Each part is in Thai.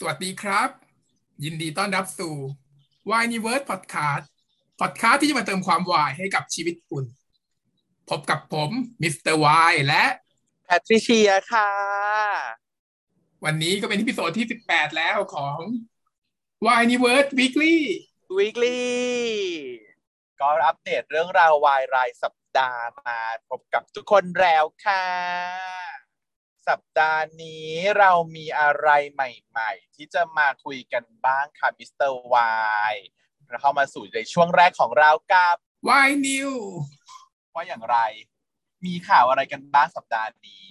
สวัสดีครับ ยินดีต้อนรับสู่ w i n e v e r s e Podcast Podcast ที่จะมาเติมความวายให้กับชีวิตคุณ พบกับผม Mister Y และแพทริเชียค่ะ วันนี้ก็เป็น episodeที่ 18 แล้วของ w i n e v e r s e Weekly Weekly ก็อัปเดตเรื่องราววายรายสัปดาห์มาพบกับทุกคนแล้วค่ะ สัปดาห์นี้เรามีอะไรใหม่ๆ ที่จะมาคุยกันบ้างค่ะมิสเตอร์วายเราเข้ามาสู่ในช่วงแรกของเรากับ Y New ว่าอย่างไร มีข่าวอะไรกันบ้างสัปดาห์นี้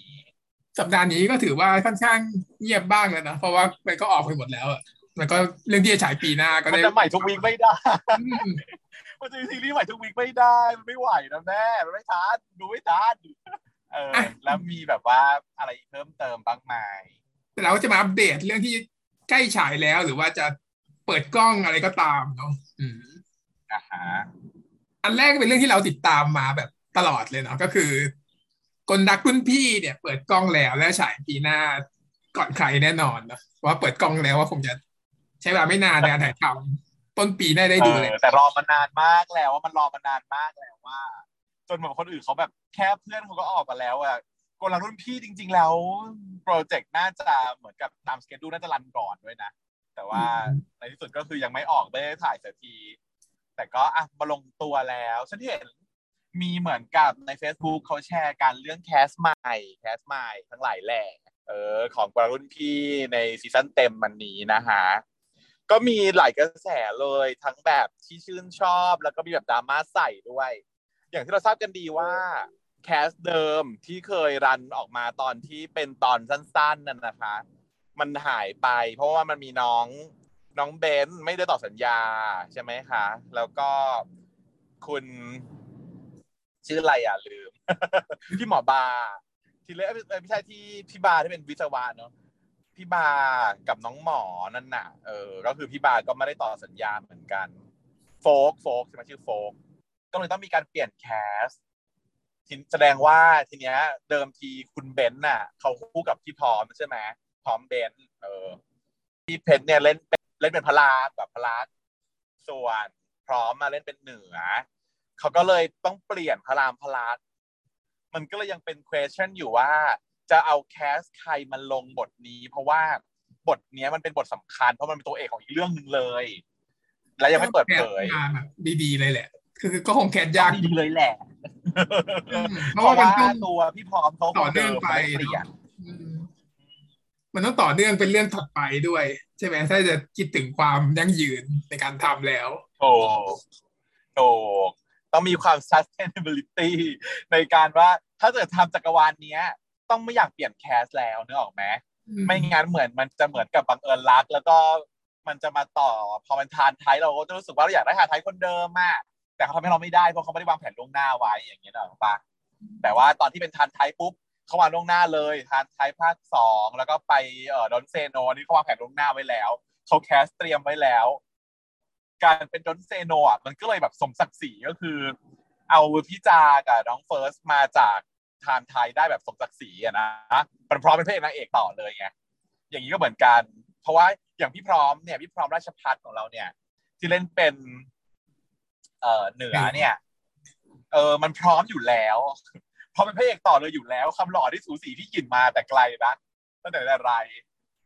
สัปดาห์นี้ก็ถือว่าค่อนข้างเงียบบ้างแล้วนะ เพราะว่ามันก็ออกไปหมดแล้วอะมันก็เรื่องที่จะฉายปีหน้าก็มันได้จะใหม่ทุกวีคไม่ได้อืมมันจะมีซีรีส์ใหม่ทุกวีคไม่ได้ มันไม่ไหวนะแม่ มันไม่ทันดูไม่ทัน เออ แล้วมีแบบว่าอะไรเพิ่มเติมบ้างไหมแต่เราก็จะมาอัปเดตเรื่องที่ใกล้ฉายแล้วหรือว่าจะเปิดกล้องอะไรก็ตามเนาะอืมอ่าฮะอันแรกก็เป็นเรื่องที่เราติดตามมาแบบตลอดเลยเนาะก็คือกลดักรุ่นพี่เนี่ยเปิดกล้องแล้วและฉายปีหน้าก่อนใครแน่นอนเนาะเพราะว่าเปิดกล้องแล้วว่าคงจะใช้เวลาไม่นานในการถ่ายทำต้นปีได้ได้ดูเลยเออแต่รอมานานมากแล้วว่ามันรอมานานมากแล้วว่า จนแบบคนอื่นเขาแบบแค่เพื่อนเขาก็ออกมาแล้วอะกำลังรุ่นพี่จริง ๆ แล้วโปรเจกต์น่าจะเหมือนกับตามสเกจดูน่าจะรันก่อนด้วยนะ แต่ว่าอืมในที่สุดก็คือยังไม่ออกไม่ได้ถ่ายสักที แต่ก็อะมาลงตัวแล้วฉันเห็นมีเหมือนกับใน Facebook เขาแชร์การเรื่องแคสใหม่แคสใหม่ทั้งหลายแหล่เออของกวารุ่นพี่ในซีซั่นเต็มมันนี้นะฮะก็มีหลายกระแสเลยทั้งแบบที่ชื่นชอบแล้วก็มีแบบดราม่าใส่ด้วย อย่างที่เราทราบกันดีว่าแคสเดิมที่เคยรันออกมาตอนที่เป็นตอนสั้นๆนั่นนะคะ มันหายไป เพราะว่ามันมีน้องน้องเบนไม่ได้ต่อสัญญาใช่ไหมคะ แล้วก็คุณชื่ออะไรอะลืม พี่หมอบา ทีแรกเอ้ยไม่ใช่ที่พี่บาที่เป็นวิศวะเนาะพี่บากับน้องหมอนั่นน่ะ เออ ก็คือพี่บาก็ไม่ได้ต่อสัญญาเหมือนกัน โฟกโฟกใช่ไหมชื่อโฟก ก็เลยต้องมีการเปลี่ยนแคสทีแสดงว่าทีเนี้ย เดิมทีคุณเบนซ์น่ะเขาคู่กับพี่พร้อมใช่ไหมพร้อมเบนซ์เออพี่เพชรเนี่ยเล่นเป็นเล่นเป็นพลาแบบพลาส่วนพร้อมมาเล่นเป็นเหนือเขาก็เลยต้องเปลี่ยนพระรามพระลักษณ์มันก็เลยยังเป็น question อยู่ว่า จะเอาแคสใครมาลงบทนี้ เพราะว่าบทเนี้ยมันเป็นบทสำคัญเพราะมันเป็นตัวเอกของอีกเรื่องหนึ่งเลย และยังไม่เปิดเผยดีๆเลยแหละ คือก็คงแคสยากดีเลยแหละอืมเพเพราะราะว่าว่ามันต้องตัวพี่พร้อมเขาต่อเนื่องไปเปลี่ยนอืมมันต้องต่อเนื่องเป็นเรื่องถัดไปด้วย ใช่ไหมถ้าจะคิดถึงความยั่งยืนในการทำแล้วโถูกถูกต้องมีความ sustainability ในการว่าถ้าเกิดทำจักรวาลเนี้ย ต้องไม่อยากเปลี่ยนแคสแล้วนึกออกไหมไม่งั้นเหมือนมันจะเหมือนกับบังเอิญรัก แล้วก็มันจะมาต่อพอมันทานไทยเราก็จะรู้สึกว่าเราอยากได้ทานไทยคนเดิมมาก แต่เขาทำให้เราไม่ได้เพราะเขาไม่ได้วางแผนล่วงหน้าไว้อย่างเงี้ยหรอกปะแต่ว่าตอนที่เป็นทานไทยปุ๊บเขาวางล่วงหน้าเลยทานไทยภาคสองแล้วก็ไปเอ่อดอนเซโนนี่เขาวางแผนล่วงหน้าไว้แล้วเขา cast เตรียมไว้แล้ว การเป็น Don't Say No อะมันก็เลยแบบสมศักดิ์ศรีก็คือ เอาพี่จากับน้องเฟิร์สมาจาก TharnType ได้แบบสมศักดิ์ศรีอะนะมันพร้อมเป็นพระเอกนางเอกต่อเลยไงอย่างนี้ก็เหมือนกัน เพราะว่าอย่างพี่พร้อมเนี่ยพี่พร้อมราชพัฒน์ของเราเนี่ย ที่เล่นเป็น เอ่อเหนือเนี่ย เออมันพร้อมอยู่แล้วพร้อมเป็นพระเอกต่อเลยอยู่แล้วความหล่อที่สูสีพี่หยินมาแต่ไกลนะตั้งแต่แต่ไร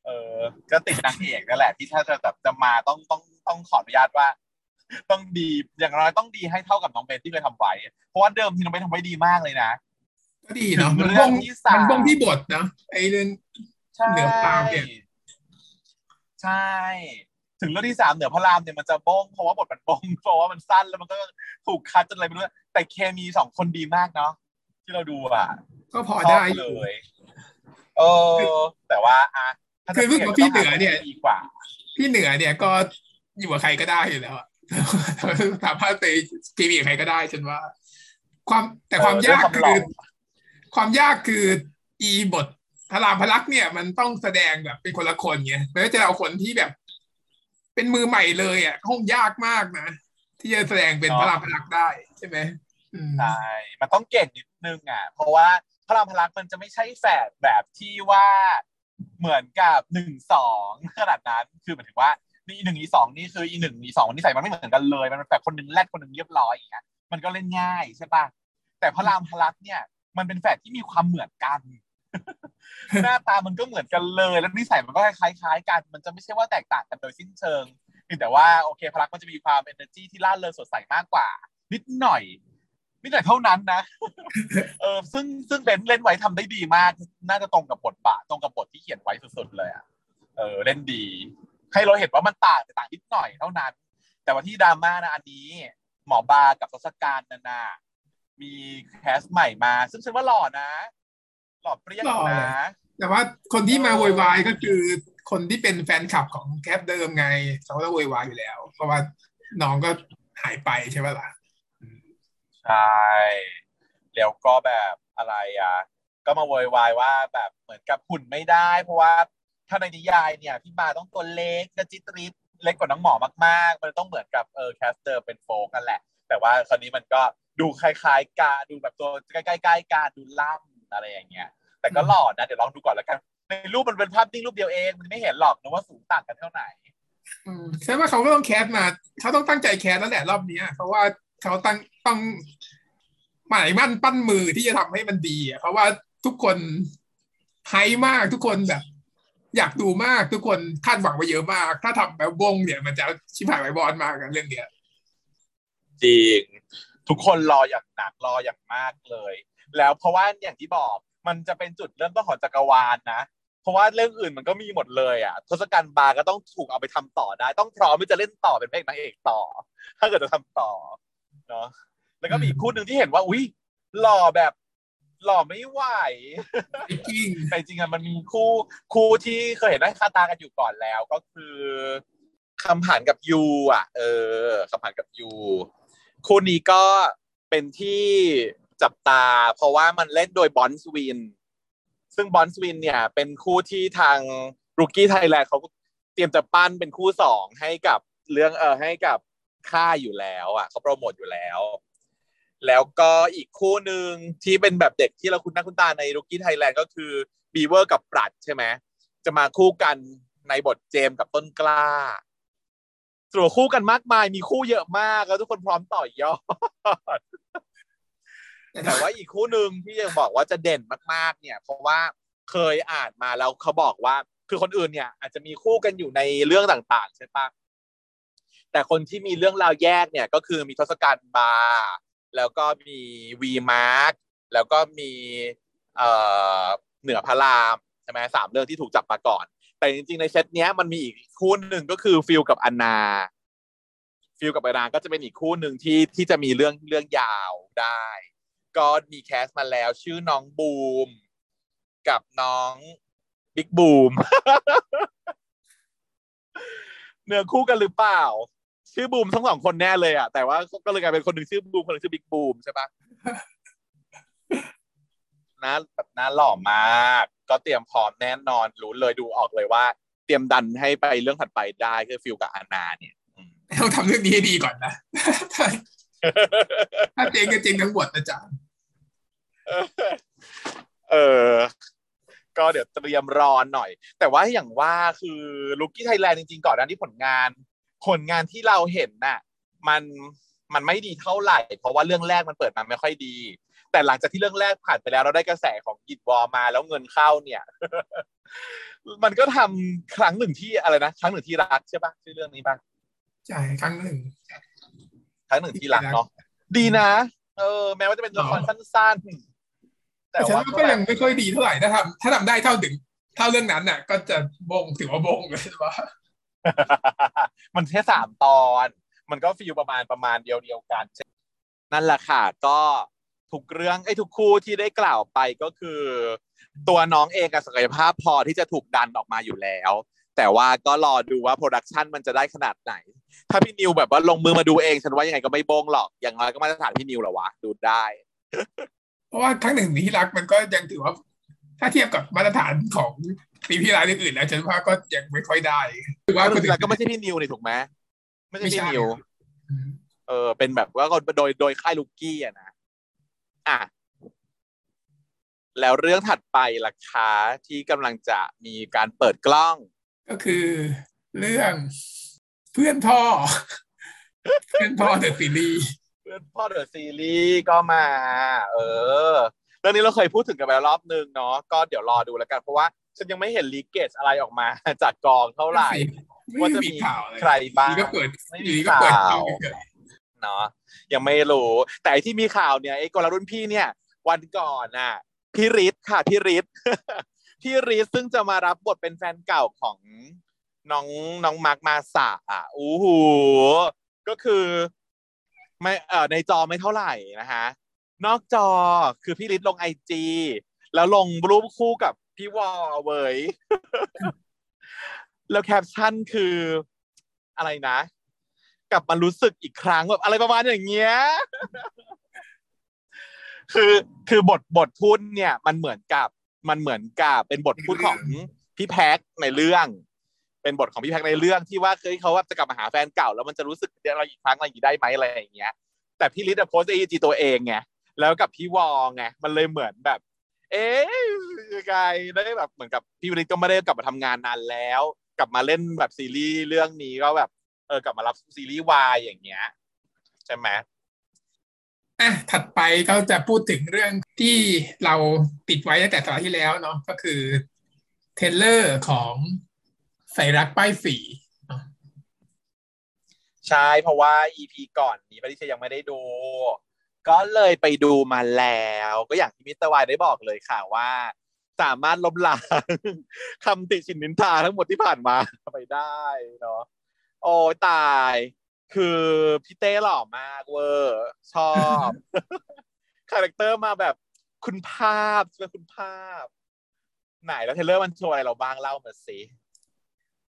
เออก็ติดนางเอกนั่นแหละ ที่ถ้าจะแบบจะมาต้องต้องต้องขออนุญาตว่า ต้องดีอย่างน้อยต้องดีให้เท่ากับน้องเบนที่เคยทำไว้ เพราะว่าเดิมที่น้องเบนทำไว้ดีมากเลยนะก็ดีเนาะถึมันงเรื่บ้องงที่สามมันบ้งที่บทเนาะไอ้เรื่องใช่เหนือพระรามเนี่ยใช่ ถึงเรื่องที่สามเหนือพระรามเนี่ยมันจะบ้งเพราะว่าบทมันบ้งเพราะว่ามันสั้นแล้วมันก็ถูกคัดจนอะไรไม่รู้แต่เคมีสองคนดีมากเนาะที่เราดูอะก็พอชอได้บอเลยู่ยเออแต่ว่าอะถ้าคือจะรู้สึกว่าพี่เหนือเนี่ยดีกว่า พี่เหนือเนี่ยก็อยู่กับใครก็ได้อยู่แล้วอะสามารถไปกีบีกับใครก็ได้ฉันว่า ความแต่ความเออยากด้วยความหล่คืออความยากคืออีบทพระรามพระลักษณ์เนี่ยมันต้องแสดงแบบเป็นคนละคนไงเพราะฉะนั้นจะเอาคนที่แบบ เป็นมือใหม่เลยอะคงยากมากนะที่จะแสดงเป็นพระรามพระลักษณ์ได้ใช่ไหมอืมใช่มันต้องเก่งนิดนึงอะ เพราะว่าพระรามพลักษ์มันจะไม่ใช่แฝดแบบที่ว่าเหมือนกับหนึ่งสองขนาดนั้นคือหมายถึงว่านี่หนึ่งอีสองนี่คืออีหนึ่งอีสองนิสัยมันไม่เหมือนกันเลยมันแบบคนหนึ่งแรดคนหนึ่งเรียบร้อยอย่างเงี้ยมันก็เล่นง่ายใช่ปะแต่พระรามพลักษ์เนี่ย มันเป็นแฝดที่มีความเหมือนกัน หน้าตามันก็เหมือนกันเลย แล้วนิสัยมันก็คล้ายๆกัน มันจะไม่ใช่ว่าแตกต่างกันโดยสิ้นเชิงเพียงแต่ว่าโอเคพลักมันจะมีความ energy ที่ล่าเริงสดใสมากกว่า นิดหน่อยนิดหน่อยเท่านั้นนะเออซึ่งซึ่งเบนเล่นไว้ทำได้ดีมาก น่าจะตรงกับบทบาทตรงกับบทที่เขียนไว้สุดๆเลยอะเออเล่นดี ให้เราเห็นว่ามันต่างแต่ต่างนิดหน่อยเท่านั้น แต่ว่าที่ดราม่านะอันนี้ หมอบากับทศกัณฐ์นานามีแคสใหม่มา ซึ่งฉันว่าหล่อนะ หล่อเปรี้ยงหล่อนะแต่ว่าคนที่มาเออโวยวายก็คือคนที่เป็นแฟนคลับของแคปเดิมไงเขาก็โวยวายอยู่แล้ว เพราะว่าน้องก็หายไปใช่ไหมล่ะใช่แล้วก็แบบอะไรอะ ก็มาโวยวายว่าแบบเหมือนกับหุ่นไม่ได้ เพราะว่าถ้าในนิยายเนี่ยพี่มาต้องตัวเล็กกระจิ๊ดริดเล็กกว่าน้องหมอมากๆ มันต้องเหมือนกับเออแคสเตอร์เป็นโฟกันแหละ แต่ว่าคราวนี้มันก็ดูคล้ายๆกันดูแบบตัวใกล้ๆกันดูล่ำ อะไรอย่างเงี้ย แต่ก็หล่อนะ เดี๋ยวลองดูก่อนแล้วกัน ในรูปมันเป็นภาพนิ่งรูปเดียวเอง มันไม่เห็นหรอกนะว่าสูงต่างกันเท่าไหร่อืมใช่ว่าเขาก็ต้องแคสมา เขาต้องตั้งใจแคสแล้วแหละรอบเนี้ยเพราะว่าเขาตั้งต้องหมายมั่นปั้นมือที่จะทำให้มันดีอะเพราะว่าทุกคนไฮมากทุกคนแบบ อยากดูมากทุกคนคาดหวังไว้เยอะมาก ถ้าทำแบบวงเนี่ย มันจะชิบหายไว้บอลมากกันเรื่องเนี้ยจริงทุกคนรออย่างหนักรออย่างมากเลย แล้วเพราะว่าอย่างที่บอกมันจะเป็นจุดเริ่มต้นของจักรวาลนะ เพราะว่าเรื่องอื่นมันก็มีหมดเลยอะทศกัณฐ์บาร์ก็ต้องถูกเอาไปทำต่อได้ ต้องพร้อมที่จะเล่นต่อเป็นพระเอกนางเอกต่อ ถ้าเกิดจะทำต่อเนาะแล้วก็มีอีกคู่หนึ่งที่เห็นว่าอุ้ยหล่อแบบหล่อไม่ไหวจริงแต่จริงๆอะมันมีคู่คู่ที่เคยเห็นได้คาตากันอยู่ก่อนแล้ว ก็คือคำผ่านกับยูอะ เออคำผ่านกับยูคู่นี้ก็เป็นที่ จับตา เพราะว่ามันเล่นโดยบอนส์วินซึ่งบอนส์วินเนี่ย เป็นคู่ที่ทาง Rookie Thailand เขาเตรียมจะปั้นเป็นคู่สองให้กับเรื่องเออให้กับค่ายอยู่แล้วอะเขาโปรโมทอยู่แล้ว แล้วก็อีกคู่หนึ่งที่เป็นแบบเด็กที่เราคุ้นหน้าคุ้นตาใน Rookie Thailand ก็คือบีเวอร์กับปรัดใช่ไหมจะมาคู่กันในบทเจมกับต้นกล้าส่วนคู่กันมากมายมีคู่เยอะมากแล้วทุกคนพร้อมต่อยอด แต่ว่าอีกคู่หนึ่งที่ยังบอกว่าจะเด่นมากๆ เนี่ย เพราะว่าเคยอ่านมาแล้วเขาบอกว่า คือคนอื่นเนี่ย อาจจะมีคู่กันอยู่ในเรื่องต่างๆ ใช่ปะแต่คนที่มีเรื่องราวแยกเนี่ยก็คือมีทศกัณฐ์บาร์แล้วก็มีวีมาร์กแล้วก็มีเอ่อเหนือพระรามใช่ไหมสามเรื่องที่ถูกจับมาก่อน แต่จริงๆในเซตเนี้ยมันมีอีกคู่หนึ่งก็คือฟิลกับอนนาฟิลกับอนนาก็จะเป็นอีกคู่หนึ่งที่ที่จะมีเรื่องเรื่องยาวได้ ก็มี cast มาแล้วชื่อน้องบูม กับน้องบิ๊กบูมเนื้อคู่กันหรือเปล่า ชื่อบูมทั้งสองคนแน่เลยอะแต่ว่าก็เลยกลายเป็นคนหนึ่งชื่อบูมคนหนึ่งชื่อบิ๊กบูมใช่ปะน่าแบบน่าหล่อมาก ก็เตรียมพร้อมแน่นอนรู้เลยดูออกเลยว่า เตรียมดันให้ไปเรื่องถัดไปได้คือฟิลกับอานาเนี่ยอืมต้องทำเรื่องนี้ให้ดีก่อนนะ ถ้าถ้าเจ๊งก็เจ๊งทั้งหมดนะจ๊ะเออ ก็เดี๋ยวเตรียมรอนหน่อย แต่ว่าอย่างว่าคือ Rookie Thailand จริงๆ ก่อนหน้าที่ผลงาน ผลงานที่เราเห็นน่ะ มันมันไม่ดีเท่าไหร่ เพราะว่าเรื่องแรกมันเปิดมาไม่ค่อยดี แต่หลังจากที่เรื่องแรกผ่านไปแล้วเราได้กระแสของกิจวอลมาแล้วเงินเข้าเนี่ย มันก็ทำครั้งหนึ่งที่อะไรนะครั้งหนึ่งที่รักใช่ปะชื่อเรื่องนี้ปะใช่ครั้งหนึ่ง ครั้งหนึ่งที่รักเนาะดีนะ เออ แม้ว่าจะเป็นละครสั้นๆ แต่แต่ฉันว่าว่าก็ก็แบยับงไม่ค่อยดีเท่าไหร่ถ้าทำถ้าทำได้เท่าถึงเท่าเรื่องนั้นน่ะ ก็จะบงถือว่าบงเลยว่า มันแค่สามตอน มันก็ฟีลประมาณประมาณเดียวเดียวๆกัน นั่นแหละค่ะก็ทุกเรื่องไอ้ยทุกคู่ที่ได้กล่าวไปก็คือ ตัวน้องเองกับศักยภาพพอที่จะถูกดันออกมาอยู่แล้ว แต่ว่าก็รอดูว่าโปรดักชันมันจะได้ขนาดไหน ถ้าพี่นิวแบบว่าลงมือมาดูเอง ฉันว่ายังไงก็ไม่บงหรอก อย่างน้อยก็มาตรฐานพี่นิวแหละวะ ดูได้ เพราะว่าครั้งหนึ่งที่รักมันก็ยังถือว่า ถ้าเทียบกับมาตรฐานของปีพี่ร้ายเรื่องอื่นแล้วฉันว่าก็ยังไม่ค่อยได้ถือว่าว่าคนอื่แล้วนก็ไม่ใช่พี่นิวนี่ถูกไหมไม่ใช่ไม่ใช่พี่นิวอืมเออ เป็นแบบว่าก็โดยโดยค่ายลูกกี้อะนะ อะแล้วเรื่องถัดไปล่ะคะที่กำลังจะมีการเปิดกล้อง ก็คือเรื่องเพื่อนพ่อ เพื่อนพ่อเดอะซีรีส์เพื่อนพ่อเดอะซีรีส์ก็มา เออ เรื่องนี้เราเคยพูดถึงกันไปแล้วรอบนึงเนาะก็เดี๋ยวรอดูแล้วกัน เพราะว่าฉันยังไม่เห็นลีกเกจอะไรออกมาจากกองเท่าไหร่ว่าจะมีข่าวเลยใครบ้างอยู่ดีก็เปิดไม่อมียู่ดีก็เปิดข่าวกล้องเฉยเนาะยังไม่รู้ แต่ไอ้ที่มีข่าวเนี่ยไอ้กลรุ่นพี่เนี่ย วันก่อนน่ะพี่ฤทธิ์ค่ะพี่ฤทธิ์พี่ฤ ทธิ์ซึ่งจะมารับบทเป็นแฟนเก่าของน้องน้องมาร์คมาสะอะอู้หูก็คือไม่เอ่อในจอไม่เท่าไหร่นะคะนอกจอคือพี่ฤทธิ์ลงไอจีแล้วลงรูปคู่กับพี่วอเวยแล้วแคปชั่นคืออะไรนะ กลับมารู้สึกอีกครั้งแบบอะไรประมาณอย่างเงี้ยคือคือบทบทพูดเนี่ย มันเหมือนกับ มันเหมือนกับเป็นบทพูดของพี่แพ็คในเรื่อง เป็นบทของพี่แพ็คในเรื่องที่ว่าเคยเขาว่าจะกลับมาหาแฟนเก่า แล้วมันจะรู้สึกอะไรอีกครั้งอะไรอย่างนี้ได้ไหมอะไรอย่างเงี้ย แต่พี่ลิศโพสต์ไอจีตัวเองไงแล้วกับพี่วอไงมันเลยเหมือนแบบ เอ๊ะกายได้แบบเหมือนกับพี่ลิศก็ไม่ได้กลับมาทำงานนานแล้ว กลับมาเล่นแบบซีรีส์เรื่องนี้ก็แบบเออกลับมารับซีรีส์วายอย่างเงี้ยใช่ไหม อะถัดไปก็จะพูดถึงเรื่องที่เราติดไว้ตั้งแต่ตอนที่แล้วเนาะก็คือ trailer ของใส่รักป้ายสีใช่เพราะว่า EP ก่อนนี้ปฏิเชยยังไม่ได้ดู ก็เลยไปดูมาแล้ว ก็อย่างที่มิสเตอร์วายได้บอกเลยค่ะว่า สามารถลบล้างคำติชินนินทาทั้งหมดที่ผ่านมาไปได้เนาะโอ้ตาย คือพี่เต้หล่อมากเวอร์ชอบ character มาแบบคุณภาพเป็นคุณภาพ ไหนแล้ว trailer มันโชว์อะไรเราบ้างเล่ามาสิ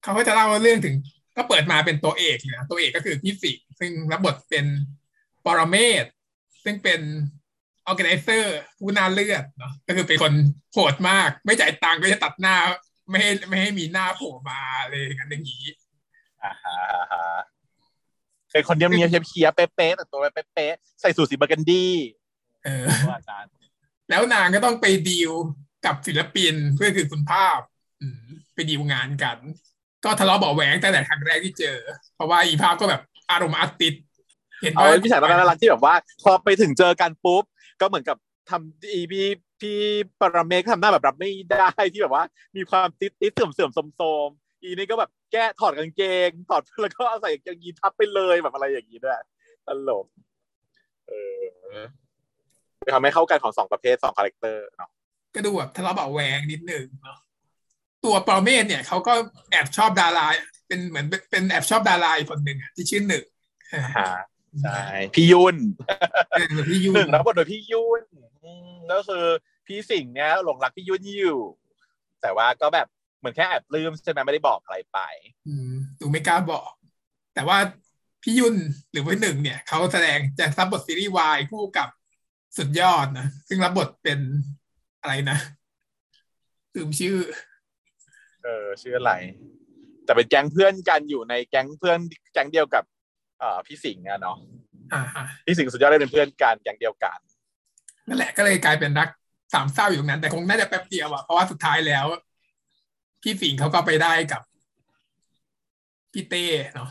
เขาก็จะเล่าเรื่องถึง ก็เปิดมาเป็นตัวเอกเลยนะตัวเอกก็คือพี่สิงห์ซึ่งรับบทเป็นปรเมศซึ่งเป็นออ g a แก z เซอร์ผู้น่าเลือดเนาะก็คือเป็นคนโหดมาก ไม่จ่ายตังค์ก็จะตัดหน้า ไม่ให้ไม่ให้มีหน้าโผล่มาอะไรอย่างนั้นอย่างนี้อ่าฮะอ่าฮะ เป็นคนเดียวมีเพียบๆเป๊ะๆแต่ตัวเป๊ะๆใส่สูทสีเบอร์กันดี้เออว่าอาจารย์แล้วนางก็ต้องไปดีลกับศิลปินเพื่อคือคุณภาพอืมไปดีลงานกัน ก็ทะเลาะเบาะแว้งตั้งแต่ครั้งแรกที่เจอ เพราะว่าอีภาพก็แบบอารมณ์ artistเห็นเอาว่าไว้พี่ชายน่ารักที่แบบว่า พอไปถึงเจอกันปุ๊บ ก็เหมือนกับทำอีพี่พี่ปรเมศทำหน้าแบบรับไม่ได้ที่แบบว่า มีความติดติดเสื่อมเสื่อมๆโทรมๆ อีนี่ก็แบบแก้ถอดกางเกงถอดแล้วก็เอาใส่กางเกงยีนทับไปเลยแบบอะไรอย่างนี้ด้วยตลกเออไปทำให้เข้ากันของสองประเภทสอง character เนาะก็ดูแบบทะเลาะเบาะแว้งนิดนึงเนาะตัวปรเมศเนี่ยเขาก็แอบชอบดาราเป็นเหมือนเป็นเป็นแอบชอบดาราอีกคนหนึ่งอะที่ชื่อหนึ่งเออฮะใช่พี่ยุ่นเออพี่ยูหนึ่งรับบทโดยพี่ยุ่นอืมก็คือพี่สิงห์เนี่ยหลงรักพี่ยุ่นอยู่ แต่ว่าก็แบบ เหมือนแค่แอบลืมใช่ไหมไม่ได้บอกอะไรไป อืมดูไม่กล้าบอก แต่ว่าพี่ยุนหรือว่าหนึ่งเนี่ยเขาแสดงจะรับบทซีรีส์วายคู่กับสุดยอดนะซึ่งรับบทเป็นอะไรนะลืมชื่อ เออชื่ออะไร แต่เป็นแก๊งเพื่อนกันอยู่ในแก๊งเพื่อนแก๊งเดียวกับเอ่อพี่สิงห์อะเนาะอ่าฮะพี่สิงห์สุดยอดได้เป็นเพื่อนกันแก๊งเดียวกันนั่นแหละก็เลยกลายเป็นรักสามเศร้าอยู่ตรงนั้น แต่คงน่าจะแป๊บเดียวอะเพราะว่าสุดท้ายแล้ว พี่สิงเขาก็ไปได้กับพี่เต้เนาะ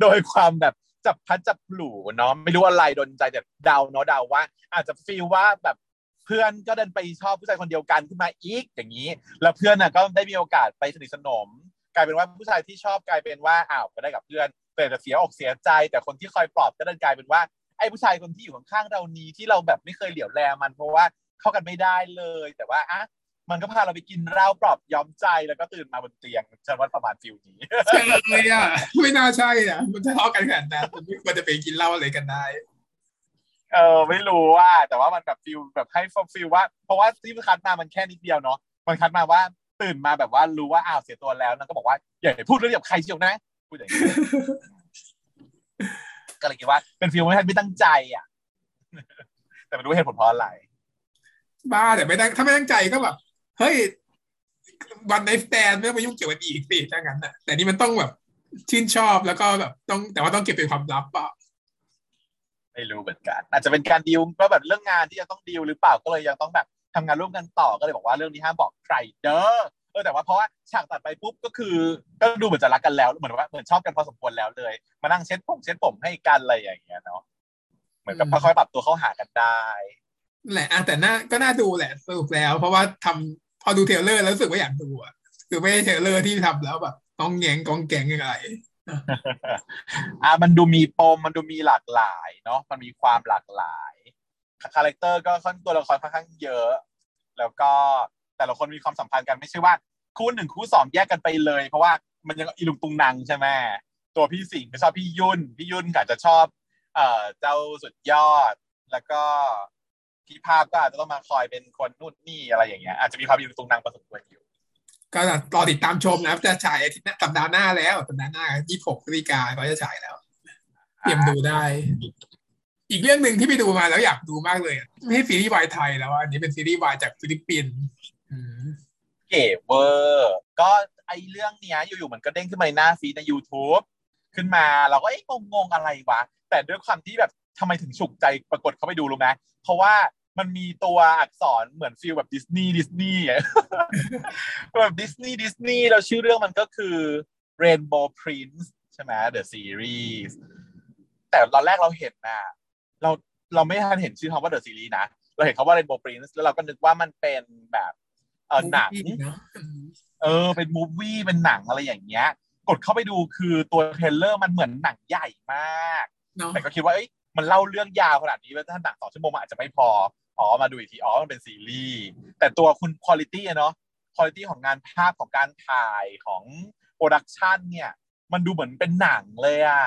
โดยความแบบจับพัดจับหลูเนาะไม่รู้อะไรโดนใจแต่เดาเนาะเดาว่า อาจจะฟีลว่าแบบเพื่อนก็เดินไปชอบผู้ชายคนเดียวกันขึ้นมาอีกอย่างนี้ แล้วเพื่อนน่ะก็ได้มีโอกาสไปสนิทสนม กลายเป็นว่าผู้ชายที่ชอบกลายเป็นว่าอ้าวก็ได้กับเพื่อนแต่จะเสียอกเสียใจ แต่คนที่คอยปลอบก็เดินกลายเป็นว่าไอ้ผู้ชายคนที่อยู่ข้างๆเรานี้ที่เราแบบไม่เคยเหลียวแลมันเพราะว่าเข้ากันไม่ได้เลย แต่ว่าอะ มันก็พาเราไปกินเหล้าปลอบย้อมใจแล้วก็ตื่นมาบนเตียงฉันว่าประมาณฟิลนี้ใช่เลยอะไม่น่าใช่อะมันจะทะเลาะกันขนาดนั้นมันไม่ควรจะไปกินเหล้าอะไรกันได้เออไม่รู้ว่า แต่ว่ามันแบบ feel แบบให้ feel ว่า เพราะว่าที่คัดมามันแค่นิดเดียวเนาะมันคัดมาว่าตื่นมาแบบว่ารู้ว่าอ้าวเสียตัวแล้วนั่นก็บอกว่าอย่าไปพูดเรื่องกับใครเชียวนะพูดอย่างนี้ก็เลยคิดว่าเป็น feel ไม่ทันไม่ตั้งใจอะ แต่ไม่รู้เหตุผลเพราะอะไรบ้าแต่ไม่ตั้งถ้าไม่ตั้งใจก็แบบ เฮ้ย one night stand ไม่ต้องมายุ่งเกี่ยวกันอีกสิถ้างั้นน่ะแต่นี่มันต้องแบบชื่นชอบแล้วก็แบบต้องแต่ว่าต้องเก็บเป็นความลับเปล่าไม่รู้เหมือนกัน อาจจะเป็นการดีลก็แบบเรื่องงานที่จะต้องดีลหรือเปล่าก็เลยยังต้องแบบทำงานร่วมกันต่อก็เลยบอกว่าเรื่องนี้ห้ามบอกใครเด้อเออแต่ว่าเพราะว่าฉากตัดไปปุ๊บก็คือ ก็ดูเหมือนจะรักกันแล้วเหมือนว่าเหมือนชอบกันพอสมควรแล้วเลย มานั่งเช็ดผมเช็ดผมให้กันอะไรอย่างเงี้ยเนาะเหมือนกับค่อยๆปรับตัวเข้าหากันได้แหละอะแต่น่าก็น่าดูแหละสรุปแล้ว เพราะว่าทำพ อดู trailer แล้วรู้สึกว่าอยากดูอะคือไม่ใช่ trailer ที่ทำแล้วแบบต้องแงงกองแกงอะไรอะมันดูมีปมมันดูมีหลากหลายเนาะมันมีความหลากหลายคาแรคเตอร์ก็ค่อนตัวละครค่อนข้างเยอะ แล้วก็แต่ละคนมีความสัมพันธ์กันไม่ใช่ว่าคู่หนึ่งคู่สองแยกกันไปเลย เพราะว่ามันยังอีลุงตุงนางใช่ไหมตัวพี่สิงห์ก็ชอบพี่ยุ่น พี่ยุ่นก็อาจจะชอบ เอ่อเจ้าสุดยอด แล้วก็ พี่ภาพก็อาจจะต้องมาคอยเป็นคนนู่นนี่อะไรอย่างเงี้ยอาจจะมีความอีลุงตุงนางผสมกันอยู่ ก็รอติดตามชมนะจะฉายอาทิตย์หน้าสัปดาห์หน้าแล้วสัปดาห์หน้ายี่หกพฤศจิกาก็จะฉายแล้ว เตรียมดูได้ อีกเรื่องหนึ่งที่ไปดูมาแล้วอยากดูมากเลยอะไม่ใช่ซีรีส์วายไทยแล้วอะอันนี้เป็นซีรีส์วายจากฟิลิปปินส์อืมเก๋เวอร์ก็ไอเรื่องเนี้ยอยู่ๆมันก็เด้งขึ้นมาในหน้า feed ใน YouTube ขึ้นมาเราก็เอ๊ะงงๆอะไรวะ แต่ด้วยความที่แบบทำไมถึงฉุกใจปรากฏเข้าไปดูรู้ไหมเพราะว่า มันมีตัวอักษรเหมือน feel แบบ Disney Disney อะแบบ Disney Disney แล้วชื่อเรื่องมันก็คือ Rainbow Prince ใช่ไหม The Series แต่ตอนแรกเราเห็นนะเราเราไม่ทันเห็นชื่อคำว่า The Series นะ เราเห็นคำว่า Rainbow Prince แล้วเราก็นึกว่ามันเป็นแบบเออหนังเนอะอืมเออเป็น movie เป็นหนังอะไรอย่างเงี้ย กดเข้าไปดูคือตัว trailer มันเหมือนหนังใหญ่มากเนาะแต่ก็คิดว่าเอ้ยมันเล่าเรื่องยาวขนาดนี้แล้วถ้าหนังสองชั่วโมงมันอาจจะไม่พอ อ๋อมาดูอีกทีอ๋อมันเป็นซีรีส์แต่ตัวคุณคุณภาพเนาะคุณภาพของงานภาพของการถ่ายของ production เนี่ย มันดูเหมือนเป็นหนังเลยอะ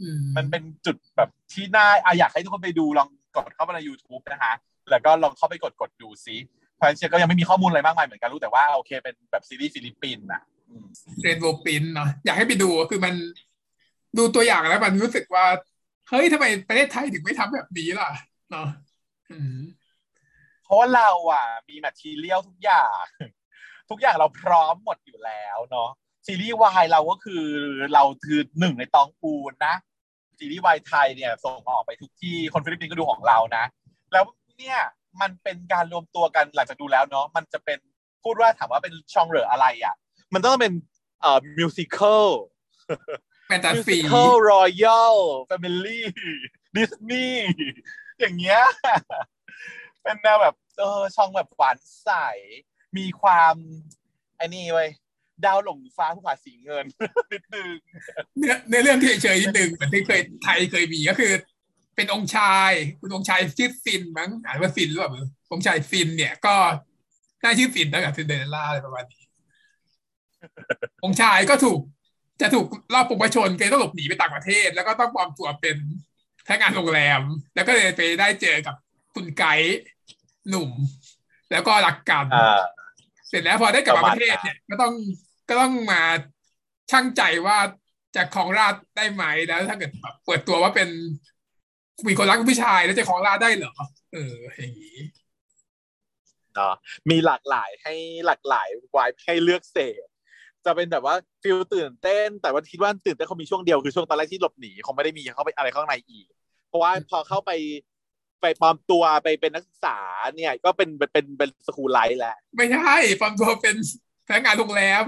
อืมันเป็นจุดแบบที่น่าอะอยากให้ทุกคนไปดูลองกดเข้าไปใน YouTube นะคะ แล้วก็ลองเข้าไปกดกดดูซิเพราะฉะนั้นก็ยังไม่มีข้อมูลอะไรมากมายเหมือนกันรู้แต่ว่าโอเคเป็นแบบซีรีส์ฟิลิปปินส์อะอื Rainbow Prince เนาะอยากให้ไปดูคือมันดูตัวอย่างแล้วมันรู้สึกว่า เฮ้ยทำไมประเทศไทยถึงไม่ทำแบบนี้ล่ะเนาะอืม เพราะว่าเราอะ มี material ทุกอย่าง ทุกอย่างเราพร้อมหมดอยู่แล้วเนาะซีรีส์วายเราก็คือเราคือหนึ่งในตองอูนะซีรีส์วายไทยเนี่ยส่งออกไปทุกที่คนฟิลิปปินส์ก็ดูของเรานะ แล้วเนี่ยมันเป็นการรวมตัวกันหลังจากดูแล้วเนาะมันจะเป็นพูดว่าถามว่าเป็นช่องเหลืออะไรอะ มันต้องเป็นเอ่อ musical fantasy musical royal family Disney อย่างเงี้ย เป็นแนวแบบเออช่องแบบหวานใส มีความไอ้นี่เว้ยดาวหลงฟ้าภูผาสีเงินนิดนึงเนื้อเนื้อเรื่องที่เฉยๆนิดนึงเหมือนที่เคยไทยเคยมีก็คือ เป็นองค์ชาย คุณองค์ชายชื่อฟินมั้งอ่านว่าฟินหรือเปล่าองค์ชายฟินเนี่ยก็น่าชื่อฟินตั้งแต่ซินเดอเรลล่าอะไรประมาณนี้องค์ชายก็ถูกจะถูกรอบปกประชนเกต้องหลบหนีไปต่างประเทศ แล้วก็ต้องปลอมตัวเป็นพนักงานโรงแรม แล้วก็เลยไปได้เจอกับ คุณไกด์หนุ่ม แล้วก็รักกันอ่าเสร็จแล้วพอได้กลับมาประปมาณระเทศเนี่ยก็ต้องก็ต้องมาชั่งใจว่าจะครองราชย์ได้ไหมแล้วถ้าเกิดแบบเปิดตัวว่าเป็นมีคนรักผู้ชายแล้วจะครองราชย์ได้เหรอเอออย่างนี้เนาะมีหลากหลายให้หลากหลายวายให้เลือกเสพจะเป็นแบบว่า feel ตื่นเต้น แต่ว่าคิดว่าตื่นเต้นเขามีช่วงเดียวคือช่วงตอนแรกที่หลบหนีคงไม่ได้มีเข้าไปอะไรข้างในอีก เพราะว่าพอเข้าไป ไปปลอมตัวไปเป็นนักศึกษาเนี่ย ก็เป็นเป็นเป็นเป็น school life แหละไม่ใช่ปลอมตัวเป็นพนักงานโรงแรม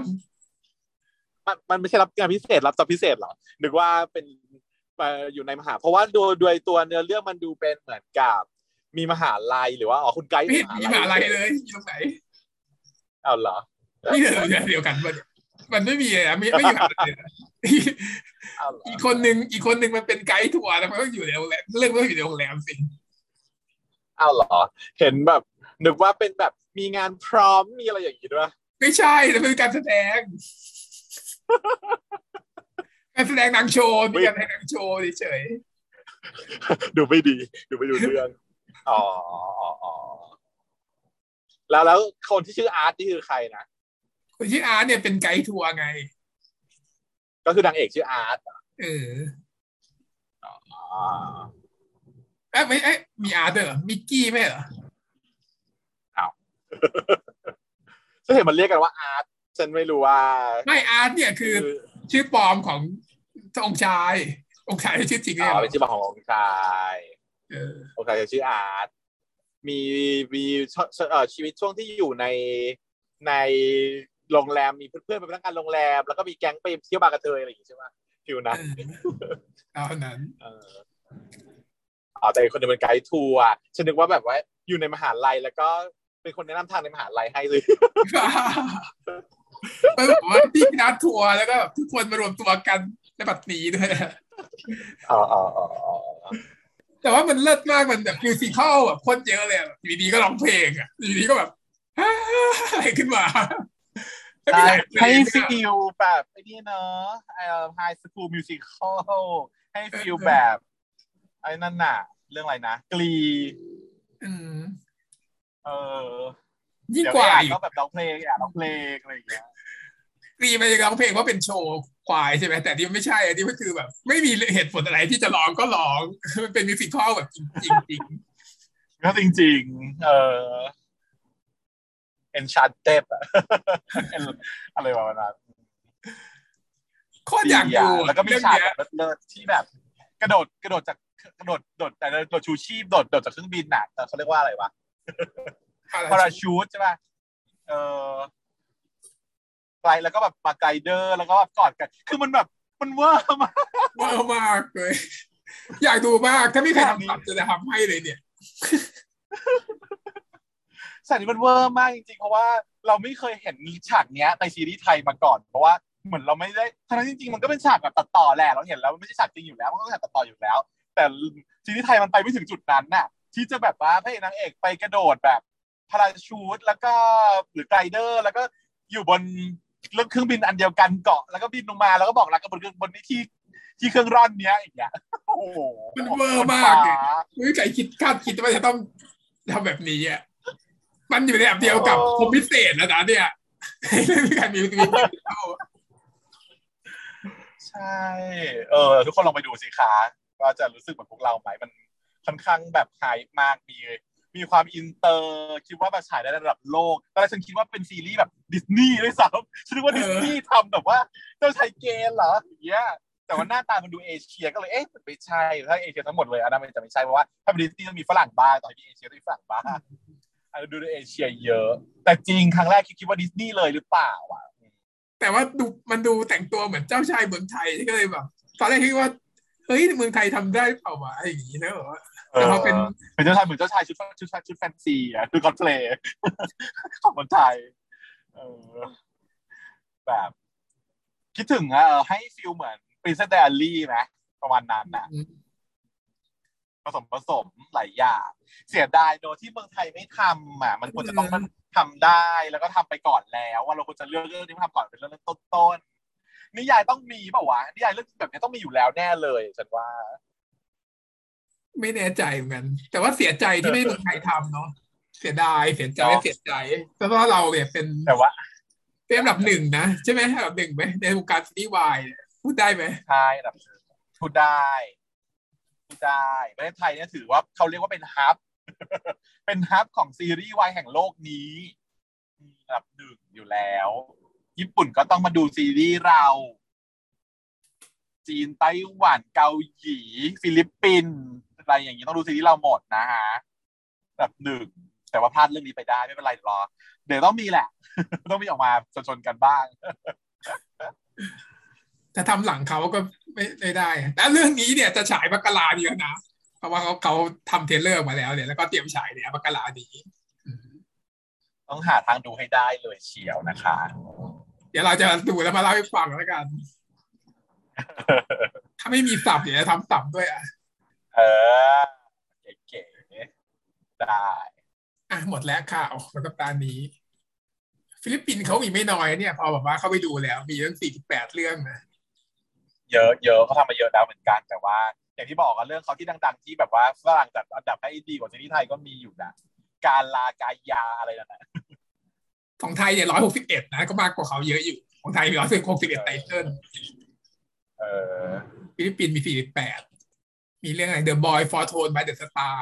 มันมันไม่ใช่รับงานพิเศษรับ job พิเศษหรอนึกว่าเป็นเอ่ออยู่ในมหา เพราะว่าโดยโดยตัวเนื้อเรื่องมันดูเป็นเหมือนกับมีมหาลัยหรือว่าอ๋อคุณไกด์ไม่เห็นมีมหาอะไรเลยมีตรงไหนเอาเหรอนี่เดี๋ยวเดียวกันมันมันไม่มีเลยอะไม่ไม่อยู่มหาลัยเลยนะเอาเหรออีกคนนึงอีกคนนึงมันเป็นไกด์ทัวร์แล้วมันก็อยู่ในโรงแรมเรื่องมันก็อยู่ในโรงแรมสิเอาเหรอ เห็นแบบ นึกว่าเป็นแบบมีงานพร้อมมีอะไรอย่างนี้ด้วยไม่ใช่แต่เป็นการแสดง การแสดงหนังโชว์มีการแสดงหนังโชว์เฉยดูไม่ดี ดูไม่ดูเรื่องอ๋ออ๋ออ๋อแล้วแล้วคนที่ชื่ออาร์ตนี่คือใครนะๆคนที่อาร์ตเนี่ยเป็นไกด์ทัวร์ไง ก็คือนางเอกชื่ออาร์ตเอออ๋อ เอ้ยไม่เอ้ยมีอาร์ตด้วยเหรอมิกกี้ไม่เหรอฉันเห็นมันเรียกกันว่าอาร์ตฉันไม่รู้ว่า ไม่อาร์ตเนี่ยคือคือชื่อปลอมขององค์ชาย องค์ชายชื่อจริงอ๋เนี่ยอเป็นชื่อขององค์ชายเออองค์ชายจะชื่ออาร์ตมีมีเอ่อชีวิตช่วงที่อยู่ในในโรงแรมมีเพื่อนๆเป็นพนักงานโรงแรม แล้วก็มีแก๊งไปเที่ยวบาร์กระเทยอะไรอย่างงี้ใช่ไหม feel นั้นเท่านั้นเอออ๋อแต่อีกคนหนึงเป็นไกด์ทัวร์ฉันนึกว่าแบบว่าอยู่ในมหาลัยแล้วก็เป็นคนแนะนำทางในมหาลัยให้เลยมันบอกว่าที่นัดทัวร์แล้วก็แบบทุกคนมารวมตัวกันในบัดนี้ด้วยนะอ๋ออ๋ออ๋ออ๋อแต่ว่ามันเลิศมากมันแบบ musical แบบโคตรเยอะเลยอะแบบอยู่ดีก็ร้องเพลงอะอยู่ดีก็แบบอะไรขึ้นมาแล้วมีหลายเพลงให้ feel แบบไอ้นี่เนอะไอ้ High School Musicalให้ feel แบบไอ้นั่นน่ะ เรื่องอะไรนะ Glee อืมเออยิ่งเดี๋ยวกว่าอยากอีกก็แบบร้องเพลงอยากร้องเพลงอะไรอย่างเงี้ย Glee มันจะร้องเพลงว่าเป็น show choir ใช่ไหมแต่นี่ไม่ใช่อันนี้มันคือแบบ ไม่มีเหตุผลอะไรที่จะร้องก็ร้อง มันเป็น musical แบบจริงจริงจริงก็จริง ๆ เออ enchanted อะอะไรประมาณนั้นโคตรอยากดูดีะแล้วก็มีเรื่องฉากเนี้ยแบบเลิศๆที่แบบ กระโดดกระโดดจากกระ โดดโดดแต่โดดชูชีพโดดโดดจากเครื่องบินน่ะแต่เขาเรียกว่าอะไรวะ parachute ใช่ป่ะเออไกลแล้วก็แบบมา glider แล้วก็แบบกอดกัน คือมันแบบมันเวอร์มากเวอร์มากเลย อยากดูมาก ถ้าไม่ใครทำตัดจะทำให้เลยเนี่ยฉากนี้มันเวอร์มากจริงๆ เพราะว่าเราไม่เคยเห็นฉากเนี้ยในซีรีส์ไทยมาก่อน เพราะว่าเหมือนเราไม่ได้ทั้งที่จริงๆ มันก็เป็นฉากแบบตัดต่อแหละ เราเห็นแล้วมันไม่ใช่ฉากจริงอยู่แล้ว มันก็ฉากตัดต่ออยู่แล้ว แต่ซีรีส์ไทยมันไปไม่ถึงจุดนั้นน่ะ ที่จะแบบว่าพระเอกนางเอกไปกระโดดแบบ parachute แล้วก็หรือ glider แล้วก็อยู่บนเรื่องเครื่องบินอันเดียวกันเกาะแล้วก็บินลงมาแล้วก็บอกรักกันบนเครื่องบนที่ที่เครื่องร่อนเนี้ยอย่างเงี้ยโอ้โหมันเวอร์มากเลยไม่มีใครคิดคาดคิดว่าจะต้องทำแบบนี้อะมันอยู่ในแบบเดียวกับคมพิเศษแล้วนะเนี่ยไม่มีใครมีมีเท่าใช่ เออ ทุกคนลองไปดูสิคะ ก็จะรู้สึกเหมือนพวกเราไหมมันค่อนข้างแบบ high มากมีมีความอินเตอร์คิดว่าแบบฉายได้ระดับโลกตอนแรกฉันคิดว่าเป็นซีรีส์แบบดิสนีย์ด้วยซ้ำฉันนึกว่าดิสนีย์ทำแบบว่าเจ้าชายเกย์เหรออย่างเงี้ยแต่ว่าหน้าตามันดูเอเชียก็เลยเอ๊ะมันไม่ใช่ถ้าเอเชียทั้งหมดเลยอันนั้นมันจะไม่ใช่เพราะว่าถ้าเป็นดิสนีย์ต้องมีฝรั่งบ้างตอนที่เอเชียต้องมีฝรั่งบ้างอันนั้นดูในเอเชียเยอะ แต่จริงครั้งแรกคิดว่าดิสนีย์เลยหรือเปล่าอะแต่ว่าดูมันดูแต่งตัวเหมือนเจ้าชายเมืองไทยก็เลยแบบตอนแรกคิดว่า เฮ้ยเมืองไทยทำได้เปล่าวะอะไรอย่างนี้นะแบบว่าแต่พอเป็นเป็นเจ้าชายเหมือนเจ้าชายชุดชุดชุดแฟนซีอะคือคอนเพลย์ของคนไทยเออแบบ คิดถึงอะเออให้ฟิลเหมือน Princess Diary ไหมประมาณนั้นน่ะผสมผสมหลายอย่างเสียดายโดยที่เมืองไทยไม่ทำอะ มันควรจะต้องมันทำได้แล้วก็ทำไปก่อนแล้ว ว่าเราควรจะเลือกเรื่องที่ทำก่อนเป็นเรื่องต้นๆ นิยายต้องมีเปล่าวะนิยายเรื่องแบบนี้ต้องมีอยู่แล้วแน่เลยฉันว่า ไม่แน่ใจเหมือนกัน แต่ว่าเสียใจที่ไม่ให้เมืองไทยทำเนาะเสียดายเสียใจเนาะเสียใจเพราะว่าเราเนี่ยเป็นแต่ว่าเป็นอันดับหนึ่งนะใช่ไหมอันดับหนึ่งไหมในวงการซีรีส์วายเนี่ยพูดได้ไหมใช่แบบพูดได้พูดได้ประเทศไทยเนี่ยถือว่าเขาเรียกว่าเป็นฮับ เป็นฮับของซีรีส์วายแห่งโลกนี้อันดับหนึ่งอยู่แล้ว ญี่ปุ่นก็ต้องมาดูซีรีส์เรา จีนไต้หวันเกาหลีฟิลิปปินส์อะไรอย่างนี้ต้องดูซีรีส์เราหมดนะฮะอันดับหนึ่งแต่ว่าพลาดเรื่องนี้ไปได้ไม่เป็นไรรอ เดี๋ยวต้องมีแหละ ต้องมีออกมาชนๆกันบ้างถ้าทำหลังเขาก็ไม่ไม่ได้ แต่เรื่องนี้เนี่ยจะฉายมกราดีแล้วนะเพราะว่าเขาเขาทำ trailer ออกมาแล้วเนี่ยแล้วก็เตรียมฉายเนี่ยมกรานี้อืมต้องหาทางดูให้ได้เลยเชียวนะคะ เดี๋ยวเราจะดูแล้วมาเล่าให้ฟังแล้วกัน ถ้าไม่มีสับเดี๋ยวจะทำสับด้วยอะ เออเก๋ๆได้ อะหมดแล้วข่าวแล้วก็ตอนนี้ ฟิลิปปินส์เขามีไม่น้อยเนี่ย พอแบบว่าเขาไปดูแล้ว มีเรื่องสี่สิบแปดเรื่องนะเยอะเยอะเขาทำมาเยอะแล้วเหมือนกันแต่ว่า อย่างที่บอกกันเรื่องเขาที่ดังๆที่แบบว่าฝรั่งจัดอันดับให้ดีกว่าซีรีส์ไทยก็มีอยู่นะการลากายาอะไรนั่นนะ ของไทยเนี่ยร้อยหกสิบเอ็ดนะก็มากกว่าเขาเยอะอยู่ ของไทยมีร้อยหกสิบเอ็ดไตเติ้ลเออฟิลิปปินส์มีสี่สิบแปดมีเรื่องอะไร The Boy for Tone by the Star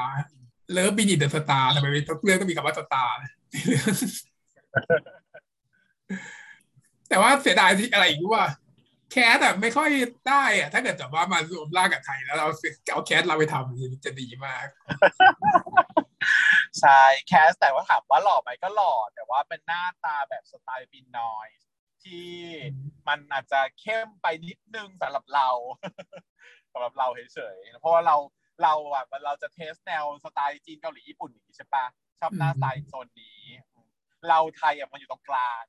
เลิฟบินิเดอะสตาร์ทำไมทุกเรื่องก็มีคำว่า star แต่ว่าเสียดายที่อะไรอีกรู้ว่า cast แบบไม่ค่อยได้อะถ้าเกิดแบบว่ามารวมร่างกับใครแล้วเราเอา cast เราไปทำจะดีมาก ใช่ cast แต่ว่าถามว่าหล่อไหมก็หล่อ แต่ว่าเป็นหน้าตาแบบสไตล์ Pinoyที่มันอาจจะเข้มไปนิดนึงสำหรับเราสำหรับเราเฉยๆเพราะว่าเราเราอะเราจะ taste แนวสไตล์จีนเกาหลีญี่ปุ่นอย่างนี้ใช่ปะชอบหน้าสไตล์โซนนี้ เราไทยอะมันอยู่ตรงกลาง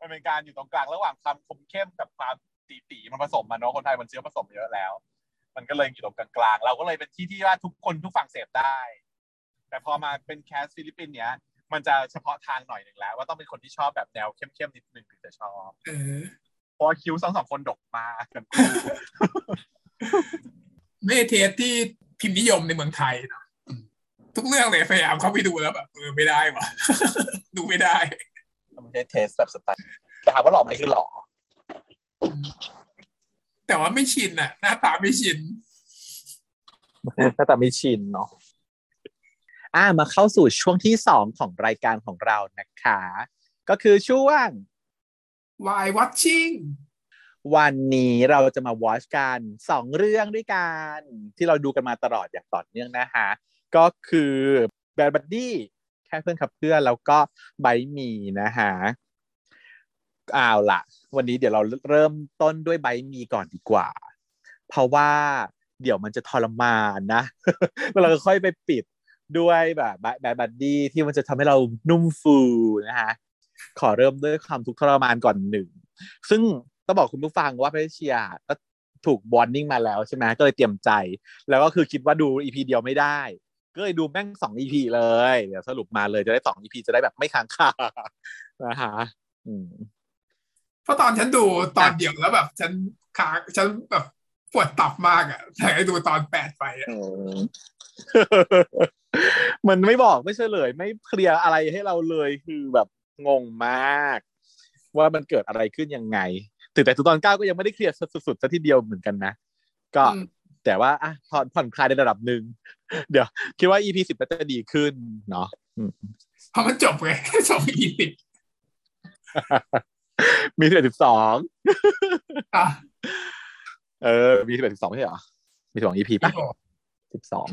มันเป็นการอยู่ตรงกลางระหว่างความคมเข้มกับความตี๋ตี๋มันผสมมาเนาะคนไทยมันเชื้อผสมเยอะแล้ว มันก็เลยอยู่ตรงกลางๆเราก็เลยเป็นที่ที่ว่าทุกคนทุกฝั่งเสพได้ แต่พอมาเป็น cast ฟิลิปปินส์เนี้ยมันจะเฉพาะทางหน่อยหนึ่งแล้ว ว่าต้องเป็นคนที่ชอบแบบแนวเข้มๆนิดนึงถึงจะชอบเออเพราะว่าคิ้วสองสองคนดกมากกันไม่เทสที่พิมพ์นิยมในเมืองไทยเนาะทุกเรื่องเลยพยายามเข้าไปดูแล้วแบบเออไม่ได้วะดูไม่ได้มันไม่ใช่เทสแบบสไตล์แต่ถามว่าหล่อไหมคือหล่อแต่ว่าไม่ชินอะหน้าตาไม่ชินหน้าตาไม่ชินเนาะ อ่ามาเข้าสู่ช่วงที่สองของรายการของเรานะคะ ก็คือช่วง Why watching วันนี้เราจะมา watch กันสองเรื่องด้วยกัน ที่เราดูกันมาตลอดอย่างต่อเนื่องนะคะ ก็คือ Bad Buddy แค่เพื่อนขับเพื่อนแล้วก็ไบมีนะฮะเอาล่ะวันนี้เดี๋ยวเราเริ่มต้นด้วย Bite Me ก่อนดีกว่า เพราะว่าเดี๋ยวมันจะทรมานนะแล้วเราก็ค่อยไปปิด ด้วยแบบ Bad Buddy ที่มันจะทำให้เรานุ่มฟูนะฮะขอเริ่มด้วยความทุกข์ทรมานก่อนหนึ่ง ซึ่งต้องบอกคุณผู้ฟังว่าเพเชียก็ถูก warning มาแล้วใช่ไหมก็เลยเตรียมใจ แล้วก็คือคิดว่าดู EP เดียวไม่ได้ ก็เลยดูแม่งสอง EP เลย เดี๋ยวสรุปมาเลยจะได้สอง EP จะได้แบบไม่ค้างคานะฮะอืมเพราะตอนฉันดูตอนเดียวแล้วแบบ ฉันขาฉันแบบปวดตับมากอะแต่ให้ดูตอนแปดไปอะ มันไม่บอกไม่เฉลย ไม่เคลียร์อะไรให้เราเลยคือแบบงงมาก ว่ามันเกิดอะไรขึ้นยังไงถึงแต่ตอนเก้าก็ยังไม่ได้เคลียร์สุดๆซะทีเดียวเหมือนกันนะก็แต่ว่าอะผ่อนผ่อนคลายในระดับหนึ่งเดี๋ยว คิดว่า EP สิบจะดีขึ้นเนาะเพราะมันจบไงสอง EP สิบมีสิบเอ็ดสิบสองอะเออ มีสิบเอ็ดสิบสองใช่เหรอ มีสอง EP ป่ะสิบสอง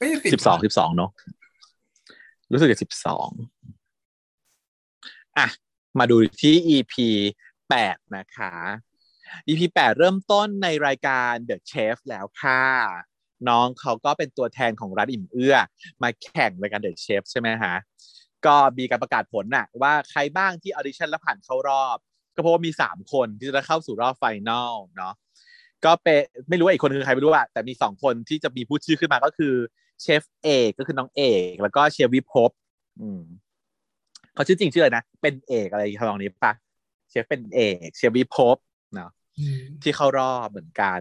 ไม่ใช่สิบสองสิบสองเนาะรู้สึกจะสิบสองอะมาดูที่ EP แปดนะคะ EP แปดเริ่มต้นในรายการ The Chef แล้วค่ะ น้องเขาก็เป็นตัวแทนของร้านอิ่มเอื้อ มาแข่งรายการ The Chef ใช่ไหมฮะก็มีการประกาศผลน่ะ ว่าใครบ้างที่ออดิชั่นแล้วผ่านเข้ารอบ ก็เพราะว่ามีสามคนที่จะเข้าสู่รอบ final เนาะก็เป็นไม่รู้ว่าอีกคนคือใครไม่รู้อะแต่มีสองคนที่จะมีพูดชื่อขึ้นมาก็คือ เชฟเอกก็คือน้องเอก แล้วก็เชฟวิภพอืมเขาชื่อจริงชื่ออะไรนะ เป็นเอกอะไรทำนองนี้ปะเชฟเป็นเอกเชฟวิภพเนาะที่เข้ารอบเหมือนกัน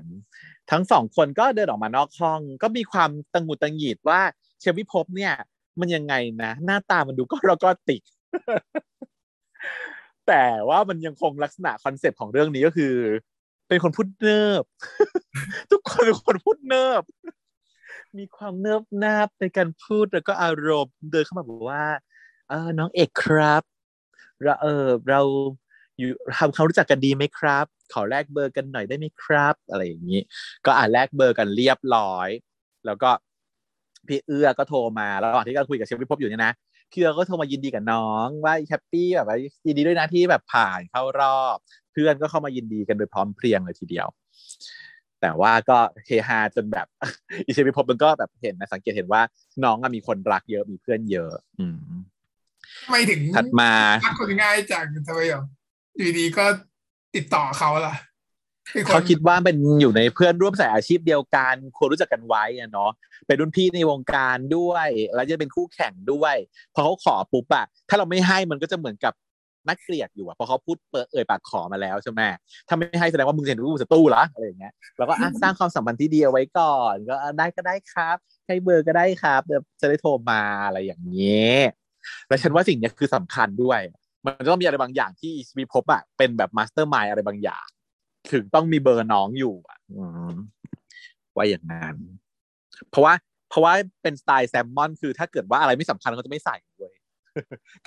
ทั้งสองคนก็เดินออกมานอกห้อง ก็มีความตังหุตังหงิดว่าเชฟวิภพเนี่ย มันยังไงนะ หน้าตามันดูก็รก็ติกแต่ว่ามันยังคงลักษณะคอนเซปต์ของเรื่องนี้ก็คือ เป็นคนพูดเนิบ ทุกคนเป็นคนพูดเนิบ มีความเนิบนาบในการพูดแล้วก็อารมณ์เดินเข้ามาบอกว่าเออน้องเอกครับเราเออเราอยู่ทำความรู้จักกันดีไหมครับ ขอแลกเบอร์กันหน่อยได้ไหมครับ อะไรอย่างนี้ ก็อ่านแลกเบอร์กันเรียบร้อย แล้วก็พี่เอื้อก็โทรมาระหว่างที่กำลังคุยกับเชฟวิภพอยู่เนี่ยนะพี่เอื้อก็โทรมายินดีกับน้องว่า happy แบบว่ายินดีด้วยนะที่แบบผ่านเข้ารอบ เพื่อนก็เข้ามายินดีกันโดยพร้อมเพรียงเลยทีเดียว แต่ว่าก็เฮฮาจนแบบอีเชฟวิภพมันก็แบบเห็นนะสังเกตเห็นว่าน้องมีคนรักเยอะมีเพื่อนเยอะ อืมไม่ถึงถัดมารักคนง่ายจังทำไมแบบอยู่ดีก็ติดต่อเขาล่ะเขาคิดว่าเป็นอยู่ในเพื่อนร่วมสายอาชีพเดียวกันควรรู้จักกันไว้อะเนาะเป็นรุ่นพี่ในวงการด้วย แล้วจะเป็นคู่แข่งด้วย พอเขาขอปุ๊บอะถ้าเราไม่ให้มันก็จะเหมือนกับ นักเกลียดอยู่อะเพราะเขาพูดเปิดเอ่ยปากขอมาแล้วใช่ไหมถ้าไม่ให้แสดงว่ามึงเห็นรูปศัตรูละอะไรอย่างเงี้ยแล้วก็สร้างความสัมพันธ์ที่ดีเอาไว้ก่อน ก็ได้ก็ได้ครับให้เบอร์ก็ได้ครับเดี๋ยวจะได้โทรมาอะไรอย่างเงี้ยแล้วฉันว่าสิ่งนี้คือสำคัญด้วย มันต้องมีอะไรบางอย่างที่วิภพอะเป็นแบบ mastermind อะไรบางอย่าง ถึงต้องมีเบอร์น้องอยู่อะว่าอย่างนั้น เพราะว่า เพราะว่าเป็นสไตล์ Sammon คือถ้าเกิดว่าอะไรไม่สำคัญเขาจะไม่ใส่เลย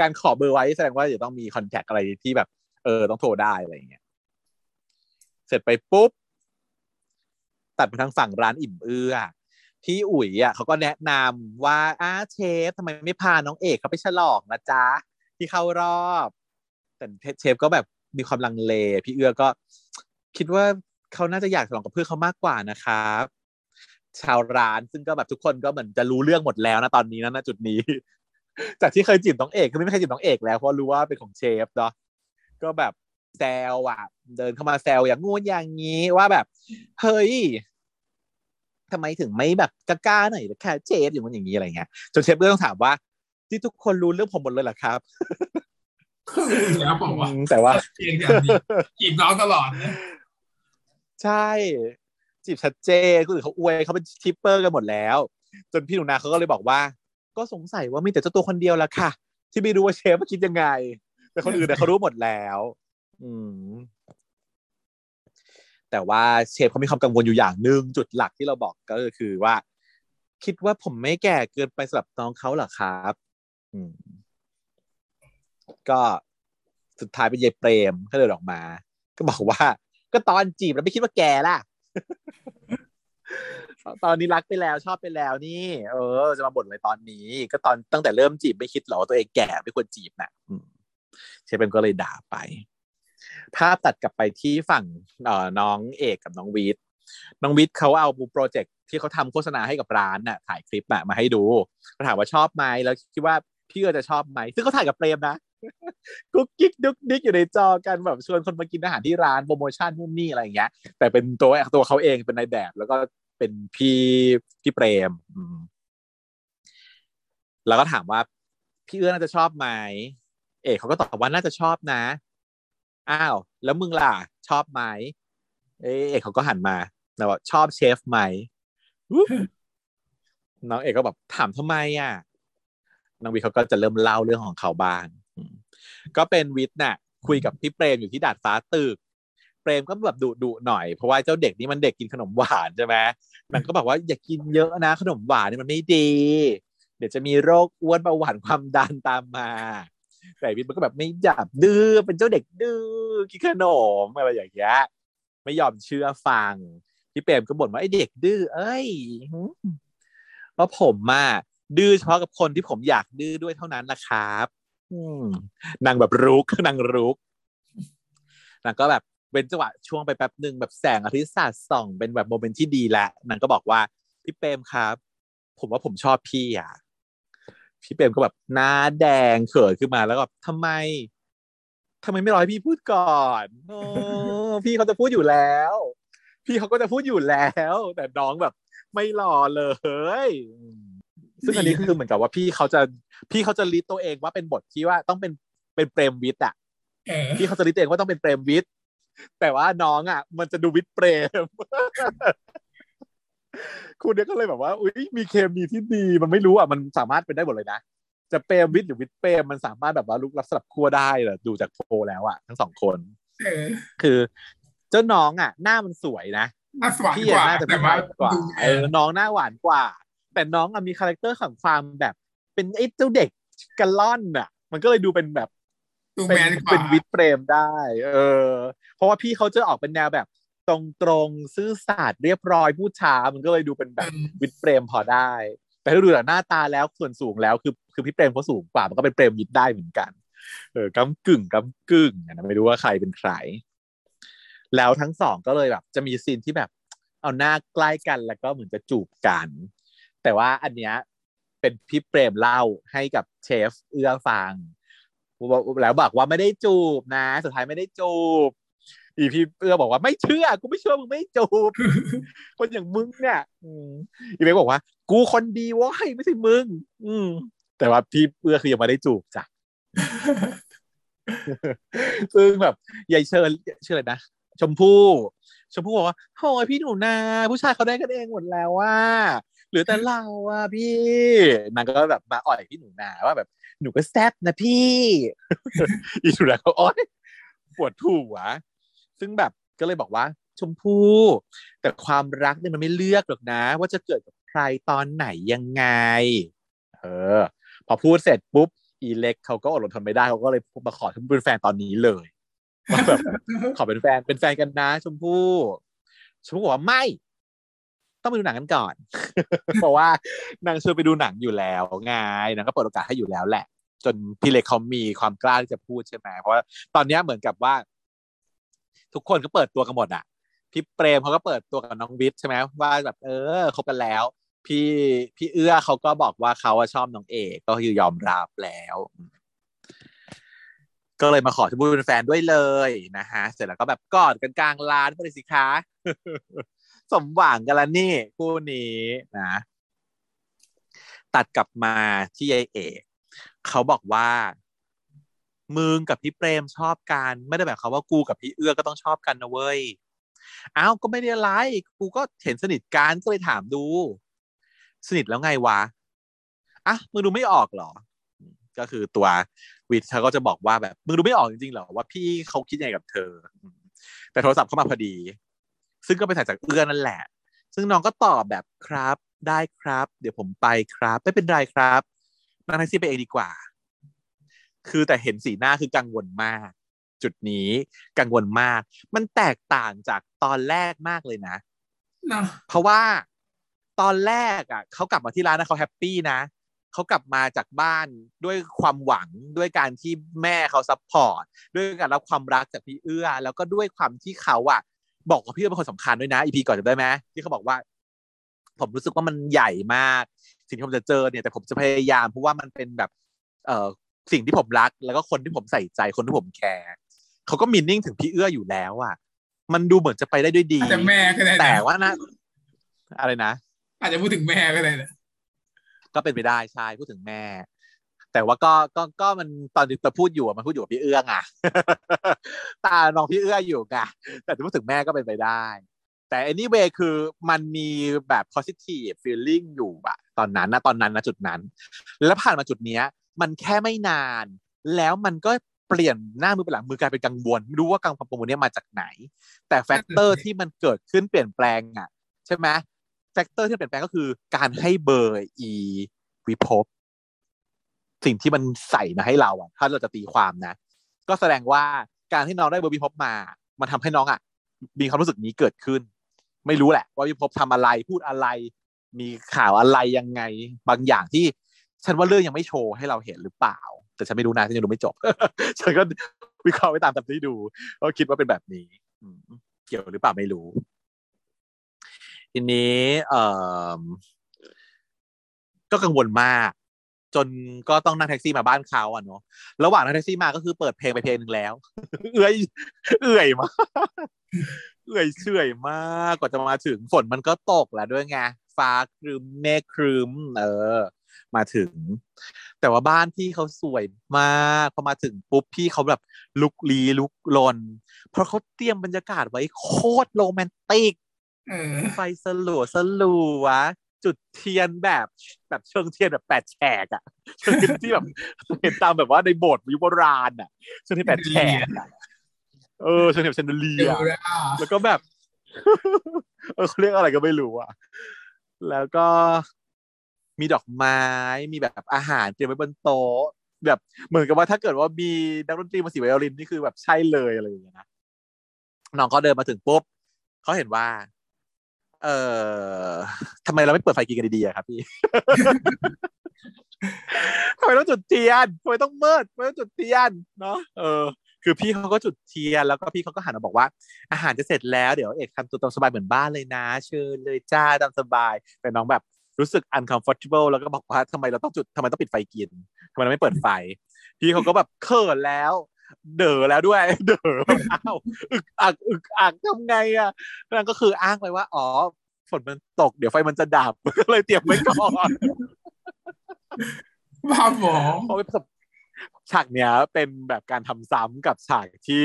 การขอเบอร์ไว้แสดงว่าจะต้องมี contact อะไรที่แบบ เออ ต้องโทรได้อะไรอย่างเงี้ยเสร็จไปปุ๊บ ตัดไปทางฝั่งร้านอิ่มเอื้อพี่อุ๋ยอะเขาก็แนะนำว่าอ้าเชฟทำไมไม่พาน้องเอกเขาไปฉลองนะจ๊ะที่เข้ารอบ แต่เชฟก็แบบมีความลังเล พี่เอื้อก็ คิดว่าเขาน่าจะอยากฉลองกับเพื่อนเขามากกว่านะครับชาวร้านซึ่งก็แบบทุกคนก็เหมือนจะรู้เรื่องหมดแล้วนะตอนนี้นะณจุดนี้ จากที่เคยจีบน้องเอกคือไม่มีใครจีบน้องเอกแล้วเพราะรู้ว่าเป็นของเชฟเนาะก็แบบแซวอะ เดินเข้ามาแซวอย่างงูนอย่างนี้ว่าแบบ เฮ้ยทำไมถึงไม่แบบกล้าๆหน่อยแค่เชฟอย่างนู้นอย่างนี้อะไรเงี้ยจนเชฟก็ต้องถามว่า ที่ทุกคนรู้เรื่องผมหมดเลยเหรอครับคือแล้วบอกว่าอืมแต่ว่าเพียงอย่างเดียวจีบน้องตลอดนะใช่ จีบชัดเจนคนอื่นเขาอวยเขาเป็นชิปเปอร์กันหมดแล้ว จนพี่หนูนาเขาก็เลยบอกว่า ก็สงสัยว่ามีแต่เจ้าตัวคนเดียวละค่ะ ที่ไม่รู้ว่าเชฟคิดยังไง แต่คนอื่นเนี่ยเขารู้หมดแล้ว อืม แต่ว่าเชฟเขามีความกังวลอยู่อย่างหนึ่งจุดหลักที่เราบอกก็คือว่า คิดว่าผมไม่แก่เกินไปสำหรับน้องเขาเหรอครับ อืม ก็สุดท้ายเป็นยายเปรมก็เดินออกมา ก็บอกว่า ก็ตอนจีบแล้วไม่คิดว่าแก่ล่ะ ตอนนี้รักไปแล้วชอบไปแล้วนี่ เออ จะมาบ่นอะไรตอนนี้ ก็ตอนตั้งแต่เริ่มจีบไม่คิดหรอว่าตัวเองแก่ไม่ควรจีบนะอืมเชฟเปรมก็เลยด่าไป ภาพตัดกลับไปที่ฝั่งเออน้องเอกกับน้องวิทย์น้องวิทย์เขาเอา project ที่เขาทำโฆษณาให้กับร้านน่ะ ถ่ายคลิปน่ะมาให้ดูเขาถามว่าชอบไหมแล้วคิดว่าพี่เอื้อจะชอบไหม ซึ่งเขาถ่ายกับเปรมนะกุ๊กกิ๊กดุ๊กดิกอยู่ในจอกันแบบชวนคนมากินอาหารที่ร้านโปรโมชั่นนู่นนี่อะไรอย่างเงี้ย แต่เป็นตัวตัวเขาเองเป็นนายแบบ แล้วก็ เป็นพี่พี่เปรมอืมแล้วก็ถามว่า พี่เอื้อน่าจะชอบไหมเอกเขาก็ตอบว่าน่าจะชอบนะ อ้าว แล้วมึงล่ะ ชอบไหมเอกเขาก็หันมาแล้วบอกชอบเชฟไหมน้องเอกก็แบบถามทำไมอะน้องวิเขาก็จะเริ่มเล่าเรื่องของเขาบ้างก็เป็นวิทย์น่ะ คุยกับพี่เปรมอยู่ที่ดาดฟ้าตึก เปรมก็แบบดุดุๆหน่อยเพราะว่าเจ้าเด็กนี่มันเด็กกินขนมหวานใช่ไหมมันก็บอกว่าอย่ากินเยอะนะขนมหวานนี่มันไม่ดี เดี๋ยวจะมีโรคอ้วนเบาหวานความดันตามมา แต่วิทย์มันก็แบบไม่จับดื้อเป็นเจ้าเด็กดื้อกินขนมอะไรอย่างเงี้ยไม่ยอมเชื่อฟังพี่เปรมก็บ่นว่าไอ้เด็กดื้อเอ้ยหืมเพราะผมมาดื้อเฉพาะกับคนที่ผมอยากดื้อด้วยเท่านั้นละครับอืมนางแบบรุกนางรุกนางก็แบบ เป็นจังหวะช่วงไปแป๊บหนึ่งแบบแสงอาทิตย์สาดส่อง เป็นแบบโมเมนต์ที่ดีแล้วนางก็บอกว่าพี่เปรมครับ ผมว่าผมชอบพี่อะพี่เปรมก็แบบหน้าแดงเขินขึ้นมาแล้วก็แบบทำไมทำไมไม่รอให้พี่พูดก่อนโอ้พี่เขาจะพูดอยู่แล้ว พี่เขาก็จะพูดอยู่แล้ว แต่น้องแบบ ไม่รอเลยอืมซึ่งอันนี้คือเหมือนกับว่าพี่เขาจะพี่เขาจะ list ตัวเองว่าเป็นบทที่ว่าต้องเป็นเป็นเปรมวิทย์อะเออพี่เขาจะ list ตัวเองว่าต้องเป็นเปรมวิทย์ แต่ว่าน้องอะ มันจะดูวิทย์เปรมคุณเนี่ยก็เลยแบบว่า อุ้ยมีเคมีที่ดี มันไม่รู้อะ มันสามารถเป็นได้หมดเลยนะ จะเปรมวิทย์หรือวิทย์เปรมมันสามารถแบบว่ารุกรับสลับขั้วได้เหรอดูจากโพลแล้วอะทั้งสองคนเออคือ เจ้าน้องอะ หน้ามันสวยนะหน้าหวานพี่กว่าอะน่าจะแต่พี่ว่าชายกว่าดูเออน้องหน้าหวานกว่า แต่น้องอะมี character ของความแบบ เป็นไอ้เจ้าเด็กกะล่อนอะ มันก็เลยดูเป็นแบบ ดูเป็นแมนกว่าเป็นวิทย์เปรมได้ เออ เพราะว่าพี่เขาจะออกเป็นแนวแบบ ตรงตรงๆซื่อสัตย์เรียบร้อยพูดช้ามันก็เลยดูเป็นแบบอืมวิทย์เปรมพอได้ แต่ถ้าดูจากหน้าตาแล้วส่วนสูงแล้วคือคือพี่เปรมเขาสูงกว่ามันก็เป็นเปรมวิทย์ได้เหมือนกัน เออกำกึ่งกำกึ่งอะนะไม่รู้ว่าใครเป็นใคร แล้วทั้งสองก็เลยแบบ จะมีซีนที่แบบ เอาหน้าใกล้กันแล้วก็เหมือนจะจูบกัน แต่ว่าอันเนี้ยเป็นพี่เปรมเล่าให้กับเชฟเอื้อฟัง แล้วบอกว่าไม่ได้จูบนะ สุดท้ายไม่ได้จูบ อีพี่เอื้อบอกว่าไม่เชื่อ กูไม่เชื่อมึงไม่จูบ คนอย่างมึงเนี่ยอีเบกบอกว่า กูคนดีว้ยไม่ใช่มึง อืม แต่ว่าพี่เอื้อคือยังไม่ได้จูบจ้ะซึ่งแบบยายเชิญเชิญนะชมพู่ชมพู่บอกว่าโอ้ยพี่หนูนา ผู้ชายเขาได้กันเองหมดแล้วว่าหรือแต่เราอะพี่นางก็แบบมาอ่อยพี่หนูนาว่าแบบ หนูก็แซ่บนะพี่ อีหนูนาก็โอ๊ยปวดหัวซึ่งแบบก็เลยบอกว่า ชมพู่แต่ความรักเนี่ยมันไม่เลือกหรอกนะ ว่าจะเกิดกับใครตอนไหนยังไง เออ พอพูดเสร็จปุ๊บอีเล็กเขาก็อดรนทนไม่ได้เขาก็เลยมาขอเป็นแฟนตอนนี้เลยว่าแบบขอเป็นแฟนเป็นแฟนกันนะ ชมพู่ชมพู่บอกว่าไม่ ต้องไปดูหนังกันก่อน เพราะว่านางชวนไปดูหนังอยู่แล้วไงนางก็เปิดโอกาสให้อยู่แล้วแหละ จนพี่เล็กเขามีความกล้าที่จะพูดใช่ไหมเพราะว่าตอนนี้เหมือนกับว่า ทุกคนก็เปิดตัวกันหมดอะพี่เปรมเขาก็เปิดตัวกับน้องวิทใช่ไหมว่าแบบเออคบกันแล้ว พี่พี่เอื้อเขาก็บอกว่าเขาชอบน้องเอกก็คือยอมรับแล้ว ก็เลยมาขอชมพู่เป็นแฟนด้วยเลยนะฮะ เสร็จแล้วก็แบบกอดกันกลางร้านไปเลยสิคะ สมหวังกันแล้วนี่คู่นี้นะ ตัดกลับมาที่ยายเอกเขาบอกว่า มึงกับพี่เปรมชอบกันไม่ได้แบบเขาว่ากูกับพี่เอื้อก็ต้องชอบกันนะเว้ยอ้าวก็ไม่ได้ไรกูก็เห็นสนิทกันก็เลยถามดู สนิทแล้วไงวะอะมึงดูไม่ออกเหรอ ก็คือตัววิทย์เขาก็จะบอกว่าแบบมึงดูไม่ออกจริงๆเหรอว่าพี่เขาคิดยังไงกับเธอ แต่โทรศัพท์เข้ามาพอดี ซึ่งก็ไปถ่ายจากเอื้อนั่นแหละ ซึ่งน้องก็ตอบแบบครับได้ครับ เดี๋ยวผมไปครับ ไม่เป็นไรครับนั่งแท็กซี่ไปเองดีกว่า คือแต่เห็นสีหน้าคือกังวลมาก จุดนี้กังวลมาก มันแตกต่างจากตอนแรกมากเลยนะเนาะเพราะว่าตอนแรกอะเขากลับมาที่ร้านนะเขา happy นะเขากลับมาจากบ้านด้วยความหวังด้วยการที่แม่เขา support ด้วยการรับความรักจากพี่เอื้อ แล้วก็ด้วยความที่เขาอะ บอกว่าพี่เอื้อเป็นคนสำคัญด้วยนะ EP ก่อนจำได้ไหมที่เขาบอกว่า ผมรู้สึกว่ามันใหญ่มาก สิ่งที่ผมจะเจอเนี่ยแต่ผมจะพยายามเพราะว่ามันเป็นแบบ เอ่อสิ่งที่ผมรัก แล้วก็คนที่ผมใส่ใจคนที่ผมแคร์เขาก็มินนิ่งถึงพี่เอื้ออยู่แล้วอะมันดูเหมือนจะไปได้ด้วยดีอาจจะแม่ก็ได้นะแต่ว่านะอะไรนะอาจจะพูดถึงแม่ก็ได้นะก็เป็นไปได้ใช่พูดถึงแม่ แต่ว่าก็ก็ก็มันตอนที่เราพูดอยู่อะมันพูดอยู่กับพี่เอื้องอะตาน้องพี่เอื้ออยู่ไงแต่จะพูดถึงแม่ก็เป็นไปได้ แต่ anyway คือมันมีแบบ positive feeling อยู่อะตอนนั้นนะตอนนั้นนะจุดนั้น แล้วผ่านมาจุดเนี้ย มันแค่ไม่นาน แล้วมันก็เปลี่ยนหน้ามือเป็นหลังมือกลายเป็นกังวลไม่รู้ว่ากังวลกังวลเนี้ยมาจากไหน แต่ factor ที่มันเกิดขึ้นเปลี่ยนแปลงอะใช่ไหม factor ที่เปลี่ยนแปลงก็คือการให้เบอร์อีวิภพ สิ่งที่มันใส่มาให้เราอะถ้าเราจะตีความนะ ก็แสดงว่าการที่น้องได้เบอร์วิภพมา มันทำให้น้องอะมีความรู้สึกนี้เกิดขึ้น ไม่รู้แหละ ว่าวิภพทำอะไรพูดอะไร มีข่าวอะไรยังไง บางอย่างที่ฉันว่าเรื่องยังไม่โชว์ให้เราเห็นหรือเปล่า แต่ฉันไม่รู้นะฉันยังดูไม่จบ ฉันก็วิเคราะห์ไปตามตามที่ดูก็คิดว่าเป็นแบบนี้อเกี่ยวหรือเปล่าไม่รู้ ทีนี้ เออก็กังวลมาก จนก็ต้องนั่งแท็กซี่มาบ้านเขาอะเนาะระหว่างนั่งแท็กซี่มาก็คือเปิดเพลงไปเพลงหนึ่งแล้ว เอื่อย เอื่อยมากเอื่อยเฉื่อยมากกว่าจะมาถึงฝนมันก็ตกแล้วด้วยไงฟ้าครึมเมฆครึมเออ มาถึง แต่ว่าบ้านพี่เขาสวยมากพอมาถึงปุ๊บพี่เขาแบบลุกลี้ลุกลน เพราะเขาเตรียมบรรยากาศไว้โคตรโรแมนติกเออไฟสลัวสลัว จุดเทียนแบบแบบเชิงเทียนแบบแปดแฉกอะเชิงเทียนที่แบบเห็นตามแบบว่าในโบสถ์ยุคโบราณอะเชิงเทียนแปดแฉกอะเออเชิงเทียน chandelier เดี๋ยวแล้วอะแล้วก็แบบเออเขาเรียกอะไรก็ไม่รู้อะแล้วก็มีดอกไม้มีแบบอาหารเตรียมไว้บนโต๊ะแบบเหมือนกับว่าถ้าเกิดว่ามีนักดนตรีมาสีไวโอลินนี่คือแบบใช่เลยอะไรอย่างเงี้ยนะน้องก็เดินมาถึงปุ๊บเขาเห็นว่า เอ่อทำไมเราไม่เปิดไฟกินกันดีๆครับพี่ทำไมต้องจุดเทียนทำไมต้องเมืดทำไมต้องจุดเทียนเนาะเออ คือพี่เขาก็จุดเทียนแล้วก็พี่เขาก็หันมาบอกว่า อาหารจะเสร็จแล้วเดี๋ยวเอกทำตัวตามสบายเหมือนบ้านเลยนะ เชิญเลยจ้าตามสบาย แต่น้องแบบรู้สึก uncomfortable แล้วก็บอกว่าทำไมเราต้องจุดทำไมต้องปิดไฟกินทำไมเราไม่เปิดไฟ พี่เขาก็แบบเขินแล้ว เด๋อแล้วด้วย เด๋ออ้าวอึกอักอึกอักทำไงอะนั่นก็คืออ้างไปว่า อ๋อฝนมันตกเดี๋ยวไฟมันจะดับก็เลยเตรียมไว้ก่อนบ้าบอเพราะว่าฉากเนี้ยเป็นแบบการทำซ้ำกับฉากที่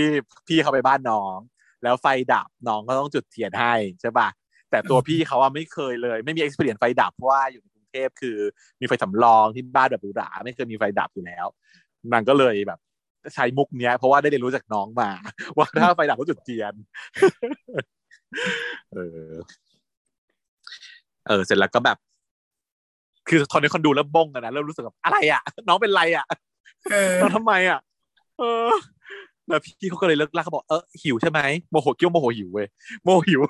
พี่เขาไปบ้านน้อง แล้วไฟดับน้องก็ต้องจุดเทียนให้ใช่ปะแต่ตัวพี่เขาอะไม่เคยเลย ไม่มี experience ไฟดับเพราะว่าอยู่ในกรุงเทพคือ มีไฟสำรองที่บ้านแบบหรูหราไม่เคยมีไฟดับอยู่แล้วนางก็เลยแบบ ใช้มุกเนี้ย เพราะว่าได้เรียนรู้จากน้องมา ว่าถ้าไฟดับก็จุดเทียน เออ เออ เสร็จแล้วก็แบบ คือตอนนี้คนดูแล้วบ้งกันนะเริ่มรู้สึกแบบอะไรอะ น้องเป็นไรอะเออเราทำไมอะ เออแล้วพี่เขาก็เลยเลิกลากเขาบอกเออหิวใช่ไหมโมโหเกี้ยวโมโหหิวเว้ยโมโหหิว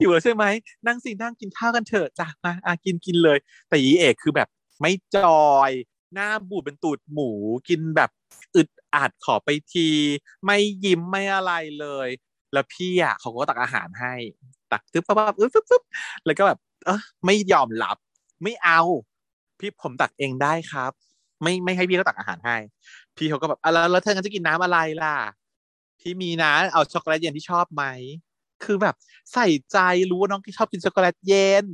หิวแล้วใช่ไหมนั่งสินั่งกินข้าวกันเถอะจ้ะมาอะกินกินเลย แต่ยีเอกคือแบบไม่จอย หน้าบูดเป็นตูดหมูกินแบบอึดอัดขอไปที ไม่ยิ้มไม่อะไรเลย แล้วพี่อะเขาก็ตักอาหารให้ ตักตึ๊บปั๊บปั๊บอึ๊บปึ๊บแล้วก็แบบ เออไม่ยอมรับ ไม่เอา พี่ผมตักเองได้ครับ ไม่ไม่ให้พี่เขาตักอาหารให้ พี่เขาก็แบบอะแล้วแล้วเธอจะกินน้ำอะไรล่ะพี่มีนะ เอาช็อกโกแลตเย็นที่ชอบไหมคือแบบใส่ใจรู้ว่าน้องชอบกินช็อกโกแลตเย็น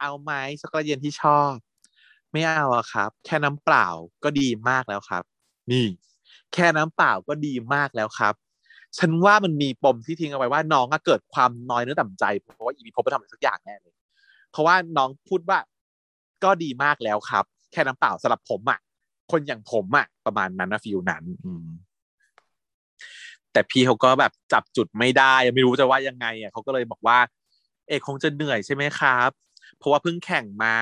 เอาไหมช็อกโกแลตเย็นที่ชอบ ไม่เอาอะครับ แค่น้ำเปล่าก็ดีมากแล้วครับ นี่ แค่น้ำเปล่าก็ดีมากแล้วครับ ฉันว่ามันมีปมที่ทิ้งเอาไว้ว่าน้องอะเกิดความน้อยเนื้อต่ำใจเพราะว่าอีวิภพไปทำอะไรสักอย่างแน่เลยเพราะว่าน้องพูดว่าก็ดีมากแล้วครับ แค่น้ำเปล่าสำหรับผมอะคนอย่างผมอะประมาณนั้นนะฟิลนั้น อืมแต่พี่เขาก็แบบจับจุดไม่ได้ไม่รู้จะว่ายังไงอะเขาก็เลยบอกว่า เอกคงจะเหนื่อยใช่ไหมครับ เพราะว่าเพิ่งแข่งมา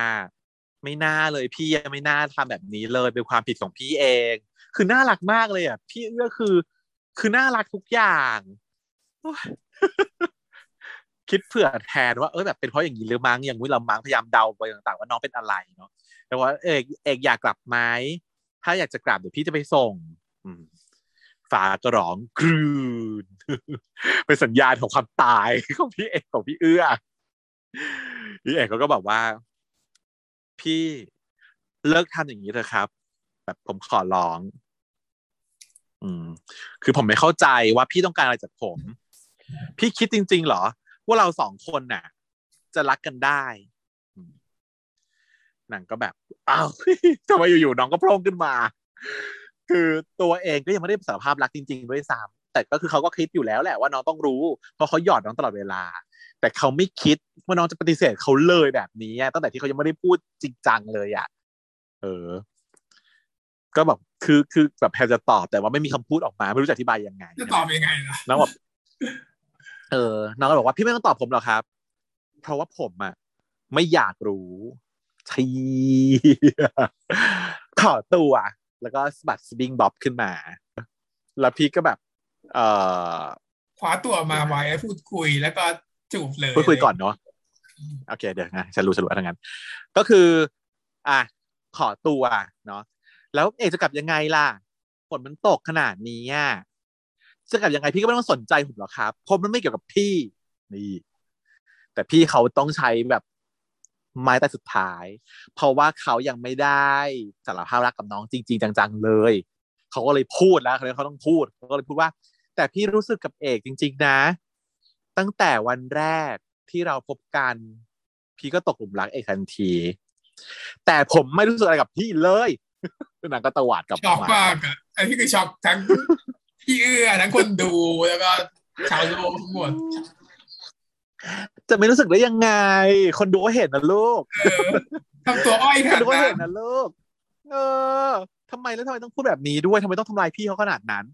ไม่น่าเลยพี่ยังไม่น่าทำแบบนี้เลยเป็นความผิดของพี่เอง คือน่ารักมากเลยอะ พี่เอื้อคือ คือน่ารักทุกอย่าง คิดเผื่อแทนว่าเออแบบเป็นเพราะอย่างนี้หรือมั้งอย่างวิเรามั้งพยายามเดาไปต่างๆ ว่าน้องเป็นอะไรเนาะแต่ว่าเอกเอกอยากกลับไหมถ้าอยากจะกลับเดี๋ยวพี่จะไปส่ง อืมฝากระร้องกรืนเป็นสัญญาณของความตายของพี่เอกของพี่เอื้อพี่เอกเขาก็บอกว่า พี่เลิกทำอย่างนี้เถอะครับ แบบผมขอร้อง อืม คือผมไม่เข้าใจว่าพี่ต้องการอะไรจากผม พี่คิดจริง ๆ เหรอ ว่าเราสองคนน่ะ จะรักกันได้หนังก็แบบอ้าวทำไมอยู่ๆน้องก็โผล่ขึ้นมา คือตัวเองก็ยังไม่ได้สารภาพรักจริง ๆ ด้วยซ้ำแต่ก็คือเขาก็คิดอยู่แล้วแหละว่าน้องต้องรู้ เพราะเขาหยอดน้องตลอดเวลา แต่เขาไม่คิดว่าน้องจะปฏิเสธเขาเลยแบบนี้อะตั้งแต่ที่เขายังไม่ได้พูดจริงจังเลยอะ เออ ก็แบบคือคือแบบแพรจะตอบแต่ว่าไม่มีคำพูดออกมา ไม่รู้จะอธิบายยังไงจะตอบยังไงล่ะน้องบอกเออ น้องก็บอกว่าพี่ไม่ต้องตอบผมหรอกครับ เพราะว่าผมอะไม่อยากรู้ทีขอตัวแล้วก็สะบัดสบิงบ๊อบขึ้นมา แล้วพี่ก็แบบ เออคว้าตัวมาไว้พูดคุยแล้วก็ จูบเลยพูดคุยก่อนเนาะโอเค เดี๋ยวนะฉันรู้ฉันรู้ทั้งนั้น ก็คือ อะขอตัวเนาะแล้วเอกจะกลับยังไงล่ะฝนมันตกขนาดนี้อะจะกลับยังไงพี่ก็ไม่ต้องสนใจผมหรอกครับเพราะมันไม่เกี่ยวกับพี่นี่แต่พี่เขาต้องใช้แบบไม้แต่สุดท้าย เพราะว่าเขายังไม่ได้สารภาพรักกับน้องจริง ๆ จังๆเลย เขาก็เลยพูดแล้วเขาเลยเขาต้องพูดเขาก็เลยพูดว่า แต่พี่รู้สึกกับเอกจริง ๆ นะ ตั้งแต่วันแรกที่เราพบกัน พี่ก็ตกหลุมรักเอกทันที แต่ผมไม่รู้สึกอะไรกับพี่เลยนางก็ตวาดกลับช็อกมามากอะอันนี้คือช็อกทั้งพี่เอื้อทั้งคนดูแล้วก็ชาวโลกทั้งหมดจะไม่รู้สึกได้ยังไง คนดูก็เห็นนะลูกเออทำตัวอ้อยคขนนาดูดก็นั้เห็นนนะลูก เออทำไมแล้วทำไมต้องพูดแบบนี้ด้วยทำไมต้องทำลายพี่เขาขนาดนั้น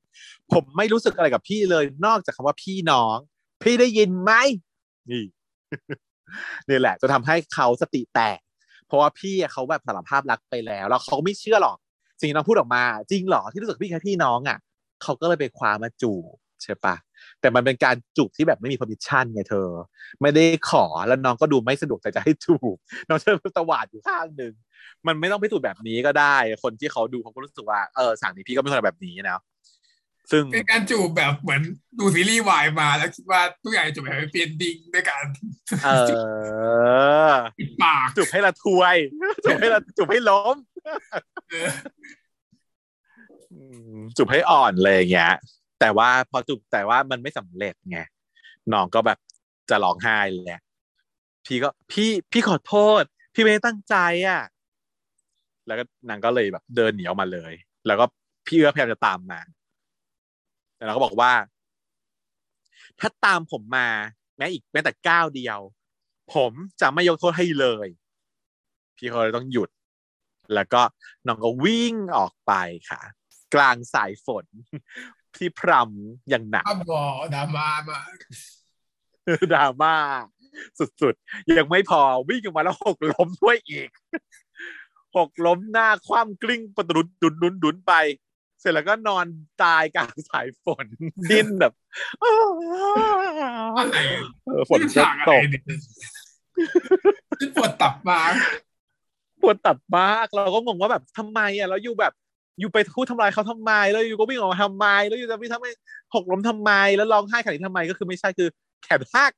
ผมไม่รู้สึกอะไรกับพี่เลย นอกจากคำว่าพี่น้อง พี่ได้ยินไหมนี่นี่แหละ จะทำให้เขาสติแตก เพราะว่าพี่เขาแบบสารภาพรักไปแล้ว แล้วเขาไม่เชื่อหรอก สิ่งที่น้องพูดออกมา จริงเหรอที่รู้สึกพี่แค่พี่น้องอะเขาก็เลยไปคว้ามาจูบใช่ปะแต่มันเป็นการจูบที่แบบไม่มี permission ไงเธอ ไม่ได้ขอแล้วน้องก็ดูไม่สะดวกใจจะให้จูบน้องเธอตวาดอยู่ข้างหนึ่งมันไม่ต้องพิสูจน์แบบนี้ก็ได้ คนที่เขาดูเขาก็รู้สึกว่าเออสั่งนี้พี่ก็ไม่ควรแบบนี้นะ ซึ่งเป็นการจูบแบบเหมือนดูซีรีส์วายมาแล้วคิดว่าทุกอย่างจูบแบบเปลี่ยนดิ้งด้วยการเออปิดปากจูบให้ละทวยจูบให้ละจูบให้ล้มเอออืมจูบให้อ่อนเลยอย่างเงี้ย แต่ว่าพอจูบแต่ว่ามันไม่สำเร็จไงน้องก็แบบจะร้องไห้เลยอะพี่ก็พี่พี่ขอโทษ พี่ไม่ได้ตั้งใจอะ แล้วก็นางก็เลยแบบเดินหนีออกมาเลย แล้วก็พี่เอื้อพยายามจะตามมา แต่เราก็บอกว่า ถ้าตามผมมา แม้อีกแม้แต่ก้าวเดียว ผมจะไม่ยกโทษให้เลย พี่เขาเลยต้องหยุด แล้วก็น้องก็วิ่งออกไปค่ะ กลางสายฝนที่พรำอย่างหนักอ้าวบอดราม่ามากดราม่าสุดๆ ยังไม่พอวิ่งออกมาแล้วหกล้มด้วยอีกหกล้มหน้าคว่ำกลิ้งประดุนดุนดุนดุนไปเสร็จแล้วก็นอนตายกลางสายฝน ดิ้นแบบอะไรเออฝนนี่ก็ฉากอะตไรกเนี่ยฉันปวดตับมากปวดตับมากเราก็งงว่าแบบทำไมอะแล้วอยู่แบบอยู่ไปพูดทำลายเขาทำไม แล้วอยู่ก็วิ่งออกมาทำไม แล้วอยู่จะวิ่งทำไมหกล้มทำไม แล้วร้องไห้ขนาดนี้ทำไมก็คือไม่ใช่คือแขนหัก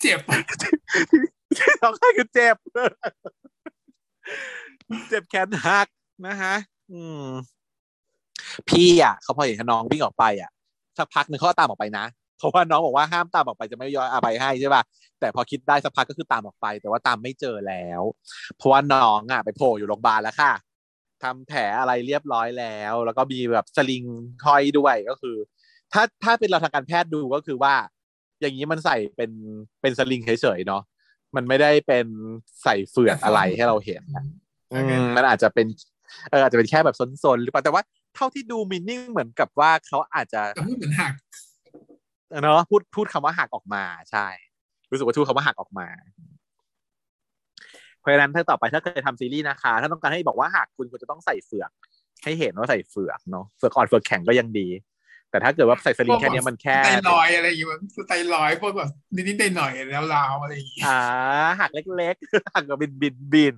เจ็บร้องไห้คือเจ็บ เจ็บแขนหักนะฮะ อืม พี่อะเขาพอเห็นน้องวิ่งออกไปอะสักพักหนึ่งเขาก็ตามออกไปนะเพราะว่าน้องบอกว่าห้ามตามออกไปจะไม่ย้อยอภัยให้ใช่ป่ะแต่พอคิดได้สักพักก็คือตามออกไป แต่ว่าตามไม่เจอแล้ว เพราะว่าน้องอะไปโผล่อยู่โรงพยาบาลแล้วค่ะทำแผลอะไรเรียบร้อยแล้ว แล้วก็มีแบบสลิงห้อยด้วยก็คือ ถ้าถ้าเป็นเราทางการแพทย์ดูก็คือว่า อย่างนี้มันใส่เป็นเป็นสลิงเฉยๆเนาะมันไม่ได้เป็นใส่เฟือกอะไรให้เราเห็นนะอืมมันอาจจะเป็น เอออาจจะเป็นแค่แบบซนๆหรือเปล่าแต่ว่าเท่าที่ดูมินนิ่งเหมือนกับว่าเขาอาจจะแต่พูดเหมือนหักเนาะพูดพูดคำว่าหักออกมาใช่ รู้สึกว่าพูดคำว่าหักออกมาเพราะฉะนั้นถ้าต่อไปถ้าเคยทำซีรีส์นะคะ ถ้าต้องการให้บอกว่าหักคุณควรจะต้องใส่เฟือก ให้เห็นว่าใส่เฟือกเนาะเฟือกอ่อนเฟือกแข็งก็ยังดี แต่ถ้าเกิดว่าใส่สลิงแค่เนี้ยมันแค่ไตรอยด์อะไรอย่างเงี้ยไตรอยด์พวกแบบนิดๆหน่อยๆแล้วราวๆอะไรอย่างเงี้ยอ่าหักเล็กๆหักแบบบินบินบิน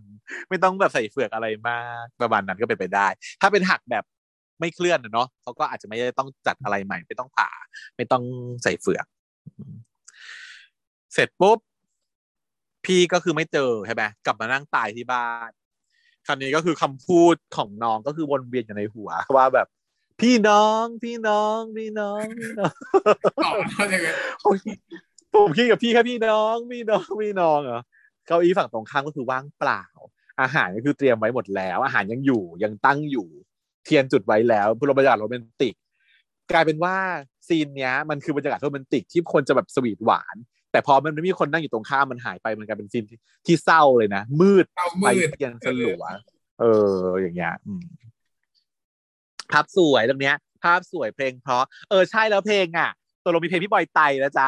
ไม่ต้องแบบใส่เฟือกอะไรมากประมาณนั้นก็เป็นไปได้ ถ้าเป็นหักแบบไม่เคลื่อนน่ะเนาะเขาก็อาจจะไม่ได้ต้องจัดอะไรใหม่ ไม่ต้องผ่า ไม่ต้องใส่เฟือก เสร็จปุ๊บ พี่ก็คือไม่เจอใช่ไหมกลับมานั่งตายที่บ้านคำนี้ก็คือคำพูดของน้องก็คือวนเวียนอยู่ในหัวว่าแบบ พี่น้องพี่น้องพี่น้องพี่น้องต่ออะไรเงี้ยผมคิดกับพี่แค่พี่น้องพี่น้องพี่น้องเหรอเก้าอี้ฝั่งตรงข้ามก็คือว่างเปล่า อาหารก็คือเตรียมไว้หมดแล้ว อาหารยังอยู่ยังตั้งอยู่ เทียนจุดไว้แล้วบรรยากาศโรแมนติก กลายเป็นว่าซีนเนี้ยมันคือบรรยากาศโรแมนติกที่คนจะแบบสวีทหวาน แต่พอมันไม่มีคนนั่งอยู่ตรงข้ามมันหายไปมันกลายเป็นซีนที่ที่เศร้าเลยนะมืดเตาไฟมืดเทียนสลัวเอออย่างเงี้ยอืม ภาพสวยตรงเนี้ย ภาพสวยเพลงเพราะ เออใช่แล้วเพลงอะตัวลงมีเพลงพี่บอยไตแล้วจ้ะ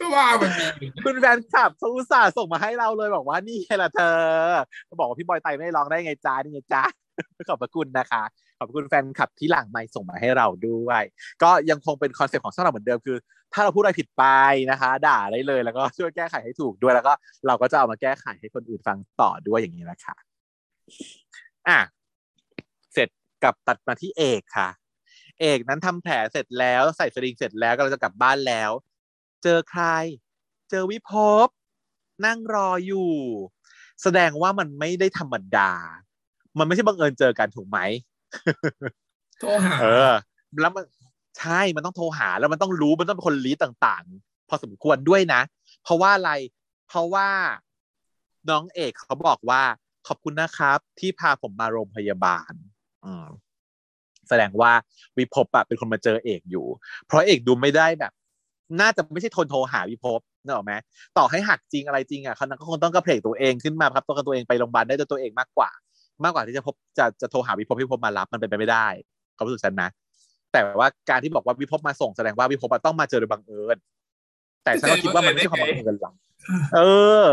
ก็ว่ามันมีอยู่คุณแฟนคลับเขาอุตส่าห์ส่งมาให้เราเลยบอกว่านี่ไงล่ะเธอบอกว่าพี่บอยไตไม่ร้องได้ไงจ้านี่ไงจ้าขอบพระคุณนะคะ ขอบคุณแฟนคลับที่หลังไมค์ส่งมาให้เราด้วย ก็ยังคงเป็นคอนเซ็ปต์ของช่องเราเหมือนเดิมคือ ถ้าเราพูดอะไรผิดไปนะคะ ด่าได้เลย แล้วก็ช่วยแก้ไขให้ถูกด้วยแล้วก็เราก็จะเอามาแก้ไขให้คนอื่นฟังต่อด้วยอย่างนี้นะคะอะเสร็จ กลับตัดมาที่เอกค่ะ เอกนั้นทำแผลเสร็จแล้วใส่สลิงเสร็จแล้วก็เราจะกลับบ้านแล้ว เจอใคร เจอวิภพนั่งรออยู่ แสดงว่ามันไม่ได้ธรรมดา มันไม่ใช่บังเอิญเจอกันถูกไหมโทรหาเออ แล้วมันใช่มันต้องโทรหาแล้วมันต้องรู้มันต้องเป็นคนลีดต่างๆ พอสมควรด้วยนะ เพราะว่าอะไร เพราะว่าน้องเอกเขาบอกว่าขอบคุณนะครับ ที่พาผมมาโรงพยาบาล อืมแสดงว่าวิภพอะเป็นคนมาเจอเอกอยู่ เพราะเอกดูไม่ได้แบบ น่าจะไม่ใช่ทนโทรหาวิภพนึกออกไหมต่อให้หักจริงอะไรจริงอะเขาก็คงต้องกระเพกตัวเองขึ้นมาครับตัวกันตัวเองไปโรงพยาบาลได้ด้วยตัวเองมากกว่า มากกว่าที่จะพบจะจะโทรหาวิภพให้วิภพมารับมันเป็นไปไม่ได้เขารู้สึกฉันนะแต่ว่าการที่บอกว่าวิภพมาส่งแสดงว่าวิภพต้องมาเจอโดยบังเอิญแต่ฉันก็คิดว่ามันไม่ใช่ความบังเอิญหรอกเออ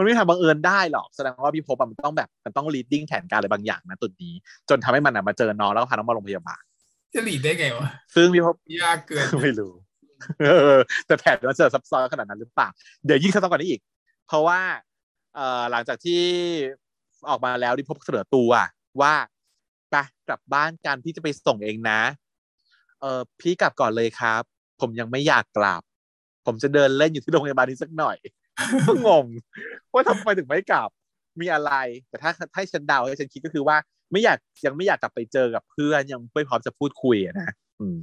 มันไม่ทำบังเอิญได้หรอกแสดงว่าวิภพอะมันต้องแบบมันต้อง leading แผนการอะไรบางอย่างนะตัวนี้ จนทำให้มันอะมาเจอน้องแล้วก็พาน้องมาโรงพยาบาลจะหลีดได้ไงวะซึ่งวิภพยากเกินไม่รู้เออแต่แผนมันจะซับซ้อนขนาดนั้นหรือเปล่าเดี๋ยวยิ่งซับซ้อนกว่านี้อีก เพราะว่าเอ่อหลังจากที่ออกมาแล้วที่พบเสนอตัวว่าไปกลับบ้านกันพี่จะไปส่งเองนะ เออพี่กลับก่อนเลยครับ ผมยังไม่อยากกลับ ผมจะเดินเล่นอยู่ที่โรงพยาบาลนี้สักหน่อย ก็งงว่าทำไมถึงไม่กลับมีอะไร แต่ถ้าให้ฉันเดาให้ฉันคิดก็คือว่าไม่อยากยังไม่อยากกลับไปเจอกับเพื่อนยังไม่พร้อมจะพูดคุยนะอืม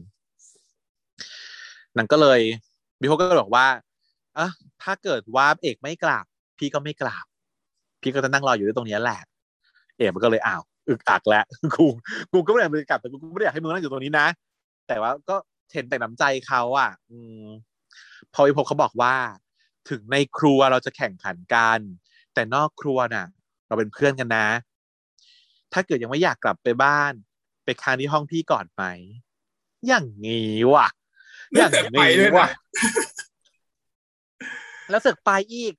นันก็เลยบิโฮก็บอกว่าอะถ้าเกิดว่าเอกไม่กลับ พี่ก็ไม่กลับ พี่ก็จะนั่งรออยู่ที่ตรงนี้แหละ เอกมันก็เลยอ้าวอึกอักแล้วกูกูก็ไม่อยากไปกลับแต่กูไม่ได้อยากให้มึงนั่งอยู่ตรงนี้นะ แต่ว่าก็เห็นแต่น้ำใจเขาอะ อืมพอวิภพเขาบอกว่า ถึงในครัวเราจะแข่งขันกัน แต่นอกครัวน่ะ เราเป็นเพื่อนกันนะ ถ้าเกิดยังไม่อยากกลับไปบ้าน ไปค้างที่ห้องพี่ก่อนไหมอย่างงี้ว่ะ อย่างแต่ไปนี้ด้วยว่ะนะแล้วเสือกไปอีก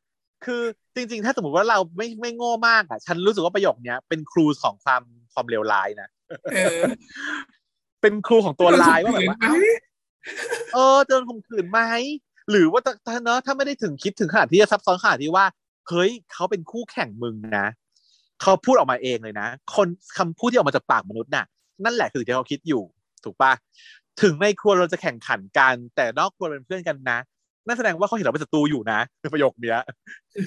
คือจริง ๆ ถ้าสมมติว่าเราไม่ไม่โง่มากอะ ฉันรู้สึกว่าประโยคเนี้ยเป็นครูของความคความเลวร้ายนะเออเป็นครูของตัวร้ายว่าแบบว่า เอ้ยเออเดินข่มขืนไหม หรือว่าถ้าเนอะถ้าไม่ได้ถึงคิดถึงขนาดที่จะซับซ้อนขนาดที่ว่า เฮ้ยเขาเป็นคู่แข่งมึงนะเขาพูดออกมาเองเลยนะ คนคำพูดที่ออกมาจากปากมนุษย์น่ะ นั่นแหละคือสิ่งที่เขาคิดอยู่ ถูกปะถึงในครัวเราจะแข่งขันกัน แต่นอกครัวเป็นเพื่อนกันนะนั่นแสดงว่าเขาเห็นเราเป็นศัตรูอยู่นะประโยคเนี้ย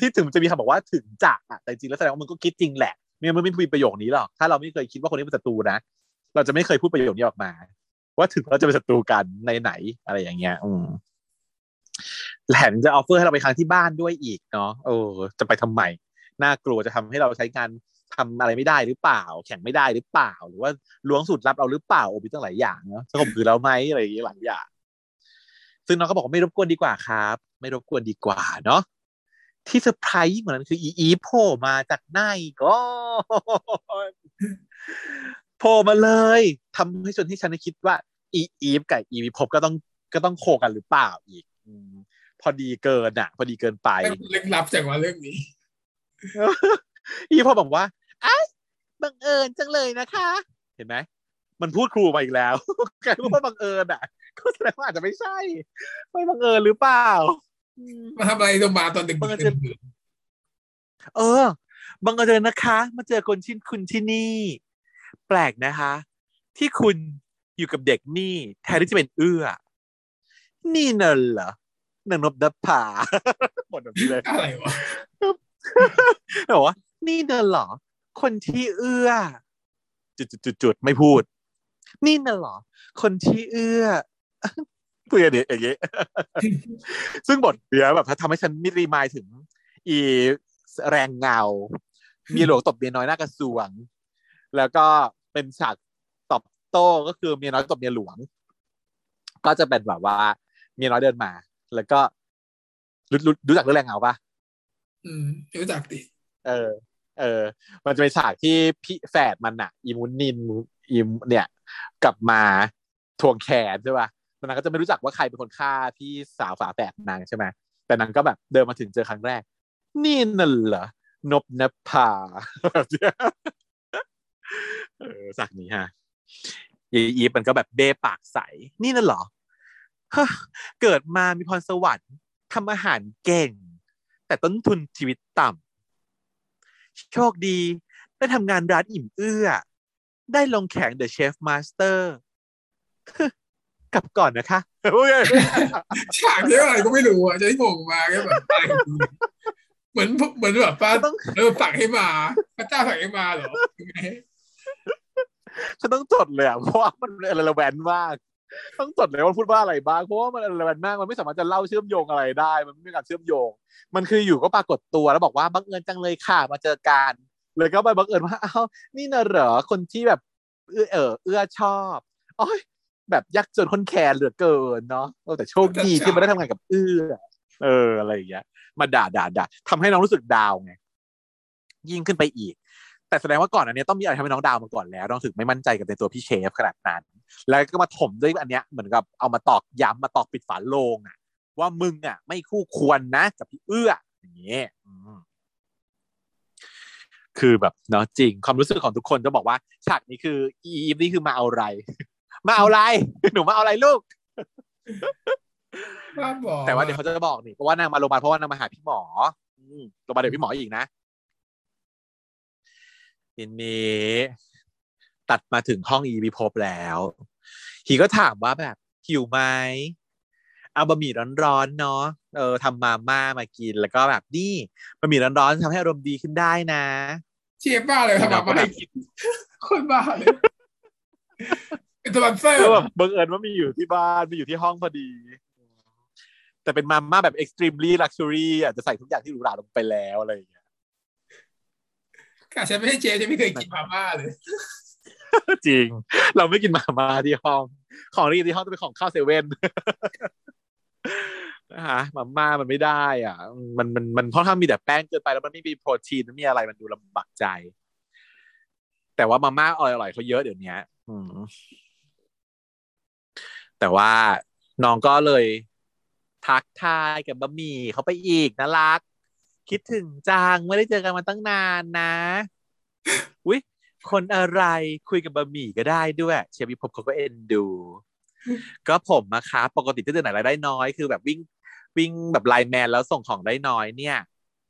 ที่ถึงจะมีคำบอกว่าถึงจะอะแต่จริงแล้วแสดงว่ามึงก็คิดจริงแหละไม่งั้นมึงไม่พูดประโยคนี้หรอกถ้าเราไม่เคยคิดว่าคนนี้เป็นศัตรูนะเราจะไม่เคยพูดประโยคนี้ออกมา ว่าถึงเราจะเป็นศัตรูกันในไหนอะไรอย่างเงี้ย อืม แถมจะ offer ให้เราไปค้างที่บ้านด้วยอีกเนาะเออ จะไปทำไมน่ากลัวจะทำให้เราใช้งานทำอะไรไม่ได้หรือเปล่า แข่งไม่ได้หรือเปล่า หรือว่าล้วงสูตรลับเราหรือเปล่าโอ้มีตั้งหลายอย่างเนาะจะข่มขืนเราไหมอะไรอย่างเงี้ยหลายอย่างซึ่งน้องก็บอกว่าไม่รบกวนดีกว่าครับ ไม่รบกวนดีกว่าเนาะที่เซอร์ไพรส์เหมือนนั้นคืออีอีโผล่มาจากไหนก็โผล่มาเลยทำให้จนที่ฉันคิดว่า อีอีฟกับอีวีพบก็ต้องก็ต้องโคกันหรือเปล่าอีก พอดีเกินอะพอดีเกินไปลึกลับจากว่าเรื่องนี้ อีพอบอกว่าไอ้บังเอิญจังเลยนะคะ เห็นไหมมันพูดครูมาอีกแล้วกลายเป็นว่าบังเอิญอะก็แสดงว่าอาจจะไม่ใช่ไม่บังเอิญหรือเปล่าอืมมาทำอะไรโรงพยาบาลตอนดึกบังเอิญๆดื่นเออ บังเอิญนะคะ มาเจอคนชินคุณที่นี่ แปลกนะคะ ที่คุณอยู่กับเด็กนี่แทนที่จะเป็นเอื้อ นี่น่ะเหรอนางนบดับผาหมดแบบนี้เลยๆอะไรวะบอกว่านี่น่ะเหรอ คนที่เอื้อ จุดจุดจุดจุดไม่พูด นี่น่ะเหรอ คนที่เอื้อพูดอย่างนี้อย่างนี้ซึ่งบทเนี้ยแบบทำให้ฉันมิรีมายถึง อีแรงเงา มีหลวงตบเมียน้อยหน้ากระทรวง แล้วก็เป็นฉากตอบโต้ก็คือเมียน้อยตบเมียหลวง ก็จะเป็นแบบว่า เมียน้อยเดินมา แล้วก็รู้รู้รู้จักเรื่องแรงเงาปะอืมรู้จักดิเออ เออ มันจะเป็นฉากที่พี่แฝดมันอะอีมุนนินอีมเนี่ย กลับมาทวงแขนใช่ป่ะแต่นางก็จะไม่รู้จักว่าใครเป็นคนฆ่าพี่สาวฝาแฝดนางใช่ไหมแต่นางก็แบบเดินมาถึงเจอครั้งแรก นี่น่ะเหรอนบนภาแบบเนี้ยเออฉากนี้ฮะยายอีฟมันก็แบบเบ้ปากใส นี่น่ะเหรอฮะ เกิดมามีพรสวรรค์ทำอาหารเก่ง แต่ต้นทุนชีวิตต่ำโชคดีได้ทำงานร้านอิ่มเอื้อ ได้ลงแข่ง The Chef Master กลับก่อนนะคะฉากที่อะไรก็ไม่รู้อะจะให้งงมาก็แบบอะไรของกูเนี่ยเหมือนเหมือนแบบป้าต้องเออสั่งให้มาพระเจ้าสั่งให้มาเหรอยังไงฉันต้องจดเลยอะเพราะว่ามันเรลแวนมาก ต้องจดเลยว่าพูดว่าอะไรบ้างเพราะว่ามันเรลแวนมากมันไม่สามารถจะเล่าเชื่อมโยงอะไรได้ มันไม่มีการเชื่อมโยง มันคืออยู่ก็ปรากฏตัวแล้วบอกว่าบังเอิญจังเลยค่ะมาเจอกันเลยก็ไปบังเอิญว่าอ้าวนี่น่ะเหรอคนที่แบบเอื้อเออเอื้อชอบโอ้ยแบบยากจนคนแคร์เหลือเกินเนาะเออแต่โชคดีที่ไม่ได้ทำงานกับเอื้อ เอออะไรอย่างเงี้ยมาด่าด่าด่าทำให้น้องรู้สึกดาวไงยิ่งขึ้นไปอีก แต่แสดงว่าก่อนอันเนี้ยต้องมีอะไรทำให้น้องดาวมาก่อนแล้วน้องถึงไม่มั่นใจกับในตัวพี่เชฟขนาดนั้น แล้วก็มาถมด้วยอันเนี้ยเหมือนกับเอามาตอกย้ำมาตอกปิดฝาโลงอะ ว่ามึงอะ ไม่คู่ควรนะกับพี่เอื้ออย่างเงี้ยอืมคือแบบเนาะจริง ความรู้สึกของทุกคนจะบอกว่าฉากนี้คือ อีฟนี่คือมาเอาอะไร มาเอาอะไรหนูมาเอาอะไรลูกบ้าบอกแต่ว่าเดี๋ยวเขาจะบอกนี่เพราะว่านางมาโรงพยาบาลเพราะว่านางมาหาพี่หมออืมโรงพยาบาลเดี๋ยวพี่หมออีกนะ ทีนี้ ตัดมาถึงห้องอีบีพบแล้วฮีก็ถามว่าแบบหิวไหมเอาบะหมี่ร้อนๆเนาะเออทำมาม่ามากินแล้วก็แบบนี่บะหมี่ร้อนๆทำให้อารมณ์ดีขึ้นได้นะ เชฟบ้าเลยทำมาไม่ให้กินคนบ้าเลยเป็นสปอนเซอร์ก็แบบบังเอิญว่ามีอยู่ที่บ้านมีอยู่ที่ห้องพอดี แต่เป็นมาม่าแบบ extremely luxury อะจะใส่ทุกอย่างที่หรูหราลงไปแล้วอะไรอย่างเงี้ย ค่ะฉันไม่ใช่เชฟฉันไม่เคยกินมาม่าเลย จริง เราไม่กินมาม่าที่ห้อง ของที่กินที่ห้องต้องเป็นของข้าวเซเว่นนะฮะมาม่ามันไม่ได้ อะ มันมันมันค่อนข้างมีแต่แป้งเกินไปแล้วมันไม่มีโปรตีนไม่มีอะไรมันดูลำบากใจ แต่ว่ามาม่าอร่อยๆเขาเยอะเดี๋ยวนี้อืมแต่ว่าน้องก็เลยทักทายกับบะหมี่เขาไปอีกน่ารัก คิดถึงจังไม่ได้เจอกันมาตั้งนานนะอุ้ยคนอะไรคุยกับบะหมี่ก็ได้ด้วย เชฟวิภพเขาก็เอ็นดู ก็ผมนะคะปกติที่เดือนไหนรายได้น้อยคือแบบวิ่งวิ่งแบบไลน์แมนแล้วส่งของได้น้อยเนี่ย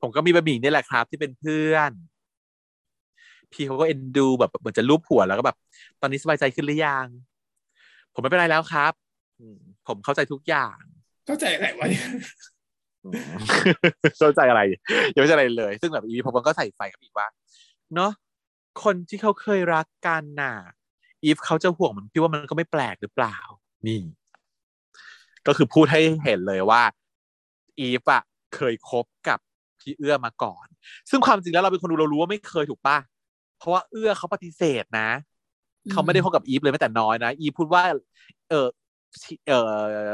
ผมก็มีบะหมี่นี่แหละครับที่เป็นเพื่อน พี่เขาก็เอ็นดูแบบเหมือนจะรูปหัวแล้วก็แบบ ตอนนี้สบายใจขึ้นหรือยัง ผมไม่เป็นไรแล้วครับ ผมเข้าใจทุกอย่าง เข้าใจอะไรวะเนี่ย เข้าใจอะไรยังไม่ใช่อะไรเลย ซึ่งแบบอีพีผมก็ใส่ไฟกับอีกว่า เนาะคนที่เขาเคยรักกันน่ะอีฟเขาจะห่วงมันพี่ว่ามันก็ไม่แปลกหรือเปล่า นี่ ก็คือพูดให้เห็นเลยว่า อีฟอะเคยคบกับพี่เอื้อมาก่อน ซึ่งความจริงแล้วเราเป็นคนดูเรารู้ว่าไม่เคยถูกปะเพราะว่าเอื้อเขาปฏิเสธนะเขาไม่ได้คบกับอีฟเลยแม้แต่น้อยนะอีฟพูดว่า เออเออ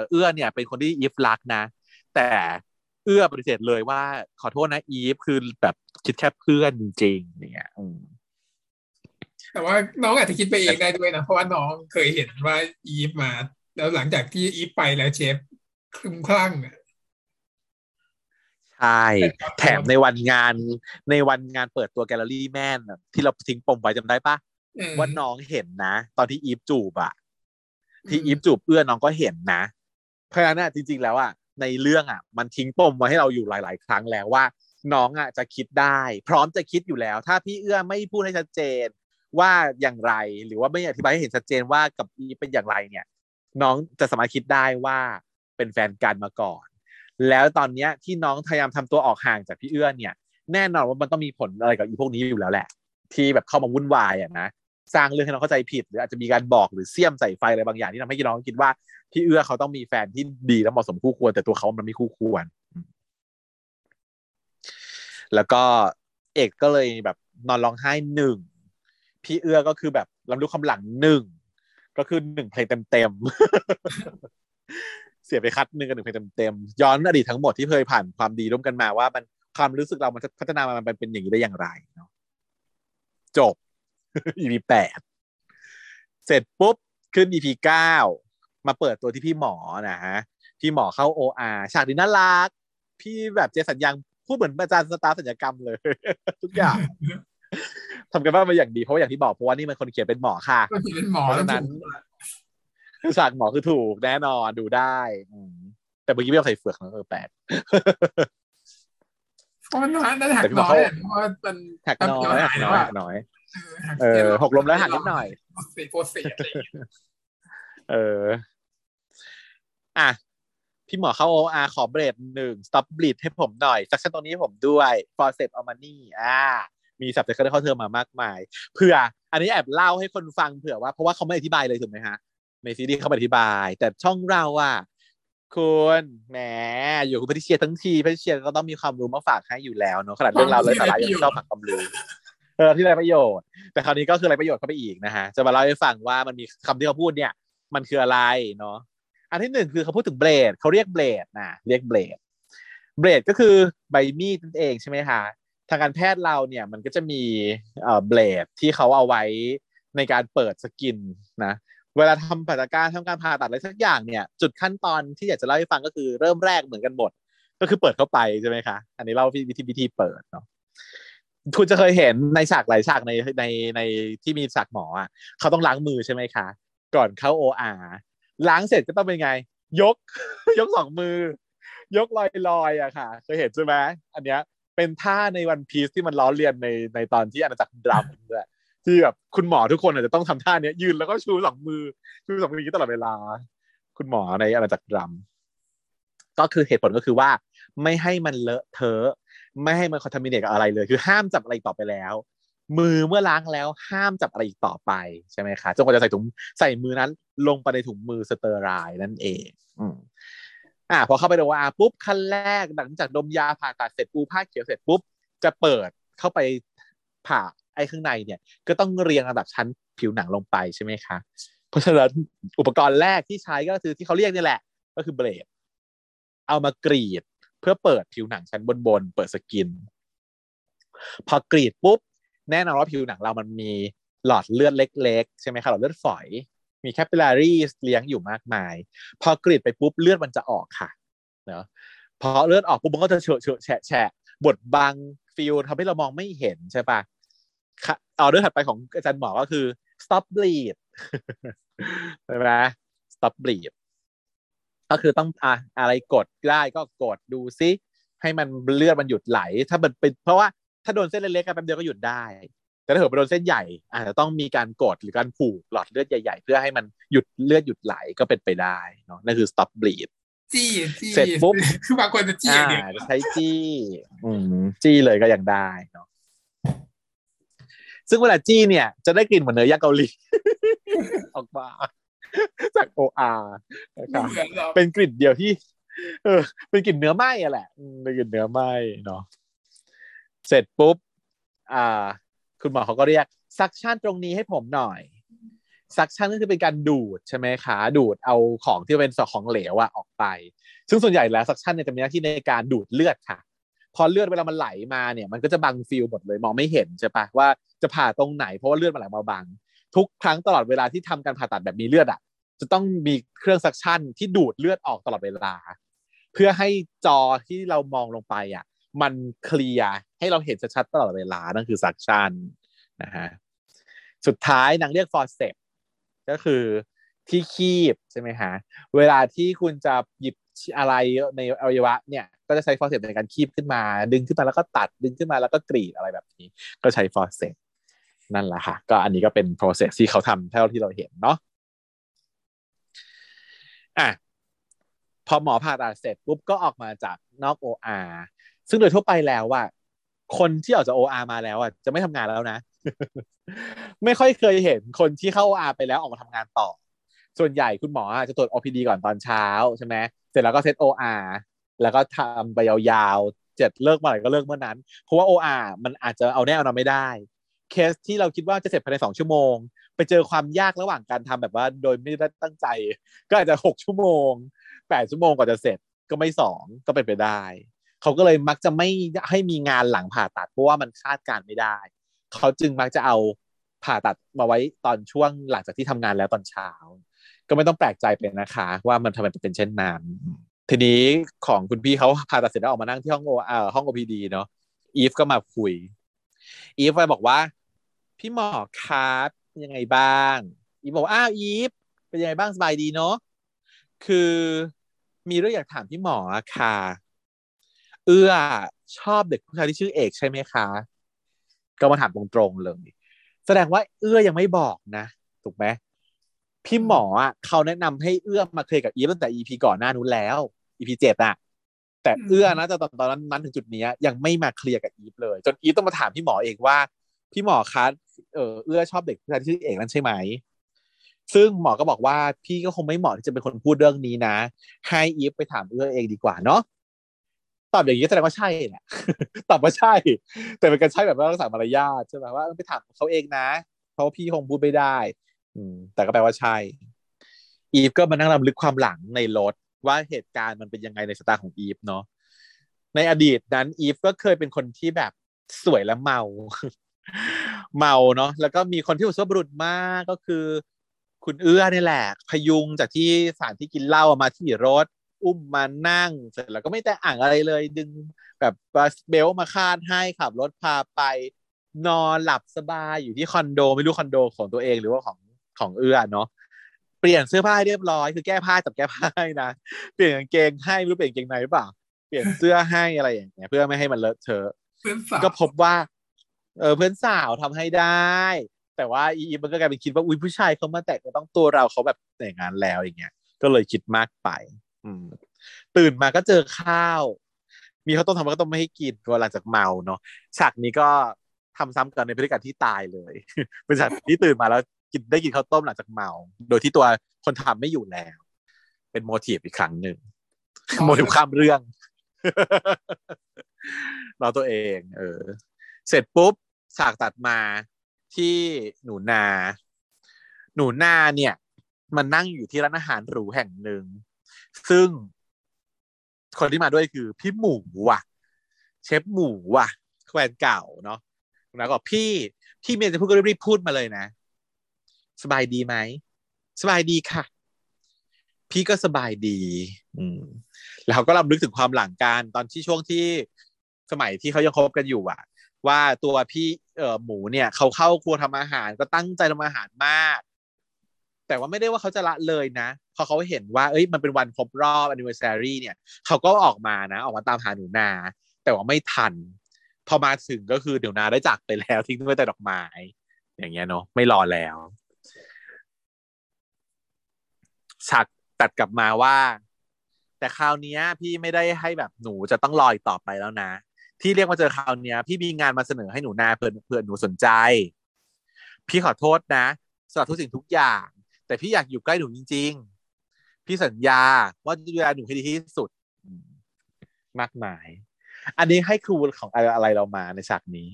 เอื้อเนี่ย เป็นคนที่อีฟรักนะแต่ เอื้อปฏิเสธเลยว่าขอโทษนะอีฟคือแบบคิดแค่เพื่อนจริงๆเนี่ยอืมแต่ว่าน้องอาจจะคิดไปเองได้ด้วยนะ เพราะว่าน้องเคยเห็นว่าอีฟมา แล้วหลังจากที่อีฟไปแล้วเชฟคลุ้มคลั่งอะใช่แถมในวันงานในวันงานเปิดตัวแกลเลอรี่แม่นอะที่เราทิ้งปมไว้จำได้ปะเออว่าน้องเห็นนะ ตอนที่อีฟจูบอะที่อีฟจูบเอื้อน้องก็เห็นนะ เพราะฉะนั้นอะจริง ๆ แล้วอะ ในเรื่องอะ มันทิ้งปมไว้ให้เราอยู่หลาย ๆ ครั้งแล้วว่า น้องอะจะคิดได้ พร้อมจะคิดอยู่แล้ว ถ้าพี่เอื้อไม่พูดให้ชัดเจนว่าอย่างไรหรือว่าไม่อธิบายให้เห็นชัดเจนว่ากับอีเป็นอย่างไรเนี่ย น้องจะสามารถคิดได้ว่าเป็นแฟนกันมาก่อน แล้วตอนเนี้ยที่น้องพยายามทำตัวออกห่างจากพี่เอื้อเนี่ย แน่นอนว่ามันต้องมีผลอะไรกับอีพวกนี้อยู่แล้วแหละ ที่แบบเข้ามาวุ่นวายอะนะ สร้างเรื่องให้น้องเข้าใจผิด หรืออาจจะมีการบอกหรือเสี่ยมใส่ไฟอะไรบางอย่างที่ทำให้น้องคิดว่าพี่เอื้อเขาต้องมีแฟนที่ดีและเหมาะสมคู่ควร แต่ตัวเขามันไม่คู่ควร แล้วก็เอกก็เลยแบบนอนร้องไห้หนึ่งพี่เอื้อก็คือแบบลำลึกคำหลังหนึ่งก็คือหนึ่งเพลงเต็มๆเสียไปคัดหนึ่งกับหนึ่งเพลงเต็มๆย้อนอดีตทั้งหมดที่เคยผ่านความดีร่วมกันมาว่ามันความรู้สึกเรามันพัฒนามันเป็นอย่างนี้ได้อย่างไรเนาะจบ EP แปดเสร็จปุ๊บขึ้น EP เก้ามาเปิดตัวที่พี่หมอนะฮะพี่หมอเข้า OR ฉากนี้น่ารัก พี่แบบเจสัญญังพูดเหมือนอาจารย์สตาร์สัญญกรรมเลย ทุกอย่างทำกันบ้านมาอย่างดีเพราะว่าอย่างที่บอกเพราะว่านี่มันคนเขียนเป็นหมอค่ะก็คือเป็นหมอเพราะแล้วฉะนั้นถูกฉากหมอคือถูกแน่นอนดูได้อืมแต่เมื่อกี้ไม่เอาใส่เฟือกนะเออแปลกเพราะมันน้อยนั่นหักแต่พี่หมน้ออยเขาอะเพราะว่ามันหักน้อยหักน้อยหักน้อยหัก เออหกล้มแล้วหักนิดหน่อยเศษโปรเซสอะไรอย่างเงี้ยเออ อะ พี่หมอเข้าโออาขอเบรดหนึ่ง stop bleed ให้ผมหน่อยสักชั่นตรงนี้ให้ผมด้วย for save of money อ่า มีสับเทคเข้าเทอมมามากมายเพื่อ อันนี้แอบเล่าให้คนฟังเผื่อว่าเพราะว่าเขาไม่อธิบายเลยถูกไหมฮะในซีรีส์เขาไม่อธิบาย แต่ช่องเราอะคุณแหมอยู่กับพัทิเชียทั้งทีพัทิเชียก็ต้องมีความรู้มาฝากให้อยู่แล้วเนอะขนาดเรื่องราวเลยสาระยังชอบฝากความรู้ เออที่ไรประโยชน์ แต่คราวนี้ก็คือไรประโยชน์เข้าไปอีกนะฮะจะมาเล่าให้ฟังว่ามันมีคำที่เขาพูดเนี่ย มันคืออะไรเนาะอันที่หนึ่งคือเขาพูดถึงเบลดเขาเรียกเบลดนะเรียกเบลดเบลดก็คือใบมีดนั่นเองใช่ไหมคะทางการแพทย์เราเนี่ยมันก็จะมีเอ่อเบลดที่เขาเอาไว้ในการเปิดสกินนะเวลาทำผ่าตัดการทำการผ่าตัดอะไรสักอย่างเนี่ย จุดขั้นตอนที่อยากจะเล่าให้ฟังก็คือเริ่มแรกเหมือนกันหมด ก็คือเปิดเข้าไปใช่ไหมคะ อันนี้เล่าวิธีวิธีเปิดเนาะ คุณจะเคยเห็นในฉากหลายฉากในในในที่มีฉากหมออะเขาต้องล้างมือใช่ไหมคะ ก่อนเข้าโออาล้างเสร็จก็ต้องเป็นไง ยก ยกสองมือ ยกลอยลอยอะค่ะ เคยเห็นใช่ไหมอันเนี้ยเป็นท่าใน One Piece ที่มันล้อเลียนในในตอนที่อาณาจักรดรัมด้วยที่แบบคุณหมอทุกคนอาจจะต้องทำท่าเนี้ยยืนแล้วก็ชูสองมือชูสองมืออย่างนี้ตลอดเวลา คุณหมอในอาณาจักรดรัมก็คือเหตุผลก็คือว่า ไม่ให้มันเลอะเทอะ ไม่ให้มัน contaminate กับอะไรเลย คือห้ามจับอะไรต่อไปแล้ว มือเมื่อล้างแล้วห้ามจับอะไรอีกต่อไปใช่ไหมคะจนกว่าจะใส่ถุงใส่มือนั้น ลงไปในถุงมือ sterile นั่นเองอืมอ่าพอเข้าไปโดอาปุ๊บขั้นแรกหลังจากดมยาผ่าตัดเสร็จปูผ้าเขียวเสร็จปุ๊บจะเปิดเข้าไปผ่าไอ้ข้างในเนี่ย ก็ต้องเรียงระดับชั้นผิวหนังลงไปใช่ไหมคะเพราะฉะนั้นอุปกรณ์แรกที่ใช้ก็คือที่เขาเรียกนี่แหละ ก็คือเบลดเอามากรีด เพื่อเปิดผิวหนังชั้นบนๆเปิดสกิน พอกรีดปุ๊บ แน่นอนว่าผิวหนังเรามันมีหลอดเลือดเล็ก ๆ ใช่ไหมคะหลอดเลือดฝอย มี capillary เลี้ยงอยู่มากมาย พอกรีดไปปุ๊บเลือดมันจะออกค่ะเนาะพอเลือดออกปุ๊บมันก็จะเฉอะเฉอะแฉะแฉะบดบัง field ทำให้เรามองไม่เห็นใช่ปะเออเดอร์ถัดไปของอาจารย์หมอก็คือ stop bleed ใช่ไหม stop bleed ก็คือต้องอะอะไรกดได้ก็กดดูซิให้มันเลือดมันหยุดไหล ถ้ามันเป็นเพราะว่าถ้าโดนเส้นเล็กๆแป๊บเดียวก็หยุดได้ แต่ถ้าเกิดโดนเส้นใหญ่อาจจะต้องมีการกดหรือการผูกหลอดเลือดใหญ่ๆ เพื่อให้มันหยุดเลือดหยุดไหลก็เป็นไปได้เนาะนั่นคือ stop bleed จี้จี้เสร็จปุ๊บคือบางคนจะจี้อย่างเดียวอ่าจะใช้จี้ อืมจี้เลยก็ยังได้เนาะซึ่งเวลาจี้เนี่ย จะได้กลิ่นเหมือนเนื้อย่างเกาหลีออกมา จากโออาร์นะครับเหมือนเราเป็นกลิ่นเดียวที่ เออ เป็นกลิ่นเนื้อไหม้อะแหละอืมเป็นกลิ่นเนื้อไหม้เนาะเสร็จปุ๊บ อ่า คุณหมอเขาก็เรียก suction ตรงนี้ให้ผมหน่อย suction ก็คือเป็นการดูดใช่ไหมคะดูดเอาของที่เป็นของเหลวอะออกไป ซึ่งส่วนใหญ่แล้ว suction เนี่ยจะมีหน้าที่ในการดูดเลือดค่ะ พอเลือดเวลามันไหลมาเนี่ย มันก็จะบัง field หมดเลยมองไม่เห็นใช่ปะว่าจะผ่าตรงไหนเพราะว่าเลือดมันไหลมาบัง ทุกครั้งตลอดเวลาที่ทำการผ่าตัดแบบมีเลือดอะ จะต้องมีเครื่อง suction ที่ดูดเลือดออกตลอดเวลา เพื่อให้จอที่เรามองลงไปอะ มัน clear ให้เราเห็นชัดๆตลอดเวลานั่นคือ suction นะฮะสุดท้ายนางเรียก forceps ก็คือที่คีบใช่ไหมฮะเวลาที่คุณจะหยิบอะไรในอวัยวะเนี่ย ก็จะใช้ forceps ในการคีบขึ้นมา ดึงขึ้นมาแล้วก็ตัดดึงขึ้นมาแล้วก็กรีดอะไรแบบนี้ ก็ใช้ forceps นั่นแหละค่ะ ก็อันนี้ก็เป็น process ที่เขาทำเท่าที่เราเห็นเนาะอะพอหมอผ่าตัดเสร็จปุ๊บก็ออกมาจากนอก OR ซึ่งโดยทั่วไปแล้วว่า คนที่ออกจาก OR มาแล้วอะจะไม่ทำงานแล้วนะ ไม่ค่อยเคยเห็นคนที่เข้า OR ไปแล้วออกมาทำงานต่อ ส่วนใหญ่คุณหมอจะตรวจ OPD ก่อนตอนเช้าใช่ไหมเสร็จแล้วก็เซต OR แล้วก็ทำไปยาวๆเจ็ดเลิกเมื่อไหร่ก็เลิกเมื่อนั้น เพราะว่า OR มันอาจจะเอาแน่เอานอนไม่ได้ เคสที่เราคิดว่าจะเสร็จภายในสองชั่วโมง ไปเจอความยากระหว่างการทำแบบว่า โดยไม่ได้ตั้งใจ ก็อาจจะหกชั่วโมงแปดชั่วโมงกว่าจะเสร็จก็ไม่สองก็เป็นไปได้ เขาก็เลยมักจะไม่ให้มีงานหลังผ่าตัดเพราะว่ามันคาดการไม่ได้ เขาจึงมักจะเอาผ่าตัดมาไว้ตอนช่วงหลังจากที่ทำงานแล้วตอนเช้า ก็ไม่ต้องแปลกใจเป็นนะคะ ว่ามันทำไมเป็นเช่นนั้นทีนี้ของคุณพี่เขาผ่าตัดเสร็จแล้วออกมานั่งที่ห้องโออ่อห้องโอพีดีเนาะอีฟก็มาคุยอีฟไปบอกว่า พี่หมอครับเป็นยังไงบ้างอีฟบอกว่าอ้าวอีฟเป็นยังไงบ้างสบายดีเนาะคือมีเรื่องอยากถามพี่หมออะค่ะ เอื้อชอบเด็กผู้ชายที่ชื่อเอกใช่ไหมคะ ก็มาถามตรงๆเลย แสดงว่าเอื้อยังไม่บอกนะ ถูกไหมพี่หมออะเขาแนะนำให้เอื้อมาเคลียร์กับอีฟตั้งแต่ EP ก่อนหน้านู้นแล้ว EP เจ็ดอะแต่เอื้อนะแต่ตอนตอนนั้นนั้นถึงจุดนี้ยังไม่มาเคลียร์กับอีฟเลย จนอีฟต้องมาถามพี่หมอเองว่า พี่หมอคะ เออเอื้อชอบเด็กผู้ชายที่ชื่อเอกนั่นใช่ไหม ซึ่งหมอก็บอกว่าพี่ก็คงไม่เหมาะที่จะเป็นคนพูดเรื่องนี้นะ ให้อีฟไปถามเอื้อเองดีกว่าเนาะตอบอย่างนี้แสดงว่าใช่แหละตอบว่าใช่ แต่เป็นการใช่แบบว่ารักษามารยาทใช่ไหมว่าไปถามเขาเองนะ เพราะว่าพี่คงพูดไม่ได้ อืม แต่ก็แปลว่าใช่ อีฟก็มานั่งรำลึกความหลังในรถว่าเหตุการณ์มันเป็นยังไงในสตล์ของอีฟเนาะในอดีตนั้นอีฟก็เคยเป็นคนที่แบบสวยและเมา เมาเนาะแล้วก็มีคนที่อุศบรุษมากก็คือ คุณเอื้อนี่แหละ พยุงจากที่สถานที่กินเหล้ามาที่รถ อุ้มมานั่ง เสร็จแล้วก็ไม่แต่อ่างอะไรเลย ดึงแบบเบลมาคาดให้ขับรถพาไป นอนหลับสบายอยู่ที่คอนโดไม่รู้คอนโดของตัวเองหรือว่าของของเอื้อเนาะเปลี่ยนเสื้อผ้าให้เรียบร้อยคือแก้ผ้าจับแก้ผ้าให้นะเปลี่ยนกางเกงให้ไม่รู้เปลี่ยนกางเกงในหรือเปล่าเปลี่ยนเสื้อให้อะไรอย่างเงี้ยเพื่อไม่ให้มันเลอะเทอะเพื่อนสาวก็พบว่า เออเพื่อนสาวทำให้ได้ แต่ว่าอีมันก็กลายเป็นคิดว่าอุ้ยผู้ชายเขามาแตะต้องตัวเราเขาแบบแต่งงานแล้วอย่างเงี้ย ก็เลยคิดมากไป อืม ตื่นมาก็เจอข้าว มีข้าวต้มทำก็ต้มไม่ให้กินเพราะหลังจากเมาเนาะฉากนี้ก็ทำซ้ำกันในพฤติกรรมที่ตายเลย เป็นฉากที่ตื่นมาแล้วกินได้กินข้าวต้มหลังจากเมา โดยที่ตัวคนทำไม่อยู่แล้ว เป็นโมทีฟอีกครั้งหนึ่งโมทีฟข้ามเรื่อง เราตัวเอง เออ เสร็จปุ๊บ ฉากตัดมาที่หนูนา หนูนาเนี่ย มันนั่งอยู่ที่ร้านอาหารหรูแห่งหนึ่ง ซึ่งคนที่มาด้วยคือพี่หมูว่ะ เชฟหมูว่ะแฟนเก่าเนาะแล้วก็พี่พี่เมียจะพูดก็รีบๆพูดมาเลยนะ สบายดีไหมสบายดีค่ะ พี่ก็สบายดี อืม แล้วก็รำลึกถึงความหลังกันตอนที่ช่วงที่สมัยที่เขายังคบกันอยู่อะ ว่าตัวพี่เอ่อหมูเนี่ยเขาเข้าครัวทำอาหารก็ตั้งใจทำอาหารมาก แต่ว่าไม่ได้ว่าเขาจะละเลยนะพอเขาเห็นว่าเอ้ยมันเป็นวันครบรอบ anniversary เนี่ยเขาก็ออกมานะออกมาตามหาหนูนา แต่ว่าไม่ทัน พอมาถึงก็คือเดี๋ยวนาได้จากไปแล้วทิ้งไว้แต่ดอกไม้อย่างเงี้ยเนาะไม่รอแล้วฉากตัดกลับมาว่า แต่คราวนี้พี่ไม่ได้ให้แบบหนูจะต้องรออีกต่อไปแล้วนะ ที่เรียกมาเจอคราวเนี้ย พี่มีงานมาเสนอให้หนูนาเพื่อนเพื่อนหนูสนใจ พี่ขอโทษนะสำหรับทุกสิ่งทุกอย่าง แต่พี่อยากอยู่ใกล้หนูจริง ๆ พี่สัญญาว่าจะดูแลหนูให้ดีที่สุดมากมาย อันนี้ให้ครูของอะไรอะไรเรามาในฉากนี้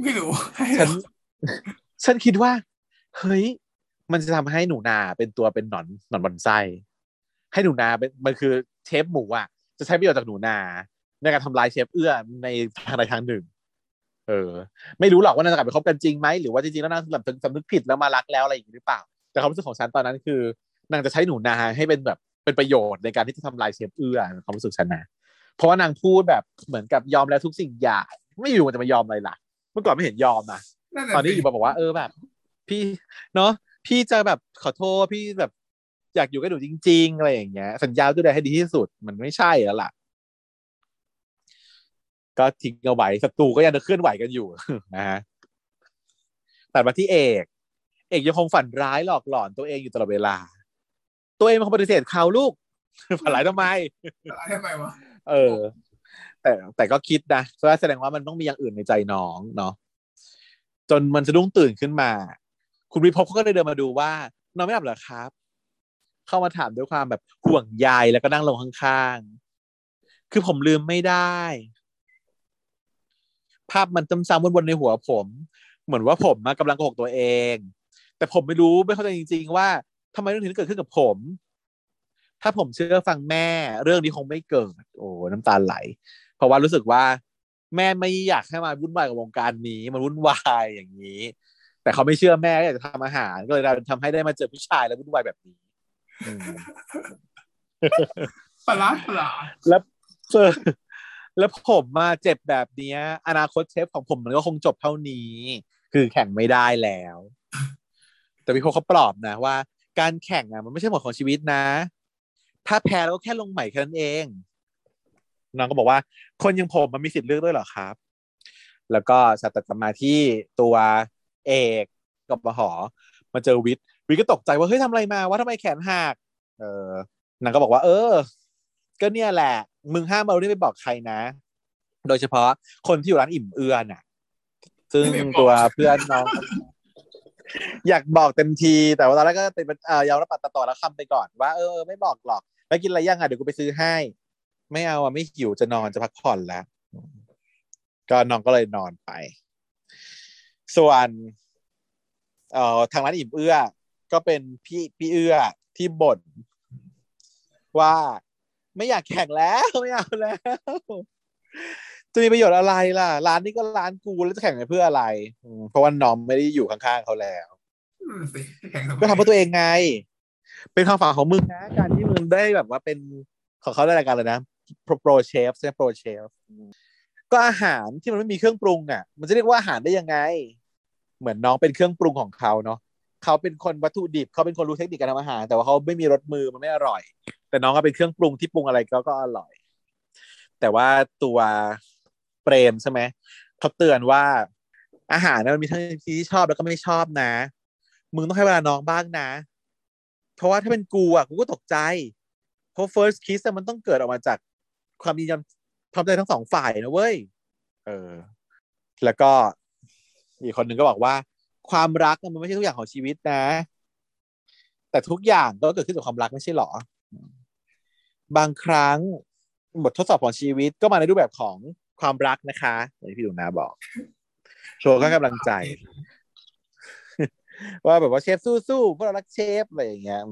ไม่รู้ฉันฉันคิดว่า เฮ้ย มันจะทำให้หนูนาเป็นตัวเป็นหนอนหนอนบอนไส้ให้หนูนาเป็นมันคือเชฟหมูอะ จะใช้ประโยชน์จากหนูนา ในการทำลายเชฟเอื้อในทางใดทางหนึ่ง เออ ไม่รู้หรอกว่านางจะกลับไปคบกันจริงไหมหรือว่าจริงๆแล้วนางสำนึกสำนึกผิดแล้วมารักแล้วอะไรอย่างนี้หรือเปล่า แต่ความรู้สึกของฉันตอนนั้นคือนางจะใช้หนูนาให้เป็นแบบเป็นประโยชน์ในการที่จะทำลายเชฟเอื้อความรู้สึกฉันนะเพราะว่านางพูดแบบเหมือนกับยอมแล้วทุกสิ่งอย่างไม่อยู่มันจะมายอมอะไรล่ะ เมื่อก่อนไม่เห็นยอมนะตอนนี้อยู่มาบอกว่าเออแบบ พี่เนาะพี่จะแบบขอโทษพี่แบบอยากอยู่กับหนูจริง ๆ อะไรอย่างเงี้ย สัญญาด้วยให้ดีที่สุดมันไม่ใช่แล้วล่ะ ก็ทิ้งเอาไว้ศัตรูก็ยังเคลื่อนไหวกันอยู่นะฮะแต่มาที่เอก เอกยังคงฝันร้ายหลอกหลอนตัวเองอยู่ตลอดเวลา ตัวเองเป็นคนปฏิเสธเขาลูกฝันร้ายทำไมทำไมวะเออ แต่แต่ก็คิดนะแสดงว่ามันต้องมีอย่างอื่นในใจน้องเนาะจนมันจะดุ้งตื่นขึ้นมา คุณวิภพเขาก็เลยเดินมาดูว่าน้องไม่หลับเหรอครับ เข้ามาถามด้วยความแบบห่วงใยแล้วก็นั่งลงข้างๆคือผมลืมไม่ได้ ภาพมันซ้ำๆวนๆในหัวผม เหมือนว่าผมกำลังโกหกตัวเอง แต่ผมไม่รู้ไม่เข้าใจจริง ๆ ว่าทำไมเรื่องนี้เกิดขึ้นกับผม ถ้าผมเชื่อฟังแม่ เรื่องนี้คงไม่เกิด โอ้น้ำตาไหล เพราะว่ารู้สึกว่า แม่ไม่อยากให้มาวุ่นวายกับวงการนี้มันวุ่นวายอย่างนี้ แต่เขาไม่เชื่อแม่อยากจะทำอาหาร ก็เลยทำให้ได้มาเจอผู้ชายแล้ววุ่นวายแบบนี้ประหลาดประหลาดแล้วเจอ แล้วผมมาเจ็บแบบเนี้ยอนาคตเชฟของผมมันก็คงจบเท่านี้ คือแข่งไม่ได้แล้ว แต่พี่โคเขาปลอบนะว่า การแข่งอะมันไม่ใช่หมดของชีวิตนะ ถ้าแพ้แล้วก็แค่ลงใหม่แค่นั้นเองน้องก็บอกว่า คนอยังผมมันมีสิทธิ์เลือกด้วยเหรอครับ แล้วก็สัตว์ตัดมาที่ตัวเอกกับมหอ มาเจอวิทย์วิทย์ก็ตกใจว่าเฮ้ยทำอะไรมาว่าทำไมแขนหักเออนางก็บอกว่า เออ ก็เนี่ยแหละ มึงห้ามเอาเรื่องไปบอกใครนะ โดยเฉพาะคนที่อยู่ร้านอิ่มเอือน่ะ ซึ่งตัวเพื่อนน้อง อยากบอกเต็มที แต่ว่าตอนแรกก็เป็นเอ่อยอมรับปัดต่อแล้วคำไปก่อนว่าเออไม่บอกหรอกแล้วกินอะไรยังอะเดี๋ยวกูไปซื้อให้ ไม่เอาอะไม่หิวจะนอนจะพักผ่อนแล้ว ก็น้องก็เลยนอนไป ส่วนเอ่อทางร้านอิ่มเอื้อ ก็เป็นพี่พี่เอื้อที่บ่นว่า ไม่อยากแข่งแล้วไม่เอาแล้ว จะมีประโยชน์อะไรล่ะ ร้านนี้ก็ร้านกูแล้วจะแข่งไปเพื่ออะไรอืมเพราะว่าน้องไม่ได้อยู่ข้างๆเขาแล้วนั่นสิแข่งทำไมก็ทำเพื่อตัวเองไง เป็นความฝันของมึงนะการที่มึงได้แบบว่าเป็นของเขาได้รายการเลยนะ pro pro chef ใช่ไหม pro chef ก็อาหารที่มันไม่มีเครื่องปรุงอะ มันจะเรียกว่าอาหารได้ยังไง เหมือนน้องเป็นเครื่องปรุงของเขาเนาะ เขาเป็นคนวัตถุดิบ เขาเป็นคนรู้เทคนิคการทำอาหาร แต่ว่าเขาไม่มีรสมือมันไม่อร่อย แต่น้องก็เป็นเครื่องปรุงที่ปรุงอะไรก็ก็อร่อย แต่ว่าตัวเปรมใช่ไหมเขาเตือนว่าอาหารเนี่ยมันมีทั้งที่ชอบแล้วก็ไม่ชอบนะ มึงต้องให้เวลาน้องบ้างนะ เพราะว่าถ้าเป็นกูอะกูก็ตกใจ เพราะ first kiss มันต้องเกิดออกมาจากความยินยอมพร้อมใจทั้งสองฝ่ายนะเว้ย เออ แล้วก็อีกคนหนึ่งก็บอกว่า ความรักมันไม่ใช่ทุกอย่างของชีวิตนะ แต่ทุกอย่างก็เกิดขึ้นจากความรักไม่ใช่หรอ บางครั้งบททดสอบของชีวิตก็มาในรูปแบบของความรักนะคะอย่างที่พี่ดูนาบอก โชว์ก็กำลังใจ ว่าแบบว่าเชฟสู้ๆพวกเรารักเชฟอะไรอย่างเงี้ย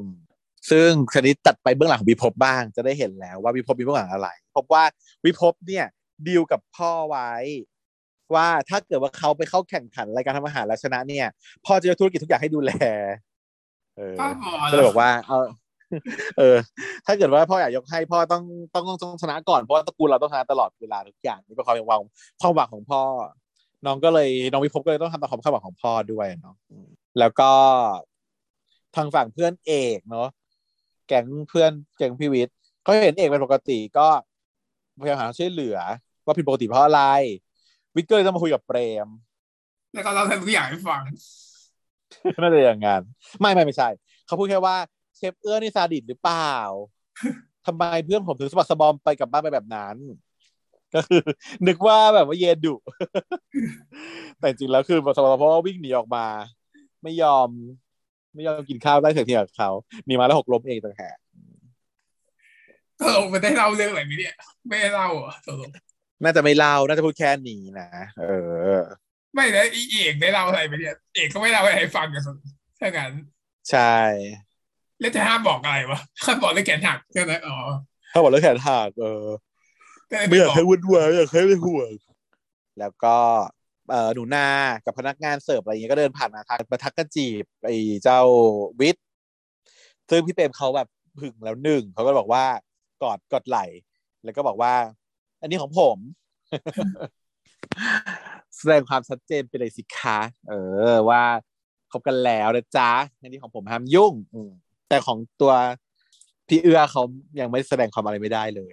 ซึ่งคณิตตัดไปเบื้องหลังของวิภพบ้างจะได้เห็นแล้วว่าวิภพมีเบื้องหลังอะไรพบว่าวิภพเนี่ยดีลกับพ่อไว้ ว่าถ้าเกิดว่าเขาไปเข้าแข่งขันรายการทำอาหารแล้วชนะเนี่ยพ่อจะยกธุรกิจทุกอย่างให้ดูแลเออป้าบอก็เลยบอกว่าเอาเออ ถ้าเกิดว่าพ่ออยากยกให้พ่อต้องต้องต้องต้องชนะก่อนเพราะว่าตระกูลเราต้องชนะตลอดเวลาทุกอย่างนี่เป็นความหวังความหวังของพ่อ น้องก็เลยน้องวิภพก็เลยต้องทำตามความคาดหวังของพ่อด้วยเนาะอืมแล้วก็ทางฝั่งเพื่อนเอกเนาะแก๊งเพื่อนแก๊งพี่วิทย์เขาเห็นเอกเป็นปกติก็พยายามหาทางช่วยเหลือ ว่าผิดปกติเพราะอะไร วิทย์ก็เลยต้องมาคุยกับเปรม แล้วก็เราทำทุกอย่างให้ฟังน่าจะอย่างงั้นไม่ไม่ไม่ใช่ เขาพูดแค่ว่าเชฟเอื้อนี่ซาดิสหรือเปล่าทำไมเพื่อนผมถึงสะบักสะบอมไปกลับบ้านไปแบบนั้น ก็คือ นึกว่าแบบว่าเย็นดุแต่จริงๆแล้วคือสะบักสะบอมเพราะว่าวิ่งหนีออกมา ไม่ยอม ไม่ยอมกินข้าวได้เถียงทีกับเขาหนีมาแล้วหกล้มเองต่างหากตลกมันได้เล่าเรื่องอะไรไหมเนี่ย ไม่ได้เล่าเหรอะตลก น่าจะไม่เล่าน่าจะพูดแค่นี้นะเออ ไม่นะอีเอกได้เล่าอะไรไหมเนี่ยเอกก็ไม่เล่าอะไรให้ฟังกันถ้างั้นใช่แล้วจะห้ามบอกอะไรวะข้าบอกเรื่องแขนหักใช่ไหมอ๋อเขาบอกแล้วแขนหักเออก็เลยไม่ไม่อยากบอกให้วุ่นวายอยากให้ไม่ห่วงแล้วก็เออหนูนากับพนักงานเสิร์ฟอะไรเงี้ยก็เดินผ่านมาทักมาทักกันจีบไอ้เจ้าวิทย์ซึ่งพี่เปรมเขาแบบหึงแล้วหนึ่งเขาก็บอกว่ากอดกอดไหลแล้วก็บอกว่า อันนี้ของผม แสดงความชัดเจนไปเลยสิคะเออว่าคบกันแล้วนะจ๊ะอันนี้ของผมห้ามยุ่งอืมแต่ของตัวพี่เอื้อเขายังไม่แสดงความอะไรไม่ได้เลย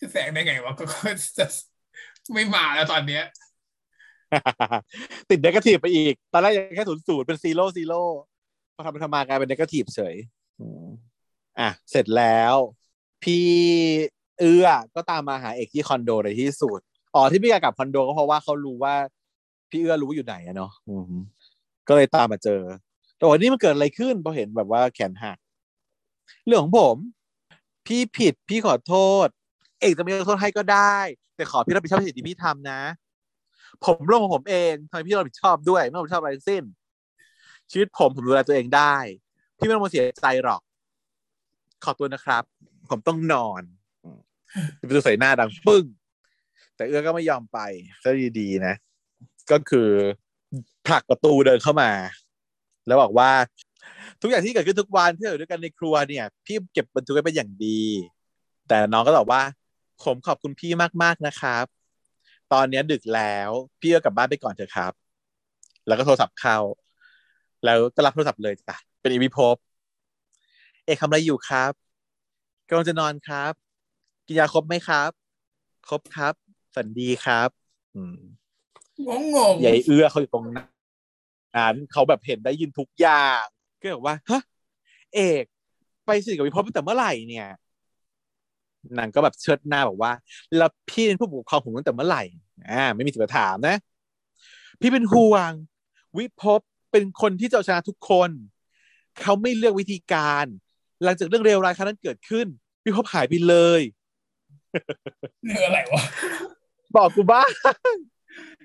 จะแสงได้ไงวะก็ก็จะไม่มาแล้วตอนเนี้ย ติด negative ไปอีก ตอนแรกยังแค่ศูนย์ศูนย์เป็น zero zero พอทำไปทำมากลายเป็น negative เฉยอืมอะเสร็จแล้ว พี่ เอื้อก็ตามมาหาเอกที่คอนโดในที่สุดอ๋อที่พี่กล้ากลับคอนโดก็เพราะว่าเขารู้ว่าพี่เอื้อรู้อยู่ไหนอะเนาะก็เลยตามมาเจอ แต่วันนี้มันเกิดอะไรขึ้นพอเห็นแบบว่าแขนหักเรื่องของผม พี่ผิดพี่ขอโทษ เอกจะไม่ขอโทษให้ก็ได้ แต่ขอพี่รับผิดชอบสิ่งที่พี่ทำนะ ผมเรื่องของผมเองทำไมพี่รับผิดชอบด้วยไม่รับผิดชอบอะไรทั้งสิ้น ชีวิตผมผมดูแลตัวเองได้ พี่ไม่ต้องมาเสียใจหรอก ขอตัวนะครับ ผมต้องนอน จะไปดูใส่หน้าดังปึ้ง แต่เอื้อก็ไม่ยอมไปก็ดีๆนะ ก็คือผลักประตูเดินเข้ามา แล้วบอกว่า ทุกอย่างที่เกิดขึ้นทุกวันที่อยู่ด้วยกันในครัวเนี่ย พี่เก็บบันทึกไว้เป็นอย่างดี แต่น้องก็ตอบว่าผมขอบคุณพี่มากๆนะครับ ตอนนี้ดึกแล้วพี่ก็กลับบ้านไปก่อนเถอะครับ แล้วก็โทรศัพท์เข้า แล้วก็รับโทรศัพท์เลยจ้ะเป็นอีวิภพเอกทำอะไรอยู่ครับกำลังจะนอนครับ กินยาครบไหมครับ ครบครับ ฝันดีครับ อืมงงงใหญ่เอื้อเขาอยู่ตรงนั้นเขาแบบเห็นได้ยินทุกอย่างก็บอกว่าฮะเอก ไปสนิทกับวิภพตั้งแต่เมื่อไหร่เนี่ยนางก็แบบเชิดหน้าบอกว่า แล้วพี่เป็นผู้ปกครองผมตั้งแต่เมื่อไหร่อ่าไม่มีสิทธิ์มาถามนะ พี่เป็นห่วง วิภพเป็นคนที่จะเอาชนะทุกคน เขาไม่เลือกวิธีการ หลังจากเรื่องเลวร้ายครั้งนั้นเกิดขึ้น วิภพหายไปเลย เรื่ออะไรวะ บอกกูบ้าง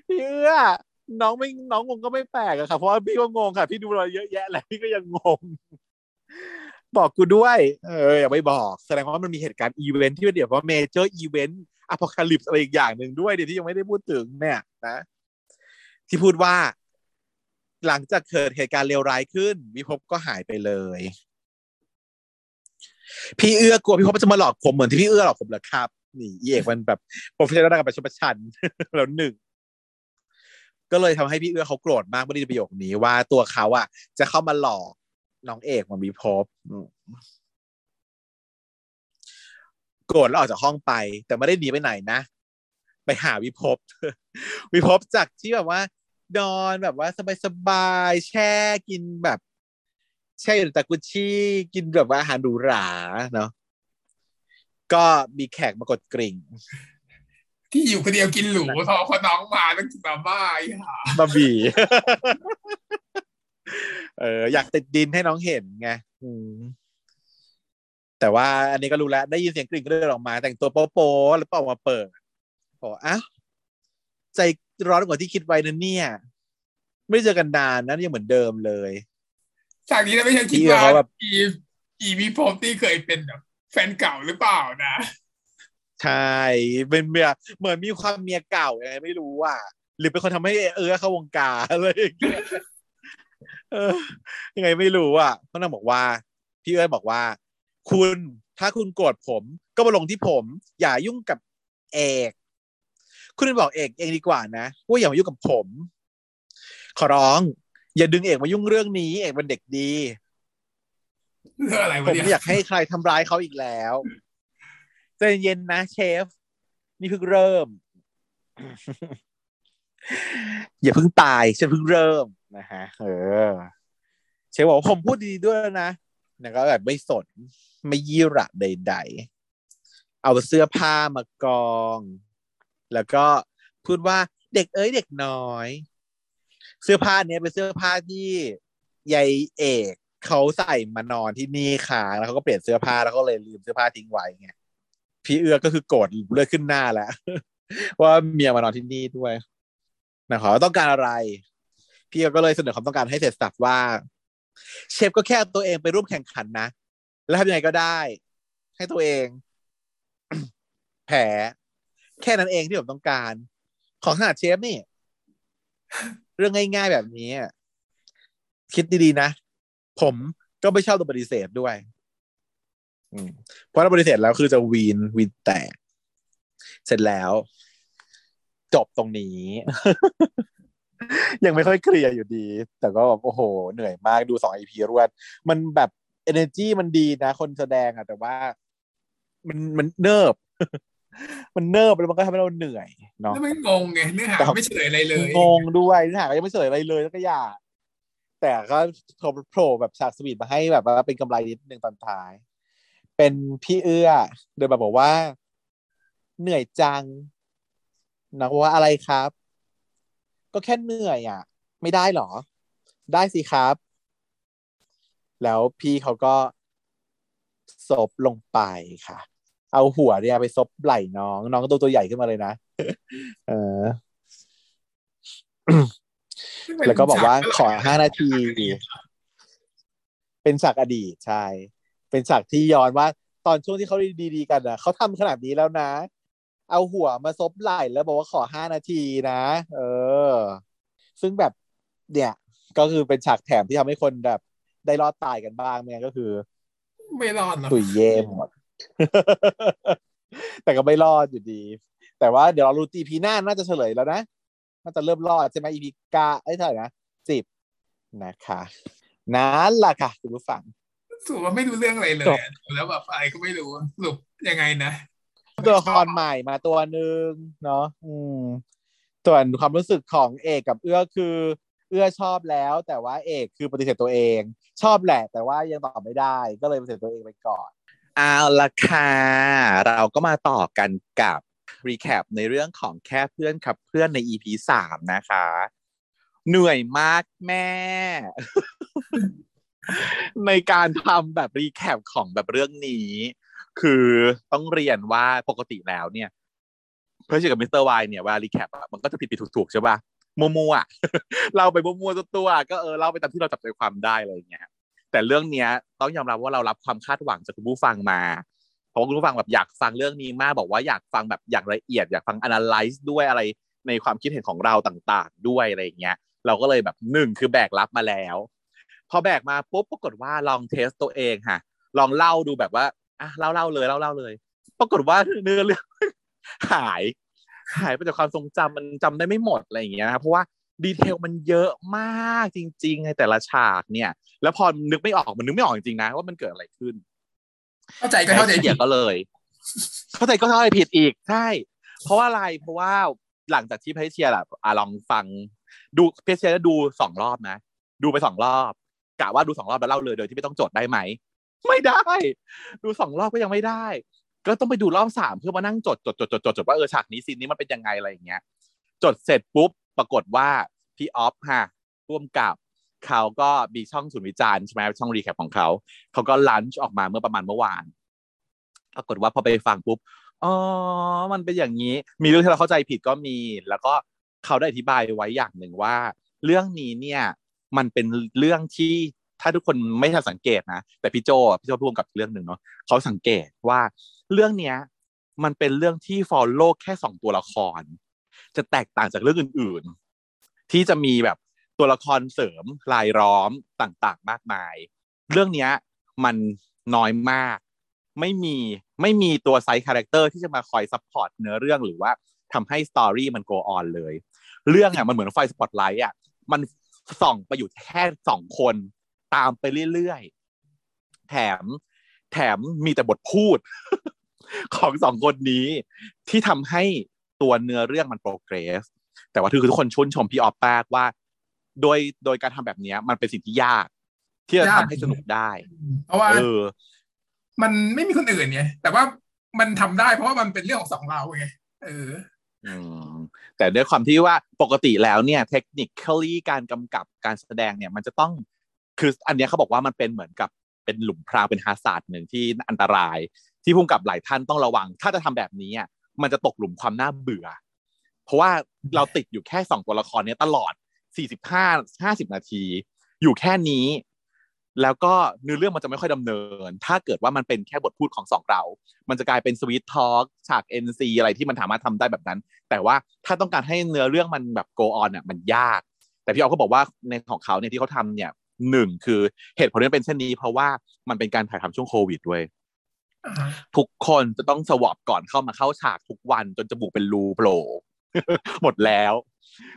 พี่เอื้อน้องไม่น้องงงก็ไม่แปลกอะค่ะเพราะว่าพี่ก็งงค่ะ พี่ดูเราเยอะแยะแหละพี่ก็ยังงง บอกกูด้วย เอออย่าไปบอก แสดงว่ามันมีเหตุการณ์อีเวนท์ที่เป็นเดี๋ยวว่า major event apocalypse อะไรอีกอย่างหนึ่งด้วยเดี๋ยวที่ยังไม่ได้พูดถึงเนี่ยนะที่พูดว่า หลังจากเกิดเหตุการณ์เลวร้ายขึ้นวิภพก็หายไปเลย พี่เอื้อกลัวพี่ภพจะมาหลอกผมเหมือนที่พี่เอื้อหลอกผมเหรอครับ นี่อีเอกมันแบบผมใช้ระดับประชดประชันแล้วหนึ่งก็เลยทำให้พี่เอื้อเขาโกรธมากเมื่อได้ประโยคนี้ว่าตัวเขาอะ จะเข้ามาหลอกน้องเอกมามีพบโกรธแล้วออกจากห้องไป แต่ไม่ได้หนีไปไหนนะ ไปหาวิภพวิภพจากที่แบบว่า นอนแบบว่าสบายๆแช่กินแบบ แช่อยู่ในตะกุชี่กินแบบว่าอาหารหรูหราเนาะ ก็มีแขกมากดกริ่ง ที่อยู่คนเดียวกินหรูพอคนน้องมาต้องกินมาม่าไอ้ห่าบะหมี่เอออยากติดดินให้น้องเห็นไงอืมแต่ว่าอันนี้ก็รู้แล้ว ได้ยินเสียงกริ่งก็เดินออกมา แต่งตัวโป๊ะๆแล้วก็ออกมาเปิดบอกอ้าวใจร้อนกว่าที่คิดไว้นะเนี่ย ไม่ได้เจอกันนานนะยังเหมือนเดิมเลยจากนี้เราไม่ใช่คิดพี่ว่าเขาแบบอีอีวีพบที่เคยเป็นแบบ แฟนเก่าหรือเปล่านะ ใช่เป็นเมียเหมือนมีความเมียเก่ายังไงไม่รู้อะหรือเป็นคนทำให้เออเข้าวงการอะไรอย่างเงี้ยยังไงไม่รู้อะเพราะนางบอกว่า พี่เอ้ยบอกว่า คุณถ้าคุณโกรธผม ก็มาลงที่ผม อย่ายุ่งกับเอก คุณบอกเอกเองดีกว่านะว่าอย่ามายุ่งกับผม ขอร้อง อย่าดึงเอกมายุ่งเรื่องนี้ เอกเป็นเด็กดี เรื่องอะไรผวะมเนี่ยไม่อยากให้ใครทำร้ายเขาอีกแล้วใจเย็นนะเชฟ นี่เพิ่งเริ่ม อย่าเพิ่งตายฉันเพิ่งเริ่มนะฮะเออ เชฟบอกว่าผมพูดดีๆด้วยนะแล้วก็แบบไม่สน ไม่ยี่ระใด ๆ เอาเสื้อผ้ามากอง แล้วก็พูดว่าเด็กเอ้ยเด็กน้อย เสื้อผ้าเนี้ยเป็นเสื้อผ้าที่ยายเอก เขาใส่มานอนที่นี่ค่ะแล้วเขาก็เปลี่ยนเสื้อผ้าแล้วก็เลยลืมเสื้อผ้าทิ้งไว้ไงพี่เอื้อก็คือโกรธเลือดขึ้นหน้าแล้วว่าเมียมานอนที่นี่ด้วยนะครับต้องการอะไร พี่เอื้อก็เลยเสนอความต้องการให้เสร็จสับว่า เชฟก็แค่ตัวเองไปร่วมแข่งขันนะ แล้วทำยังไงก็ได้ ให้ตัวเอง แผลแค่นั้นเองที่ผมต้องการ ของขนาดเชฟนี่ เรื่องง่ายๆแบบนี้ คิดดีๆนะ ผมก็ไม่ชอบโดนปฏิเสธด้วยอืมเพราะถ้าปฏิเสธแล้วคือจะวีนวีนแตก เสร็จแล้ว จบตรงนี้ ยังไม่ค่อยเคลียร์อยู่ดี แต่ก็แบบโอ้โห เหนื่อยมากดูสองอีพีรวด มันแบบ energy มันดีนะ คนแสดงอะแต่ว่า มันมันเนิบ มันเนิบแล้วมันก็ทำให้เราเหนื่อยเนาะแล้วไม่งงไงเนื้อหาไม่เฉลยอะไรเลย งงด้วยเนื้อหาก็ยังไม่เฉลยอะไรเลยแล้วก็อย่า แต่ก็โผล่แบบฉากสวีทมาให้แบบว่าเป็นกำไรนิดนึงตอนท้าย เป็นพี่เอื้อเดินมาบอกว่า เหนื่อยจังนักว่าอะไรครับ ก็แค่เหนื่อยอะ ไม่ได้หรอ ได้สิครับ แล้วพี่เขาก็ซบลงไปค่ะ เอาหัวเนี่ยไปซบไหล่น้อง น้องก็ตัวตัวใหญ่ขึ้นมาเลยนะ เออ แล้วก็บอกว่าขอห้านาที เป็นฉากอดีตใช่เป็นฉากที่ย้อนว่า ตอนช่วงที่เขาดีๆกันอะเขาทำขนาดนี้แล้วนะ เอาหัวมาซบไหล่แล้วบอกว่าขอห้านาทีนะ เออ ซึ่งแบบเนี่ยก็คือเป็นฉากแถมที่ทำให้คนแบบ ได้รอดตายกันบ้างไม่งั้นก็คือ ไม่รอดหรอกตุยเย่หมดแต่ก็ไม่รอดอยู่ดี แต่ว่าเดี๋ยวเรารู้ตีพีหน้าน่าจะเฉลยแล้วนะ น่าจะเริ่มรอดใช่ไหมอีพีกาเอ้ยเท่าไหร่นะสิบนะคะนั่นแหละค่ะคุณผู้ฟังสูว่าไม่รู้เรื่องอะไรเลยอะแล้วแบบอะไรก็ไม่รู้สรุปยังไงนะตัวละครใหม่มาตัวหนึ่งเนาะอืมส่วนความรู้สึกของเอกกับเอื้อคือ เอื้อชอบแล้ว แต่ว่าเอกคือปฏิเสธตัวเอง ชอบแหละ แต่ว่ายังตอบไม่ได้ ก็เลยปฏิเสธตัวเองไปก่อนเอาละค่ะเราก็มาต่อกันกับ รีแคปในเรื่องของแค่เพื่อนขับเพื่อนใน EP สามนะคะ เหนื่อยมากแม่ ในการทำแบบ recap ของแบบเรื่องนี้ คือต้องเรียนว่าปกติแล้วเนี่ย เพื่อนกับมิสเตอร์วายเนี่ยเวลา recap มันก็จะผิดผิดถูกถูกๆใช่ป่ะมั่วๆอะเราไปมั่วๆตัวก็เออเล่าไปตามที่เราจับใจความได้อะไรอย่างเงี้ยแต่เรื่องเนี้ยต้องยอมรับว่าเรารับความคาดหวังจากคุณผู้ฟังมา เพราะคุณผู้ฟังแบบอยากฟังเรื่องนี้มากบอกว่าอยากฟังแบบอย่างละเอียด อยากฟัง analyze ด้วยอะไรในความคิดเห็นของเราต่างๆ ด้วยอะไรอย่างเงี้ย เราก็เลยแบบหนึ่งคือแบกรับมาแล้ว พอแบกมาปุ๊บปรากฏว่าลองเทสตัวเองค่ะ ลองเล่าดูแบบว่าอะเล่าเล่าเลยเล่าเล่าเลย ปรากฏว่าเนื้อเรื่องหายหายไปจากความทรงจำมันจำได้ไม่หมดอะไรอย่างเงี้ยนะครับเพราะว่าดีเทลมันเยอะมากจริง ๆ ในแต่ละฉากเนี่ย แล้วพอนึกไม่ออกมันนึกไม่ออกจริงๆนะว่ามันเกิดอะไรขึ้น เข้าใจก็เข้าใจเสียก็เลย เข้าใจก็เข้าใจผิดอีกใช่เพราะว่าอะไรเพราะว่าหลังจากที่เพชเชียร์อะอะลองฟัง ดูเพชเชียร์ดูสองรอบนะ ดูไปสองรอบกะว่าดูสองรอบแล้วเล่าเลยโดยที่ไม่ต้องจดได้ไหม ไม่ได้ ดูสองรอบก็ยังไม่ได้ ก็ต้องไปดูรอบสามเพื่อมานั่งจดจดจดจดจดจดว่าเออฉากนี้ซีนนี้มันเป็นยังไงอะไรอย่างเงี้ย จดเสร็จปุ๊บปรากฏว่าพี่ออฟฮะร่วมกับ เขาก็มีช่องศูนย์วิจารณ์ใช่ไหมช่องรีแคปของเขาเขาก็ลันช์ออกมาเมื่อประมาณเมื่อวานปรากฏว่าพอไปฟังปุ๊บอ๋อมันเป็นอย่างนี้ มีเรื่องที่เราเข้าใจผิดก็มี แล้วก็เขาได้อธิบายไว้อย่างหนึ่งว่า เรื่องนี้เนี่ยมันเป็นเรื่องที่ถ้าทุกคนไม่ทันสังเกตนะแต่พี่โจพี่โจร่วมกับเรื่องหนึ่งเนาะเขาสังเกตว่าเรื่องเนี้ย มันเป็นเรื่องที่ follow แค่สองตัวละคร จะแตกต่างจากเรื่องอื่น ๆ ที่จะมีแบบ ตัวละครเสริมรายล้อมต่างๆ มากมาย เรื่องเนี้ยมันน้อยมาก ไม่มีไม่มีตัว side character ที่จะมาคอย support เนื้อเรื่องหรือว่าทำให้ story มัน go on เลย เรื่องอะมันเหมือนไฟสปอตไลท์อะมันส่องไปอยู่แค่สองคน ตามไปเรื่อยๆ แถมแถมมีแต่บทพูด ของสองคนนี้ ที่ทำให้ตัวเนื้อเรื่องมัน progress แต่ว่าคือทุกคนชื่นชมพี่ออฟแป๊กว่า โดยโดยการทำแบบนี้มันเป็นสิ่งที่ยาก ที่จะทำให้สนุกได้เพราะว่าเออ มันไม่มีคนอื่นไงแต่ว่ามันทำได้เพราะว่ามันเป็นเรื่องของสองเราไงเอออืมแต่ด้วยความที่ว่าปกติแล้วเนี่ย เทคนิคคลี่การกำกับการแสดงเนี่ย มันจะต้องคืออันเนี้ยเขาบอกว่ามันเป็นเหมือนกับเป็นหลุมพรางเป็นฮาร์ดหนึ่งที่อันตราย ที่พุ่งกับหลายท่านต้องระวัง ถ้าจะทำแบบนี้อะมันจะตกหลุมความน่าเบื่อ เพราะว่าเราติดอยู่แค่สองตัวละครเนี้ยตลอด 45 50นาที อยู่แค่นี้ แล้วก็เนื้อเรื่องมันจะไม่ค่อยดำเนิน ถ้าเกิดว่ามันเป็นแค่บทพูดของสองเรา มันจะกลายเป็นสวีททอล์กฉาก NC อะไรที่มันสามารถทำได้แบบนั้น แต่ว่าถ้าต้องการให้เนื้อเรื่องมันแบบ go on อะมันยาก แต่พี่ออฟก็บอกว่าในของเขาเนี่ยที่เขาทำเนี่ยหนึ่งคือเหตุผลที่เป็นเช่นนี้ เพราะว่ามันเป็นการถ่ายทำช่วงโควิดด้วยอ่าฮะทุกคนจะต้อง swab ก่อนเข้ามาเข้าฉากทุกวันจนจมูกเป็นรูโผล่ หมดแล้ว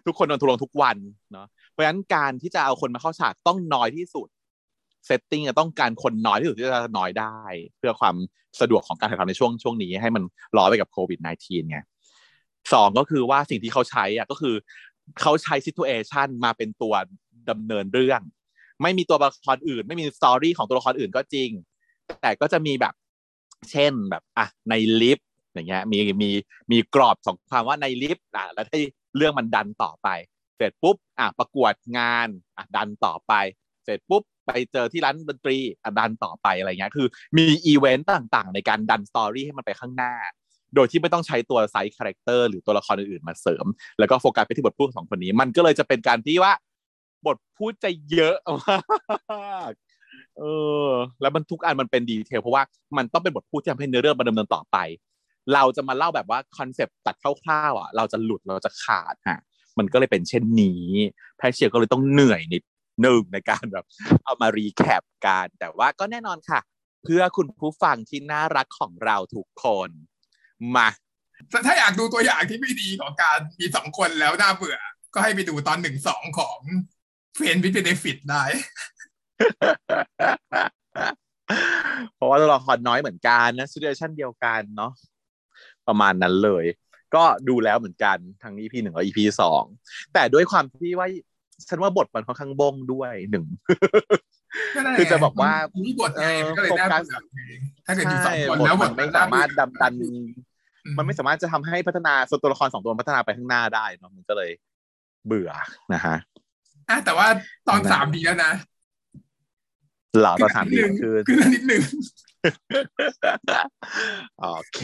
ทุกคนโดนทะลวงทุกวันเนาะเพราะฉะนั้นการที่จะเอาคนมาเข้าฉากต้องน้อยที่สุด setting ต้องการคนน้อยที่สุดที่จะน้อยได้ เพื่อความสะดวกของการถ่ายทำในช่วงช่วงนี้ให้มันล้อไปกับโควิด -19 ไงสองก็คือว่าสิ่งที่เขาใช้อะก็คือเขาใช้ซิ t u เอชันมาเป็นตัวดำเนินเรื่อง ไม่มีตัวละครอื่น ไม่มี story ของตัวละครอื่นก็จริง แต่ก็จะมีแบบ เช่นแบบอะในลิฟต์ อย่างเงี้ยมีมีมีกรอบของความว่าในลิฟต์อะแล้วให้เรื่องมันดันต่อไป เสร็จปุ๊บอะประกวดงานอะดันต่อไป เสร็จปุ๊บไปเจอที่ร้านดนตรีอะดันต่อไปอะไรเงี้ยคือมีอีเวนต์ต่างๆ ในการดัน story ให้มันไปข้างหน้า โดยที่ไม่ต้องใช้ตัว side character หรือตัวละครอื่นๆมาเสริม แล้วก็โฟกัสไปที่บทพูดของสองคนนี้ มันก็เลยจะเป็นการที่ว่าบทพูดจะเยอะมากเออ แล้วมันทุกอันมันเป็น detail เพราะว่ามันต้องเป็นบทพูดที่ทำให้เนื้อเรื่องมันดำเนินต่อไป เราจะมาเล่าแบบว่า concept ตัดคร่าวๆอะเราจะหลุดเราจะขาดฮะมันก็เลยเป็นเช่นนี้แพชเชียร์ก็เลยต้องเหนื่อยนิดหนึ่งในการแบบเอามา recap กันแต่ว่าก็แน่นอนค่ะ เพื่อคุณผู้ฟังที่น่ารักของเราทุกคนมาถ้าอยากดูตัวอย่างที่ไม่ดีของการมีสองคนแล้วน่าเบื่อ ก็ให้ไปดูตอนหนึ่งสองของเฟนวิดเบนฟิตได้เพราะว่าตัวละครน้อยเหมือนกันนะซิเ u เ t ชันเดียวกันเนาะ ประมาณนั้นเลย ก็ดูแล้วเหมือนกันทั้ง EP หนึ่งและ EP สองแต่ด้วยความที่ว่าฉันว่าบทมันค่อนข้างบงด้วยหนึ่งคือจะบอกว่ามีบทไงมันก็เลยน่าเบื่อไงถ้าเกิดอยู่สองคนบทแล้วบมัทนไม่สามารถดำดันอืมันไม่สามารถจะทำให้พัฒนาส่วนตัวละครสองตัวพัฒนาไปข้างหน้าได้เนาะมันก็เลยเบื่อนะฮะอะแต่ว่าตอนนะสามดีแล้วนะเหล่าตอนสามดีคือคือนิดนึง โอเค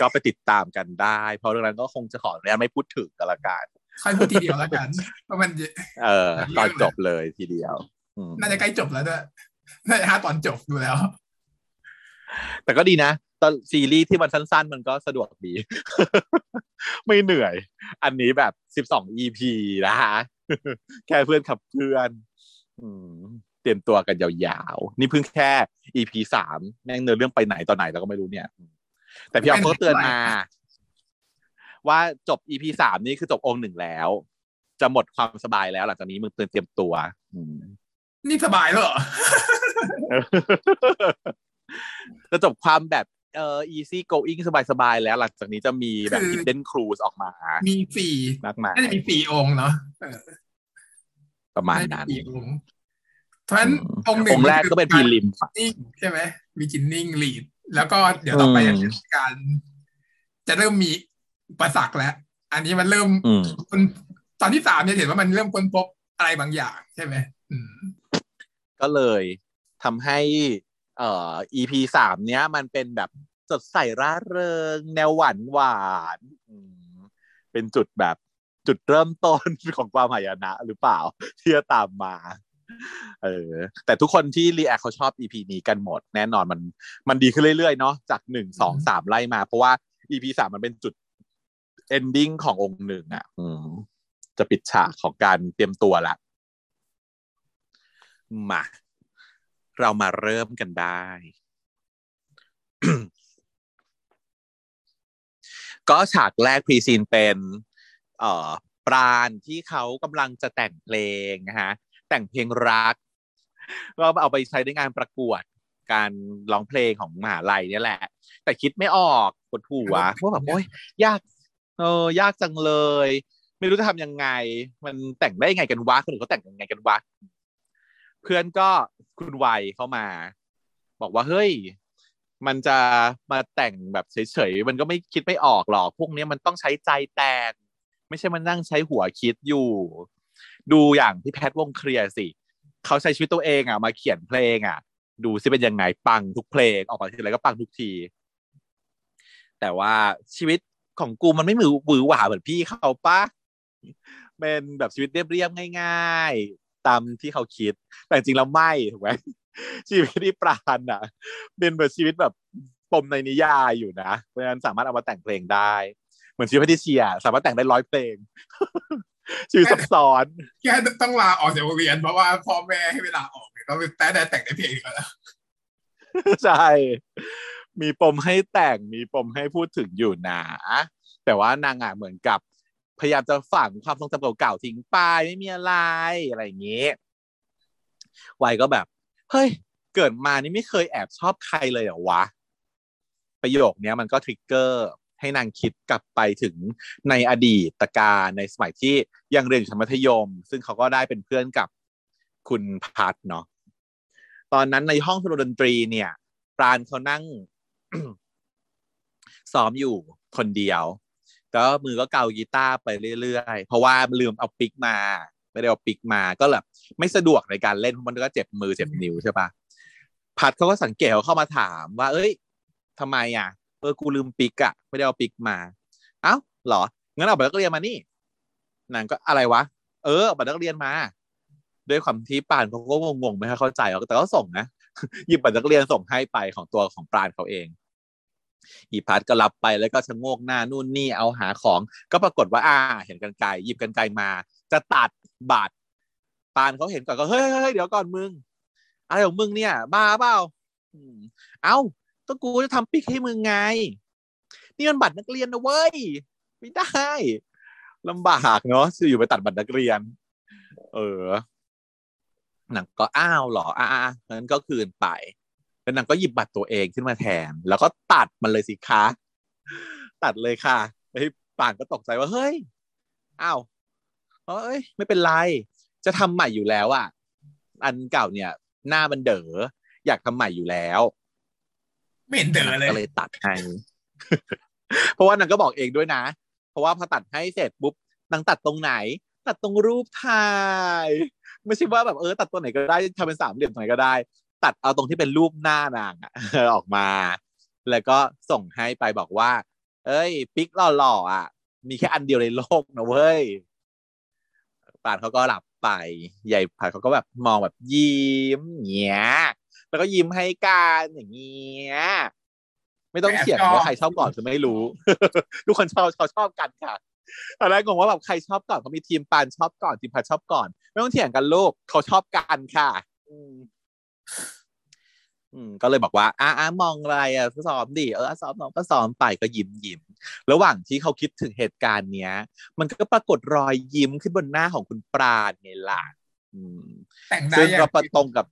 ก็ไปติดตามกันได้ เพราะเรื่องนั้นก็คงจะขออนุญาตไม่พูดถึงกันละกันค่อยพูดทีเดียวแล้วกันเพราะมันเออตอนจบเลยทีเดียวอืมน่าจะใกล้จบแล้วด้วยน่าจะห้าตอนจบดูแล้ว แต่ก็ดีนะตอนซีรีส์ที่มันสั้น ๆ มันก็สะดวกดี ไม่เหนื่อย อันนี้แบบสิบสอง EP นะฮะแค่เพื่อนขับเพื่อน อืม เตรียมตัวกันยาวๆ นี่เพิ่งแค่ EP สามแม่งเนื้อเรื่องไปไหนตอนไหนเราก็ไม่รู้เนี่ย แต่พี่ออฟก็เตือนมา ว่าจบ EP สามนี่คือจบองค์หนึ่งแล้ว จะหมดความสบายแล้ว หลังจากนี้มึงเตือนเตรียมตัวอืมนี่สบายแล้วเหรอจะจบความแบบเอ่อ easy going สบายๆแล้ว หลังจากนี้จะมีแบบคือ hidden cruise ออกมา มีสี่มากมายน่าจะมีสี่องค์เนาะเออประมาณนั้นสี่องค์ เพราะฉะนั้นอืมองค์หนึ่งองค์แรกก็เป็นพีริมนิ่งใช่ไหมมีกินนิ่งลีด แล้วก็เดี๋ยวต่อไปอืมจะเป็นการ จะเริ่มมีอุปสรรคแล้ว อันนี้มันเริ่มอืมคนตอนที่สามเนี่ยเห็นว่ามันเริ่มค้นพบอะไรบางอย่างใช่ไหมอืมก็เลยทำให้เอ่อ EP สามเนี้ย มันเป็นแบบสดใสร่าเริง แนวหวานหวานอืมเป็นจุดแบบจุดเริ่มต้นของความหายนะหรือเปล่าที่จะตามมา เออแต่ทุกคนที่ react เขาชอบ EP นี้กันหมด แน่นอนมันมันดีขึ้นเรื่อยๆเนาะจากหนึ่งสองสามไล่มา เพราะว่า EP สามมันเป็นจุด ending ขององค์หนึ่งอะ อืมจะปิดฉากของการเตรียมตัวละมาเรามาเริ่มกันได้ ก็ฉากแรก pre-scene เป็น เอ่อ ปราณที่เขากำลังจะแต่งเพลงนะฮะ แต่งเพลงรัก ก็เอาไปใช้ในงานประกวด การร้องเพลงของมหาลัยเนี่ยแหละ แต่คิดไม่ออกปวดหัวว่าแบบโอ๊ยยากเออยากจังเลย ไม่รู้จะทำยังไง มันแต่งได้ยังไงกันวะคนอื่นเขาแต่งยังไงกันวะเพื่อนก็คุณวัยเข้ามา บอกว่าเฮ้ยมันจะมาแต่งแบบเฉยๆ มันก็ไม่คิดไม่ออกหรอก พวกเนี้ยมันต้องใช้ใจแต่ง ไม่ใช่มันนั่งใช้หัวคิดอยู่ ดูอย่างพี่แพทวงเคลียร์สิเขาใช้ชีวิตตัวเองอะมาเขียนเพลงอะ ดูซิเป็นยังไงปังทุกเพลงออกมาทีไรก็ปังทุกที แต่ว่าชีวิตของกูมันไม่มือหวือหวาเหมือนพี่เขาปะเป็นแบบชีวิตเรียบๆง่าย ๆ ตามที่เขาคิด แต่จริงแล้วไม่ถูกไหมชีวิตที่ปราณอะ เป็นแบบชีวิตแบบปมในนิยายอยู่นะเพราะฉะนั้นสามารถเอามาแต่งเพลงได้ เหมือนชีวิตพิเซียสามารถแต่งได้ร้อยเพลง ชีวิตซับซ้อนแค่ต้องลาออกจากโรงเรียนเพราะว่าพ่อแม่ให้เวลาออกเนี่ยก็แต่แต่แต่งได้เพลงแล้วใช่ มีปมให้แต่งมีปมให้พูดถึงอยู่นะแต่ว่านางอะเหมือนกับ พยายามจะฝังความทรงจำเก่าๆทิ้งไปไม่มีอะไรอะไรอย่างเงี้ยวัยก็แบบ เฮ้ย เกิดมานี่ไม่เคยแอบชอบใครเลยเหรอวะ ประโยคเนี้ยมันก็ทริกเกอร์ ให้นางคิดกลับไปถึงในอดีตการในสมัยที่ยังเรียนอยู่ชั้นมัธยม ซึ่งเขาก็ได้เป็นเพื่อนกับคุณพัทเนาะตอนนั้นในห้องดนตรีเนี่ย ปราณเขานั่งซ้อมอยู่คนเดียวก็มือก็เกากีตาร์ไปเรื่อยๆ เพราะว่าลืมเอาปิกมาไม่ได้เอาปิกมาก็แบบไม่สะดวกในการเล่นเพราะมันก็เจ็บมือเจ็บนิ้วใช่ปะพัดเขาก็สังเกตเขาเข้ามาถามว่า เอ้ยทำไมอะ เออกูลืมปิกอะไม่ได้เอาปิกมา เอ้าหรองั้นเอาบัตรนักเรียนมานี่นางก็อะไรวะ เออบัตรนักเรียนมา ด้วยความที่ปานเขาก็งงๆไม่เข้าใจหรอกแต่ก็ส่งนะหยิบบัตรนักเรียนส่งให้ไปของตัวของปาณเขาเองอีพัดก็รับไปแล้วก็ชะโงกหน้านู่นนี่เอาหาของ ก็ปรากฏว่าอ่า เห็นกันไกลหยิบกันไกลมา จะตัดบัตรปานเขาเห็นก่อนก็เฮ้ยเฮ้ยเดี๋ยวก่อนมึงอะไรของมึงเนี่ยบ้าเปล่าเอ้า ก็กูจะทำปิกให้มึงไง นี่มันบัตรนักเรียนนะเว้ยไม่ได้ลำบากเนาะจะอยู่ไปตัดบัตรนักเรียน เออหนังก็อ้าวหรออ่างั้นก็คืนไปแล้วนางก็หยิบบัตรตัวเองขึ้นมาแทน แล้วก็ตัดมันเลยสิคะตัดเลยค่ะไอ้ป่านก็ตกใจว่าเฮ้ยอ้าวเอ้ย ไม่เป็นไร จะทำใหม่อยู่แล้วอะ อันเก่าเนี่ย หน้ามันเด๋ออยากทำใหม่อยู่แล้ว ไม่เห็นเด๋อเลยก็เลยตัดให้เพราะว่านางก็บอกเองด้วยนะ เพราะว่าพอตัดให้เสร็จปุ๊บนางตัดตรงไหน ตัดตรงรูปถ่าย ไม่ใช่ว่าแบบเออ ตัดตัวไหนก็ได้ทำเป็นสามเหลี่ยมตรงไหนก็ได้ ตัดเอาตรงที่เป็นรูปหน้านางออกมา แล้วก็ส่งให้ไปบอกว่า เอ้ย ปิกหล่อๆอะ มีแค่อันเดียวในโลกนะเว้ยปานเขาก็หลับไป ใหญ่ผัดเขาก็แบบมองแบบยิ้มเงี้ย แล้วก็ยิ้มให้กันอย่างเงี้ยไม่ต้องเขียนว่าใครชอบก่อนคือไม่รู้ ทุกคนชอบเขาชอบกันค่ะตอนแรกงงว่าแบบใครชอบก่อนเขามีทีมปานชอบก่อนทีมพัดชอบก่อน ไม่ต้องเถียงกันลูกเขาชอบกันค่ะ อืมอืมก็เลยบอกว่าอ่าอ่ามองอะไรอะซ้อมดิเออซ้อมน้องก็ซ้อมไปก็ยิ้มยิ้มระหว่างที่เขาคิดถึงเหตุการณ์เนี้ย มันก็ปรากฏรอยยิ้มขึ้นบนหน้าของคุณปราณไงล่ะอืมแต่งได้ซึ่งยังก็ประตรงกับ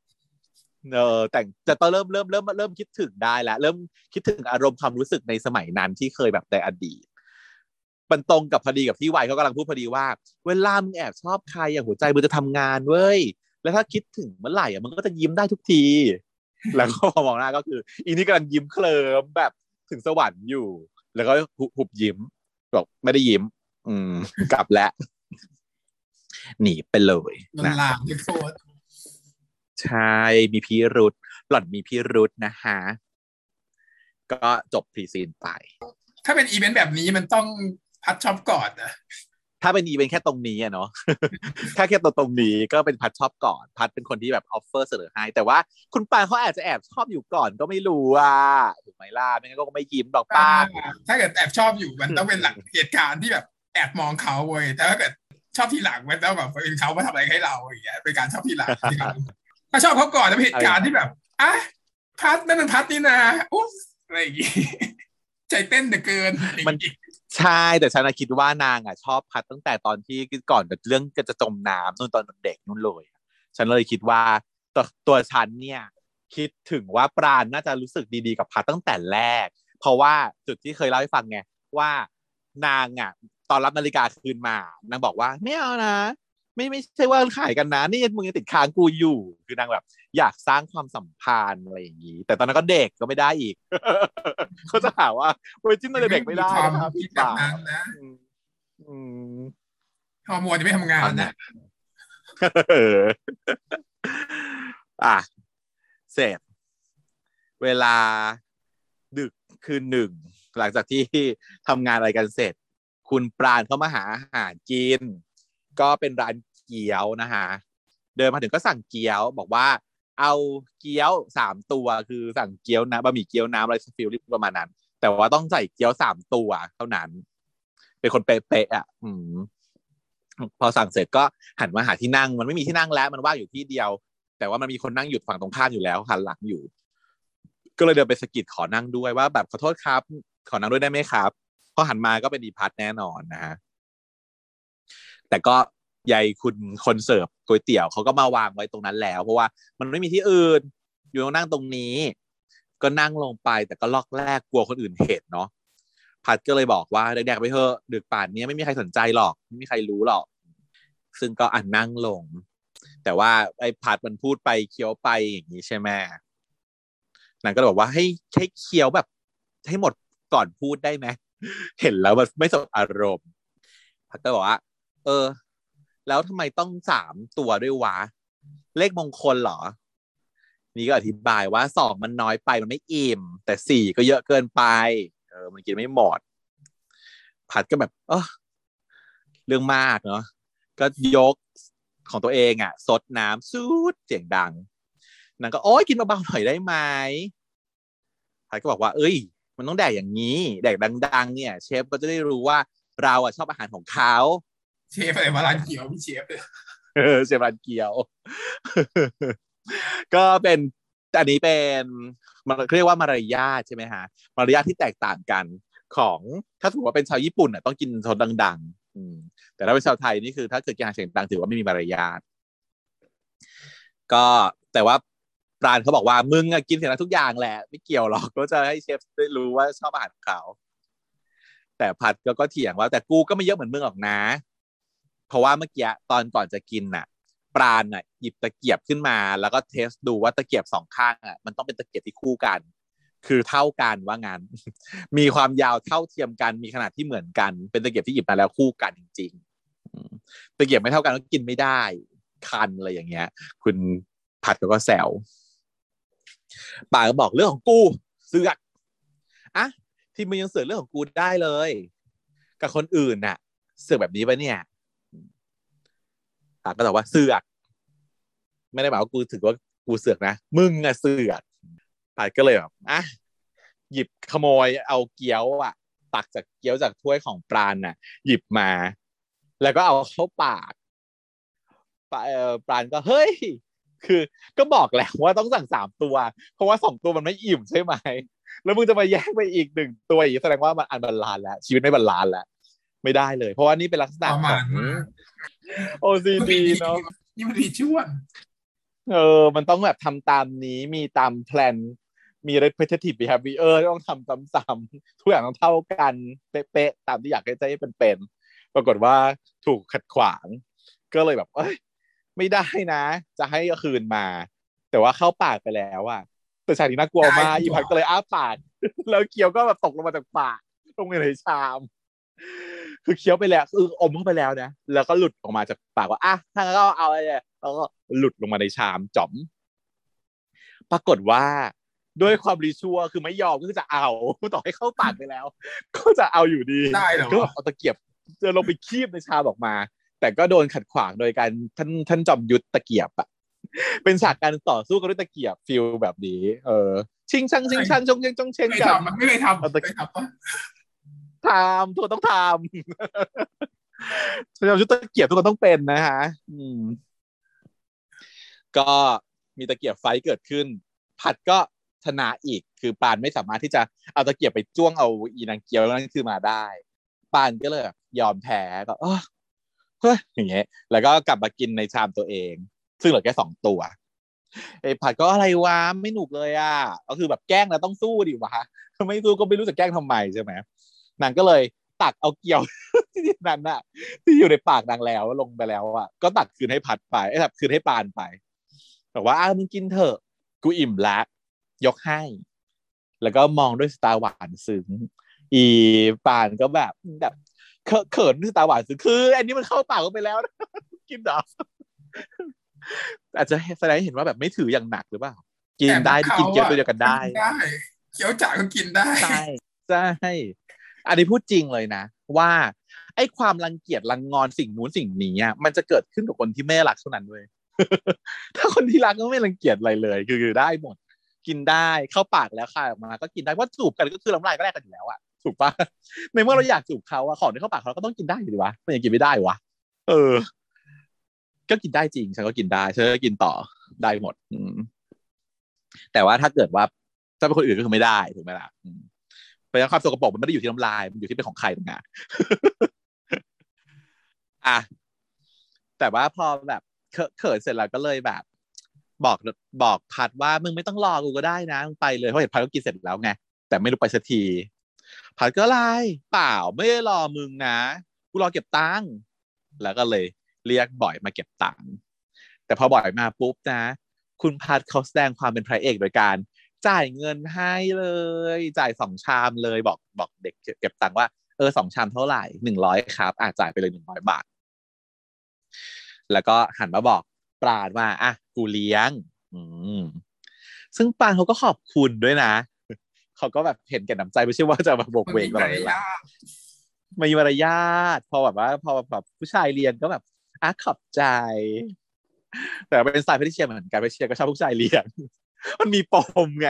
เออแต่งจะต้องเริ่มเริ่มเริ่มเริ่มคิดถึงได้แล้วเริ่มคิดถึงอารมณ์ความรู้สึกในสมัยนั้นที่เคยแบบในอดีตมันตรงกับพอดีกับที่วัยเขากำลังพูดพอดีว่า เวลามึงแอบชอบใครอย่างหัวใจมึงจะทำงานเว้ยแล้วถ้าคิดถึงเมื่อไหร่อะมันก็จะยิ้มได้ทุกที แล้วก็พอมองหน้าก็คือ อีนี่กำลังยิ้มเคลิมแบบถึงสวรรค์อยู่ แล้วก็หุบหุบยิ้มบอกไม่ได้ยิ้ม อืม กลับแล้วหนีไปเลยนะลามที่โคตร ใช่มีพิรุษหล่อนมีพิรุษนะฮะก็จบพรีซีนไป ถ้าเป็นอีเวนต์แบบนี้มันต้องพัดชอบก่อนนะถ้าเป็นอีเป็นแค่ตรงนี้อะเนาะแค่แค่ตัวตรงนี้ก็เป็นพัดชอบก่อน พัดเป็นคนที่แบบ offer เสนอให้ แต่ว่าคุณปานเขาอาจจะแอบชอบอยู่ก่อนก็ไม่รู้อะถูกไหมล่ะ ไม่งั้นก็ไม่ยิ้มดอกป้า ถ้าเกิดแอบชอบอยู่มันต้องเป็นหลักเหตุการณ์ที่แบบแอบมองเขาเว้ยแต่ถ้าเกิดชอบทีหลังมันต้องแบบเป็นเขามาทำอะไรให้เราอย่างเงี้ย เป็นการชอบทีหลัง ที่เราถ้าชอบเขาก่อนจะเป็นเหตุการณ์ที่แบบอะพัดนั่นมันพัดนี่นะอุ๊ยอะไรอย่างงี้ใจเต้นเหลือเกินมันใช่แต่ฉันน่ะคิดว่านางอะ ชอบพัดตั้งแต่ตอนที่ก่อนเรื่องก็จะจมน้ำนู่นตอนเด็กนู่นเลยฉันเลยคิดว่าตัวตัวฉันเนี่ย คิดถึงว่าปราณน่าจะรู้สึกดีๆกับพัดตั้งแต่แรก เพราะว่าจุดที่เคยเล่าให้ฟังไงว่านางอะ ตอนรับนาฬิกาคืนมา นางบอกว่าไม่เอานะ ไม่ไม่ใช่ว่าขายกันนะนี่มึงยังติดค้างกูอยู่ คือนางแบบ อยากสร้างความสัมพันธ์อะไรอย่างนี้ แต่ตอนนั้นก็เด็กก็ไม่ได้อีกเขาจะหาว่าเวอร์จินตอนเด็กไม่ได้ความนะครับคิพี่ดแบบสาวนั้นนะอืมอืมฮอร์โมนยังไม่ทำงานนะเอออะเสร็จเวลาดึกคืนหนึ่ง หลังจากที่ทำงานอะไรกันเสร็จ คุณปราณเข้ามาหาอาหารกิน ก็เป็นร้านเกี๊ยวนะฮะเดินมาถึงก็สั่งเกี๊ยวบอกว่า เอาเกี๊ยวสามตัวคือสั่งเกี๊ยวนะบะหมี่เกี๊ยวน้ำอะไรสฟิลลิประมาณนั้น แต่ว่าต้องใส่เกี๊ยวสามตัวเท่านั้น เป็นคนเป๊ะๆอะ อืมพอสั่งเสร็จก็หันมาหาที่นั่ง มันไม่มีที่นั่งแล้วมันว่างอยู่ที่เดียว แต่ว่ามันมีคนนั่งอยู่ฝั่งตรงข้ามอยู่แล้วหันหลังอยู่ ก็เลยเดินไปสกิดขอนั่งด้วยว่า แบบขอโทษครับ ขอนั่งด้วยได้ไหมครับพอหันมาก็เป็นอีพัทแน่นอนนะฮะ แต่ก็ยายคุณคนเสิร์ฟก๋วยเตี๋ยวเขาก็มาวางไว้ตรงนั้นแล้ว เพราะว่ามันไม่มีที่อื่น อยู่ต้องนั่งตรงนี้ ก็นั่งลงไปแต่ก็ล็อกแรกกลัวคนอื่นเห็นเนาะพัดก็เลยบอกว่าเด็กๆไปเถอะดึกป่านนี้ไม่มีใครสนใจหรอก ไม่มีใครรู้หรอก ซึ่งก็อ่านนั่งลง แต่ว่าไอ้พัดมันพูดไปเคี้ยวไปอย่างนี้ใช่ไหมนางก็เลยบอกว่าให้ให้เคี้ยวแบบ ให้หมดก่อนพูดได้ไหมเห็นแล้วมันไม่สบอารมณ์พัดก็บอกว่า เออ แล้วทำไมต้องสามตัวด้วยวะ เลขมงคลเหรอ นี่ก็อธิบายว่าสองมันน้อยไปมันไม่อิ่ม แต่สี่ก็เยอะเกินไป เออ มันกินไม่หมดพัดก็แบบเออเรื่องมากเนาะก็ยกของตัวเองอะซดน้ำซูดเสียงดังนางก็โอ๊ยกินเบาๆหน่อยได้ไหมพัดก็บอกว่า เอ้ย มันต้องแดกอย่างนี้ แดกดัง ๆ เนี่ย เชฟก็จะได้รู้ว่าเราอะชอบอาหารของเขา เชฟอะไรมาร้านเกี๊ยวพี่เชฟเลยเออเชฟร้านเกี๊ยว ก็เป็นอันนี้เป็นมันเรียกว่ามารยาทใช่ไหมฮะมารยาทที่แตกต่างกันของถ้าสมมติว่าเป็นชาวญี่ปุ่นอะต้องกินซดดังๆอืมแต่ถ้าเป็นชาวไทยนี่คือ ถ้าเกิดกินอาหารเสียงดังถือว่าไม่มีมารยาทก็แต่ว่าปราณเขาบอกว่ามึงกินเสียงดังทุกอย่างแหละ ไม่เกี่ยวหรอกก็จะให้เชฟได้รู้ว่าชอบอาหารของเขาแต่พัดก็ก็เถียงว่าแต่กูก็ไม่เยอะเหมือนมึงหรอกนะ เพราะว่าเมื่อกี้ตอนก่อนจะกินน่ะ ปราณน่ะหยิบตะเกียบขึ้นมา แล้วก็เทสดูว่าตะเกียบสองข้างอะมันต้องเป็นตะเกียบที่คู่กัน คือเท่ากันว่างั้นมีความยาวเท่าเทียมกันมีขนาดที่เหมือนกัน เป็นตะเกียบที่หยิบมาแล้วคู่กันจริงๆตะเกียบไม่เท่ากันก็กินไม่ได้ คันอะไรอย่างเงี้ย คุณผัดเขาก็แซวป่าก็บอกเรื่องของกูเสือกอะที่มึงยังเสือกเรื่องของกูได้เลย กับคนอื่นน่ะ เสือกแบบนี้ปะเนี่ย ป่าก็ตอบว่าเสือก ไม่ได้หมายว่ากูถือว่ากูเสือกนะ มึงอะเสือกป่าก็เลยแบบอะหยิบขโมยเอาเกี๊ยวอะตักจากเกี๊ยวจากถ้วยของปราณน่ะ หยิบมา แล้วก็เอาเข้าปากปาเอ่อปราณก็เฮ้ย คือ ก็บอกแล้วว่าต้องสั่งสามตัว เพราะว่าสองตัวมันไม่อิ่มใช่ไหมแล้วมึงจะมาแย่งไปอีกหนึ่งตัวอีกแสดงว่ามันอันบาลานแล้วชีวิตไม่บาลานแล้ว ไม่ได้เลย เพราะว่านี่เป็นลักษณะประขมาอณงว่า OCD เนาะนี่มันรีชวลเออ มันต้องแบบทำตามนี้มีตามแพลนมี repetitive behavior ต้องทำซ้ำๆทุกอย่างต้องเท่ากัน เป๊ะๆตามที่อยากให้ใจเป็นเป็นๆปรากฏว่าถูกขัดขวาง ก็เลยแบบเอ้ยไม่ได้นะ จะให้ก็คืนมา แต่ว่าเข้าปากไปแล้วอะแต่ชายนี้น่ากลัวมากอีพัดก็เลยอ้าปาก แล้วเคี้ยวก็แบบตกลงมาจากปากลงไปในชาม คือเคี้ยวไปแล้วคืออมเข้าไปแล้วนะแล้วก็หลุดออกมาจากปากว่าอะถ้างั้นก็เอาอะไรเนี่ยแล้วก็หลุดลงมาในชามจ๋อม ปรากฏว่าด้วยความรีชัวร์คือไม่ยอมก็คือจะเอาต่อให้เข้าปากไปแล้ว ก็จะเอาอยู่ดีได้เหรอก็เอาตะเกียบจะลงไปคีบในชามออกมา แต่ก็โดนขัดขวางโดยการท่านท่านจอมยุทธตะเกียบอะเป็นฉากการต่อสู้กันด้วยตะเกียบฟิลแบบนี้ เออ ชิงชังชิงชังจงเชงจงเชงไม่กันทำมันไม่เคยทำเอาตะไม่ทำปะ ทำทุกคนต้องทำจอมยุทธตะเกียบทุกคนต้องเป็นนะฮะอืม ก็มีตะเกียบไฟเกิดขึ้น ผัดก็ชนะอีก คือปานไม่สามารถที่จะเอาตะเกียบไปจ้วงเอาอีนางเกียวนั่นคือมาได้ ปานก็เลยยอมแพ้ก็เออเฮ้ยอย่างเงี้ย แล้วก็กลับมากินในชามตัวเอง ซึ่งเหลือแค่สองตัวไอ้ผัดก็อะไรวะไม่หนุกเลยอะก็คือแบบแกล้งแล้วต้องสู้ดิวะไม่สู้ก็ไม่รู้จะแกล้งทำไมใช่ไหม นางก็เลยตักเอาเกี่ยวที่นั้นน่ะที่อยู่ในปากนางแล้วลงไปแล้วอะก็ตักคืนให้พัดไปไอ้ตักคืนให้ปานไปบอกว่าอ้าวมึงกินเถอะ กูอิ่มแล้วยกให้ แล้วก็มองด้วยสตาร์หวานซึ้งอีปานก็แบบแบบเขินเขินด้วยสตาร์หวานซึ้งคือ อันนี้มันเข้าปากก็ไปแล้ว กินเหรออาจจะแสดงให้เห็นว่าแบบไม่ถืออย่างหนักหรือเปล่ากินได้กินเกี๊ยวตัวเดียวกันได้ได้เกี๊ยวจ่าก็กินได้ใช่ใช่ อันนี้พูดจริงเลยนะ ว่าไอ้ความรังเกียจรังงอนสิ่งนู้นสิ่งนี้อะมันจะเกิดขึ้นกับคนที่ไม่รักเท่านั้นเว้ยถ้าคนที่รักก็ไม่รังเกียจอะไรเลย คือได้หมด กินได้เข้าปากแล้วคายออกมาก็กินได้เพราะจูบกันก็คือน้ำลายก็แลกกันอยู่แล้วอะถูกปะในเมื่อเราอยากจูบเขาอะของที่เข้าปากเขาก็ต้องกินได้อยู่ดีวะมันยังกินไม่ได้วะเออ ก็กินได้จริงฉันก็กินได้ฉันก็กินต่อได้หมด อืแต่ว่าถ้าเกิดว่าถ้าเป็นคนอื่นก็คือไม่ได้ถูกไหมล่ะอืม ราะฉะนั้นความสกปรกมันไม่ได้อยู่ที่น้ำลาย มันอยู่ที่เป็นของใครต่างหากอะแต่ว่าพอแบบเขินเสร็จแล้วก็เลยแบบ บอกบอกพัดว่ามึงไม่ต้องรอกูก็ได้นะมึงไปเลยเพราะเห็นพัดก็กินเสร็จแล้วไงแต่ไม่รู้ไปสักทีพัดก็ไล่เปล่าไม่ได้รอมึงนะกูรอเก็บตังค์แล้วก็เลยเรียกบ่อยมาเก็บตังค์แต่พอบ่อยมาปุ๊บนะ คุณพัดเขาแสดงความเป็นพระเอกโดยการ จ่ายเงินให้เลย จ่ายสองชามเลยบอกบอกเด็กเก็บตังค์ว่าเออสองชามเท่าไหร่หนึ่งร้อยครับอาจ่ายไปเลยหนึ่งร้อยบาท แล้วก็หันมาบอกปราณว่าอะกูเลี้ยง อืมซึ่งปราณเขาก็ขอบคุณด้วยนะ เขาก็แบบเห็นแก่น้ำใจไม่ใช่ว่าจะมาโบกเวกตลอดเวลามีมารยาทพอแบบว่าพอแบบผู้ชายเรียนก็แบบอะขอบใจ แต่เป็นสไตล์เพทิเชียเหมือนกันเพทิเชียก็ชอบผู้ชายเรียน มันมีปมไง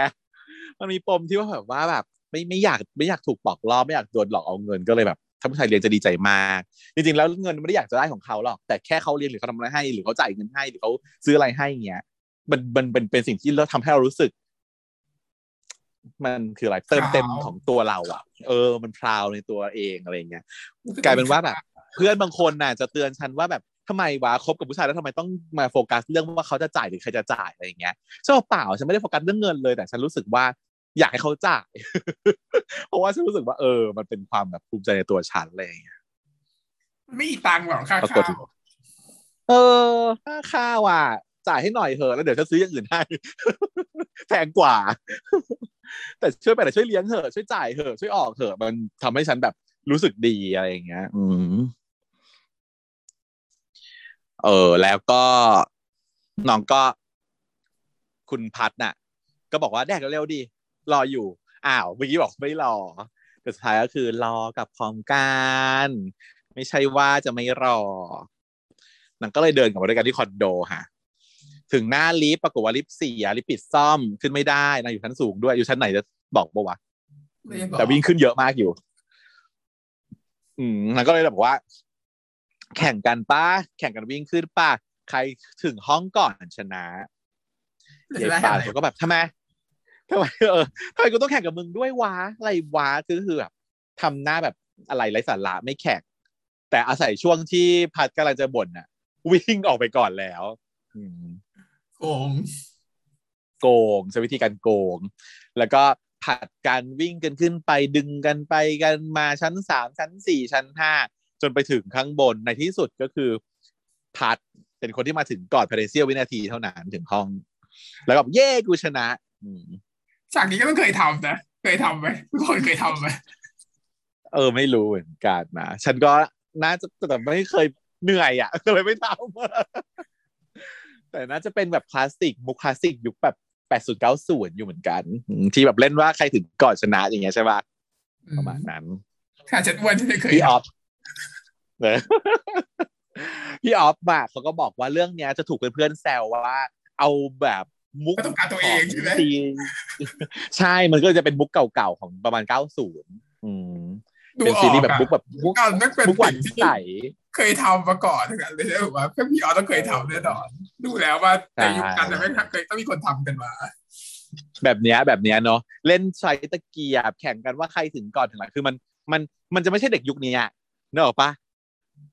มันมีปมที่ว่าแบบว่าแบบไม่ไม่อยากไม่อยากถูกปลอกล่อไม่อยากโดนหลอกเอาเงินก็เลยแบบถ้าผู้ชายเรียนจะดีใจมาก จริงๆ แล้วเงินไม่ได้อยากจะได้ของเขาหรอก แต่แค่เขาเรียนหรือเขาทำอะไรให้ หรือเขาจ่ายเงินให้ หรือเขาซื้ออะไรให้เงี้ย มันมันเป็นเป็นสิ่งที่เราทำให้เรารู้สึก มันคืออะไรเติมเต็มของตัวเราอะ เออ มันพราวในตัวเองอะไรเงี้ย กลายเป็นว่าแบบ เพื่อนบางคนน่ะจะเตือนฉันว่าแบบ ทำไมวะคบกับผู้ชายแล้วทำไมต้องมาโฟกัสเรื่องว่าเขาจะจ่ายหรือใครจะจ่ายอะไรอย่างเงี้ยฉันบอกเปล่าฉันไม่ได้โฟกัสเรื่องเงินเลย แต่ฉันรู้สึกว่าอยากให้เขาจ่าย เพราะว่าฉันรู้สึกว่าเออ มันเป็นความแบบภูมิใจในตัวฉันอะไรอย่างเงี้ยไม่มีตังค์หรอกค่าปรากฏข้าวเออค่าข้าวอะจ่ายให้หน่อยเถอะแล้วเดี๋ยวฉันซื้ออย่างอื่นให้แพงกว่า แต่ช่วยไปแต่ช่วยเลี้ยงเถอะช่วยจ่ายเถอะช่วยออกเถอะมันทำให้ฉันแบบรู้สึกดีอะไรอย่างเงี้ย อืม เออแล้วก็น้องก็คุณพัดน่ะ ก็บอกว่าแดกเร็วๆดิรออยู่ อ้าวเมื่อกี้บอกไม่รอแต่สุดท้ายก็คือรอกับพร้อมกันไม่ใช่ว่าจะไม่รอนางก็เลยเดินกลับมาด้วยกันที่คอนโดค่ะ ถึงหน้าลิฟต์ปรากฏว่าลิฟต์เสียลิฟต์ปิดซ่อมขึ้นไม่ได้นางอยู่ชั้นสูงด้วยอยู่ชั้นไหนจะบอกปะวะไม่ได้บอกแต่วิ่งขึ้นเยอะมากอยู่ อืมนางก็เลยบอกว่า แข่งกันป้าแข่งกันวิ่งขึ้นป้าใครถึงห้องก่อนชนะจะยายได้ปานอะไรเขาก็แบบทำไมทำไมเออทำไมกูต้องแข่งกับมึงด้วยวะอะไรวะคือคือแบบทำหน้าแบบอะไรไร้สาระไม่แข่งแต่อาศัยช่วงที่พัดกำลังจะบ่นน่ะ วิ่งออกไปก่อนแล้วอืมโกงโกงใช้วิธีการโกง แล้วก็ผัดการวิ่งกันขึ้นไปดึงกันไปกันมาชั้นสามชั้นสี่ชั้นห้า จนไปถึงข้างบนในที่สุดก็คือพัดเป็นคนที่มาถึงก่อนภายในเสี้ยววินาทีเท่านั้นถึงห้อง แล้วก็เย่กูชนะอืมฉากนี้ก็ต้องเคยทำนะ เคยทำไหมทุกคนเคยทำไหมเออไม่รู้เหมือนกันนะฉันก็น่าจะแต่ไม่เคยเหนื่อยอะก็เลยไม่ทำแต่น่าจะเป็นแบบคลาสสิกมุกคลาสสิกยุคแบบแปดศูนย์เก้าศูนย์อยู่เหมือนกันอืมที่แบบเล่นว่าใครถึงก่อนชนะอย่างเงี้ยใช่ปะประมาณนั้นถ้าฉันอ้วนฉันไม่เคยพี่อทำอฟเนอะ พี่ออฟมาเขาก็บอกว่าเรื่องเนี้ยจะถูกเพื่อนๆแซวว่า เอาแบบมุกก็ต้องการตัวเองใช่ไหมซีใช่มันก็จะเป็นมุกเก่าๆของประมาณเก้าศูนย์อืมดูเป็นอซีอกรีส์แบบอะมุกแบบมุกก็นั่นเป็นมุกหวานสิ่งใสที่เคยทำมาก่อนทั้งนั้นเลยใช่ไหมว่าเพื่อนพี่ออสต้องเคยทำแน่นอนดูแล้วว่าในยุคนั้นแต่ไม่เคยต้องมีคนทำกันมาแบบเนี้ยแบบเนี้ยเนาะเล่นใช้ตะเกียบแข่งกันว่าใครถึงก่อนถึงหลังคือมันมันมันจะไม่ใช่เด็กยุคนี้อะ เนกอะปะ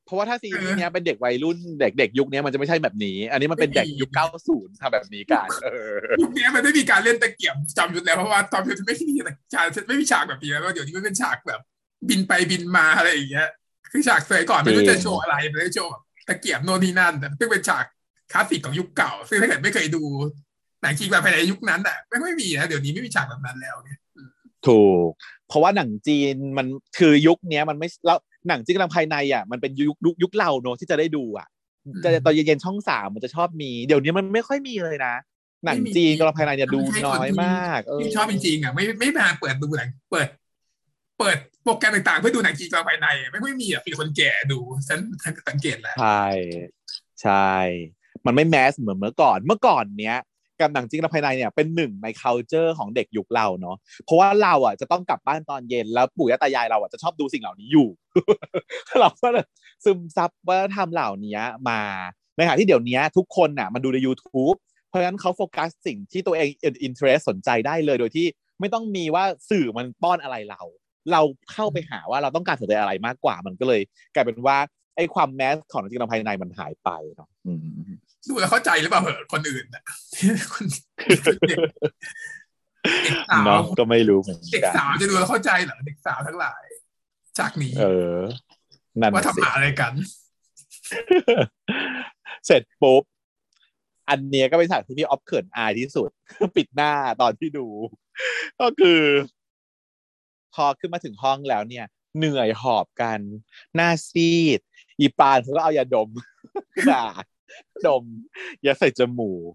เพราะว่าถ้าซีรีส์เนี้ยเป็นเด็กวัยรุ่นเด็กเด็กยุคนี้มันจะไม่ใช่แบบนี้ อันนี้มันเป็นเด็กยุคเก้าศูนย์ทำแบบนี้กันเออยุคนี้มันไม่มีการเล่นตะเกียบจำยุทธแล้วเพราะว่าตอนยุทธไม่มีฉากไม่มีฉากแบบนี้แล้วเดี๋ยวนี้มันเป็นฉากแบบ บินไปบินมาอะไรอย่างเงี้ยคือฉากสมัยก่อนไม่รู้จะโชว์อะไรไม่ได้โชว์แบบตะเกียบโน่นนี่นั่นแต่ซึ่งเป็นฉากคลาสสิกของยุคเก่า ซึ่งถ้าเกิดไม่เคยดูหนังจีนมาภายในยุคนั้นอะไม่ไม่มีนะเดี๋ยวนี้ไม่มีฉากแบบนั้นแล้วเนี่ยถูก เพราะว่าหนังจีนมันคือยุคเนี้ยมันไม่แล้ว หนังจีนกำลังภายในอะมันเป็นยุคยุคยุคเราเนอะที่จะได้ดูอะจะตอนเย็นๆช่องสามมันจะชอบมี เดี๋ยวนี้มันไม่ค่อยมีเลยนะหนังจีนกำลังภายในเนี่ยดูน้อยมากเออที่ชอบจริงๆอะไม่ไม่มาเปิดดูหนังเปิด เปิดโปรแกรมต่างๆ เพื่อดูหนังจีนกลางภายในอะไม่ค่อยมีอะมีคนแก่ดูฉันฉันสังเกตแล้วใช่ใช่มันไม่แมสเหมือนเมื่อก่อนเมื่อก่อนเนี้ย กับหนังจีนกำลังภายในเนี่ยเป็นหนึ่งใน culture ของเด็กยุคเราเนาะเพราะว่าเราอะจะต้องกลับบ้านตอนเย็นแล้วปู่ย่าตายายเราอะจะชอบดูสิ่งเหล่านี้อยู่ เราก็เลยซึมซับวัฒนธรรมเหล่านี้มาในขณะที่เดี๋ยวนี้ทุกคนน่ะมันดูใน YouTube เพราะฉะนั้นเขาโฟกัสสิ่งที่ตัวเองอินเทรสสนใจได้เลยโดยที่ไม่ต้องมีว่าสื่อมันป้อนอะไรเรา เราเข้าไปหาว่าเราต้องการสนใจอะไรมากกว่ามันก็เลย กลายเป็นว่าไอ้ความแมสของหนังจีนภายในมันหายไปเนาะ ดูแล้วเข้าใจหรือเปล่าเหอะคนอื่นอะคนเด็กเด็กสาวเนาะก็ไม่รู้เหมือนเด็กกันสาวจะดูแล้วเข้าใจเหรอเด็กสาวทั้งหลาย จากนี้ เออ นั่นว่าน่ะสิทำหาอะไรกัน เสร็จปุ๊บอันเนี้ยก็เป็นฉากที่พี่ออฟเขินอายที่สุด ปิดหน้าตอนที่ดู ก็คือ พอขึ้นมาถึงห้องแล้วเนี่ย เหนื่อยหอบกัน หน้าซีด อีปานเขาก็เอายาดมมา ดมยาใส่จมูก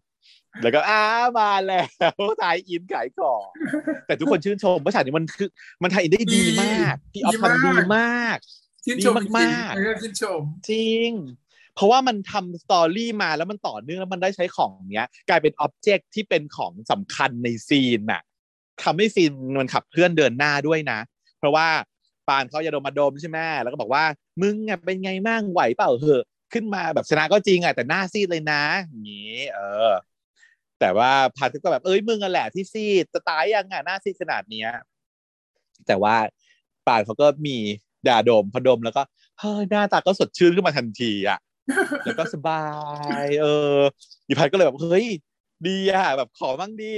แล้วก็อ้ามาแล้ว tie-in ขายของแต่ทุกคนชื่นชมว่าฉากนี้มันคือ มัน tie-in ได้ดีมากพี่ออฟทำดีมากชื่นชมดีมากๆจริงๆเออชื่นชมจริง เพราะว่ามันทำ story มาแล้วมันต่อเนื่องแล้วมันได้ใช้ของเนี้ย กลายเป็น object ที่เป็นของสำคัญใน scene น่ะทำให้ซีนมันขับเคลื่อนเดินหน้าด้วยนะ เพราะว่าปานเขายาดมมาดมใช่ไหมแล้วก็บอกว่า มึงอะเป็นไงมั่งไหวเปล่าเหอะ ขึ้นมาแบบชนะก็จริงอะแต่หน้าซีดเลยนะอย่างนี้เออ แต่ว่าพัดก็แบบเอ้ยมึงอะแหละที่ซีดจะตายยังอะหน้าซีดขนาดเนี้ยแต่ว่าปานเขาก็มีดาดมพดมแล้วก็เฮ้ยหน้าตาก็สดชื่นขึ้นมาทันทีอะแล้วก็สบาย เอออีพันก็เลยแบบเฮ้ยดีอะแบบขอมั่งดี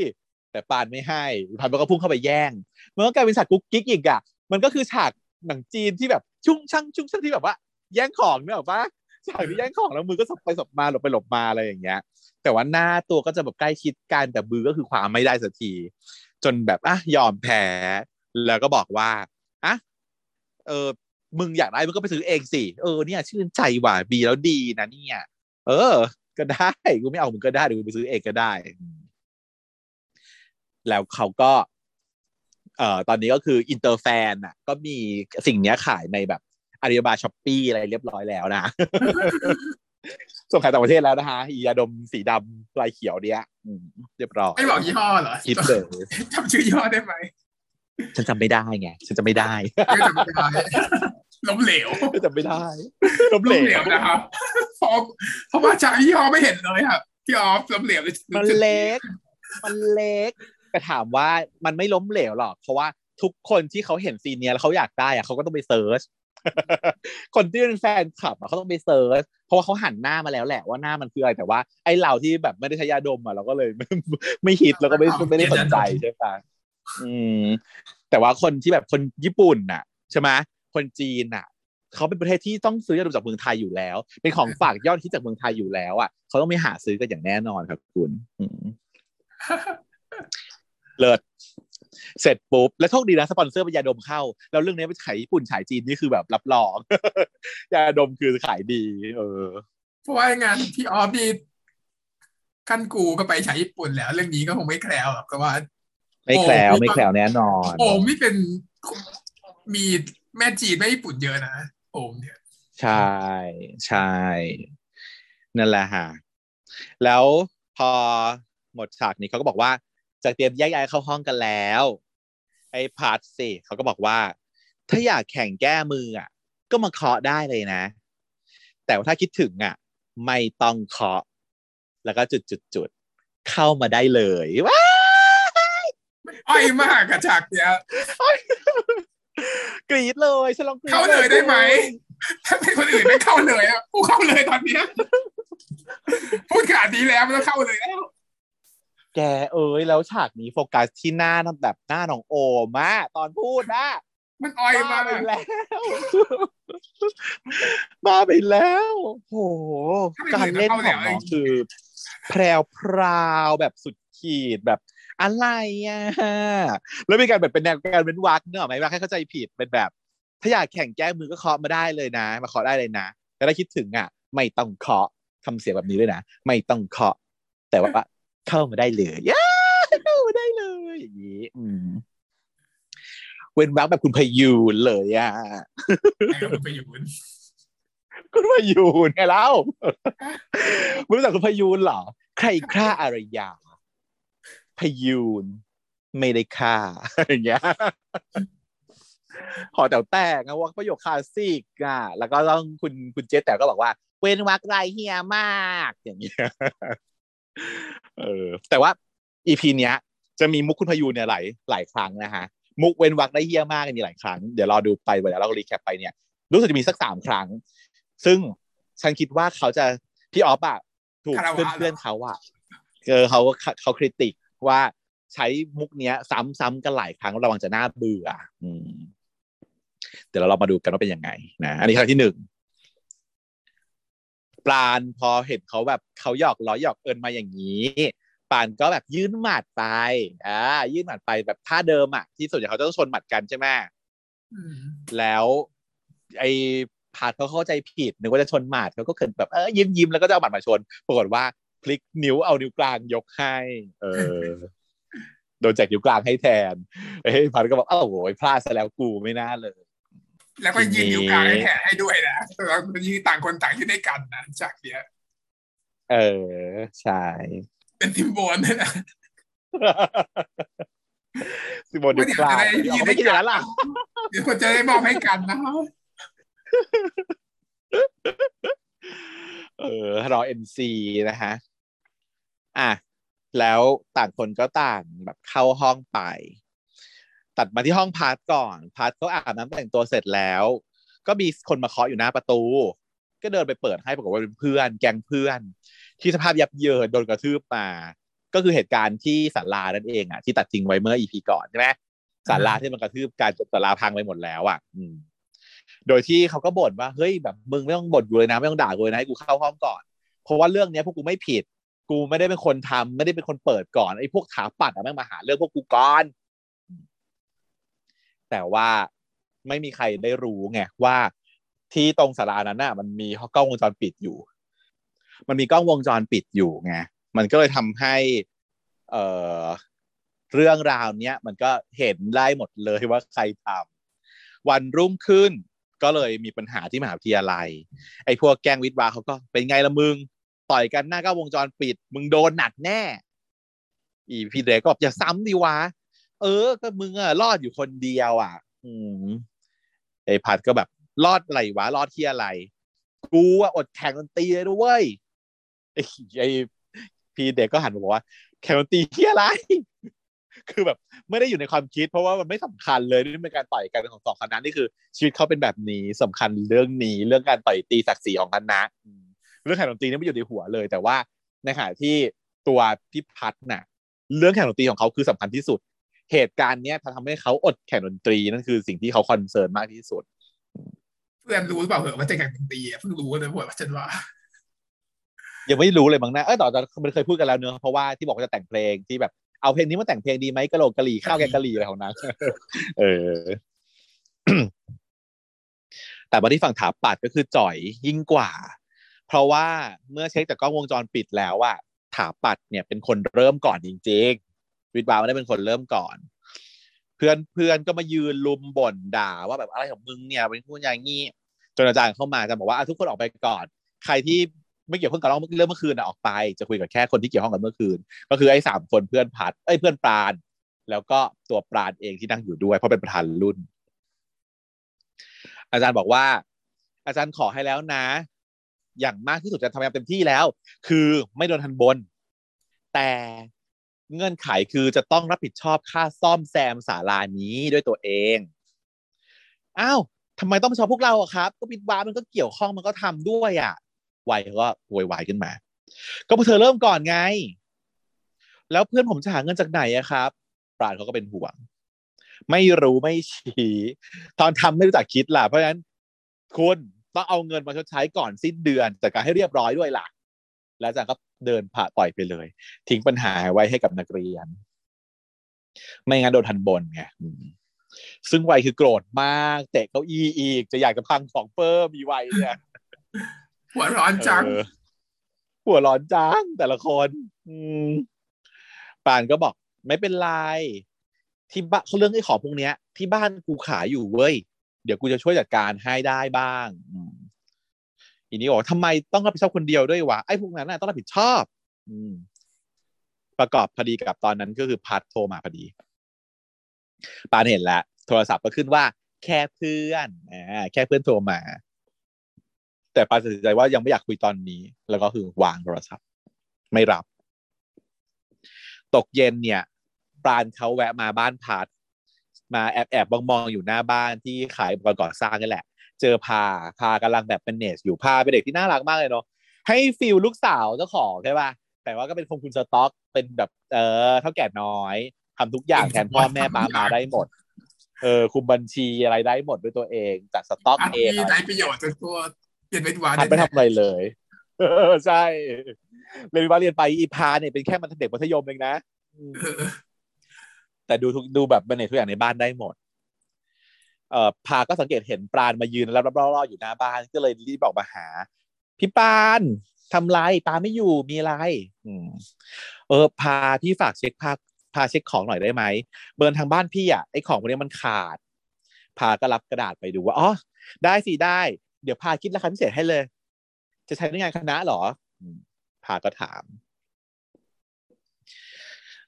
แต่ปานไม่ให้อีพันมันก็พุ่งเข้าไปแย่งมันก็กลายเป็นฉากกุ๊กกิ๊กอีกอะมันก็คือฉากหนังจีนที่แบบชุ่งช่างชุ่งช่างที่แบบว่า แย่งของเนี่ยหรอปะ ฉากที่แย่งของแล้วมือก็สบไปสบมาหลบไปหลบมาอะไรอย่างเงี้ย แต่ว่าหน้าตัวก็จะแบบใกล้ชิดกันแต่มือก็คือความไม่ได้สักที จนแบบอะยอมแพ้ แล้วก็บอกว่าอะเออมึงอยากได้มึงก็ไปซื้อเองสิเออเนี่ย ชื่นใจว่ะบีแล้วดีนะเนี่ยเออ ก็ได้กูไม่เอามึงก็ได้เดี๋ยวกูไปซื้อเองก็ได้ แล้วเขาก็เอ่อตอนนี้ก็คือ inter fan อะ ก็มีสิ่งเนี้ยขายในแบบ อาลีบา Shopee อะไรเรียบร้อยแล้วนะส่งขายต่างประเทศแล้วนะฮะอียาดมสีดำลายเขียวเนี้ยอืมเรียบร้อยไม่บอกยี่ห้อเหรอคิดเลยจำชื่อยี่ห้อได้ไหมฉันจำไม่ได้ไงฉันจำไม่ได้ไม่จำไม่ได้ล้มเหลวจำไม่ได้ล้มล้เหลมเหลววนะครับเพราะเพราะว่าจากยี่ห้อไม่เห็นเลยครับพี่ออฟล้มเหลวเลยมันเล็ก มันเล็กแต่ถามว่ามันไม่ล้มเหลวหรอก เพราะว่าทุกคนที่เขาเห็น scene เนี้ยแล้วเขาอยากได้อะเขาก็ต้องไป search คนที่เป็นแฟนคลับอะเขาต้องไป search เพราะว่าเขาหันหน้ามาแล้วแหละว่าหน้ามันคืออะไรแต่ว่าไอ้เราที่แบบไม่ได้ใช้ยาดมอะเราก็เลยไม่ไม่ฮิตแล้วก็ไม่ไม่ได้สนใจใช่ปะอืม แต่ว่าคนที่แบบคนญี่ปุ่นน่ะใช่ไหมคนจีนน่ะเขาเป็นประเทศที่ต้องซื้อยาดมจากเมืองไทยอยู่แล้ว เป็นของฝากยอดฮิตจากเมืองไทยอยู่แล้วอะเขาต้องไปหาซื้อกันอย่างแน่นอนครับคุณเลิศ เสร็จปุ๊บแล้วโชคดีนะสปอนเซอร์เป็นยาดมเข้า แล้วเรื่องนี้ไปขายญี่ปุ่นขายจีนนี่คือแบบรับรองยาดมคือขายดี เออเพราะว่างานพี่ออฟนี่ขั้นกูก็ไปฉายญี่ปุ่นแล้ว เรื่องนี้ก็คงไม่แคล้วหรอกแต่ว่า ไม่แคล้วไม่แคล้วแน่นอนโอมนี่เป็นมีแม่จีนแม่ญี่ปุ่นเยอะนะโอมเนี่ยใช่ใช่นั่นแหละฮะแล้วพอหมดฉากนี้เขาก็บอกว่า จะเตรียมแยกย้ายเข้าห้องกันแล้ว ไอ้พาร์ทสิเขาก็บอกว่า ถ้าอยากแข่งแก้มืออะ ก็มาเคาะได้เลยนะ แต่ว่าถ้าคิดถึงอะ ไม่ต้องเคาะ แล้วก็จุดจุดจุดๆๆเข้ามาได้เลยว้าอ้อยมากกับฉากเนี้ยกรี๊ดเลยฉันลองกรี๊ดเข้าเลยได้ไหมถ้าเป็นคนอื่นไม่เข้าเลยอะกูเข้าเลยตอนเนี้ยพูดขนาดนี้แล้วมันต้องเข้าเลยแล้ว แกเอ้ยแล้วฉากนี้โฟกัสที่หน้าแบบหน้าน้องโอมอะตอนพูดนะมันอ้อยมาบ้ากไปแล้วบ้าไปแล้ว โห การเล่นของน้องคือแพรวพราวแบบสุดขีดแบบอะไรอะ แล้วมีการแบบเป็นแนวการเป็นวักเนอะไหมว่าให้เข้าใจผิดเป็นแบบ ถ้าอยากแข่งแก้มือก็เคาะมาได้เลยนะ มาเคาะได้เลยนะ แต่ถ้าคิดถึงอะ ไม่ต้องเคาะทำเสียงแบบนี้ด้วยนะ ไม่ต้องเคาะ แต่ว่า เข้ามาได้เลยย้าเข้ามาได้เลยอย่างนี้อืมเว้นวักแบบคุณพยูนเลยอะไอ้ก็ไปอยู่บนคุณพยูนไงเล่าไม่รู้จักคุณพยูนเหรอ ใครฆ่าอารยา พยูนไม่ได้ฆ่าอย่างเงี้ยขอแต่วแต่งอะว่าประโยคคลาสสิกอะแล้วก็ต้องคุณคุณเจสแต่ก็บอกว่า เว้นวักไรเฮียมาก อย่างเงี้ย เออ แต่ว่า EP เนี้ย จะมีมุกคุณพยูนเนี่ยหลายหลายครั้งนะฮะ มุกเว้นวรรคได้เฮี้ยมากมีหลายครั้ง เดี๋ยวรอดูไปเดี๋ยวเราก็ recap ไปเนี่ย รู้สึกจะมีสักสามครั้ง ซึ่งฉันคิดว่าเขาจะพี่ออฟอะถูกเพื่อนเพื่อนๆเขาอะเออเขาเขา critic ว่าใช้มุกเนี้ย ซ้ำๆกันหลายครั้งระวังจะน่าเบื่อ อืมเดี๋ยวเราลองมาดูกันว่าเป็นยังไงนะ อันนี้ครั้งที่หนึ่ง ปราณพอเห็นเขาแบบเขาหยอกล้อหยอกเอินมาอย่างนี้ปานก็แบบยื่นหมัดไปอ่ายื่นหมัดไปแบบท่าเดิมอะที่ส่วนใหญ่เขาจะต้องชนหมัดกันใช่ไหมอืมแล้วไอ้พาดเขาเข้าใจผิดนึกว่าจะชนหมัดเขาก็เขินแบบเออยิ้มยิ้มแล้วก็จะเอาหมัดมาชน ปรากฏว่าพลิกนิ้วเอานิ้วกลางยกให้ เออโดนแจกนิ้วกลางให้แทนเอ้ยพัดก็บอกอ้าวโหยพลาดซะแล้วกูไม่น่าเลย แล้วก็ยืนอยู่กลางให้แทนให้ด้วยนะเรายืนต่างคนต่างยืนด้วยกันนะจากเนี้ยเออ ใช่ เป็นทิมโบนเลยนะซิโมนนิ้วกลางเขาไม่คิดอย่างนั้นล่ะเดี๋ยวคนจะได้มอบให้กันนะเออรอเอ็นซีนะฮะ อะ แล้วต่างคนก็ต่างแบบเข้าห้องไป ตัดมาที่ห้องพาร์ทก่อนพาร์ทเขาอาบน้ำแต่งตัวเสร็จแล้ว ก็มีคนมาเคาะอยู่หน้าประตู ก็เดินไปเปิดให้ปรากฏว่าเป็นเพื่อน แก๊งเพื่อน ที่สภาพยับเยินโดนกระทืบมา ก็คือเหตุการณ์ที่ศาลานั่นเองอะที่ตัดจริงไว้เมื่อ EP ก่อนใช่ไหมศาลาที่มันกระทืบกันจนศาลาพังไปหมดแล้วอะ อืม โดยที่เขาก็บ่นว่าเฮ้ยแบบมึงไม่ต้องบ่นกูเลยนะไม่ต้องด่ากูเลยนะให้กูเข้าห้องก่อน เพราะว่าเรื่องเนี้ยพวกกูไม่ผิด กูไม่ได้เป็นคนทำไม่ได้เป็นคนเปิดก่อนไอ้พวกถาปัดอะแม่งมาหาเรื่องพวกกูก่อน แต่ว่าไม่มีใครได้รู้ไงว่าที่ตรงศาลานั้นน่ะ มันมีกล้องวงจรปิดอยู่ มันมีกล้องวงจรปิดอยู่ไงมันก็เลยทำให้เอ่อเรื่องราวเนี้ยมันก็เห็นได้หมดเลยว่าใครทำวันรุ่งขึ้นก็เลยมีปัญหาที่มหาวิทยาลัย ไอ้พวกแกงวิทย์วาเขาก็เป็นไงละมึง ต่อยกันหน้ากล้องวงจรปิด มึงโดนหนักแน่ อีพี่เดกก็บอกอย่าซ้ำดิวะ เออ ก็มึงอะรอดอยู่คนเดียวอะ อืมไอ้พัดก็แบบ รอดอะไรวะ รอดที่อะไร กูอะอดแข่งดนตรีเลยด้วยเวยไอ้ไอ้พี่เด็กก็หันมาบอกว่า แข่งดนตรีที่อะไร คือแบบไม่ได้อยู่ในความคิด เพราะว่ามันไม่สำคัญเลยนี่เป็นการต่อยกันของสองคณะนี่คือ ชีวิตเขาเป็นแบบนี้สำคัญเรื่องนี้ เรื่องการต่อยตีศักดิ์ศรีของคณะเรื่องแข่งดนตรีนี่ไม่อยู่ในหัวเลย แต่ว่าในขณะที่ตัวพี่พัดน่ะ เรื่องแข่งดนตรีของเขาคือสำคัญที่สุด เหตุการณ์เนี้ยทำให้เขาอดแข่งดนตรีนั่นคือสิ่งที่เขาคอนเซิร์นมากที่สุด เพื่อนรู้หรือเปล่าเหรอว่าจะแข่งดนตรีอะเพิ่งรู้เลยว่าฉันว่า ยังไม่รู้เลยมั้งนะเออต่อจากมันเคยพูดกันแล้วเนอะเพราะว่าที่บอกว่าจะแต่งเพลงที่แบบเอาเพลงนี้มาแต่งเพลงดีไหมกะโหลกกะหรี่ข้าวแกงกะหรี่อะไรของนางเออ แต่มาที่ฝั่งถาปัดก็คือจ่อยยิ่งกว่า เพราะว่าเมื่อเช็คจากกล้องวงจรปิดแล้วอะถาปัดเนี่ยเป็นคนเริ่มก่อนจริงๆ วิทย์บาไม่ได้เป็นคนเริ่มก่อน เพื่อนเพื่อนก็มายืนลุมบ่นด่าว่าแบบอะไรของมึงเนี่ยเป็นพูดอย่างงี้จนอาจารย์เข้ามาจะบอกว่าทุกคนออกไปก่อน ใครที่ไม่เกี่ยวข้องกับเรื่องเรื่องเมื่อคืนออกไป จะคุยกับแค่คนที่เกี่ยวข้องกับเมื่อคืน ก็คือไอ้สามคนเพื่อนพัดเอ้เพื่อนปราณแล้วก็ตัวปราณเองที่นั่งอยู่ด้วย เพราะเป็นประธานรุ่น อาจารย์บอกว่า อาจารย์ขอให้แล้วนะ อย่างมากที่สุดจะทำงานเต็มที่แล้ว คือไม่โดนทันบน แต่ เงื่อนไขคือจะต้องรับผิดชอบค่าซ่อมแซมศาลานี้ด้วยตัวเองอ้าวทำไมต้องมาชอบพวกเราอะครับ ก็บิดวามันก็เกี่ยวข้องมันก็ทำด้วยอะวัยก็โวยวายขึ้นมา ก็พวกเธอเริ่มก่อนไง แล้วเพื่อนผมจะหาเงินจากไหนอะครับ ปราณเขาก็เป็นห่วง ไม่รู้ไม่ชี้ ตอนทำไม่รู้จักคิดล่ะ เพราะฉะนั้นคุณต้องเอาเงินมาชดใช้ก่อนสิ้นเดือนจัดการให้เรียบร้อยด้วยล่ะ แล้วอาจารย์ก็เดินผ่าปล่อยไปเลย ทิ้งปัญหาไว้ให้กับนักเรียน ไม่งั้นโดนทันบนไงอืมซึ่งวัยคือโกรธมาก เตะเก้าอี้อีก จะอยากจะพังของเพิ่มมีวัยเนี่ยหัวร้อนจังเออหัวร้อนจังแต่ละคนอืมปานก็บอกไม่เป็นไรที่บ้านเขาเรื่องไอ้ของพวกเนี้ย ที่บ้านกูขายอยู่เว้ย เดี๋ยวกูจะช่วยจัดการให้ได้บ้าง อีนี้บอกทำไมต้องรับผิดชอบคนเดียวด้วยวะไอ้พวกนั้นน่ะต้องรับผิดชอบ อืม ประกอบพอดีกับตอนนั้นก็คือพัดโทรมาพอดีปานเห็นแล้วโทรศัพท์ก็ขึ้นว่า แค่เพื่อนอ่าแค่เพื่อนโทรมา แต่ปานตัดสินใจว่ายังไม่อยากคุยตอนนี้ แล้วก็คือวางโทรศัพท์ ไม่รับ ตกเย็นเนี่ยปราณเขาแวะมาบ้านพัดมาแอบแอบมองมองอยู่หน้าบ้านที่ขายอุปกรณ์ก่อสร้างนี่แหละ เจอพาพากำลังแบบเป็นเนสอยู่พาเป็นเด็กที่น่ารักมากเลยเนาะให้ฟิลลูกสาวเจ้าของใช่ป่ะแต่ว่าก็เป็นคงคุณสต็อกเป็นแบบเออเท่าแก่น้อยทำทุกอย่างแทนพ่อแม่ป้ามาได้หมดเออคุมบัญชีอะไรได้หมดด้วยตัวเองจัดสต็อกอันเองนี้ได้ประโยชน์จนตัวเปลี่ยนเป็นหวานพัดไม่ทำอะไรเลยเออใช่เรียนวิวาเรียนไปอีพาเนี่ยเป็นแค่มันเด็กมัธยมเองนะเออแต่ดูทุกดูแบบแมเนจทุกอย่างในบ้านได้หมดเอ่อ พาก็สังเกตเห็นปราณมายืนแล้วรอบๆอยู่หน้าบ้านก็เลยรีบบอกมาหา พี่ปานทำไรปาไม่อยู่มีอะไรเออ พาพี่ฝากเช็คพาพาเช็คของหน่อยได้ไหมเบิร์นทางบ้านพี่อะไอของพวกนี้มันขาด พาก็รับกระดาษไปดูว่าอ๋อได้สิได้ เดี๋ยวพาคิดราคาพิเศษให้เลย จะใช้ในงานคณะหรอพาก็ถาม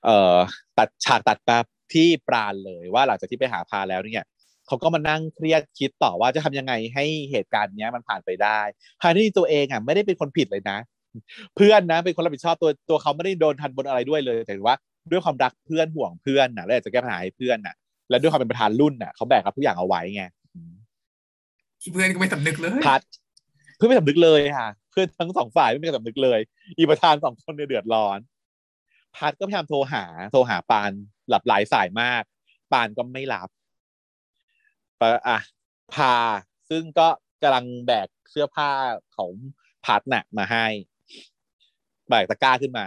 เอ่อตัดฉากตัดมาที่ปราณเลยว่าหลังจากที่ไปหาพาแล้วเนี่ย เขาก็มานั่งเครียดคิดต่อว่าจะทำยังไงให้เหตุการณ์เนี้ยมันผ่านไปได้ทางที่ตัวเองอะไม่ได้เป็นคนผิดเลยนะ เพื่อนนะเป็นคนรับผิดชอบตัวตัวเขาไม่ได้โดนทันบนอะไรด้วยเลยแต่ว่าด้วยความรักเพื่อนห่วงเพื่อนน่ะแล้วอยากจะแก้ปัญหาให้เพื่อนน่ะและด้วยความเป็นประธานรุ่นน่ะเขาแบกรับทุกอย่างเอาไว้ไงอีเพื่อนก็ไม่สำนึกเลยพัดเพื่อนไม่สำนึกเลยค่ะ เพื่อนทั้งสองฝ่ายไม่มีใครสำนึกเลย อีประธานสองคนเนี่ยเดือดร้อน พัดก็พยายามโทรหา โทรหาปานหลับหลายสายมาก ปานก็ไม่รับปะ อะพา ซึ่งก็กำลังแบกเสื้อผ้าของพัดน่ะมาให้แบกตะกร้าขึ้นมา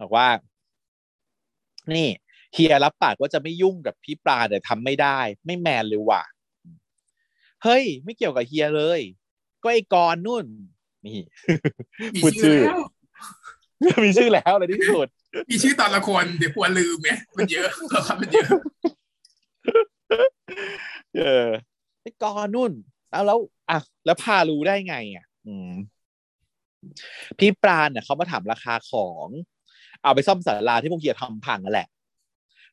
บอกว่า นี่เฮียรับปากว่าจะไม่ยุ่งกับพี่ปลาแต่ทำไม่ได้ ไม่แมนเลยว่ะเฮ้ย ไม่เกี่ยวกับเฮียเลย ก็ไอ้กรณ์นู่น นี่มีพูดชื่ชื่ออแล้วมีชื่อแล้วเลยที่สุด มีชื่อตอนละคนเดี๋ยวกลัวลืมไงมันเยอะละครมันเยอะ เออไอ้กรณ์นู่นเอาแล้วอะแล้วพารู้ได้ไงอะ อืม พี่ปราณเนี่ยเขามาถามราคาของ เอาไปซ่อมศาลาที่พวกเฮียทำพังนั่นแหละ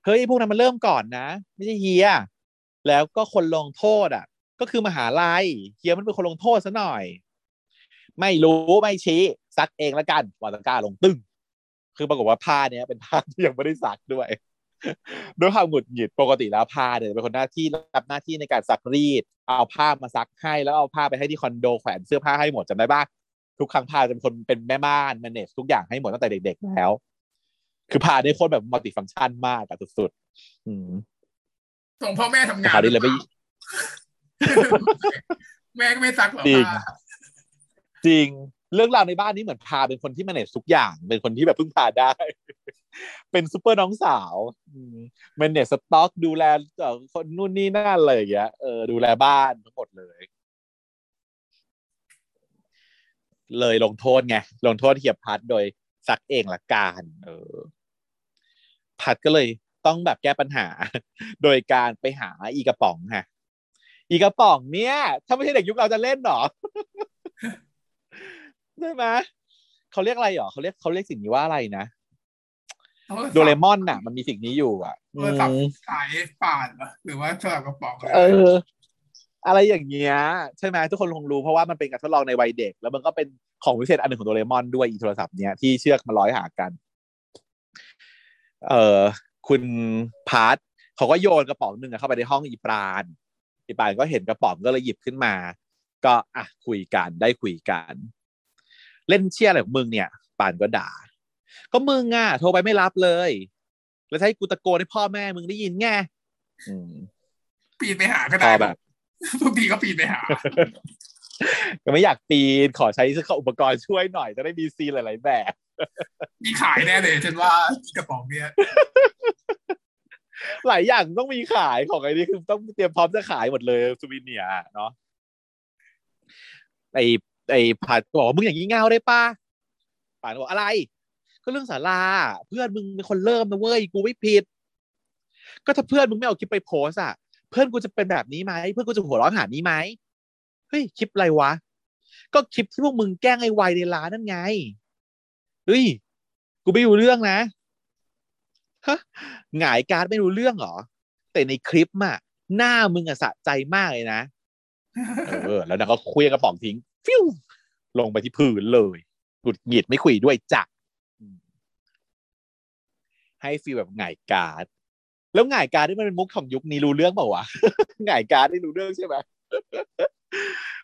เฮ้ยพวกนั้นมันเริ่มก่อนนะ ไม่ใช่เฮีย แล้วก็คนลงโทษอะ ก็คือมหาลัยเฮียมันเป็นคนลงโทษซะหน่อย ไม่รู้ไม่ชี้ซักเองละกันวาตะกร้าลงตึ้งคือปรากฏว่าผ้าเนี้ยเป็นผ้าที่ยังไม่ได้ซักด้วย ด้วยความหงุดหงิดปกติแล้วผ้าเนี่ยเป็นคนหน้าที่รับหน้าที่ในการซักรีด เอาผ้ามาซักให้แล้วเอาผ้าไปให้ที่คอนโดแขวนเสื้อผ้าให้หมดจำได้ปะทุกครั้งผ้าจะเป็นคนเป็นแม่บ้านแมเนจทุกอย่างให้หมดตั้งแต่เด็ก ๆ แล้ว คือผ้าได้โคตรแบบมัลติฟังก์ชันมากอะสุดๆอืมส่งพ่อแม่ทำงานคราวนี้เลยไม่แม่ก็ไม่ซักหรอกจริงป้าจริง เรื่องราวในบ้านนี้เหมือนพาเป็นคนที่ manage ทุกอย่าง เป็นคนที่แบบพึ่งพาได้ เป็นซูเปอร์น้องสาว manage สต็อกดูแลต่อคนนู่นนี่นั่นอะไรอย่างเงี้ยเออดูแลบ้านทั้งหมดเลย เลยลงโทษไงลงโทษเหียบพัดโดยซักเองละกันเออ พัดก็เลยต้องแบบแก้ปัญหา โดยการไปหาอีกระป๋องฮะอีกระป๋องเนี่ย ถ้าไม่ใช่เด็กยุคเราจะเล่นหรอ ใช่ไหมเขาเรียกอะไรหรอเขาเรียกเขาเรียกสิ่งนี้ว่าอะไรนะเขาก็โดเรมอนน่ะ มันมีสิ่งนี้อยู่อะโทรศัพท์อืมสายปาดเหรอหรือว่าโทรศัพท์กระป๋องอะไรเออ อะไรอย่างเงี้ยใช่ไหมทุกคนคงรู้เพราะว่ามันเป็นการทดลองในวัยเด็ก แล้วมันก็เป็นของวิเศษอันหนึ่งของโดเรมอนด้วยอีโทรศัพท์เนี้ยที่เชือกมาร้อยหากัน เออคุณพาร์ทเขาก็โยนกระป๋องหนึ่งอะเข้าไปในห้องอีปราณอีปราณก็เห็นกระป๋องก็เลยหยิบขึ้นมา ก็อะคุยกันได้คุยกัน เล่นเชี่ยอะไรของมึงเนี่ยปานก็ด่า ก็มึงอะโทรไปไม่รับเลย แล้วจะให้กูตะโกนให้พ่อแม่มึงได้ยินไงอืมปีนไปหาก็พได้อแบบบางทีก็ปีนไปหาก็ไม่อยากปีนขอใช้อุปกรณ์ช่วยหน่อยจะได้มีซีนหลาย ๆ แบบ มีขายแน่เลยฉันว่าอีกระป๋องเนี่ยหลายอย่างต้องมีขายของไอ้นี่คือต้องเตรียมพร้อมจะขายหมดเลยซูวิเนียร์เนาะไอ ไอ้ผัดก็บอกว่ามึงอย่างนี้เงาได้ป้าป่านบอกอะไร ก็เรื่องสาราเพื่อนมึงเป็นคนเริ่มนะเว้ยกูไม่ผิด ก็ถ้าเพื่อนมึงไม่เอาคลิปไปโพสอะเพื่อนกูจะเป็นแบบนี้ไหมเพื่อนกูจะหัวเร้อนหานี้ไหมเฮ้ยคลิปอะไรวะ ก็คลิปที่พวกมึงแกล้งไอ้วัยในร้านนั่นไงเฮ้ยกูไม่รู้เรื่องนะฮะหงายการไม่รู้เรื่องเหรอ แต่ในคลิปอะหน้ามึงอะสะใจมากเลยนะเออแล้วนางก็คุยกระป๋องทิ้ง ฟิวลงไปที่พื้นเลยหงุดหงิดไม่คุยด้วยจ้ะอืมให้ฟีลแบบหงายการ์ดแล้วหงายการ์ดนี่มันเป็นมุกของยุคนี้รู้เรื่องเปล่าวะหงายการ์ดนี่รู้เรื่องใช่ไหม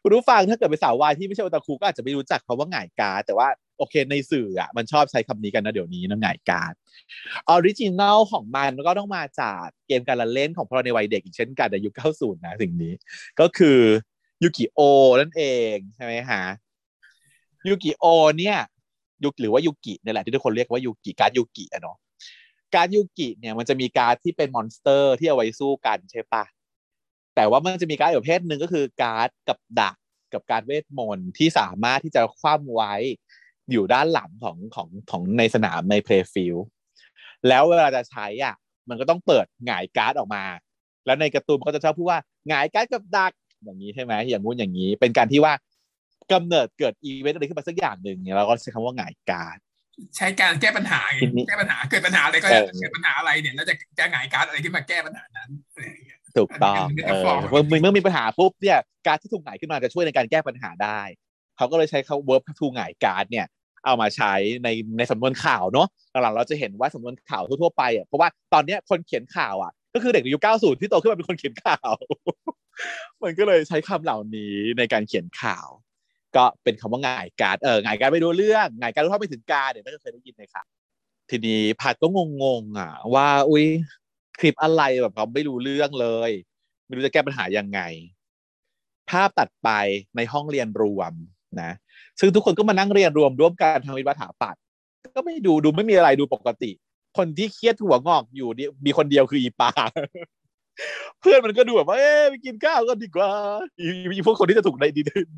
คุณผู้ฟังถ้าเกิดเป็นสาววายที่ไม่ใช่โอตาคุก็อาจจะไม่รู้จักคำว่าหงายการ์ดแต่ว่าโอเคในสื่ออะมันชอบใช้คำนี้กันนะเดี๋ยวนี้นะหงายการ์ด original ของมันก็ต้องมาจากเกมการละเล่นของพวกเราในวัยเด็กอีกเช่นกันในยุค 90 นะสิ่งนี้ ก็คือ ยูกิโอนั่นเองใช่ไหมฮะยูกิโอเนี่ยยุหรือว่ายูกิเนี่ยแหละที่ทุกคนเรียกว่ายูกิการ์ดยูกิอะเนาะการ์ดยูกิเนี่ยมันจะมีการที่เป็น monster ที่เอาไว้สู้กันใช่ปะแต่ว่ามันจะมีการ์ดอีกประเภทหนึ่งก็คือการ์ดกับดักกับการ์ดเวทมนต์ที่สามารถที่จะคว่ำไว้อยู่ด้านหลังของของของในสนามใน play field แล้วเวลาจะใช้อะ มันก็ต้องเปิดหงายการ์ดออกมา แล้วในการ์ตูนมันก็จะชอบพูดว่าหงายการ์ดกับดัก อย่างนี้ใช่ไหมอย่างงู้นอย่างนี้ เป็นการที่ว่ากำเนิดเกิดอีเวนต์อะไรขึ้นมาสักอย่างหนึ่งเนี่ยเราก็ใช้คำว่าหงายการ์ดใช้การแก้ปัญหาไงทีนี้แก้ปัญหาเกิดปัญหาอะไรก็เออเกิดปัญหาอะไรเนี่ยแล้วจะจะหงายการ์ดอะไรขึ้นมาแก้ปัญหานั้นอะไรอย่างเงี้ยถูกต้องอันนี้เอเป็นอฟอร์มเมื่อเมื่อมีปัญหาปุ๊บเนี่ยการ์ดที่ถูกหงายขึ้นมาจะช่วยในการแก้ปัญหาได้ เขาก็เลยใช้คำ verb to หงายการ์ดเนี่ย เอามาใช้ในในสำนวนข่าวเนาะหลังๆเราจะเห็นว่าสำนวนข่าวทั่วๆไปอะเพราะว่าตอนเนี้ยคนเขียนข่าวอะก็คือเด็กในยุค 90 ที่โตขึ้นมาเป็นคนเขียนข่าว มันก็เลยใช้คำเหล่านี้ในการเขียนข่าว ก็เป็นคำว่าหงายการเออหงายการไม่รู้เรื่องหงายการรู้เท่าไม่ถึงการเดี๋ยวน่าจะเคยได้ยินในข่าวทีนี้พัดก็งงๆอะ ว่าอุ้ยคลิปอะไรแบบเขาไม่รู้เรื่องเลย ไม่รู้จะแก้ปัญหายังไง ภาพตัดไปในห้องเรียนรวมนะ ซึ่งทุกคนก็มานั่งเรียนรวมร่วมกันทางวิทยาถาปัดก็ไม่ดูดูไม่มีอะไรดูปกติ คนที่เครียดหัวงอกอยู่เนี่ยมีคนเดียวคืออีปา เพื่อนมันก็ดูแบบว่าเอ๊ะไปกินข้าวกันดีกว่าอีอีพวกคนที่จะถูกใน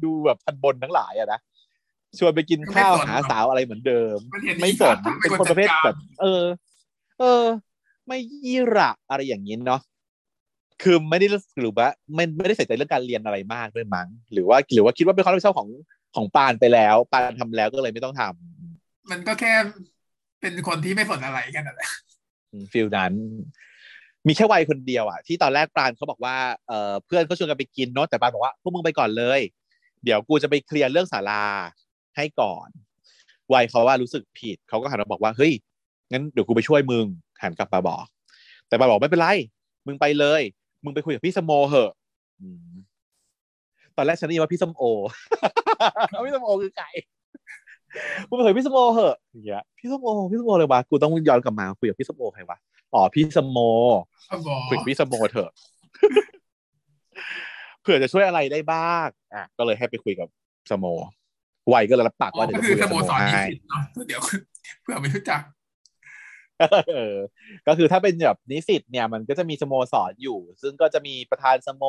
ดูแบบทันบนทั้งหลายอะนะชวนไปกินข้าวหาสาวอะไรเหมือนเดิมมันเห็นไม่สนอีกเป็นคนประเภทแบบ เออ เออ ไม่ยี่ระอะไรอย่างนี้เนาะคือไม่ได้หรือว่าไม่ไม่ได้ใส่ใจเรื่องการเรียนอะไรมากด้วยมั้งหรือว่าหรือว่าคิดว่าเป็นความรับผิดชอบของของปานไปแล้ว ปานทำแล้วก็เลยไม่ต้องทำมันก็แค่เป็นคนที่ไม่สนอะไรกันนั่นแหละฟิลนั้น มีแค่วัยคนเดียวอะที่ตอนแรกปานเขาบอกว่าเออเพื่อนเขาชวนกันไปกินเนาะแต่ปานบอกว่าพวกมึงไปก่อนเลย เดี๋ยวกูจะไปเคลียร์เรื่องศาลาให้ก่อนวัยเขาว่ารู้สึกผิดเขาก็หันมาบอกว่าเฮ้ยงั้นเดี๋ยวกูไปช่วยมึงหันกลับมาบอก แต่ปานบอกไม่เป็นไร มึงไปเลย มึงไปคุยกับพี่สมโมเหอะตอนแรกฉันได้ยินว่าพี่สมโอพี่สมโอคือใครกูไปคุยกับพี่สมโอเหอะอย่างเงี้ยพี่สมโอพี่สมโอเลยวะกูต้องย้อนกลับมาคุยกับพี่สมโอใครวะ อ๋อพี่สมโมบอกคุยกับพี่สมโมเถอะเผื่อจะช่วยอะไรได้บ้างอะก็เลยให้ไปคุยกับสโมไวก็เลยรับปากว่าเดี๋ยวก็จะคืคุอยสกับโมสโมสรนิให้สิตเนาะเดี๋ยวเพื่อไม่รู้จักเออก็คือถ้าเป็นแบบนิสิตเนี่ยมันก็จะมีสโมสรอยู่ ซึ่งก็จะมีประธานสโม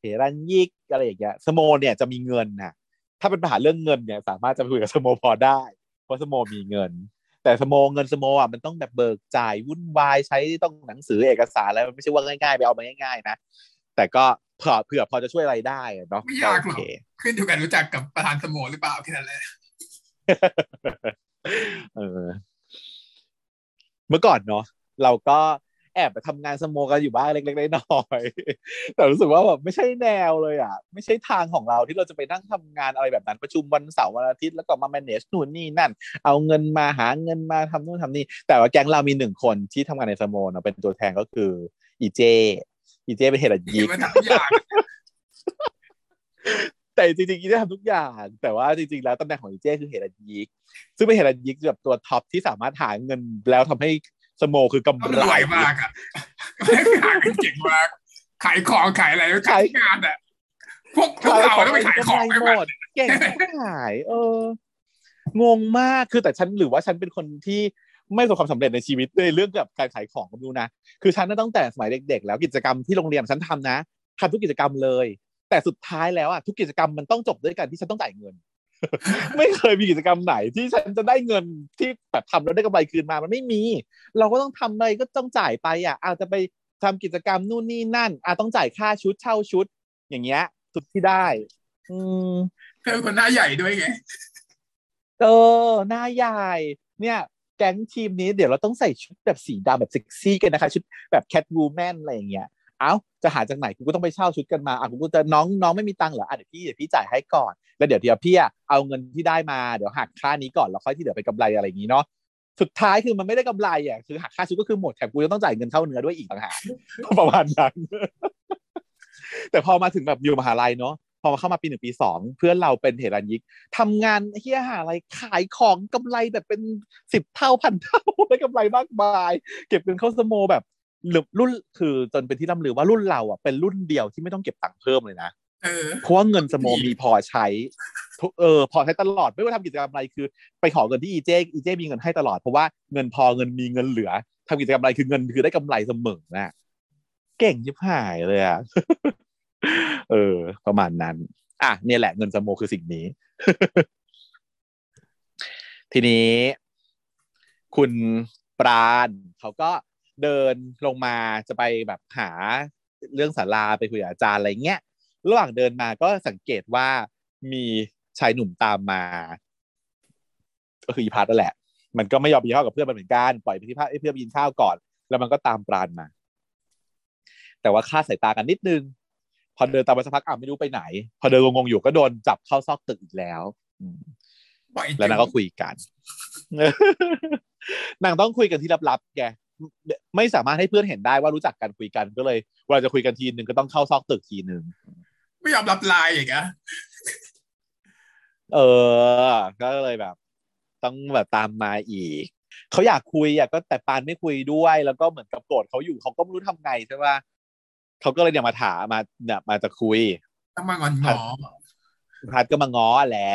เหรัญญิกอะไรอย่างเงี้ยสโมเนี่ยจะมีเงินนะถ้าเป็นปัญหาเรื่องเงินเนี่ย สามารถจะไปคุยกับสโมพอได้ เพราะสโมมีเงิน แต่สโมเงินสโมอะมันต้องแบบเบิกจ่ายวุ่นวายใช้ต้องหนังสือเอกสารแล้วมันไม่ใช่ว่าง่ายๆ ไปเอามาง่าย ๆ นะ แต่ก็เผื่อเผื่อพอจะช่วยอะไรได้อะเนาะไม่ยากหรอกโอเคขึ้นอยู่กันรู้จักกับประธานสโมหรือเปล่าแค่นั้นแหละเออเมื่อก่อนเนาะเราก็ แอบไปทำงานสโมกันอยู่บ้างเล็กๆน้อยๆแต่รู้สึกว่าแบบไม่ใช่แนวเลยอะ ไม่ใช่ทางของเราที่เราจะไปนั่งทำงานอะไรแบบนั้นประชุมวันเสาร์วันอาทิตย์แล้วก็มา manage นู่นนี่นั่น เอาเงินมาหาเงินมาทำนู่นทำนี่ แต่ว่าแก๊งเรามีหนึ่งคนที่ทำงานในสโมเนอะเป็นตัวแทนก็คืออีเจอีเจเป็นเฮดยิเห็นกมันทำทุกอย่างแต่จริงๆอีเจทำทุกอย่าง แต่ว่าจริงๆแล้วตำแหน่งของอีเจคือเฮดยิกซึ่งเป็นเฮดยิกแบบตัวท็อปที่สามารถหาเงินแล้วทำให้ สโมคือกำต้องไรรวยมากอะขายเก่งมาก ขายของขายอะไรขายงานอะพวกพวกเราต้องไปขายของไปหหมมดดเก่งขายเอองงมากคือแต่ฉันหรือว่าฉันเป็นคนที่ไม่ประสบความสำเร็จในชีวิตในเรื่องกับการขายของก็ไม่รู้นะคือฉันน่ะตั้งแต่สมัยเด็ก ๆ แล้วกิจกรรมที่โรงเรียนฉันทำนะทำทุกกิจกรรมเลย แต่สุดท้ายแล้วอะทุกกิจกรรมมันต้องจบด้วยกันที่ฉันต้องจ่ายเงิน ไม่เคยมีกิจกรรมไหนที่ฉันจะได้เงินที่แบบทำแล้วได้กำไรคืนมามันไม่มี เราก็ต้องทำอะไรก็ต้องจ่ายไปอะอาจจะไปทำกิจกรรมนู่นนี่นั่นอาจต้องจ่ายค่าชุดเช่าชุด อย่างเงี้ย สุดที่ได้ อืมเธอคนหน้าใหญ่ด้วยไงเออหน้าใหญ่ เนี่ย แก๊งทีมนี้เดี๋ยวเราต้องใส่ชุดแบบสีดำแบบเซ็กซี่กันนะคะ ชุดแบบแคทวูแมนอะไรอย่างเงี้ย เอ้าจะหาจากไหนกูก็ต้องไปเช่าชุดกันมาอะกูก็จะน้องน้องไม่มีตังค์เหรออะเดี๋ยวพี่เดี๋ยวพี่จ่ายให้ก่อน แล้วเดี๋ยวเดี๋ยวพี่อะเอาเงินที่ได้มาเดี๋ยวหักค่านี้ก่อนแล้วค่อยที่เหลือไปกำไรอะไรอย่างงี้เนาะสุดท้ายคือมันไม่ได้กำไรอะคือหักค่าชุดก็คือหมดแถมกูจะต้องจ่ายเงินเข้าเนื้อด้วยอีกต่างหากประมาณนั้นแต่พอมาถึงแบบอยู่มหาลัยเนาะพอมาเข้ามาปีหนึ่งปีสองเพื่อนเราเป็นเหรัญยิกทำงานเฮียหาอะไรขายของกำไรแบบเป็นสิบเท่าพันเท่าได้กำไรมากมาย เก็บเงินเข้าสโมแบบ รือรุ่นคือจนเป็นที่ร่ำลือว่ารุ่นเราอะเป็นรุ่นเดียวที่ไม่ต้องเก็บตังค์เพิ่มเลยนะเออเพราะว่าเงินสโมมีพอใช้ทุกเออพอใช้ตลอดไม่ว่าทำกิจกรรมอะไรคือ ไปขอเงินที่อีเจอีเจมีเงินให้ตลอดเพราะว่าเงินพอเงินมีเงินเหลือทำกิจกรรมอะไรคือเงินคือได้กำไรเสมอนะเก่งยิบหายเลยอะเออ ประมาณนั้น อะเนี่ยแหละเงินสโมคือสิ่งนี้ ทีนี้ คุณปราณเขาก็ เดินลงมาจะไปแบบหาเรื่องศาลาไปคุยกับอาจารย์อะไรเงี้ยระหว่างเดินมาก็สังเกตว่ามีชายหนุ่มตามมา ก็คืออีพัทนั่นแหละ มันก็ไม่ยอมกินข้าวกับเพื่อนมันเหมือนกันปล่อยไปที่พัทให้เพื่อนไปกินข้าวก่อน แล้วมันก็ตามปราณมา แต่ว่าค่าดสายตากันนิดนึง พอเดินตามไปสักพักอะไม่รู้ไปไหน พอเดินงงๆอยู่ก็โดนจับเข้าซอกตึกอีกแล้วอืมปล่อยแล้วนางก็คุยกันนางต้องคุยกันที่ลับๆแก ไม่สามารถให้เพื่อนเห็นได้ว่ารู้จักกันคุยกันก็เลยเวลาจะคุยกันทีนึงก็ต้องเข้าซอกตึกทีนึงไม่ยอมรับไลน์อีกอะเออ ก็เลยแบบ ต้องแบบตามมาอีกเขาอยากคุยอะก็แต่ปานไม่คุยด้วย แล้วก็เหมือนกับโกรธเขาอยู่เขาก็ไม่รู้ทำไงใช่ปะเขาก็เลยเนี่ยมาถามมาเนี่ยมาจะคุยต้องมางอนงอพัดก็มาง้อแหละ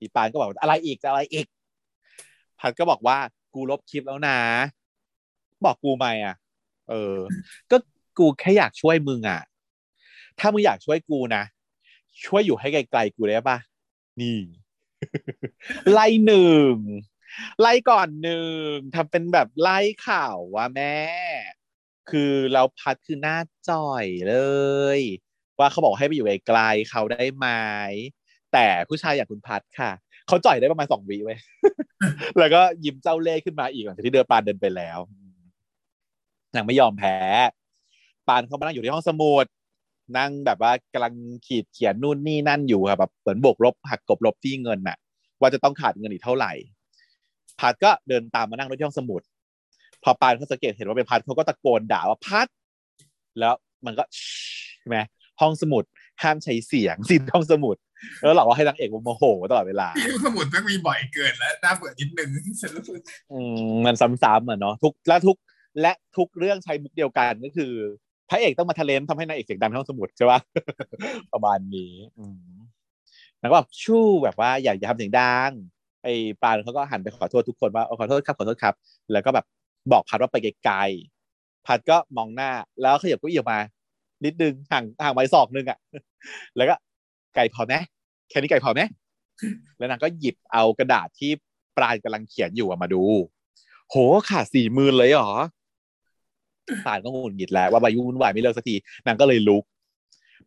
อีปานก็บอกอะไรอีกจะอะไรอีก พัดก็บอกว่ากูลบคลิปแล้วนะ บอกกูไหมอะ เออ ก็กูแค่อยากช่วยมึงอะ ถ้ามึงอยากช่วยกูนะ ช่วยอยู่ให้ไกลๆกูได้ปะนี่ ไล่หนึ่ง ไล่ก่อนหนึ่งทำเป็นแบบไล่ข่าวว่าแม่ คือเราพัดคือหน้าจ่อยเลย ว่าเขาบอกให้ไปอยู่ไกลๆเขาได้ไหมแต่ผู้ชายอย่างคุณพัดค่ะเขาจ่อยได้ประมาณสองวิไว้ยแล้วก็ยิ้มเจ้าเล่ห์ขึ้นมาอีกหลังจากที่เดินปานเดินไปแล้ว นางไม่ยอมแพ้ ปานเขามานั่งอยู่ที่ห้องสมุดนั่งแบบว่ากำลังขีดเขียนนู่นนี่นั่นอยู่ครับแบบเหมือนบวกลบหักกบลบที่เงินน่ะ ว่าจะต้องขาดเงินอีกเท่าไหร่พัดก็เดินตามมานั่งที่ห้องสมุด พอปานเขาสังเกตเห็นว่าเป็นพัดเขาก็ตะโกนด่าว่าพัด แล้วมันก็ใช่ไหมห้องสมุดห้ามใช้เสียงสินห้องสมุด แล้วหลอกว่าให้นางเอกโมโหตลอดเวลาที่สมุดแม่งมีบ่อยเกินแล้วน่าเบื่อนิดนึงฉันรู้สึกอืมมันซ้ำๆอะเนาะทุกและทุก และทุกเรื่องใช้มุกเดียวกันก็คือพระเอกต้องมาทะเลนทำให้นางเอกเสียงดังในห้องสมุดใช่ปะประมาณนี้อืมแล้วก็แบบชู้แบบว่าอยากจะทำเสียงดังไอ้ปานเขาก็หันไปขอโทษทุกคนว่าเออขอโทษครับขอโทษครับ แล้วก็แบบบอกพัดว่าไปไกลๆพัดก็มองหน้า แล้วขยับเก็อี้ออกมา นิดนึงห่างห่างไปศอกนึงอะ แล้วก็ไกลพอไหมแค่นี้ไกลพอไหมแล้วนางก็หยิบเอากระดาษที่ปลายกำลังเขียนอยู่อะมาดู โหขาดสี่หมื่นเลยเหรอ ปานก็งุนหงิดแล้วว่าบายุ่งวุ่นวายไม่เลิกสักทีนางก็เลยลุก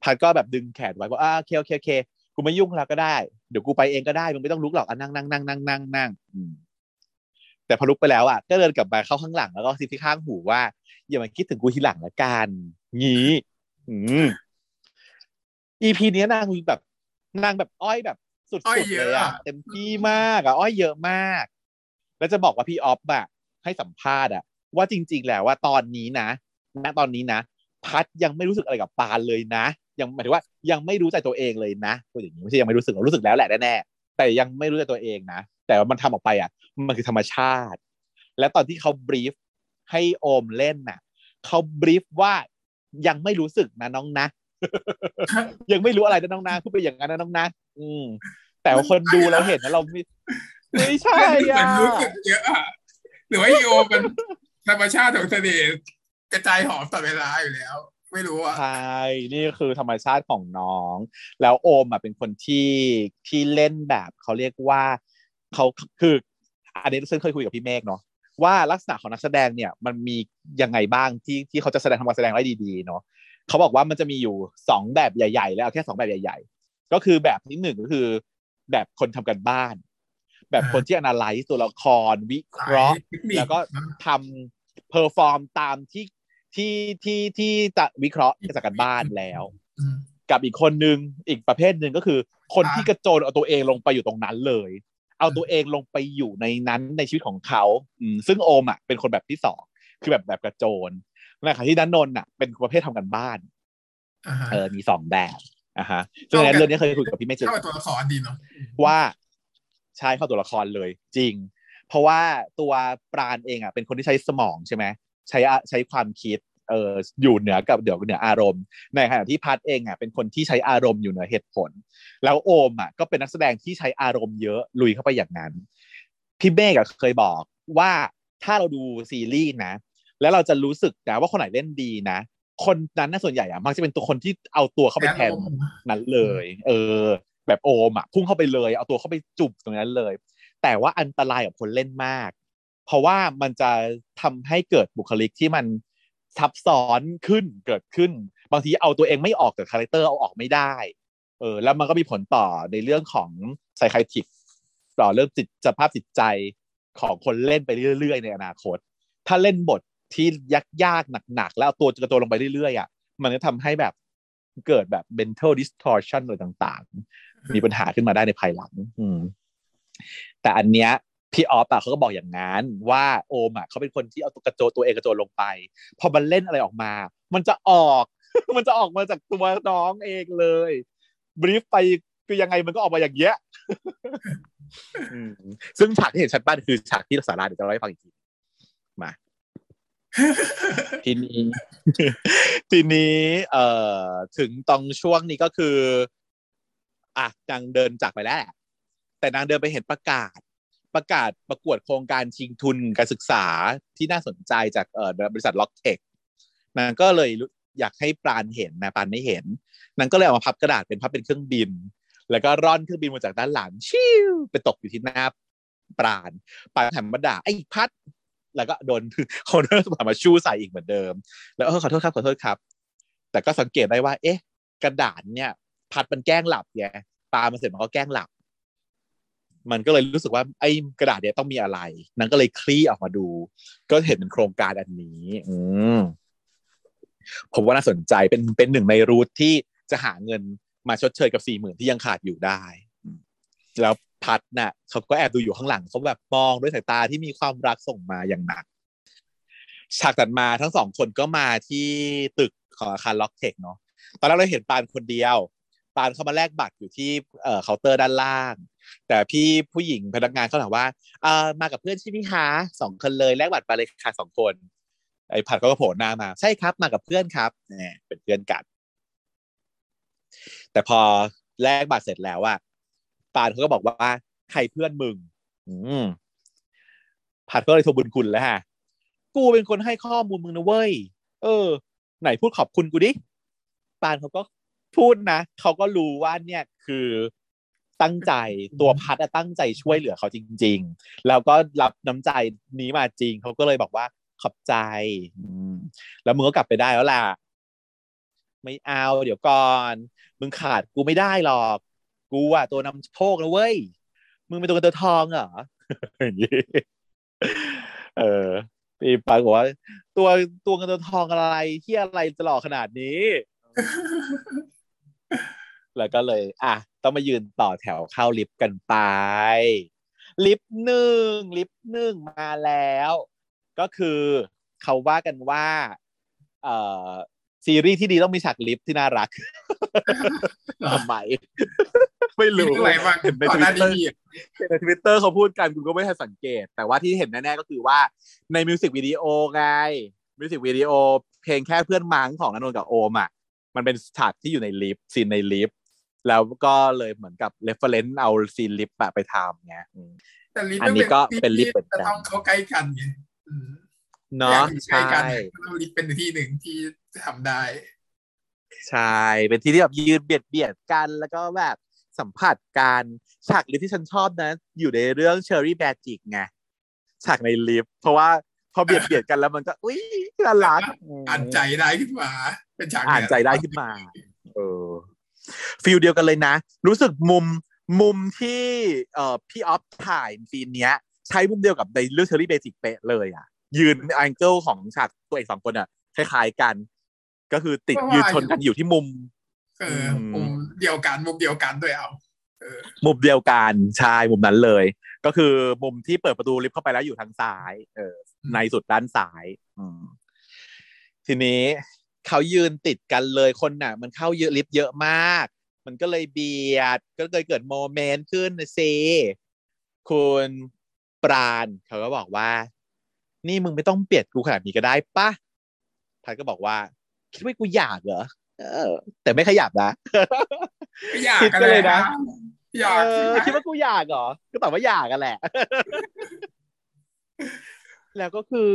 พัดก็แบบดึงแขนไว้ว่าอ่าโอเคโอเคโอเคกูไม่ยุ่งแล้วก็ได้เดี๋ยวกูไปเองก็ได้มึงไม่ต้องลุกหรอกอะนั่งนั่งนั่งนั่งนั่งนั่งอืมแต่พอลุกไปแล้วอะก็เดินกลับมาเข้าข้างหลังแล้วก็ซิบที่ข้างหูว่าอย่ามาคิดถึงกูทีหลังละกันงี้อืม EP เนี้ยนางแบบนางแบบอ้อยแบบสุอ้อยดๆเยเลอะยอะอะเต็มที่มากอะอ้อยเยอะมาก แล้วจะบอกว่าพี่ออฟอะให้สัมภาษณ์อะ ว่าจริง ๆ แล้วว่าตอนนี้นะณตอนนี้นะ พัดยังไม่รู้สึกอะไรกับปานเลยนะ ยังหมายถึงว่ายังไม่รู้ใจตัวเองเลยนะพูดอย่างนี้ไม่ใช่ยังไม่รู้สึกหรอกรู้สึกแล้วแหละแน่ๆแต่ยังไม่รู้ใจตัวเองนะ แต่ว่ามันทำออกไปอะ มันคือธรรมชาติ และตอนที่เขาบรีฟให้โอมเล่นน่ะเขาบรีฟว่ายังไม่รู้สึกนะน้องนะ ยังไม่รู้อะไรนะน้องนะพูดไปอย่างนั้นนะน้องนะอืม แต่คนดูเราเห็นนะเราไม่ไม่ใช่อะรู้สึกเยอะหรือว่าอีโอมัน ธรรมชาติของเสน่ห์กระจายหอมตลอดเวลาอยู่แล้ว ไม่รู้อะใช่นี่คือธรรมชาติของน้อง แล้วโอมอะเป็นคนที่ที่เล่นแบบเขาเรียกว่าเขาคืออันนี้ฉันเคยคุยกับพี่เมฆเนาะว่าลักษณะของนักแสดงเนี่ยมันมียังไงบ้างที่ที่เขาจะแสดงทำการแสดงได้ดีๆเนาะเขาบอกว่ามันจะมีอยู่สองแบบใหญ่ ๆ แล้วเอาแค่สองแบบใหญ่ ๆ ก็คือแบบที่หนึ่งก็คือแบบคนทำการบ้าน แบบคนที่ analyze ตัวละครวิเคราะห์เทคนิคแล้วก็ทำ perform ตามที่ที่ที่ที่จะวิเคราะห์จากการบ้านแล้วอืมกับอีกคนนึงอีกประเภทหนึ่งก็คือ คนอ่าที่กระโจนเอาตัวเองลงไปอยู่ตรงนั้นเลย เอาตัวเองลงไปอยู่ในนั้นในชีวิตของเขาอืมซึ่งโอมอะเป็นคนแบบที่สองคือแบบแบบกระโจนในขณะที่นันนนท์อะเป็นประเภททำกันบ้านอ่าฮะเออมีสองแบบอะฮะซึ่งในเข้ากันเรื่องนี้เคยคุยกับพี่เมฆจุเข้ากับตัวละครดีเนาะว่า ใช่เข้าตัวละครเลยจริง เพราะว่าตัวปราณเองอะเป็นคนที่ใช้สมองใช่ไหมใช้อะใช้ความคิดเอออยู่เหนือกับเดี๋ยวเหนืออารมณ์ ในขณะที่พัดเองอะเป็นคนที่ใช้อารมณ์อยู่เหนือเหตุผล แล้วโอมอะก็เป็นนักแสดงที่ใช้อารมณ์เยอะลุยเข้าไปอย่างนั้นพี่เมฆอะเคยบอกว่าถ้าเราดูซีรีส์นะ แล้วเราจะรู้สึกนะว่าคนไหนเล่นดีนะ คนนั้นน่าส่วนใหญ่อะมักจะเป็นตัวคนที่เอาตัวเข้าไปแทนนั้นเลย เออ แบบโอมอะพุ่งเข้าไปเลย เอาตัวเข้าไปจุบตรงนั้นเลย แต่ว่าอันตรายกับคนเล่นมาก เพราะว่ามันจะทำให้เกิดบุคลิกที่มันซับซ้อนขึ้นเกิดขึ้น บางทีเอาตัวเองไม่ออกจาก character เอาออกไม่ได้เออแล้วมันก็มีผลต่อในเรื่องของ psychotic ต่อเรื่องจิตสภาพจิตใจของคนเล่นไปเรื่อย ๆ ในอนาคต ถ้าเล่นบทที่ยากๆหนักๆ แล้วเอาตัวจะตัวลงไปเรื่อยๆอะมันก็ทำให้แบบเกิดแบบ mental distortion อะไรต่างๆ มีปัญหาขึ้นมาได้ในภายหลัง อืม แต่อันเนี้ยพี่ออฟอะเขาก็บอกอย่างนั้นว่าโอมอะเขาเป็นคนที่เอาตัวกระโจนตัวเองกระโจนลงไป พอมันเล่นอะไรออกมา มันจะออก มันจะออกมาจากตัวน้องเองเลยบรีฟไปคือยังไงมันก็ออกมาอย่างเงี้ยอืมซึ่งฉากที่เห็นชัดบ้านคือฉากที่สาราเดี๋ยวจะเล่าให้ฟังอีกทีมาทีนี้ ทีนี้ เอ่อ ถึงตรงช่วงนี้ก็คือ อะนางเดินจากไปแล้วแหละแต่นางเดินไปเห็นประกาศ ประกาศประกวดโครงการชิงทุนการศึกษาที่น่าสนใจจากเอ่อบริษัทล็อกเทคนางก็เลยอยากให้ปราณเห็นนะปราณไม่เห็นนางก็เลยเอามาพับกระดาษเป็นพับเป็นเครื่องบิน แล้วก็ร่อนเครื่องบินมาจากด้านหลังชิวไปตกอยู่ที่หน้าปราณปราณหันมาด่าไอ้พัด แล้วก็โดนเขาเริ่มมาชู้ใส่อีกเหมือนเดิม แล้วเออขอโทษครับขอโทษครับ แต่ก็สังเกตได้ว่า เอ๊ะ กระดาษเนี่ย พัดมันแกล้งหลับไงปามาเสร็จมันก็แกล้งหลับ มันก็เลยรู้สึกว่าไอ้กระดาษเนี่ยต้องมีอะไรนางก็เลยคลี่ออกมาดู ก็เห็นเป็นโครงการอันนี้ อืมผมว่าน่าสนใจเป็นเป็นหนึ่งในรูทที่จะหาเงินมาชดเชยกับสี่หมื่นที่ยังขาดอยู่ได้แล้วพัดน่ะเขาก็แอบดูอยู่ข้างหลังเขาแบบมองด้วยสายตาที่มีความรักส่งมาอย่างหนัก ฉากตัดมาทั้งสองคนก็มาที่ตึกของอาคารล็อกเทคเนาะตอนแรกเราเห็นปานคนเดียวานเข้ามาแลกบัตรอยู่ที่เคาน์เตอร์ด้านล่าง แต่พี่ผู้หญิงพนักงานเขาถามว่าเออมากับเพื่อนใช่ไหมคะสองคนเลยแลกบัตรไปเลยค่ะสองคน ไอ้ผัดเขาก็โผล่หน้ามา ใช่ครับมากับเพื่อนครับเนี่ยเป็นเพื่อนกันแต่พอแลกบัตรเสร็จแล้วอะปานเขาก็บอกว่าใครเพื่อนมึง อืมผัดก็เลยโทรบุญคุณแล้วฮะ กูเป็นคนให้ข้อมูลมึงนะเว้ย เออ ไหนพูดขอบคุณกูดิ ปานเขาก็ พูดนะเขาก็รู้ว่าเนี่ยคือตั้งใจตัวพัดอะตั้งใจช่วยเหลือเขาจริง ๆ แล้วก็รับน้ำใจนี้มาจริง เขาก็เลยบอกว่าขอบใจแล้วมึงก็กลับไปได้แล้วล่ะ ไม่เอาเดี๋ยวก่อน มึงขาดกูไม่ได้หรอก กูอะตัวนำโชคนะเว้ย มึงเป็นตัวเงินตัวทองเหรออย่างนี้เออพี่ปานบอกว่า ตัวตัวเงินตัวทองอะไรที่อะไรจะหล่อขนาดนี้ แล้วก็เลย อะต้องมายืนต่อแถวเข้าลิฟต์กันไป ลิฟต์หนึ่งลิฟต์หนึ่งมาแล้ว ก็คือเขาว่ากันว่าเอ่อซีรีส์ที่ดีต้องมีฉากลิฟต์ที่น่ารักทำไมไม่มีรู้เรื่องอะไรบ้างเห็นในก่อทนหวิน้าตเตอนี้ร์ในทวิตเตอร์เขาพูดกันคุณก็ไม่ทันสังเกต แต่ว่าที่เห็นแน่ๆก็คือว่าในมิวสิกวิดีโอไงมิวสิกวิดีโอเพลงแค่เพื่อนมังของนนนท์กับโอมอะ มันเป็นฉากที่อยู่ในลิฟต์ซีนในลิฟต์แล้วก็เลยเหมือนกับเรฟเฟรนซ์เอาซีนลิฟต์อะไปทำไงอืมแต่ลิฟต์อันนี้ก็เป็นลิฟต์เหมือนกันจะต้องเข้าใกล้กันไงอืมเนาะอยกอยู่ใกล้ใช่กันเราลิฟต์เป็นที่หนึ่งที่ทำได้ ใช่ เป็นที่ที่แบบยืนเบียดเบียดกันแล้วก็แบบสัมผัสกันฉากลิฟต์ที่ฉันชอบนะ อยู่ในเรื่อง Cherry Magic ไงฉากในลิฟต์เพราะว่า พอเบียดเบียดกันแล้วมันก็อุ้ยน่ารักอ่านใจได้ขึ้นมา เป็นฉากอ่านใจได้ขึ้นมา เออfeel เดียวกันเลยนะ รู้สึกมุมมุมที่เอ่อพี่ออฟถ่าย scene เนี้ย ใช้มุมเดียวกับในเรื่อง Cherry Magic เป๊ะเลยอะ ยืน angle ของฉากตัวเอกสองคนอะคล้ายๆกัน ก็คือติดยืนชนกันอยู่ที่มุมเออมุมเดียวกันมุมเดียวกันด้วยเอามุมเดียวกันใช่มุมนั้นเลย ก็คือมุมที่เปิดประตูลิฟต์เข้าไปแล้วอยู่ทางซ้าย เออ ในสุดด้านซ้ายอืมทีนี้เขายืนติดกันเลยคนน่ะ มันเข้าเยอะลิฟต์เยอะมาก มันก็เลยเบียด ก็เลยเกิดโมเมนต์ขึ้นนะสิคุณปราณเขาก็บอกว่า นี่มึงไม่ต้องเบียดกูขนาดนี้ก็ได้ปะพัดก็บอกว่า คิดว่ากูอยากเหรอเออ แต่ไม่ขยับนะไม่อยากคิดก็เลยนะอยากเออคิดว่ากูอยากเหรอก็ตอบว่าอยากกันแหละ แล้วก็คือ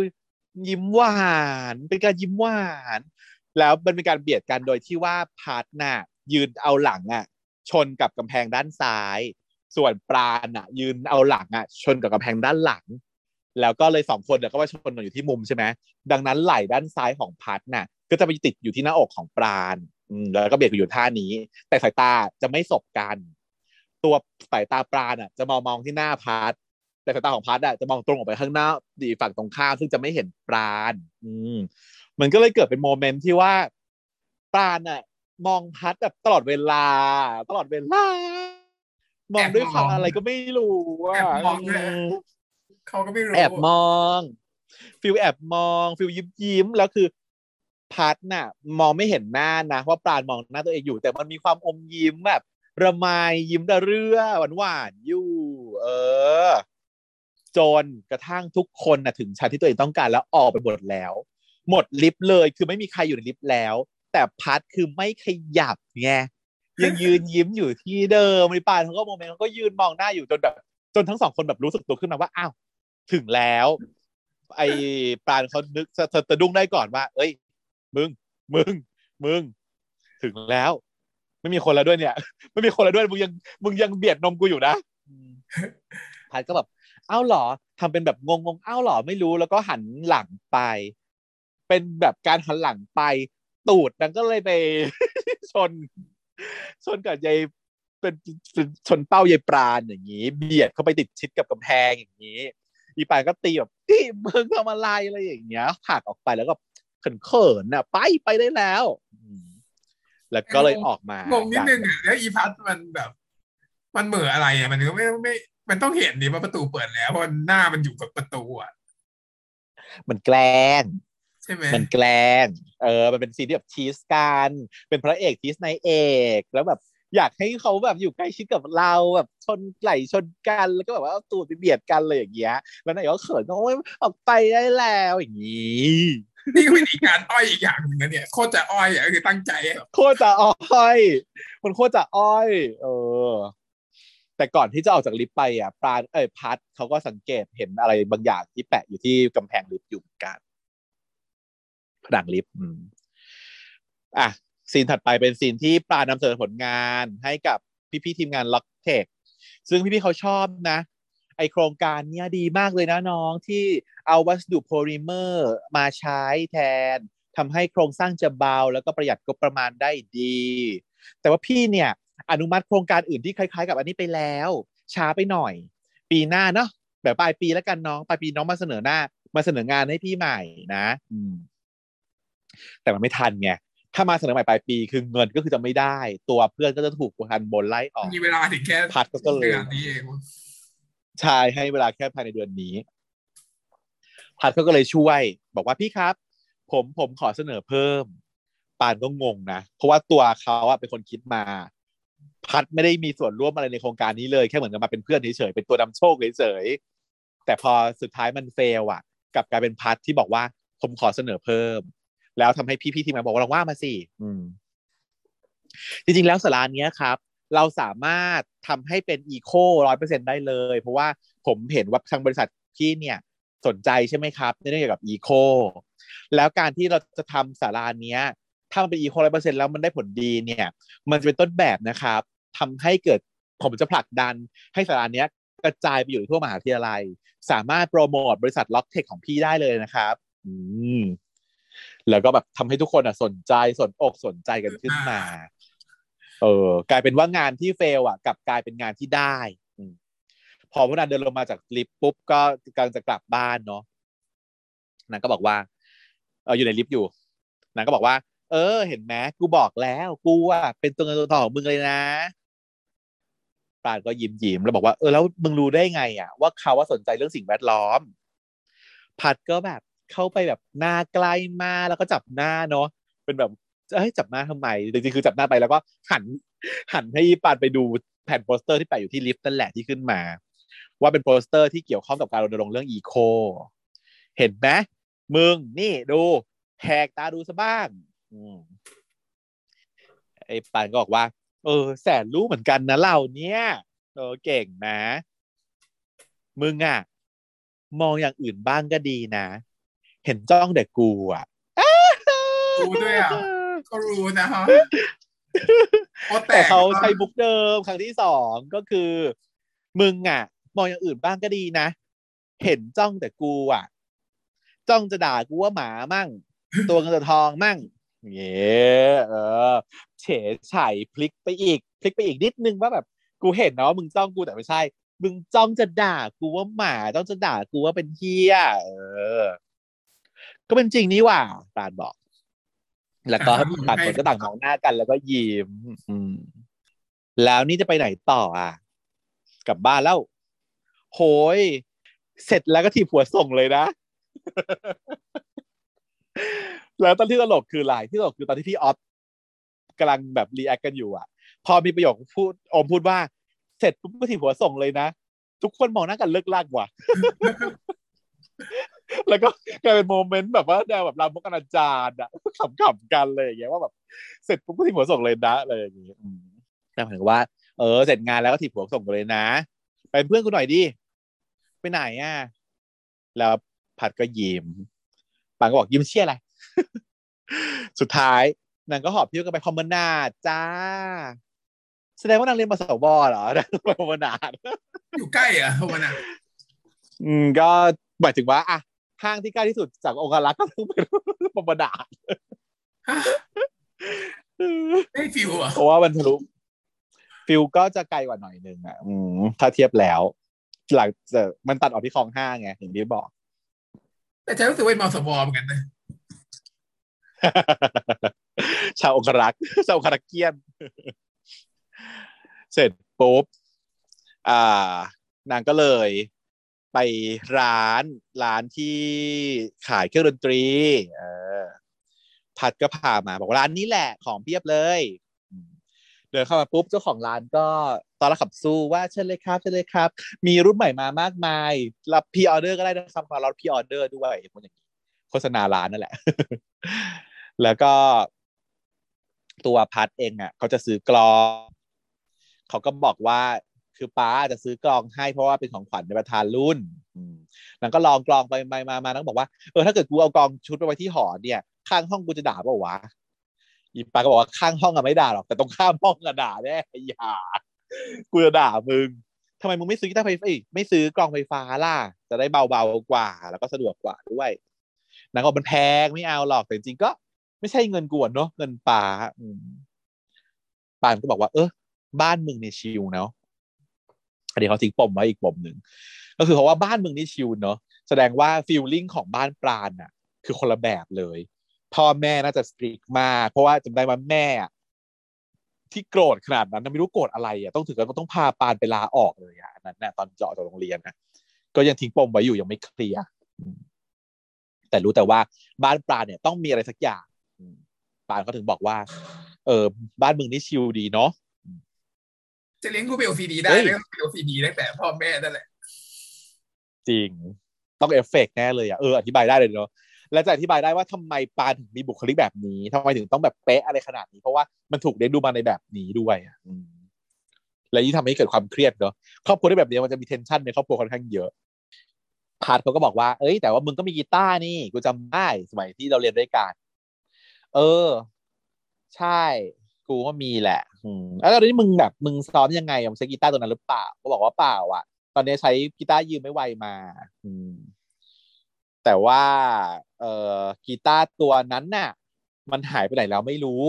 ยิ้มหวานเป็นการยิ้มหวาน แล้วมันเป็นการเบียดกันโดยที่ว่าพาร์ทน่ะยืนเอาหลังอะ ชนกับกำแพงด้านซ้าย ส่วนปราณอะ ยืนเอาหลังอะ ชนกับกำแพงด้านหลัง แล้วก็เลยสองคนเนี่ยก็มาชนกันอยู่ที่มุมใช่ไหมดังนั้นไหล่ด้านซ้ายของพัดน่ะ ก็จะไปติดอยู่ที่หน้าอกของปราณอืมแล้วก็เบียดกันอยู่ท่านี้ แต่สายตาจะไม่สบกัน ตัวสายตาปราณอะ จะมองมองที่หน้าภัทร แต่สายตาของภัทรอะจะมองตรงออกไปข้างหน้าดีฝั่งตรงข้ามซึ่งจะไม่เห็นปราณอืมมันก็เลยเกิดเป็น moment ที่ว่าปราณอะมองภัทรแบบตลอดเวลา ตลอดเวลามองด้วยความอะไรก็ไม่รู้ว่าแอบมองด้วยเขาก็ไม่รู้แอบมอง feel แอบมอง feel ยิ้มยิ้มแล้วคือภัทรน่ะ มองไม่เห็นหน้านะว่าปราณมองหน้าตัวเองอยู่ แต่มันมีความอมยิ้มแบบ ระไมายยิ้มระเรื่อหวานหวานๆอยู่ เออ จนกระทั่งทุกคนน่ะถึงชั้นที่ตัวเองต้องการแล้วออกไปหมดแล้ว หมดลิฟต์เลยคือไม่มีใครอยู่ในลิฟต์แล้ว แต่พัดคือไม่ขยับไงยังยืนยิ้มอยู่ที่เดิมในปานเขาก็โมเมนต์เขาก็ยืนมองหน้าอยู่จนแบบจนทั้งสองคนแบบรู้สึกตัวขึ้นมาว่าอ้าวถึงแล้ว ไอ้ปานเขานึกสะสะสะดุ้งได้ก่อนว่า เอ้ย มึง มึง มึง ถึงแล้ว ไม่มีคนแล้วด้วยเนี่ย ไม่มีคนแล้วด้วยมึงยังมึงยังเบียดนมกูอยู่นะอืมพัดก็แบบ เอ้าเหรอทำเป็นแบบงงงๆเอ้าเหรอไม่รู้แล้วก็หันหลังไป เป็นแบบการหันหลังไป ตูดนังก็เลยไป ชน ชนกับยายเป็นเป็นชนเป้ายายปราณอย่างนี้ เบียดเข้าไปติดชิดกับกำแพงอย่างนี้อีปานก็ตีแบบพี่มึงทำอะไรอะไรอย่างเงี้ยผลักออกไปแล้วก็เขินๆน่ะ ไปไปได้แล้วอืมแล้วก็เลยออกมางงนิดนึงอะแล้วอีพัทมันแบบ มันเหม่ออะไรอะมันก็ไม่ไม่ มันต้องเห็นดิว่าประตูเปิดแล้วเพราะหน้ามันอยู่กับประตูอะมันแกล้งใช่ไหมมันแกล้งเออ มันเป็นซีนที่แบบทีสกันเป็นพระเอกทีสนายเอก แล้วแบบ อยากให้เขาแบบอยู่ใกล้ชิดกับเราแบบชนไหลชนกันแล้วก็แบบว่าเอาตูดไปเบียดกันเลยอย่างเงี้ยแล้วนายก็เขินโอ้ยออกไปได้แล้วอย่างงี้นี่ก็เป็นอีกการอ้อยอีกอย่างหนึ่งนะเนี่ยโคตรจะอ้อยอะก็คือตั้งใจแบบโคตรจะอ้อย มันโคตรจะอ้อย เออ แต่ก่อนที่จะออกจากลิฟต์ไปอะปราณเอ้ยพัดเขาก็สังเกตเห็นอะไรบางอย่างที่แปะอยู่ที่กำแพงลิฟต์อยู่เหมือนกันผนังลิฟต์อะซีนถัดไปเป็นซีนที่ปรานำเสนอผลงานให้กับพี่ๆทีมงานล็อกเทคซึ่งพี่ๆเขาชอบนะ ไอโครงการเนี้ยดีมากเลยนะน้องที่เอาวัสดุโพลิเมอร์มาใช้แทนทำให้โครงสร้างจะเบา แล้วก็ประหยัดงบประมาณได้ดี แต่ว่าพี่เนี่ย อนุมัติโครงการอื่นที่คล้ายๆ กับอันนี้ไปแล้ว ช้าไปหน่อย ปีหน้าเนาะแบบปลายปีแล้วกันน้องปลายปีน้องมาเสนอหน้า มาเสนองานให้พี่ใหม่นะ อืม แต่มันไม่ทันไงถ้ามาเสนอใหม่ปลายปีคือเงินก็คือจะไม่ได้ ตัวเพื่อนก็จะถูกพันบนไล่ออกมีเวลาถึงแค่พัดก็เลยเดือนนี้เองใช่ให้เวลาแค่ภายในเดือนนี้ พัดเขาก็เลยช่วย บอกว่าพี่ครับ ผมผมขอเสนอเพิ่ม ปานก็งงนะ เพราะว่าตัวเขาอะเป็นคนคิดมา พัดไม่ได้มีส่วนร่วมอะไรในโครงการนี้เลยแค่เหมือนกับมาเป็นเพื่อนเฉยๆเป็นตัวนำโชคเฉยๆแต่พอสุดท้ายมันเฟลอะกับกลายเป็นพัดที่บอกว่าผมขอเสนอเพิ่ม แล้วทำให้พี่ๆทีมงานบอกว่าลองว่ามาสิอืม จริงๆแล้วสารานี้ครับ เราสามารถทำให้เป็นอีโคร้อยเปอร์เซ็นได้เลย เพราะว่าผมเห็นว่าทางบริษัทพี่เนี่ยสนใจใช่ไหมครับในเรื่องเกี่ยวกับอีโคแล้วการที่เราจะทำสาราเนี้ย ถ้ามันเป็นอีโคร้อยเปอร์เซ็นแล้วมันได้ผลดีเนี่ย มันจะเป็นต้นแบบนะครับทำให้เกิดผมจะผลักดันให้สาราเนี้ยกระจายไปอยู่ทั่วมหาวิทยาลัย สามารถโปรโมทบริษัทล็อกเทคของพี่ได้เลยนะครับ อืมแล้วก็แบบทำให้ทุกคนอะสนใจสนอกสนใจกันขึ้นมา เออกลายเป็นว่างานที่เฟลอะกลับกลายเป็นงานที่ได้พอพนันเดินลงมาจากลิฟต์ปุ๊บก็กำลังจะกลับบ้านเนาะนางก็บอกว่าเอออยู่ในลิฟต์อยู่นางก็บอกว่า เออ เห็นไหมกูบอกแล้ว กูอะเป็นตัวเงินตัวทองของมึงเลยนะปราณก็ยิ้มยิ้มแล้วบอกว่าเออแล้วมึงรู้ได้ไง อะ ว่าเขาว่าสนใจเรื่องสิ่งแวดล้อมภัทรก็แบบเข้าไปแบบหน้าใกล้มาแล้วก็จับหน้าเนาะเป็นแบบเอ้จับหน้าทำไมจริงๆคือจับหน้าไปแล้วก็หัน หันให้ปราณไปดูแผ่นโปสเตอร์ที่แปะอยู่ที่ลิฟต์นั่นแหละที่ขึ้นมา ว่าเป็นโปสเตอร์ที่เกี่ยวข้องกับการรณรงค์เรื่อง eco เห็นไหมมึงนี่ดูแหกตาดูซะบ้าง ไอ้ปานก็บอกว่า เออ แสนรู้เหมือนกันนะเราเนี่ยเออเก่งนะ มึงอะ มองอย่างอื่นบ้างก็ดีนะ เห็นจ้องแต่กูอะรู้ด้วยอะก็รู้นะฮะโอแต่เขาใช้บุกเดิมครั้งที่สองก็คือ มึงอะ มองอย่างอื่นบ้างก็ดีนะ เห็นจ้องแต่กูอะ จ้องจะด่ากูว่าหมามั่ง ตัวเงินตัวทองมั่ง เงี้ยเออเฉยไฉพลิกไปอีก พลิกไปอีกนิดนึงว่าแบบกูเห็นนะว่ามึงจ้องกูแต่ไม่ใช่ มึงจ้องจะด่ากูว่าหมาจ้องจะด่ากูว่าเป็นเฮียเออ ก็เป็นจริงนี่หว่าปานบอก แล้วก็ต่างคนก็ต่างมองหน้ากันแล้วก็ยิ้มอืมแล้วนี่จะไปไหนต่ออะ กลับบ้านแล้วโหยเสร็จแล้วก็ถีบหัวส่งเลยนะ แล้วตอนที่ตลกคืออะไรที่ตลกคือตอนที่พี่ออฟกำลังแบบ react กันอยู่อะ พอมีประโยคพูดอมพูดว่า เสร็จปุ๊บก็ถีบหัวส่งเลยนะ ทุกคนมองหน้ากันเลิ่กลั่กว่ะ แล้วก็กลายเป็น moment แบบว่าแนวแบบรามกอนาจารย์อะขำๆกันเลยอย่างเงี้ยว่าแบบเสร็จปุ๊บก็ถีบหัวส่งเลยนะอะไรอย่างเงี้ยอืมแต่หมายถึงว่าเออเสร็จงานแล้วก็ทีผัวส่งเลยนะไปเป็นเพื่อนกูหน่อยดิไปไหนอะแล้วผัดก็ยิ้มปางก็บอกยิ้มเชี่ยอะไร สุดท้ายนางก็หอบพิ้วกันไปพอมนาดจ้า แสดงว่านางเรียนมาสวเหรอนางไปพอมนาดอยู่ใกล้อะพวกนั้นอืมก็หมายถึงว่าอะห้างที่ใกล้ที่สุดจากองคารักษ์ก็ต้องเป็นพอมนาดไม่ฟิวอะเพราะว่ามันทะลุฟิลก็จะไกลกว่าหน่อยนึงอะอืมถ้าเทียบแล้ว หลังจากมันตัดออกที่คลองห้าไงอย่างที่บอก แต่ฉันรู้สึกว่าเป็นมอสวเหมือนกันนะ ชาวองครักษ์ชาวองครักษ์เกียน เสร็จปุ๊บอ่านางก็เลยไปร้านร้านที่ขายเครื่องดนตรีเออพัดก็พามา บอกว่าร้านนี้แหละของเพียบเลย เดินเข้ามาปุ๊บเจ้าของร้านก็ตอนรับขับสู้ว่าเชิญเลยครับเชิญเลยครับ มีรุ่นใหม่มามากมาย รับพีออเดอร์ก็ได้นะครับมารับพีออเดอร์ด้วยพวกอย่างนี้ โฆษณาร้านนั่นแหละ แล้วก็ตัวพัดเองอะเขาจะซื้อกลอง เขาก็บอกว่าคือป้าจะซื้อกลองให้เพราะว่าเป็นของขวัญในประธานรุ่นนางก็ลองกลองไปไปมามานังบอกว่าเออถ้าเกิดกูเอากลองชุดไปไว้ที่หอเนี่ย ข้างห้องกูจะด่าเปล่าวะอีป้าก็บอกว่าข้างห้องอะไม่ด่าหรอกแต่ตรงข้ามห้องอะด่าแน่อย่ากูจะด่ามึงทำไมมึงไม่ซื้อกีตาร์ไฟฟ้าไม่ซื้อกลองไฟฟ้าล่ะ จะได้เบาๆกว่า แล้วก็สะดวกกว่าด้วย นางก็บอกมันแพงไม่เอาหรอกแต่จริงก็ ไม่ใช่เงินกวนเนาะเงินป่าอืมปานก็บอกว่า เออบ้านมึงเนี่ยชิลเนาะอันนี้เขาทิ้งปมไว้อีกปมหนึ่งก็คือเพราะว่าบ้านมึงนี่ chill เนอะแสดงว่า feeling ของบ้านปราณน่ะ คือคนละแบบเลย พ่อแม่น่าจะ strict มาก เพราะว่าจำได้ว่าแม่ ที่โกรธขนาดนั้นไม่รู้โกรธอะไรอะต้องถึงกับต้องพาปราณไปลาออกเลยอะอันนั้นน่ะตอนเจาะจากโรงเรียนนะก็ยังทิ้งปมไว้อยู่ยังไม่เคลียร์ แต่รู้แต่ว่าบ้านปราณเนี่ยต้องมีอะไรสักอย่างอืมปราณเขาถึงบอกว่า เออบ้านมึงนี่ chill ดีเนาะจะเลี้ยงกูเป็น OCD ได้เฮ้ยไม่ต้องเป็น OCD ตั้งแต่พ่อแม่นั่นแหละจริงต้องเอฟเฟกต์แน่เลยอะเอออธิบายได้เลยเนาะและจะอธิบายได้ว่าทำไมปราณถึงมีบุคลิกแบบนี้ทำไมถึงต้องแบบเป๊ะอะไรขนาดนี้ เพราะว่ามันถูกเลี้ยงดูมาในแบบนี้ด้วยอะอืมและยิ่งทำให้เกิดความเครียดเนาะครอบครัวที่แบบนี้มันจะมี tension ในครอบครัวค่อนข้างเยอะ ภัทรเขาก็บอกว่า เอ้ยแต่ว่ามึงก็มีกีตาร์นี่กูจำได้สมัยที่เราเรียนด้วยกัน เออ ใช่ กูก็มีแหละ อืมแล้วตอนนี้มึงแบบมึงซ้อมยังไงอะมึงใช้กีตาร์ตัวนั้นหรือเปล่าก็บอกว่าเปล่าอะ ตอนนี้ใช้กีตาร์ยืมไม่ไวมา อืม แต่ว่า เอ่อกีตาร์ตัวนั้นน่ะ มันหายไปไหนแล้วไม่รู้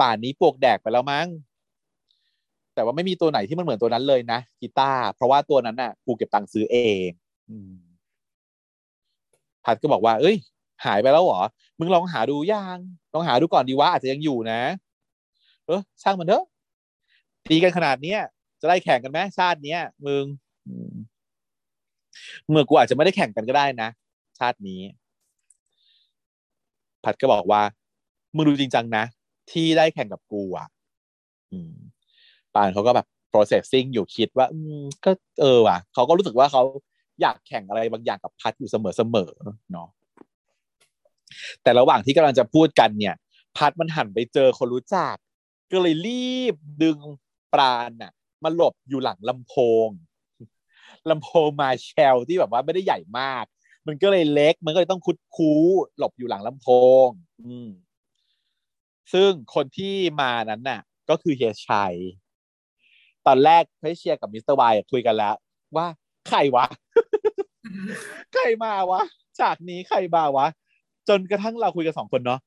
ป่านนี้ปลวกแดกไปแล้วมั้งแต่ว่าไม่มีตัวไหนที่มันเหมือนตัวนั้นเลยนะกีตาร์เพราะว่าตัวนั้นน่ะกูเก็บตังค์ซื้อเอง อืม พัดก็บอกว่า เอ้ย หายไปแล้วเหรอ มึงลองหาดูยังลองหาดูก่อนดีว่าอาจจะยังอยู่นะ เออช่างมันเถอะ ตีกันขนาดเนี้ยจะได้แข่งกันไหมชาติเนี้ยมึงเมื่อกูอาจจะไม่ได้แข่งกันก็ได้นะ ชาตินี้ พัดก็บอกว่า มึงดูจริงจังนะ ที่ได้แข่งกับกูอะปานเขาก็แบบ processing อยู่คิดว่า อืมก็เออว่ะเขาก็รู้สึกว่าเขา อยากแข่งอะไรบางอย่างกับพัดอยู่เสมอเสมอเนาะแต่ระหว่างที่กำลังจะพูดกันเนี่ย พัดมันหันไปเจอคนรู้จัก ก็เลยรีบดึงปราณน่ะมาหลบอยู่หลังลำโพงลำโพงมาแชลที่แบบว่าไม่ได้ใหญ่มาก มันก็เลยเล็ก มันก็เลยต้องคุดคู้หลบอยู่หลังลำโพง อืม ซึ่งคนที่มานั้นน่ะ ก็คือเฮียชัย ตอนแรกเพชเชียร์กับมิสเตอร์วายคุยกันแล้ว ว่าใครวะ ใครมาวะจากนี้ใครมาวะ จนกระทั่งเราคุยกันสองคนเนาะ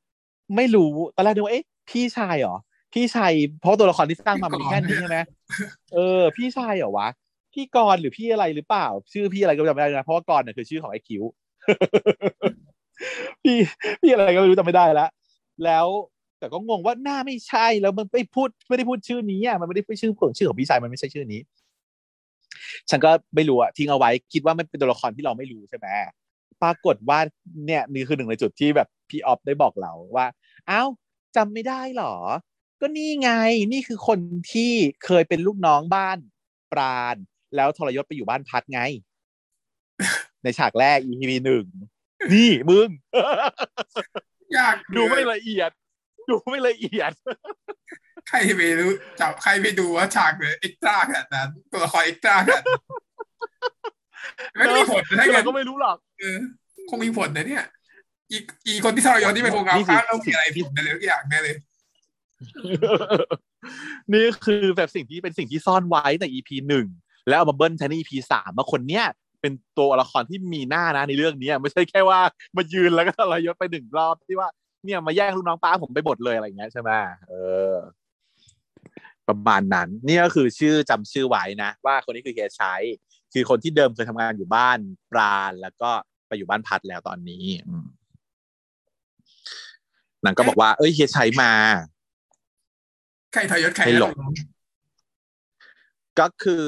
ไม่รู้ตอนแรกนึกว่าเอ๊ะพี่ชายเหรอพี่ชายเพราะตัวละครที่สร้างมามันมีแค่นี้ใช่ไหมเออ พี่ชายเหรอวะพี่กรณ์หรือพี่อะไรหรือเปล่า ชื่อพี่อะไรก็จำไม่ได้นะเพราะว่ากรณ์เนี่ยคือชื่อของไอ้คิวพี่พี่อะไรก็ไม่รู้จำไม่ได้แล้วแล้วแต่ก็งงว่าหน้าไม่ใช่แล้วมันไม่พูดไม่ได้พูดชื่อนี้อะมันไม่ได้พูดชื่อของชื่อของพี่ชายมันไม่ใช่ชื่อนี้ ฉันก็ไม่รู้อะทิ้งเอาไว้คิดว่ามันเป็นตัวละครที่เราไม่รู้ใช่ไหมปรากฏว่าเนี่ยนี่คือหนึ่งในจุดที่แบบพี่ออฟได้บอกเราว่าอ้าวจำไม่ได้หรอ ก็นี่ไงนี่คือคนที่เคยเป็นลูกน้องบ้านปราณ แล้วทรยศไปอยู่บ้านพัดไง ในฉากแรก EP หนึ่งนี่มึงยากดูไม่ละเอียด ดูไม่ละเอียด ใครไปรู้จับใครไปดูว่าฉากเลยเอ็กซ์ตร้าขนาดนั้นตัวละครเอ็กซ์ตร้าขนาดนั้นไม่ได้มีผลนะถ้าคือเกิเราดก็ไม่รู้หรอกเออคงมีผลนะเนี่ย อีอีคนที่ทรยศที่เป็นคงเอานี่คือข้างต้องมีอะไรผิดอะไรทุกอย่างแน่เลยนี่คือแบบสิ่งที่เป็นสิ่งที่ซ่อนไว้ใน EP หนึ่งแล้วเอามาเบิ้ลใช้ใน EP สามมาคนเนี้ยเป็นตัวละครที่มีหน้านะในเรื่องเนี้ยไม่ใช่แค่ว่ามายืนแล้วก็ทรยศไปหนึ่งรอบที่ว่าเนี่ยมาแย่งลูกน้องป้าผมไปหมดเลยอะไรอย่างเงี้ยใช่ไหมเออ ประมาณนั้น นี่ก็คือชื่อจำชื่อไว้นะ ว่าคนนี้คือเฮียชัยคือคนที่เดิมเคยทำงานอยู่บ้านปราณแล้วก็ไปอยู่บ้านพัดแล้วตอนนี้อืมหนังก็บอกว่า เอ้ยเฮียชัยมาใครทรยศใครให้หลงนะก็คือ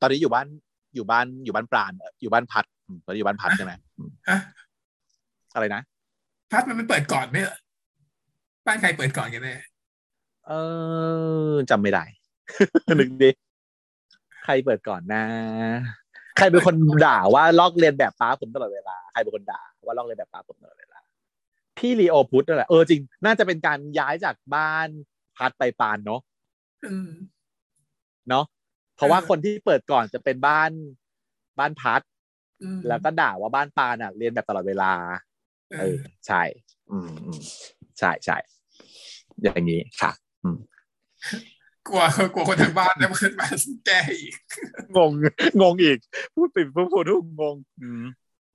ตอนนี้อยู่บ้านอยู่บ้านอยู่บ้านปราณเอ่ออยู่บ้านพัดอืมตอนนี้อยู่บ้านพัดใช่ไหมอืมฮะอะไรนะ พัดมันมันเปิดก่อนไหมเหรอบ้านใครเปิดก่อนกันแน่ เออจำไม่ได้นึกดิใครเปิดก่อนนะ ใครเป็นคนด่าว่าลอกเลียนแบบป้าผมตลอดเวลาใครเป็นคนด่าว่าลอกเลียนแบบป้าผมตลอดเวลาพี่ลีโอพุทธนั่นแหละเออจริง น่าจะเป็นการย้ายจากบ้านพัดไปปานเนาะอืมเนาะเพราะว่าเออคนที่เปิดก่อนจะเป็นบ้านบ้านพัดอืมแล้วก็ด่าว่าบ้านปานอะ เรียนแบบตลอดเวลา เอเอออใช่อืมอืมใช่ใช่อย่างนี้ค่ะ กลัวกลัวคนทางบ้านแล้วเพื่อนมาแก้อีก งง งงอีก พูดปิดพูดพูดทุกงงอืม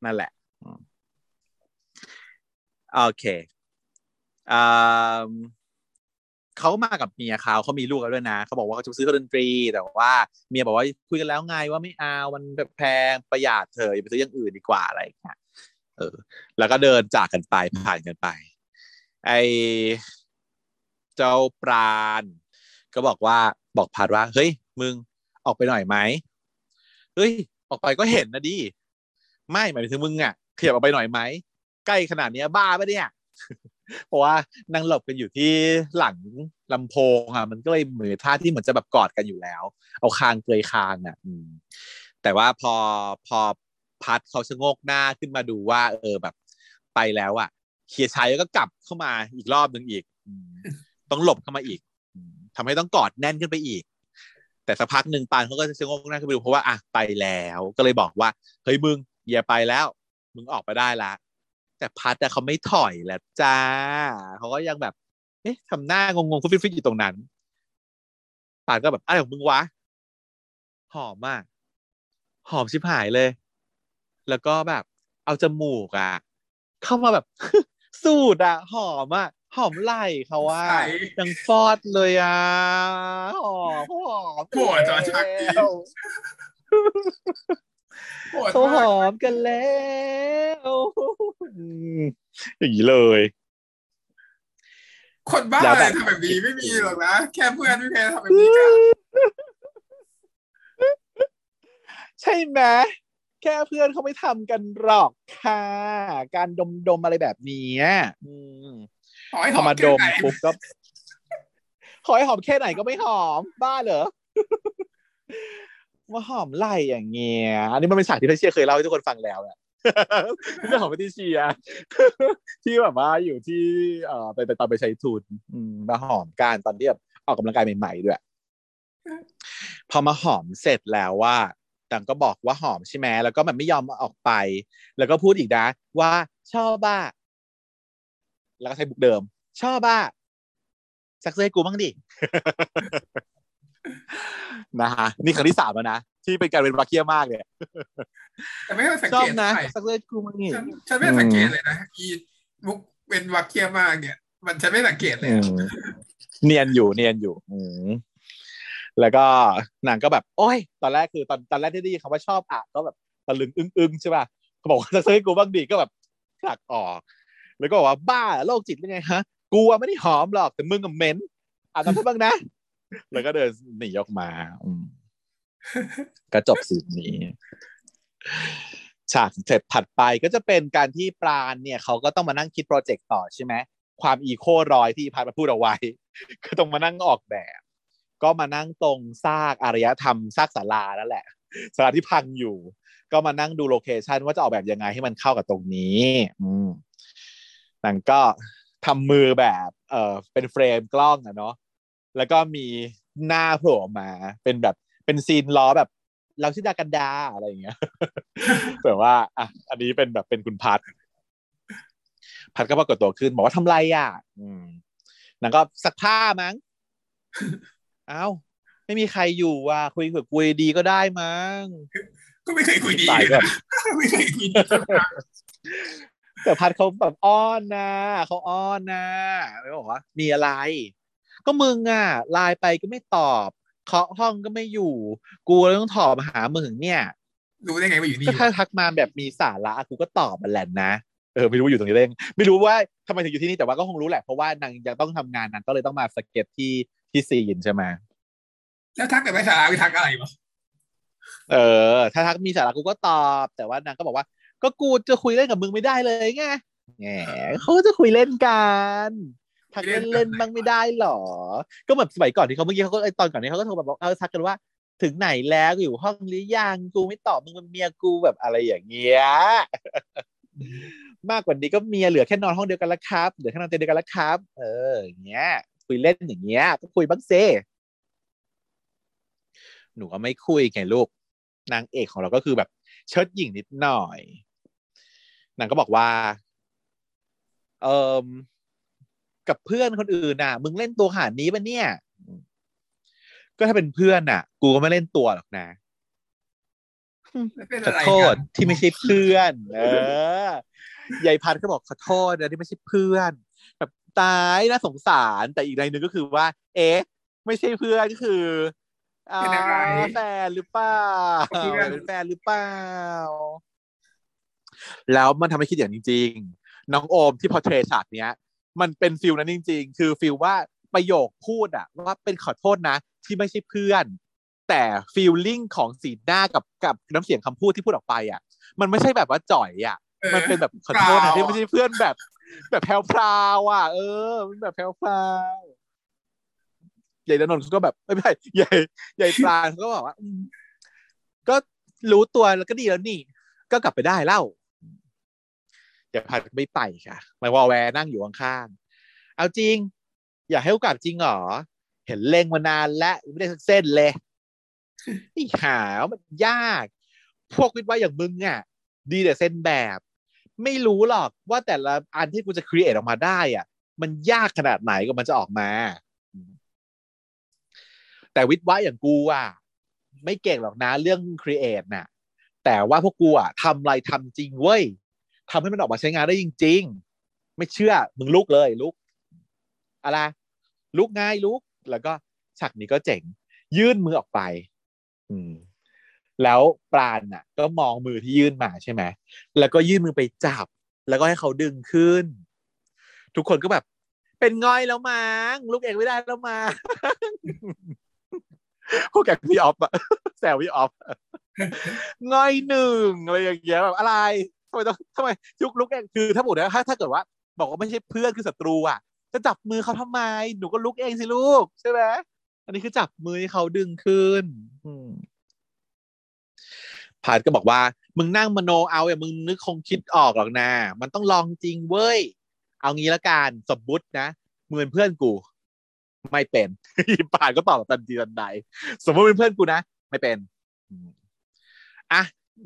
นั่นแหละอืมโอเคอ่าเขามากับเมียเขาเขามีลูกแล้วด้วยนะเขาบอกว่าเขาจะซื้อเครื่องดนตรี แต่ว่าเมียบอกว่าคุยกันแล้วไงว่าไม่เอา มันแบบแพงประหยัดเถอะอย่าไปซื้ออย่างอื่นดีกว่าอะไรอย่างเงี้ยเออ แล้วก็เดินจากกันไปผ่านกันไป ไอ เจ้าปราณ ก็บอกว่าบอกพัดว่า เฮ้ย มึงออกไปหน่อยไหมเฮ้ย ออกไปก็เห็นนะดิไม่หมายถึงมึงอะขยับออกไปหน่อยไหมใกล้ขนาดเนี้ยบ้าปะเนี่ยเพราะว่านั่งหลบกันอยู่ที่หลังลำโพงอะ มันก็เลยเหมือนท่าที่เหมือนจะแบบกอดกันอยู่แล้ว เอาคางเกยคางอะแต่ว่าพอพอพัดเขาชะโงกหน้าขึ้นมาดูว่า เออแบบ ไปแล้วอะเคียชัยก็กลับเข้ามาอีกรอบหนึ่งอีก ต้องหลบเข้ามาอีกอืมทำให้ต้องกอดแน่นขึ้นไปอีก แต่สักพักหนึ่งปานเขาก็จะชะงกหน้าขึ้นไปดูเพราะว่าอะไปแล้ว ก็เลยบอกว่าเฮ้ยมึงอย่าไปแล้ว มึงออกไปได้ละ แต่พัดแต่เขาไม่ถอยแล้วจ้าเขาก็ยังแบบ เอ๊ะทำหน้างงๆฟิตๆอยู่ตรงนั้นปานก็แบบอะไรของมึงวะหอมมาก หอมชิบหายเลย แล้วก็แบบ เอาจมูกอะ เข้ามาแบบ สูดอะ หอมอะ หอมไหล่เขาว่าใช่ยังฟอดเลยอะหอมหอมโหดจังชักกี้แล้วโหดเขาหมากอมกันแล้วอืมอย่างนี้เลย คนบ้าแล้วอะไรแบบทำแบบนี้ไม่มีหรอกนะ แค่เพื่อนไม่เคยทำแบบนี้กันใช่ไหมแค่เพื่อนเขาไม่ทำกันหรอกค่ะ การดมดมๆอะไรแบบนี้อืมขอให้ พหออมมาแค่ดมไหนปุ๊บก็ขอให้หอมแค่ไหนก็ไม่หอม บ้าเหรอว่าหอมไหล่อย่างเงี้ยอันนี้มันเป็นฉากที่พี่เชียเคยเล่าให้ทุกคนฟังแล้วแหละเรื่องของพี่เชียที่แบบว่าอยู่ที่เอ่อไปไปตอนไปใช้ทุนอืมมาหอมกันตอนที่แบบออกกำลังกายใหม่ๆด้วยพอมาหอมเสร็จแล้วว่าต่างก็บอกว่าหอมใช่ไหมแล้วก็มันไม่ยอมออกไป แล้วก็พูดอีกนะว่าชอบบ้า แล้วก็ใช้บุกเดิม ชอบบ้าสักเซให้กูบ้างดินะฮะนี่ครั้งที่สามแล้วนะที่เป็นการเป็นวาเคียมากเลยแต่ไม่เคยสังชอเกบตนะใช่สักเซให้กูบ้างดิฉันฉันไม่สังเกตเลยนะอีมุกเป็นวักเคียมากเนี่ย มันฉันไม่สังเกตเลยอืมเนียนอยู่เนียนอยู่อืมแล้วก็นางก็แบบ โอ้ย ตอนแรกคือตอนตอนแรกที่ได้ยินคำว่าชอบอะก็แบบตะลึงอึ้งอึ้งๆใช่ป่ะเขาบอกว่าจะซื้อให้กูบ้างดิก็แบบผลักออก แล้วก็บอกว่าบ้าโรคจิตหรือไงฮะกูอะไม่ได้หอมหรอกแต่มึงกับเหม็นอ่านน้ำให้บ้างนะ แล้วก็เดินหนีออกมาอืมก็จบสีนนี้ ฉากเสร็จถัดไปก็จะเป็นการที่ปราณเนี่ย เขาก็ต้องมานั่งคิดโปรเจกต์ต่อใช่ไหมความ eco รอยที่ภัทรมาพูดเอาไว้ ก็ต้องมานั่งออกแบบ ก็มานั่งตรงซากอารยธรรมซากศาลานั่นแหละศาลาที่พังอยู่ ก็มานั่งดู location ว่าจะออกแบบยังไงให้มันเข้ากับตรงนี้ อืม นางก็ทำมือแบบเออเป็นเฟรมกล้องอะเนาะแล้วก็มีหน้าโผล่ออกมา เป็นแบบเป็นซีนล้อแบบเราชื่อดากันดาอะไรอย่างเงี้ยแบบว่าอะอันนี้เป็นแบบเป็นคุณพัดพัดก็ปรากฏตัวขึ้น บอกว่าทำไรอะ อืมนางก็ซักผ้ามั้งเอ้าไม่มีใครอยู่ว่ะคุยกับคุยดีก็ได้มั้งก็ไม่เคยคุยดีสายเลยแบบนะไม่เคยคุย ดีสักครั้งแต่พัดเขาแบบอ้อนนะเขาอ้อนนะไม่บอกว่ามีอะไร ก็มึงอะไลน์ไปก็ไม่ตอบเคาะห้องก็ไม่อยู่ กูเลยต้องถอมาหามึงเนี่ยรู้ได้ไงว่าอยู่นี่ก็ถ้าทักมาแบบมีสาระกูก็ตอบมันแหละนะเออไม่รู้ว่าอยู่ตรงนี้ได้ยังไม่รู้ว่าทำไมถึงอยู่ที่นี่แต่ว่าก็คงรู้แหละเพราะว่านางยังต้องทำงานนางก็เลยต้องมาสเก็ตที่ที่ซีนใช่ไหมแล้วทักแต่ไม่สาระไปทักอะไรวะเออ ถ้าทักมีสาระกูก็ตอบ แต่ว่านางก็บอกว่า ก็กูจะคุยเล่นกับมึงไม่ได้เลยไงแหมเขาจะคุยเล่นกันทักเล่นเล่นบ้างไม่ได้หรอ ก็แบบสมัยก่อนที่เขาเมื่อกี้เขาก็ไอตอนก่อนนี้เขาก็โทรมาบอกเออทักกันว่า ถึงไหนแล้วอยู่ห้องหรือยังกูไม่ตอบมึงเป็นเมียกูแบบอะไรอย่างเงี้ยมากกว่านี้ก็เมียเหลือแค่นอนห้องเดียวกันล้วครับเหลือแค่นอนเตียงเดียวกันล้วครับ เอออย่างเงี้ย คุยเล่นอย่างเงี้ยก็คุยบ้างเซหนูก็ไม่คุยไงลูกนางเอกของเราก็คือแบบเชิดหญิงนิดหน่อย นางก็บอกว่าเอ่มกับเพื่อนคนอื่นน่ะ มึงเล่นตัวขนาดนี้ปะเนี่ย ก็ถ้าเป็นเพื่อนน่ะ กูก็ไม่เล่นตัวหรอกนะแล้วเป็นขออะไรโทกัษนที่ไม่ใช่เพื่อน เออยายพันธุ์ก็บอกขอโทษนะที่ไม่ใช่เพื่อน แบบตายน่าสงสารแต่อีกในหนึ่งก็คือว่า เอ๊ะ ไม่ใช่เพื่อนก็คืออ่าเป็นอะไรแฟนหรือเปล่าเพื่อนเป็นแฟนหรือเปล่า แล้วมันทำให้คิดอย่างจริง ๆ น้องโอมที่ portray ฉากเนี้ย มันเป็น feel นั้นจริง ๆ คือ feel ว่าประโยคพูดอะว่าเป็นขอโทษนะ ที่ไม่ใช่เพื่อน แต่ feeling ของสีหน้ากับกับน้ำเสียงคำพูดที่พูดออกไปอะมันไม่ใช่แบบว่าจ๋อยอะเออมันเป็นแบบขอโทษเปนะล่าที่ไม่ใช่เพื่อนแบบ แบบแพลวพราวอะ เออ มันแบบแพลวพราวใหญ่ดนนท์เขาก็แบบไม่ใช่ใหญ่ใหญ่ปลาเขาก็บอกว่าอืมก็รู้ตัวแล้วก็ดีแล้วนี่ ก็กลับไปได้เล่า อย่าพัดไม่ไปค่ะหมายวอแวร์นั่งอยู่ข้างๆเอาจริง อยากให้โอกาสจริงเหรอ เห็นเล็งมานานแล้วไม่ได้สักเส้นเลยนี่หาวมันยาก พวกวิทย์ว่าอย่างมึงอะ ดีแต่เส้นแบบ ไม่รู้หรอกว่าแต่ละอันที่กูจะ create ออกมาได้อะ มันยากขนาดไหนก็มันจะออกมา แต่วิทย์ว่าอย่างกูอะ ไม่เก่งหรอกนะเรื่อง create น่ะ แต่ว่าพวกกูอะทำอะไรทำจริงเว้ย ทำให้มันออกมาใช้งานได้จริง ๆ ไม่เชื่อมึงลุกเลยลุก อะไร ลุกง่ายลุก แล้วก็ฉากนี้ก็เจ๋ง ยื่นมือออกไป อืม แล้วปราณน่ะ ก็มองมือที่ยื่นมาใช่ไหมแล้วก็ยื่นมือไปจับ แล้วก็ให้เขาดึงขึ้น ทุกคนก็แบบ เป็นง่อยแล้วมั้งลูกเองไม่ได้แล้วมั้งพวกแกพี่ออฟอะแซวพี่ออฟง่อยหนึ่งอะไรอย่างเงี้ยแบบอะไรำไมต้องทำไมยุกลุกเองคือถ้าบอกนะถ้าถ้าเกิดว่า บอกว่าไม่ใช่เพื่อนคือศัตรูอะจะจับมือเขาทำไม หนูก็ลุกเองสิลูกใช่ไหมอันนี้คือจับมือให้เขาดึงขึ้นพาดก็บอกว่า มึงนั่งมโนเอาอย่ามึงนึกคงคิดออกหรอกนะมันต้องลองจริงเว้ย เอางี้ละกันสมมุตินะมึงเป็นเพื่อนกู ไม่เป็นปาดก็ตอบแบบทันทีทันใด สมมติเป็นเพื่อนกูนะไม่เป็นอะ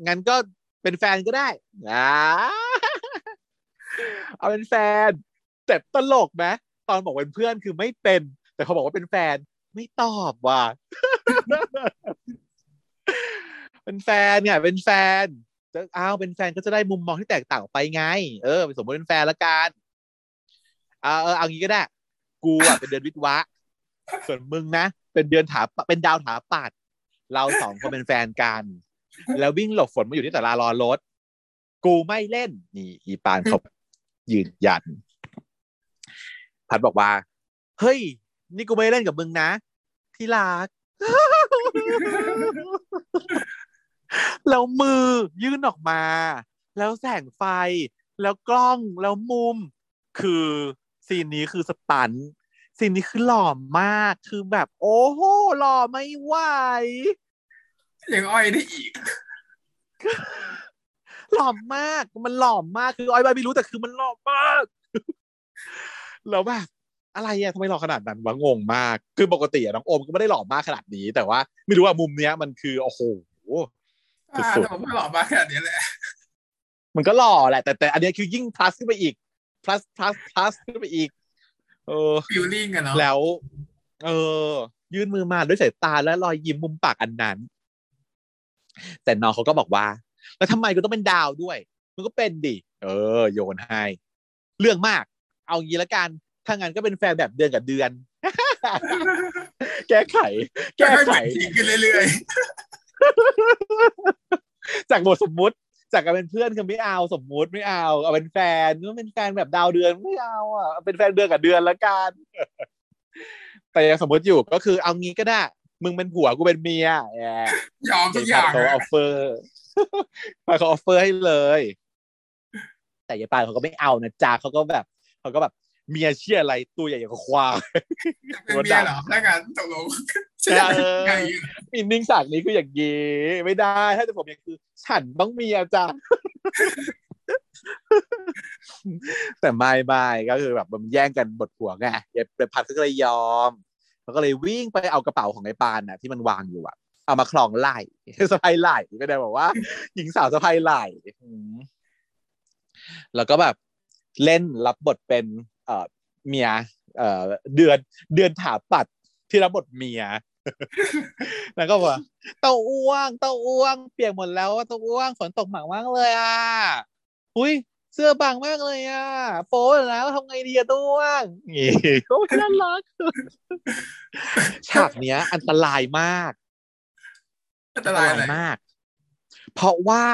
งั้นก็ เป็นแฟนก็ได้อ่าเอาเป็นแฟน แต่ตลกไหมตอนบอกเป็นเพื่อนคือไม่เป็น แต่เขาบอกว่าเป็นแฟนไม่ตอบว่ะเป็นแฟนเนี่ยเป็นแฟนจะอ้าวเป็นแฟนก็จะได้มุมมองที่แตกต่างออกไปไง เออสมมติเป็นแฟนละกันเอาเออเอางี้ก็ได้ กูอะเป็นเดือนวิทย์วะ ส่วนมึงนะเป็นเดือนถาเป็นดาวถาปัดเราสองคนเป็นแฟนกัน แล้ววิ่งหลบฝนมาอยู่ที่ตลาดรอรถ กูไม่เล่น นี่ อีปานเขายืนยัน พัดบอกว่า เฮ้ย นี่กูไม่เล่นกับมึงนะ ที่รักแล้วมือยื่นออกมา แล้วแสงไฟ แล้วกล้องแล้วมุม คือซีนนี้คือสตันซีนนี้คือหล่อมากคือแบบ โอ้โหหล่อไม่ไหว ยังอ้อยได้อีก หล่อมากมันหล่อมากคืออ้อยไม่รู้แต่คือมันหล่อมากแล้วแบบอะไรอะทำไมหล่อขนาดนั้นวะงงมาก คือปกติอะน้องโอมก็ไม่ได้หล่อมากขนาดนี้ แต่ว่าไม่รู้ว่ามุมเนี้ยมันคือโอ้โหอ่าสุดๆแต่ผมไม่หล่อมากขนาดนี้แหละมันก็หล่อแหละ แต่แต่อันเนี้ยคือยิ่ง plus ขึ้นไปอีก plus plus plus ขึ้นไปอีก เออฟิลลิ่งอะเนาะแล้ว เออ ยื่นมือมาด้วยสายตาและรอยยิ้มมุมปากอันนั้น แต่น้องเขาก็บอกว่า แล้วทำไมกูต้องเป็นดาวด้วย มันก็เป็นดิเออ โยนให้ เรื่องมาก เอางี้ละกัน ถ้างั้นก็เป็นแฟนแบบเดือนกับเดือน แก้ไข แก้ค่อยๆไขเปลี่ยนทีขึ้นเรื่อยจากบทสมมุติ จากการเป็นเพื่อนคือไม่เอาสมมุติไม่เอา เอาเป็นแฟนก็เป็นแฟนแบบดาวเดือนไม่เอาอะเอาเป็นแฟนเดือนกับเดือนละกัน แต่ยังสมมติอยู่ก็คือเอางี้ก็ได้ มึงเป็นผัวกูเป็นเมียแหมๆยอมทุกอย่างเขาอะออฟเฟอร์พาเขาออฟเฟอร์ให้เลย แต่ยายปานเขาก็ไม่เอานะจ๊ะเขาก็แบบเขาก็แบบเมียเชี่ยอะไรตัวใหญ่อย่างกับควายเป็นเมียเหรอถ้างั้นตกลงใช่เออไงอินนิ่งฉากนี้คืออย่างนี้ไม่ได้ ถ้าจะผมอย่างคือ ฉันต้องมีอาจารย์แต่ไม่ไม่ก็คือแบบมันแย่งกันบทผัวไงยายพัดก็เลยยอม มันก็เลยวิ่งไปเอากระเป๋าของไอ้ปานน่ะที่มันวางอยู่อะเอามาคลองไหล่สะพายไหล่ก็ได้บอกว่า หญิงสาวสะพายไหล่แล้วก็แบบเล่นรับบทเป็นเอ่อเมียเอ่อเดือนเดือนถาปัดที่รับบทเมียแล้วก็บอกว่าเต้าอ้วงเต้าอ้วง เปียกหมดแล้วอะเต้าอ้วงฝนตกหนักมากเลยอะอุ้ย เสื้อบางมากเลยอะ โป๊แล้วทำไงดีอะด้วงงี้โอ้ยน่ารักฉากเนี้ย อันตรายมาก อันตรายอะไรมาก เพราะว่า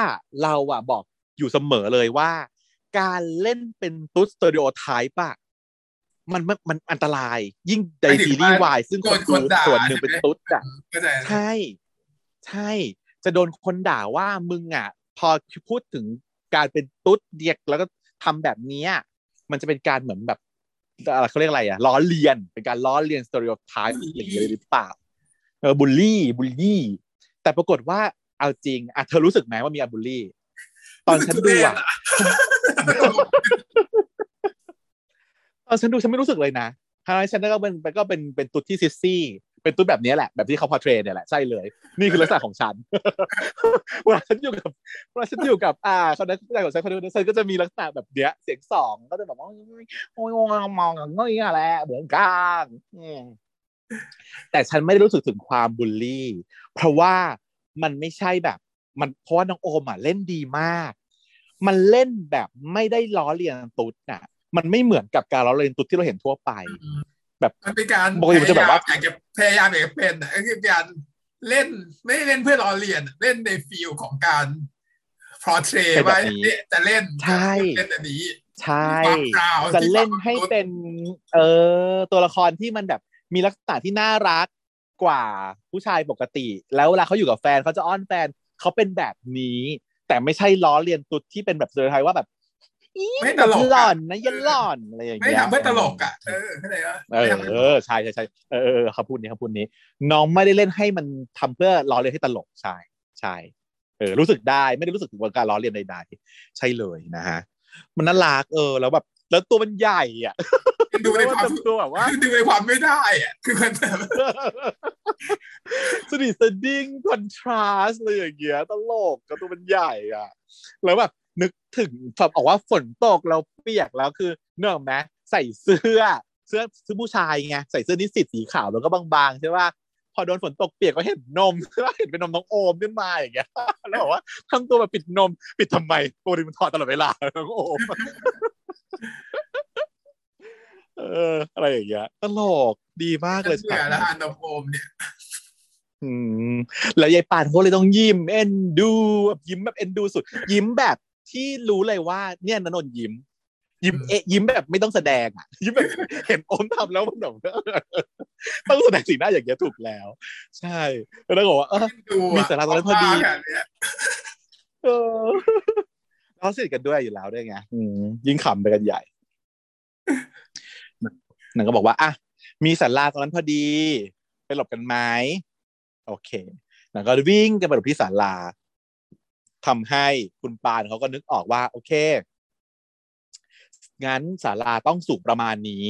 เราอะบอกอยู่เสมอเลยว่า การเล่นเป็นตุ๊ดสเตอริโอไทป์อะมันมันมันอันตราย ยิ่งในซีรีส์วายซึ่งคนดูส่วนหนึ่งเป็นตุ๊ดอะเข้าใจใช่ ใช่ จะโดนคนด่าว่ามึงอะ พอพูดถึง การเป็นตุ๊ดเดียกแล้วก็ทำแบบเนี้ยมันจะเป็นการเหมือนแบบอะไรเขาเรียกอะไรอะล้อเลียนเป็นการล้อเลียน stereotype อย่างเงี้ยหรือเปล่าเออ bully bully แต่ปรากฏว่าเอาจริงอะเธอรู้สึกไหมว่ามีอาบูลลี่ ตอนฉันดูอะตอนฉันดูฉันไม่รู้สึกเลยนะทางนั้นฉันก็เป็นก็เป็นเป็นตุ๊ดที่ sissyเป็นตุ๊ดแบบนี้แหละแบบที่เขาพอเทรนเนี่ยแหละใช่เลย นี่คือลักษณะของฉันเวลาฉันอยู่กับเวลาฉันอยู่กับ อ่าคนนั้นใจของฉันคนนั้นฉันก็จะมีลักษณะแบบเนี้ยเสียงสองก็จะแบบว่าโอ้ยงงมองงงอะไรเหมือนกันแต่ฉันไม่ได้รู้สึกถึงความบูลลี่ เพราะว่ามันไม่ใช่แบบ มันเพราะว่าน้องโอมอะเล่นดีมาก มันเล่นแบบไม่ได้ล้อเลียนตุ๊ดน่ะ มันไม่เหมือนกับการล้อเลียนตุ๊ดที่เราเห็นทั่วไป แบบมันเป็นการปกติมันจะแบบว่าอยากจะพยายามอยากจะเป็นอะก็คือการเล่นไม่ได้เล่นเพื่อล้อเลียนอะเล่นในฟิลของการพอเทรเป็นแบบว่านี้เนี่ยจะเล่นใช่เล่นอันนี้ใช่ความพราวจะเล่นที่ความให้ตุ๊ดเป็น เออตัวละครที่มันแบบมีลักษณะที่น่ารักกว่าผู้ชายปกติ แล้วเวลาเขาอยู่กับแฟนเขาจะอ้อนแฟนเขาเป็นแบบนี้ แต่ไม่ใช่ล้อเลียนตุ๊ดที่เป็นแบบเซอร์ไพรส์ว่าแบบอี ไม่แบตบลกหล่อะอนนะอยันหล่อนอะไรอย่างไม่เงี้ยทำเพื่อตลกอะเออเข้าใจปะเอไม่อทำเพื่อเออใช่ใช่ใช่เออเออเออเขาพูดนี้เขาพูดนี้ น้องไม่ได้เล่นให้มันทำเพื่อล้อเลียนให้ตลกใช่ใช่เออรู้สึกได้ไม่ได้รู้สึกถึงการล้อเลียนใดๆใช่เลยนะฮะมันน่ารักเออแล้วแบบแล้วตัวมันใหญ่อะดูในความตัวแบบว่าดูในความไม่ได้อะคือมันแบบสนิทสดิ้งคอนทราสต์เลยอย่างเงี้ยตลกกับตัวมันใหญ่อะ แล้วแบบ นึกถึงแบบบอกว่าฝนตกเราเปียกแล้วคือเนกอะไหมใส่เสื้อเสื้อเสื้อผู้ชายไงใส่เสื้อนิสสิตสีขาวแล้วก็บางๆใช่ป่ะพอโดนฝนตกเปียกก็เห็นนมแล้วเห็นเป็นนมน้องโอมขึ้นมาอย่างเงี้ยแล้วบอกว่าทำตัวแบบปิดนม ปิดทำไมปกติมันถอดตลอดเวลาน้องโอมเออ อะไรอย่างเงี้ยตลกดีมากเลยเบื่อแล้วอ่านนมโอมเนี่ยอืมแล้วยายปานเขาเลยต้องยิ้มเอ็นดูแบบยิ้มแบบเอ็นดูสุด ยิ้มแบบ ที่รู้เลยว่าเนี่ยนนนท์ยิ้ม ยิ้มเอะยิ้มแบบไม่ต้องแสดงอะยิ้มแบบเห็นโอมทำแล้วมันแบบต้องแสดงสีหน้าอย่างเงี้ยถูกแล้ว ใช่แล้วก็บอกว่าเออดูมีสาระตรงนั้นพอดีมากะเนี่ยเออเราสนิทกันด้วยอยู่แล้วด้วยไงอืมยิ่งขำไปกันใหญ่หนังก็บอกว่าอะมีสาราตรงนั้นพอดีไปหลบกันไหมโอเคหนังก็วิ่งกันไปหลบที่ศาลา ทำให้คุณปานเขาก็นึกออกว่า โอเค งั้นศาลาต้องสูงประมาณนี้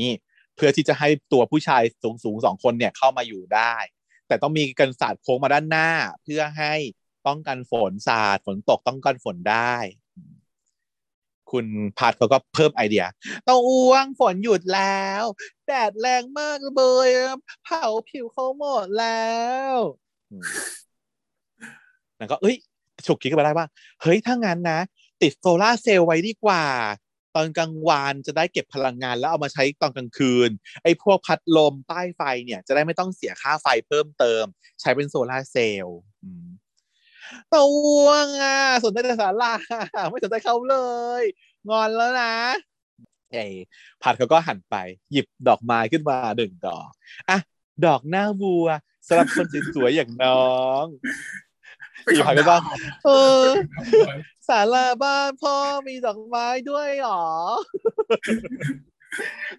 เพื่อที่จะให้ตัวผู้ชายสูงสูงสองคนเนี่ยเข้ามาอยู่ได้ แต่ต้องมีกันศาสตร์โค้งมาด้านหน้า เพื่อให้ป้องกันฝนสาดฝนตกต้องกันฝนได้ คุณพัดเขาก็เพิ่มไอเดียต้องอ้วงฝนหยุดแล้ว แดดแรงมากเลยเผาผิวเขาหมดแล้วแล้วก็เอ้ย ฉุกคิดขึ้นมาได้ว่า เฮ้ยถ้างั้นนะ ติดโซลาเซลล์ไว้ดีกว่า ตอนกลางวันจะได้เก็บพลังงาน แล้วเอามาใช้ตอนกลางคืน ไอ้พวกพัดลมป้ายไฟเนี่ยจะได้ไม่ต้องเสียค่าไฟเพิ่มเติม ใช้เป็นโซลาเซลล์ตัวงอะสนใจแต่สาราไม่สนใจเขาเลย งอนแล้วนะไอ้ผัดเขาก็หันไป หยิบดอกไม้ขึ้นมาหนึ่งดอกอะดอกหน้าวัวสำหรับคนสวยๆอย่างน้อง ไปขับอีกฝ่ายก็ดาวเออศาลาบ้านพ่อมีดอกไม้ด้วยหรอ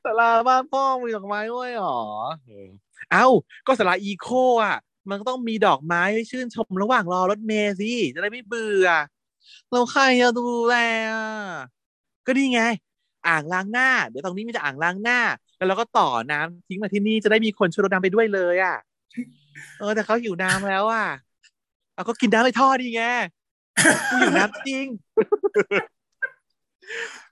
ศาลาบ้านพ่อมีดอกไม้ด้วยหรอเออเอ้า ก็ศาลาอีโคอะ มันก็ต้องมีดอกไม้ให้ชื่นชมระหว่างรอรถเมล์สิจะได้ไม่เบื่อเราใครจะดูแลอะก็นี่ไง อ่างล้างหน้า เดี๋ยวตรงนี้มีแต่อ่างล้างหน้า แล้วเราก็ต่อน้ำทิ้งมาที่นี่จะได้มีคนช่วยรดน้ำไปด้วยเลยอะเออแต่เขาหิวน้ำแล้วอะ เอาก็กินน้ำในท่อดีไงกูหิวน้ำจริง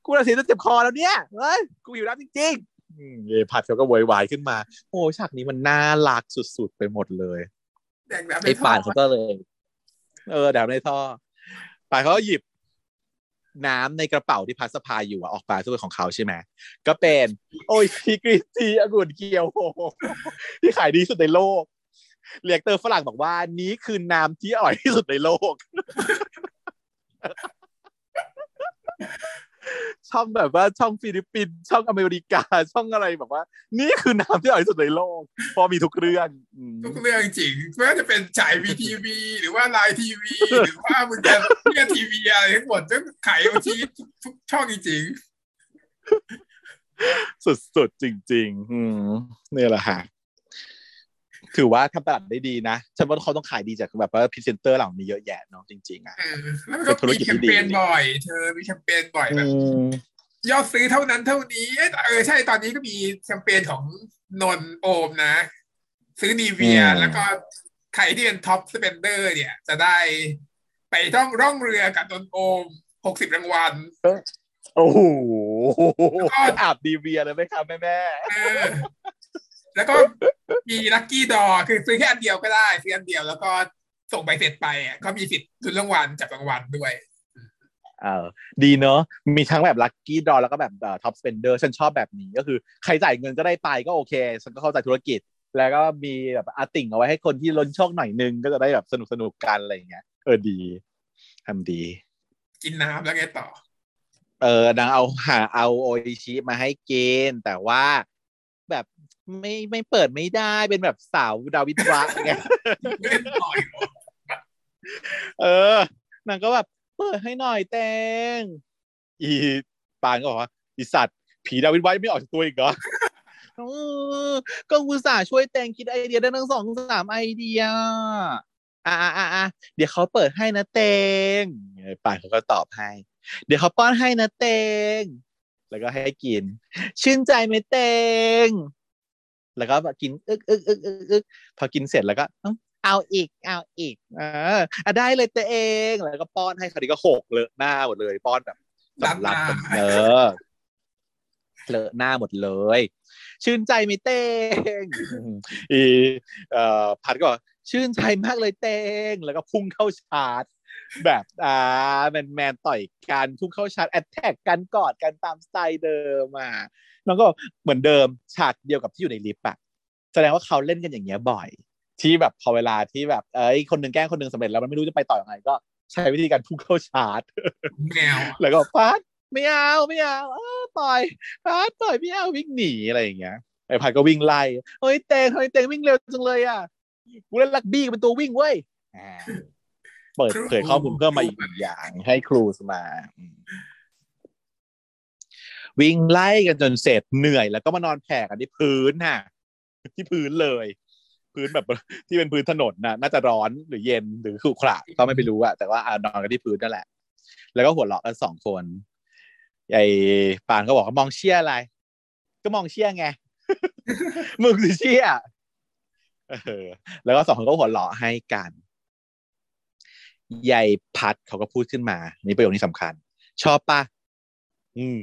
กูระสีจะเจ็บคอแล้วเนี่ยเฮ้ยกูหิวน้ำจริงๆเยพัดเขาก็โวยวายขึ้นมา โอ้ฉากนี้มันน่ารักสุดๆไปหมดเลยไอ้ป่านเขาก็เลย เออดาวในท่อป่านเขาหยิบน้ำในกระเป๋าที่พัสสะพายอยู่อะออกมาซึ่งเป็นของเขาใช่ไหมก็เป็น โอ้ยพีกรีนทีองุ่นเกียวโอ้โหที่ขายดีสุดในโลก เรียกเตอร์ฝรั่งบอกว่า นี้คือน้ำที่อร่อยที่สุดในโลก ช่องแบบว่าช่องฟิลิปปินส์ช่องอเมริกา ช่องอะไรแบบว่า นี่คือน้ำที่อร่อยที่สุดในโลกเธอมีทุกเรื่องอืมทุกเรื่องจริงไม่ว่าจะเป็นฉายวีทีวีหรือว่าไลน์ทีวีหรือว่ามึงจะเรียกทีวีอะไรทั้งหมดต้องขายโอทีทุกช่องจริงสุดๆจริงๆ อืมนี่แหละฮะ ถือว่าทำตลาดได้ดีนะฉันว่าเขาต้องขายดีจากแบบว่าพรีเซนเตอร์เหล่านี้เยอะแยะเนาะจริงๆอะๆเออแล้วมันก็มีแคมเปญบ่อย เธอมีแคมเปญบ่อยแบบยอดซื้อเท่านั้นเท่านี้เอ้ยเออใช่ตอนนี้ก็มีแคมเปญของนนท์โอมนะ ซื้อนีเวียอืมแล้วก็ใครที่เป็น top spender เนี่ย จะได้ไปท่องร่องเรือกับนนท์โอมหกสิบรางวัลโอ้โหแล้วก็อาบนีเวียเลยไหมครับแม่แม่เออ แล้วก็มี lucky draw คือซื้อแค่อันเดียวก็ได้ซื้ออันเดียวแล้วก็ส่งใบเสร็จไปอะก็มีสิทธิ์ลุ้นรางวัลจับรางวัลด้วยเออดีเนอะมีทั้งแบบ lucky draw แล้วก็แบบ top spender ฉันชอบแบบนี้ก็คือใครจ่ายเงินก็ได้ไปก็โอเค ฉันก็เข้าใจธุรกิจ แล้วก็มีแบบอาติ่งเอาไว้ให้คนที่ล้นโชคหน่อยนึงก็จะได้แบบสนุกสนุกๆกันอะไรอย่างเงี้ยเออดีทำดี กินน้ำแล้วไงต่อ เออนางเอาหาเอาโออิชิมาให้กินแต่ว่าแบบ ไม่ไม่เปิดไม่ได้เป็นแบบสาวดาวิดวะไงเล่นต่อยเออนางก็แบบเปิดให้หน่อยแตงอีปานก็บอกว่าอีสัตว์ ผีดาวิดไว้ไม่ออกจากตัวอีกเหรอเออก็อุตส่าห์ช่วยแตงคิดไอเดียได้ทั้งสองสามไอเดียอะอะอะอะเดี๋ยวเขาเปิดให้นะเตงป่านเขาก็ตอบให้ เดี๋ยวเขาป้อนให้นะเตง แล้วก็ให้กิน ชื่นใจไหมเตง แล้วก็กินอึกอึกอึกอึกอึกพอกินเสร็จแล้วก็เอ้าเอาอีก เอาอีกเอออะได้เลยเตงแล้วก็ป้อนให้คราวนี้ก็โขกเลอะหน้าหมดเลย ป้อนแบบสำลักแบบเออเลอะหน้าหมดเลย ชื่นใจไหมเต้งอีเอ่อพัดก็บอกชื่นใจมากเลยเต้งแล้วก็พุ่งเข้าชาร์จ แบบอ่าแมนแมนต่อยกันพุ่งเข้า charge attack กันกอดกันตามสไตล์เดิมอะน้องก็เหมือนเดิมฉากเดียวกับที่อยู่ในลิฟต์อะแสดงว่าเขาเล่นกันอย่างเงี้ยบ่อย ที่แบบพอเวลาที่แบบเอ้ยคนหนึ่งแกล้งคนหนึ่งสำเร็จแล้วมันไม่รู้จะไปต่อยังไงก็ใช้วิธีการพุ่งเข้าชาร์จแมวแล้วก็ภัทรไม่เอาไม่เอาเออปล่อยภัทรปล่อยไม่เอาวิ่งหนีอะไรอย่างเงี้ยไอ้ภัทรก็วิ่งไล่เฮ้ยเตงเฮ้ยเตงวิ่งเร็วจังเลยอะกูเล่นลักบี้เป็นตัววิ่งเว้ยอ่า เปิดเผยข้อมูลเพิ่มมาอีกหนึ่งอย่างให้ครูสมาอืมวิ่งไล่กันจนเสร็จเหนื่อย แล้วก็มานอนแผ่กันที่พื้นน่ะ ที่พื้นเลย พื้นแบบที่เป็นพื้นถนนน่ะ น่าจะร้อนหรือเย็นหรือขรุขระก็ไม่ไปรู้อะแต่ว่าอะนอนกันที่พื้นนั่นแหละ แล้วก็หัวเราะกันสองคนไอ้ปานก็บอกว่ามองเชี่ยอะไร ก็มองเชี่ยไงมึงสิเชี่ยเออแล้วก็สองคนก็หัวเราะให้กัน ยายพัดเขาก็พูดขึ้นมา นี่ประโยคนี้สำคัญ ชอบปะอืม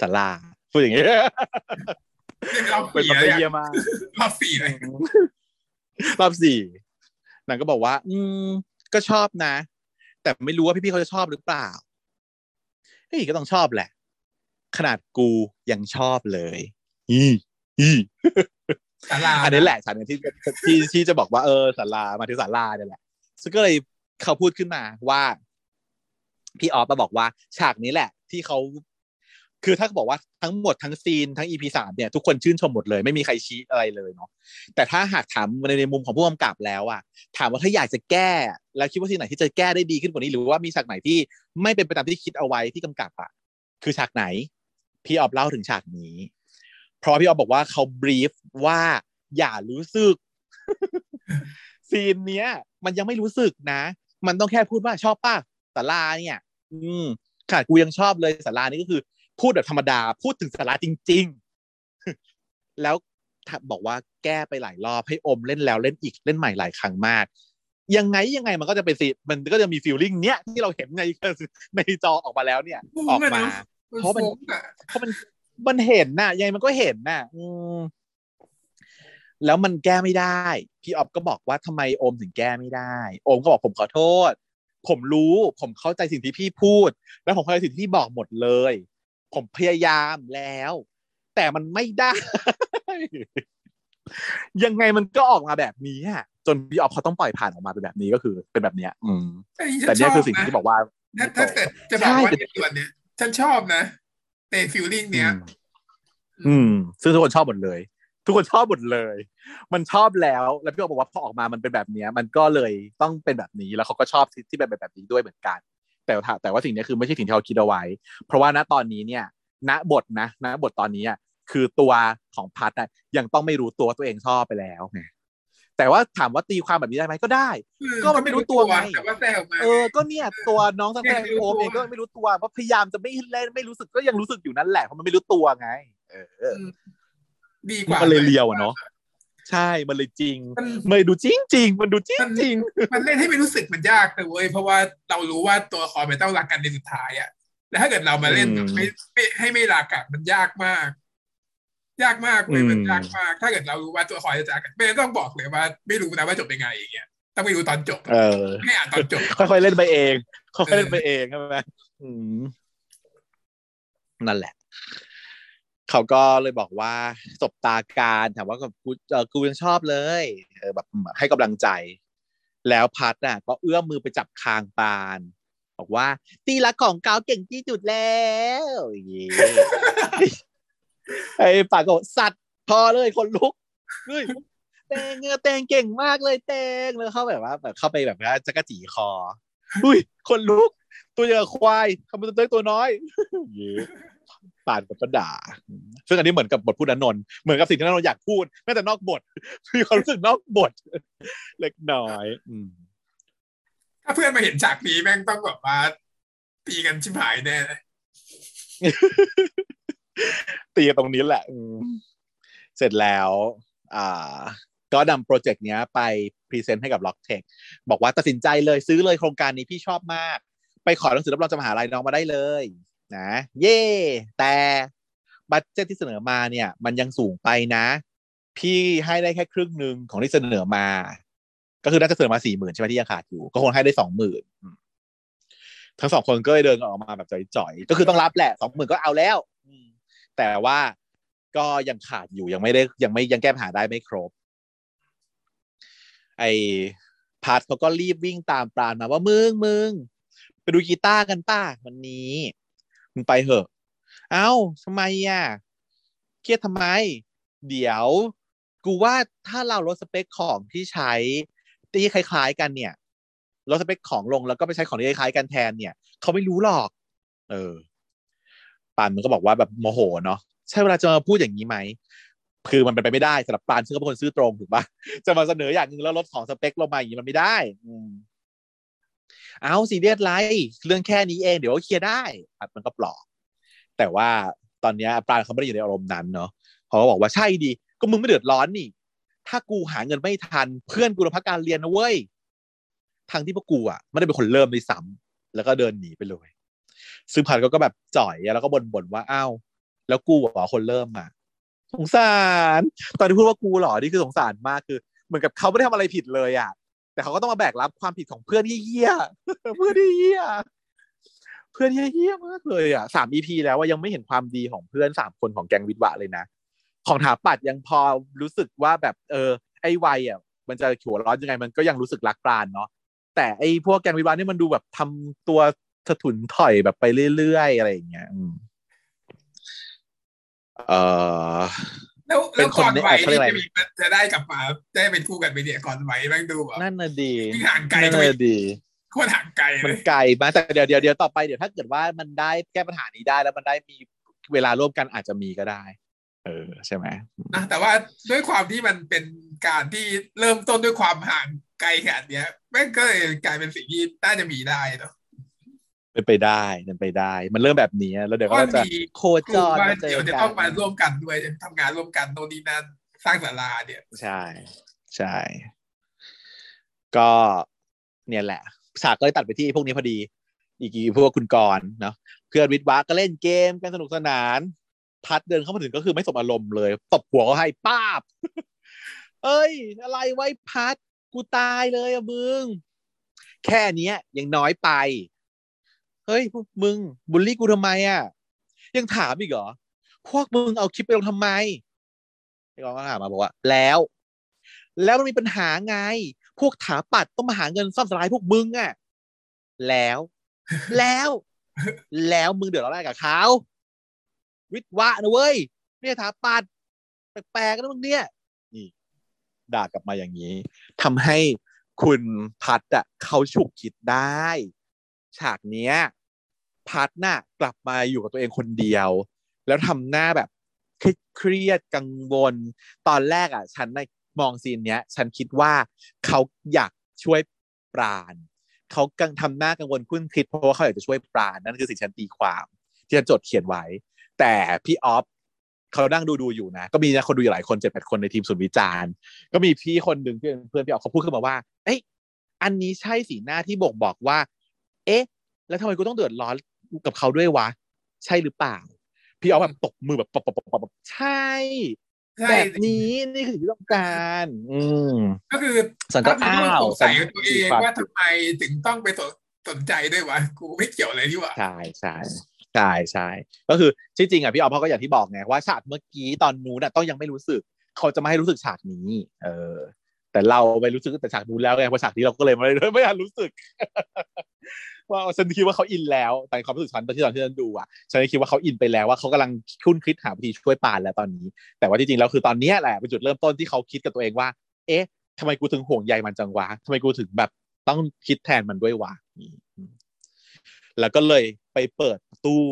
สาราพูดอย่างนี้เป็นรอบเป็นสี่ปัเลยเยี่ยอะมากรอบสี่เลยรอบสี่นางก็บอกว่า อืม ก็ชอบนะ แต่ไม่รู้ว่าพี่ๆเขาจะชอบหรือเปล่าเฮ้ยก็ต้องชอบแหละ ขนาดกูยังชอบเลยอีอีศาลาอันนี้แหละฉากหนึงที่ที่ที่จะบอกว่าเออสารามาถึงสาราเนี่ยแหละซึ่งก็เลย เขาพูดขึ้นมาว่า พี่ออฟมาบอกว่า ฉากนี้แหละ ที่เขาคือถ้าบอกว่าทั้งหมดทั้งซีนทั้งอีพีสามเนี่ย ทุกคนชื่นชมหมดเลยไม่มีใครชี้อะไรเลยเนาะแต่ถ้าหากถามในในมุมของผู้กำกับแล้วอะถามว่าถ้าอยากจะแก้ แล้วคิดว่าซีนไหนที่จะแก้ได้ดีขึ้นกว่านี้ หรือว่ามีฉากไหนที่ไม่เป็นไปตามที่คิดเอาไว้ที่กำกับอะคือฉากไหน พี่ออฟเล่าถึงฉากนี้ เพราะพี่ออฟบอกว่าเขาบรีฟว่าอย่ารู้สึกซีนเนี้ย มันยังไม่รู้สึกนะ มันต้องแค่พูดว่าชอบป้าสาราเนี่ย อืมขนาดกูยังชอบเลยสารานี่ก็คือ พูดแบบธรรมดา พูดถึงสาราจริง ๆ แล้วถ้าบอกว่าแก้ไปหลายรอบให้อมเล่นแล้วเล่นอีกเล่นใหม่หลายครั้งมาก ยังไงยังไงมันก็จะเป็นสิมันก็จะมีฟีลลิ่งเนี้ยที่เราเห็นในในจอออกมาแล้วเนี่ย ออกมา เพราะมันฟุ้งอะเพราะมันมันเห็นน่ะยังไงมันก็เห็นน่ะ อืม แล้วมันแก้ไม่ได้ พี่ออฟก็บอกว่าทำไมโอมถึงแก้ไม่ได้ โอมก็บอกผมขอโทษ ผมรู้ผมเข้าใจสิ่งที่พี่พูด แล้วผมเข้าใจสิ่งที่พี่บอกหมดเลย ผมพยายามแล้ว แต่มันไม่ได้ ยังไงมันก็ออกมาแบบนี้อะจนพี่ออฟเขาต้องปล่อยผ่านออกมาเป็นแบบนี้ก็คือ เป็นแบบเนี้ย อืมไอ้ฉัแต่ชเนี่ยบคือสิ่งนะที่บอกว่าถ้าถ้าเกิดจะบอกว่าใช่ในส่วนเนี้ยฉันชอบนะแต่ฟิลลิ่งเนี้ยอืมอืม ซึ่งทุกคนชอบหมดเลย ทุกคนชอบหมดเลย มันชอบแล้ว แล้วพี่ออฟบอกว่าพอออกมามันเป็นแบบเนี้ยมันก็เลยต้องเป็นแบบนี้แล้วเขาก็ชอบที่ที่เป็นแบบนี้ด้วยเหมือนกัน แต่ว่าแต่ว่าสิ่งเนี้ยคือไม่ใช่สิ่งที่เขาคิดเอาไว้ เพราะว่าณตอนนี้เนี่ย ณบทนะณบทตอนนี้อะคือตัวของพัทนะยังต้องไม่รู้ตัวว่าตัวเองชอบไปแล้วไงแต่ว่าถามว่าตีความแบบนี้ได้ไหมก็ได้ ก็มันไม่รู้ตัวไงแต่ว่าแซวมาเออ ก็เนี่ยตัวน้องสังแพงไม่รู้โอมตัวเองก็ไม่รู้ตัวเพราะพยายามจะไม่เล่นไม่รู้สึกก็ยังรู้สึกอยู่นั่นแหละเพราะมันไม่รู้ตัวไง เออ ดีกว่ามันเลยเลียวอะเนาะใช่ มันเลยจริง มันมันเลยดูจริงจริงๆมันดูจริงมันจริง มันเล่นให้ไม่รู้สึกมันยากแต่เว้ย เพราะว่าเรารู้ว่าตัวละครมันต้องรักกันในสุดท้ายอะแล้วถ้าเกิดเรามาเล่นแบบไม่ไม่ให้ไม่รักอะมันยากมาก ยากมากเว้ยมันยากมาก ถ้าเกิดเรารู้ว่าตัวละครจะจากกันไม่งั้นต้องบอกเลยว่า ไม่รู้นะว่าจบยังไงอย่างเงี้ย ต้องไปดูตอนจบ เออไม่อ่านตอนจบ ค่อยๆเล่นไปเอง ค่อยๆเล่นไปเองใช่ไหมอืมนั่นแหละ เขาก็เลยบอกว่าสบตาการถามว่ากับกูเออกูยังชอบเลยเออแบบให้กำลังใจ แล้วพัดน่ะ ก็เอื้อมมือไปจับคางปาน บอกว่า ตีรักของเกาเก่งที่สุดแล้วเย่ไอ้ปากก็สัตว์พอเลยคนลุกเฮ้ยเตงเงือเตงเก่งมากเลยเตงแล้วเข้าแบบว่าแบบเข้าไปแบบว่าจะกระจีคออุ้ยคนลุก ตัวใหญ่กว่าควายทำไมตัวเล็กตัวน้อยเปานกับก็ด่า ซึ่งอันนี้เหมือนกับบทพูดอนนท์เหมือนกับสิ่งที่เราอยากพูดแม้แต่นอกบทมีความรู้สึกนอกบท เล็กน้อย อืมถ้าเพื่อนมาเห็นฉากนี้แม่งต้องแบบว่าตีกันชิบหายแน่เลยตีกันตรงนี้แหละอืมเสร็จแล้ว อ่า ก็นำโปรเจกต์เนี้ยไป present ให้กับ Locktech บอกว่าตัดสินใจเลยซื้อเลยโครงการนี้พี่ชอบมาก ไปขอหนังสือรับรองจากมหาลัยน้องมาได้เลย นะ เย่แต่ budget ที่เสนอมาเนี่ย มันยังสูงไปนะ พี่ให้ได้แค่ครึ่งหนึ่งของที่เสนอมา ก็คือน่าจะเสนอมาสี่หมื่นใช่ไหมที่ยังขาดอยู่ ก็คงให้ได้สองหมื่นทั้งสองคนก็เลยเดินออกมาแบบจ๋อยๆ ก็คือต้องรับแหละสองหมื่นก็เอาแล้วแต่ว่าก็ยังขาดอยู่ยังไม่ได้ยังไม่ยังแก้ปัญหาได้ไม่ครบ ไอ้ภัทรเขาก็รีบวิ่งตามปราณมาว่ามึงมึงไปดูกีตาร์กันป้าวันนี้ มึงไปเหอะ เอ้าทำไมอะเครียดทำไม เดี๋ยวกูว่าถ้าเราลดสเปคของที่ใช้ที่คล้ายๆกันเนี่ยลดสเปคของลงแล้วก็ไปใช้ของที่คล้ายๆกันแทนเนี่ยเขาไม่รู้หรอก เออปานมันก็บอกว่าแบบโมโหเนาะใช่เวลาจะมาพูดอย่างนี้ไหมคือมันเป็นไปไม่ได้สำหรับปานซึ่งก็เป็นคนซื่อตรงถูกปะจะมาเสนออย่างหนึ่งแล้วลดของสเปคลงมาอย่างนี้มันไม่ได้ อืม เอาซีเรียสไรเรื่องแค่นี้เองเดี๋ยวเคลียร์ได้ปัดมันก็ปลอบแต่ว่าตอนนี้ยปานเขาไม่ได้อยู่ในอารมณ์นั้นเนาะเขาก็บอกว่าใช่ดี ก็มึงไม่เดือดร้อนนี่ ถ้ากูหาเงินไม่ทัน เพื่อนกูต้องพักการเรียนนะเว้ยทางที่พวกกูอะไม่ได้เป็นคนเริ่มด้วยซ้ำแล้วก็เดินหนีไปเลย ซึ่งพันก็แบบจ่อยแล้วก็บ่นๆว่าอ้าวแล้วกูหรอคนเริ่มมาสงสาร ตอนที่พูดว่ากูหรอนี่คือสงสารมากคือ เหมือนกับเขาไม่ได้ทำอะไรผิดเลยอะ แต่เขาก็ต้องมาแบกรับความผิดของเพื่อนที่เหี้ยเพื่อนที่เหี้ยเพื่อนที่เหี้ยมากเลยอะสามอีพีแล้วว่ายังไม่เห็นความดีของเพื่อนสามคนของแกงวิทวะเลยนะของถาปัดยังพอรู้สึกว่าแบบเออ ไอ้วัยอะมันจะหัวร้อนยังไงมันก็ยังรู้สึกรักปราณเนาะแต่ไอ้พวกแกงวิทวะนี่มันดูแบบทำตัวสะถุนถอยแบบไปเรื่อยๆอะไรอย่างเงี้ยเออ แล้วเป็แล้วนคนก่อนในไหวเขาเรียนี่กอะไรจะมีจะได้กลับมาได้เป็นคู่กันไปเนี่ยก่อนไหวแม่งดูแบบนั่นน่ะดียิ่งห่างไกลนั่นก็ไม่น่ะดีโคตรห่างไกลเลมันยไกลมากแต่เดี๋ยวเดี๋ยวเดี๋ยวต่อไปเดี๋ยวถ้าเกิดว่ามันได้แก้ปัญหานี้ได้แล้วมันได้มีเวลาร่วมกันอาจจะมีก็ได้ เออใช่ไหมนะแต่ว่าด้วยความที่มันเป็นการที่เริ่มต้นด้วยความห่างไกลขนาดเนี้ยแม่งก็เลยกลายเป็นสิ่งที่น่าจะมีได้เนาะ เป็นไปได้เป็นไปได้ มันเริ่มแบบนี้แล้วเดี๋ยวก็จะมีโคจคือรว่ามาเจอเดี๋ยวจะกัต้องมานนร่วมกันด้วยทำงานร่วมกันโน่นนี่นั่นสร้างศาลาเนี่ย ใช่ใช่ ก็เนี่ยแหละฉากก็เลยตัดไปที่พวกนี้พอดี อีกทีพวกคุณกรณ์เนาะเพื่อนวิทย์วะก็เล่นเกมกันสนุกสนาน พัดเดินเข้ามาถึงก็คือไม่สมอารมณ์เลยตบหัวเขาให้ป้าบ เอ้ย อะไรไว้พัดกูตายเลยอะมึง แค่เนี้ยยังน้อยไป เฮ้ยพวกมึงบูลลี่กูทำไมอะ ยังถามอีกเหรอ พวกมึงเอาคลิปไปลงทำไมไอ้กองก็ถามมาบอกว่า แล้ว แล้วมันมีปัญหาไง พวกถาปัดต้องมาหาเงินซ่อมสลายพวกมึงอะ แล้ว แล้ว แล้วมึงเดือดร้อนอะไรกับเขาวิทวะนะเว้ยไม่ใช่ถาปัดแปลกๆนะมึงเนี่ยนี่ด่ากลับมาอย่างนี้ทำให้คุณพัดอะเขาฉุกคิดได้ ฉากเนี้ย พัดน่ะกลับมาอยู่กับตัวเองคนเดียว แล้วทำหน้าแบบเครียดกังวล ตอนแรกอะ ฉันในมองซีนเนี้ย ฉันคิดว่าเขาอยากช่วยปราณเขากังทำหน้ากังวลคุ้นคิดเพราะว่าเขาอยากจะช่วยปราณนั่นคือสิ่งฉันตีความ ที่ฉันจดเขียนไว้ แต่พี่ออฟเขานั่งดูดูอยู่นะ ก็มีนะคนดูอยู่หลายคนเจ็ดแปดคนในทีมสุนวิจารณ์ ก็มีพี่คนหนึ่งที่เป็นเพื่อนพี่ออฟเขาพูดขึ้นมาว่า เอ้ยอันนี้ใช่สีหน้าที่บ่งบอกว่า เอ๊ะ แล้วทำไมกูต้องเดือดร้อน กับเขาด้วยวะ ใช่หรือเปล่า พี่ออฟแบบตกมือแบบปบปบปบปบใช่ใช่แบบนี้นี่คือสิ่งที่ต้องการ อืมก็คือสันก็ถ้าอ้าวสงสัยตัวเองความว่าทำไมถึงต้องไปสนสนใจด้วยวะกูไม่เกี่ยวเลยที่ว่าใช่ใช่ใช่ใช่ก็คือจริงๆอะพี่ออฟเขาก็อย่างที่บอกไงว่าฉากเมื่อกี้ตอนนู้นอะต้องยังไม่รู้สึก เขาจะไม่ให้รู้สึกฉากนี้ เออ แต่เราไปรู้สึกแต่ฉากนู้นแล้วไงพอฉากนี้เราก็เลยไม่ไม่อยากรู้สึก ว่าฉันคิดว่าเขาอินแล้วแต่ความรู้สึกฉันตอนที่ตอนที่ฉันดูอะฉันคิดว่าเขาอินไปแล้วว่าเขากำลังคุ้นคิดหาวิธีช่วยปานแล้วตอนนี้ แต่ว่าจริงๆแล้วคือตอนเนี้ยแหละเป็นจุดเริ่มต้นที่เขาคิดกับตัวเองว่า เอ๊ะทำไมกูถึงห่วงใยมันจังวะทำไมกูถึงแบบต้องคิดแทนมันด้วยวะแล้วก็เลยไปเปิดตู้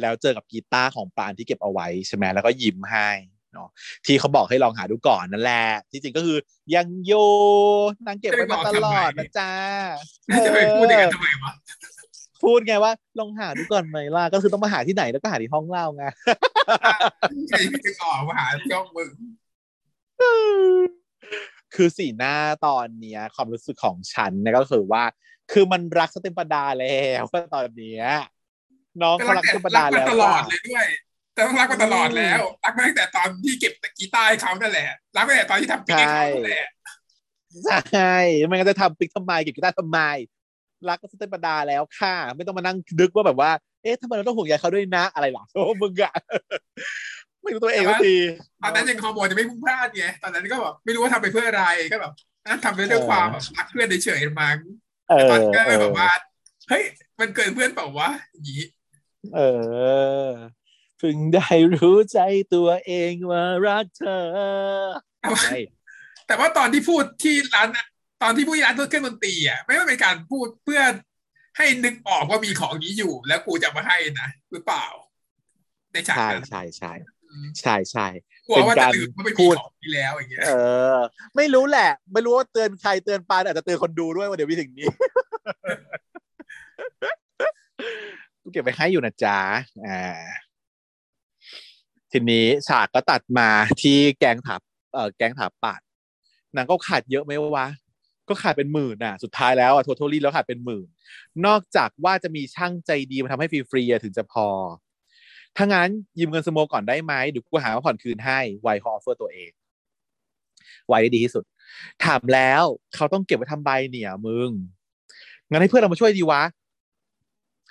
แล้วเจอกับกีตาร์ของปานที่เก็บเอาไว้ใช่ไหมแล้วก็ยิ้มให้ เนาะที่เขาบอกให้ลองหาดูก่อนนั่นแหละที่จริงก็คือยังโยนางเก็บไว้มาตลอดนะจ๊ะจะไปพูดอย่างนั้นทำไมวะพูดไงว่าลองหาดูก่อนไหมล่ะก็คือต้องมาหาที่ไหนแล้วก็หาที่ห้องเล่าไงใครไม่ถึงออกมาหาจ้องมึงคือสีหน้าตอนเนี้ย ความรู้สึกของฉันเนี่ยก็คือว่า คือมันรักสเต็มปดาแล้วตอนเนี้ยน้องก็เขารัรักกสแต่เต็มปรัดากมาแล้วตลอดอะเลยด้วย แต่ต้องรักมาตลอดแล้ว รักมาตั้งแต่ตอนที่เก็บกีตาร์ให้เขานั่นแหละ รักมาตั้งแต่ตอนที่ทำเพลงให้เขานั่นแหละใช่ไม่งั้นจะทำปิกทำไมเก็บกีตาร์ทำไม รักก็สเต็มปดาแล้วค่ะ ไม่ต้องมานั่งดึกว่าแบบว่า เอ๊ะทำไมเราต้องห่วงใยเขาด้วยนะอะไรหรอโอ้มึงอะไม่รู้ตัวเองสักทีตอนนั้นยังฮอร์โมนจะไม่พุ่งพลาดไงตอนนั้นก็แบบไม่รู้ว่าทำไปเพื่ออะไรก็แบบนั่นทำไปด้วยความแบบรักเพื่อนเฉยๆมั้งเอแต่ตออนนี้ก็เอเลยแบอบว่าเฮ้ยมันเกินเพื่อนเปล่าวะอย่างนี้เออ เพิ่งได้รู้ใจตัวเองว่ารักเธอ แต่ว่าใช่แต่ว่าตอนที่พูดที่ร้านตอนที่พูดที่ร้านเครื่องดนตรีอะไม่ว่าเป็นการพูดเพื่อให้นึกออกว่ามีของนี้อยู่ แล้วกูจะมาให้นะหรือเปล่าในฉากใช่นั้นใช่ใช่ใช่ใช่กลัวว่าเป็นจะการลืมว่าไม่พูมีดของนี้แล้วอย่างเงี้ยเออ ไม่รู้แหละ ไม่รู้ว่าเตือนใครเตือนปานอาจจะเตือนคนดูด้วยว่าเดี๋ยวมีสิ่งนี้กูเก็บไปให้อยู่นะจ๊ะอ่า ทีนี้ฉากก็ตัดมาที่แกงถาเอ่อแกงถาปาดนางก็ขาดเยอะไหมวะก็ขาดเป็นหมื่นน่ะสุดท้ายแล้วอะ totally แล้วขาดเป็นหมื่น นอกจากว่าจะมีช่างใจดีมาทำให้ฟรีๆถึงจะพอ ถ้างั้นยืมเงินสโมก่อนได้ไหมเดี๋ยวกูหามาผ่อนคืนให้ไวเขา offer ตัวเองไวได้ดีที่สุด ถามแล้วเขาต้องเก็บไว้ทำใบเนี่ยมึงงั้นให้เพื่อนเรามาช่วยดีวะ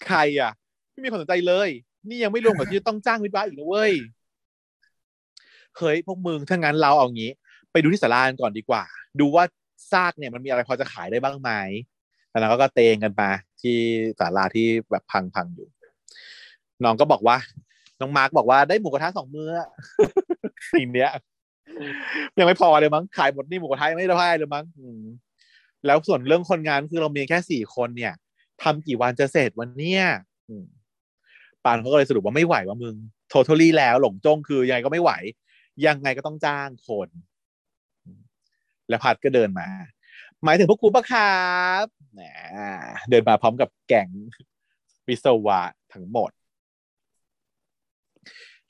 ใครอะ ไม่มีความสนใจเลย นี่ยังไม่รวมกับที่ต้องจ้างวิทย์วะอีกนะเว้ย เฮ้ยพวกมึงถ้างั้นเราเอางี้ ไปดูที่สาราก่อนดีกว่า ดูว่าซากเนี่ยมันมีอะไรพอจะขายได้บ้างไหมแล้วเราก็เตงกันมาที่ศาลาที่แบบพังๆอยู่ น้องก็บอกว่า น้องมาร์กบอกว่าได้หมูกระทะสองมื้อสิ่งเนี้ย ยังไม่พอเลยมั้งขายหมดนี่หมูกระทะไม่ได้พายเลยมั้งแล้วส่วนเรื่องคนงานคือเรามีแค่สี่คนเนี่ยทำกี่วันจะเสร็จวันเนี้ยปานเขาก็เลยสรุปว่าไม่ไหวว่ามึง โททอลี่แล้วหลงจ้งคือยังไงก็ไม่ไหว ยังไงก็ต้องจ้างคน แล้วพัดก็เดินมา หมายถึงพวกกูปะครับเดินมาพร้อมกับแก๊งวิศวะทั้งหมด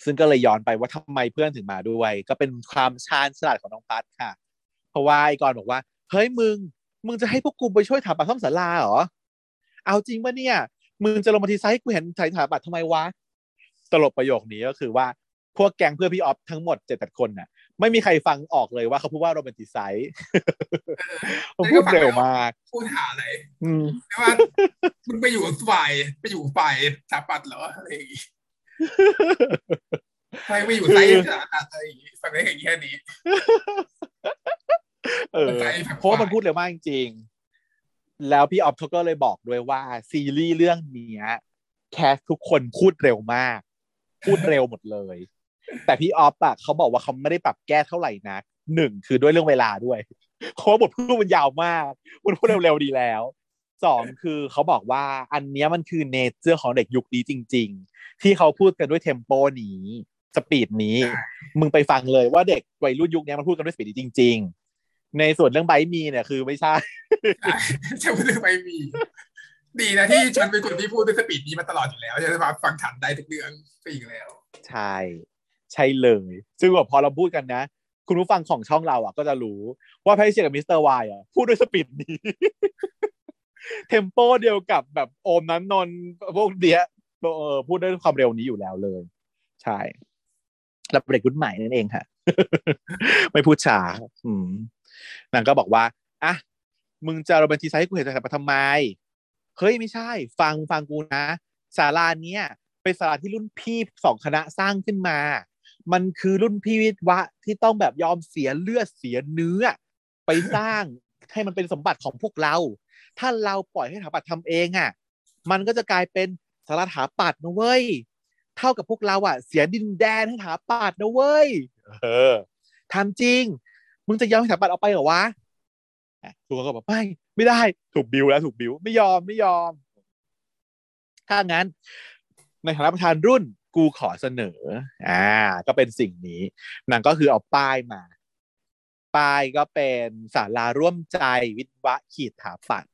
ซึ่งก็เลยย้อนไปว่าทำไมเพื่อนถึงมาด้วย ก็เป็นความชาญฉลาดของน้องพัดค่ะ เพราะว่าไอ้กรณ์บอกว่า เฮ้ยมึง มึงจะให้พวกกูไปช่วยถาปัดซ่อมศาลาเหรอ เอาจริงปะเนี่ย มึงจะลงมาทีไซต์กูเห็นใส่ถาปัดทำไมวะตลกประโยคนี้ก็คือว่า พวกแก๊งเพื่อนพี่ออฟทั้งหมดเจ็ดแปดคนน่ะ ไม่มีใครฟังออกเลยว่าเขาพูดว่าโรแมนติไซส์เออเขาพูดเร็วมาก พูดหาอะไรอืมแต่ว่ามึงไปอยู่ฝ่ายไปอยู่ฝ่ายสถาปัตย์เหรออะไรอย่างงี้ใครไปอยู่ไซส์สถาปัตย์อะไรอย่างงี้ฟังได้แค่นี้เออใจแบบเพราะว่ามันพูดเร็วมากจริงๆ แล้วพี่ออฟเขาก็เลยบอกด้วยว่า ซีรีส์เรื่องเนี้ย cast ทุกคนพูดเร็วมาก พูดเร็วหมดเลย แต่พี่ออฟอะเขาบอกว่าเขาไม่ได้ปรับแก้เท่าไหร่นักหนึ่งคือด้วยเรื่องเวลาด้วยเพราะว่าบทพูดมันยาวมากมันพูดเร็วๆดีแล้วสองคือเขาบอกว่าอันเนี้ยมันคือ nature ของเด็กยุคนี้จริง ๆ ที่เขาพูดกันด้วย tempo นี้ speed นี้ มึงไปฟังเลยว่าเด็กวัยรุ่นยุคนี้มันพูดกันด้วย speed นี้จริง ๆ ในส่วนเรื่อง Bite Me เนี่ยคือไม่ใช่จะพูดเรื่องไม่มีดีนะที่ฉันเป็นคนที่พูดด้วย speed นี้มาตลอดอยู่แล้วจะมาฟังทันได้ทุกเรื่องไปอีกแล้ว ใช่ ใช่เลย ซึ่งแบบพอเราพูดกันนะ คุณผู้ฟังของช่องเราอะ ก็จะรู้ว่าแพทริเซียกับมิสเตอร์วายอะ พูดด้วย speed นี้ tempo เดียวกับแบบโอมนั้นนนพวกเดียเออพูดด้วยความเร็วนี้อยู่แล้วเลย ใช่แล้วเด็กรุ่นใหม่นั่นเองค่ะ ไม่พูดช้าอืมนางก็บอกว่าอะมึงจะโรแมนติไซส์ให้กูเห็นแต่ทำไม เฮ้ยไม่ใช่ ฟังฟังกูนะศาลาเนี้ยเป็นศาลาที่รุ่นพี่สองคณะสร้างขึ้นมา มันคือรุ่นพี่วิทย์วะที่ต้องแบบยอมเสียเลือดเสียเนื้อ ไปสร้างให้มันเป็นสมบัติของพวกเรา ถ้าเราปล่อยให้สถาปัตย์ทำเองอะ มันก็จะกลายเป็นสารถาปัตย์นะเว้ย เท่ากับพวกเราอะ เสียดินแดนให้สถาปัตย์นะเว้ย เออทำจริง มึงจะยอมให้สถาปัตย์เอาไปเหรอวะอะทุกคนก็บอกไม่ไม่ได้ถูกบิวแล้วถูกบิวไม่ยอมไม่ยอม ถ้างั้น ในฐานะประธานรุ่น กูขอเสนอ อ่า ก็เป็นสิ่งนี้นางก็คือเอาป้ายมา ป้ายก็เป็นศาลาร่วมใจวิทวะขีดถาปัด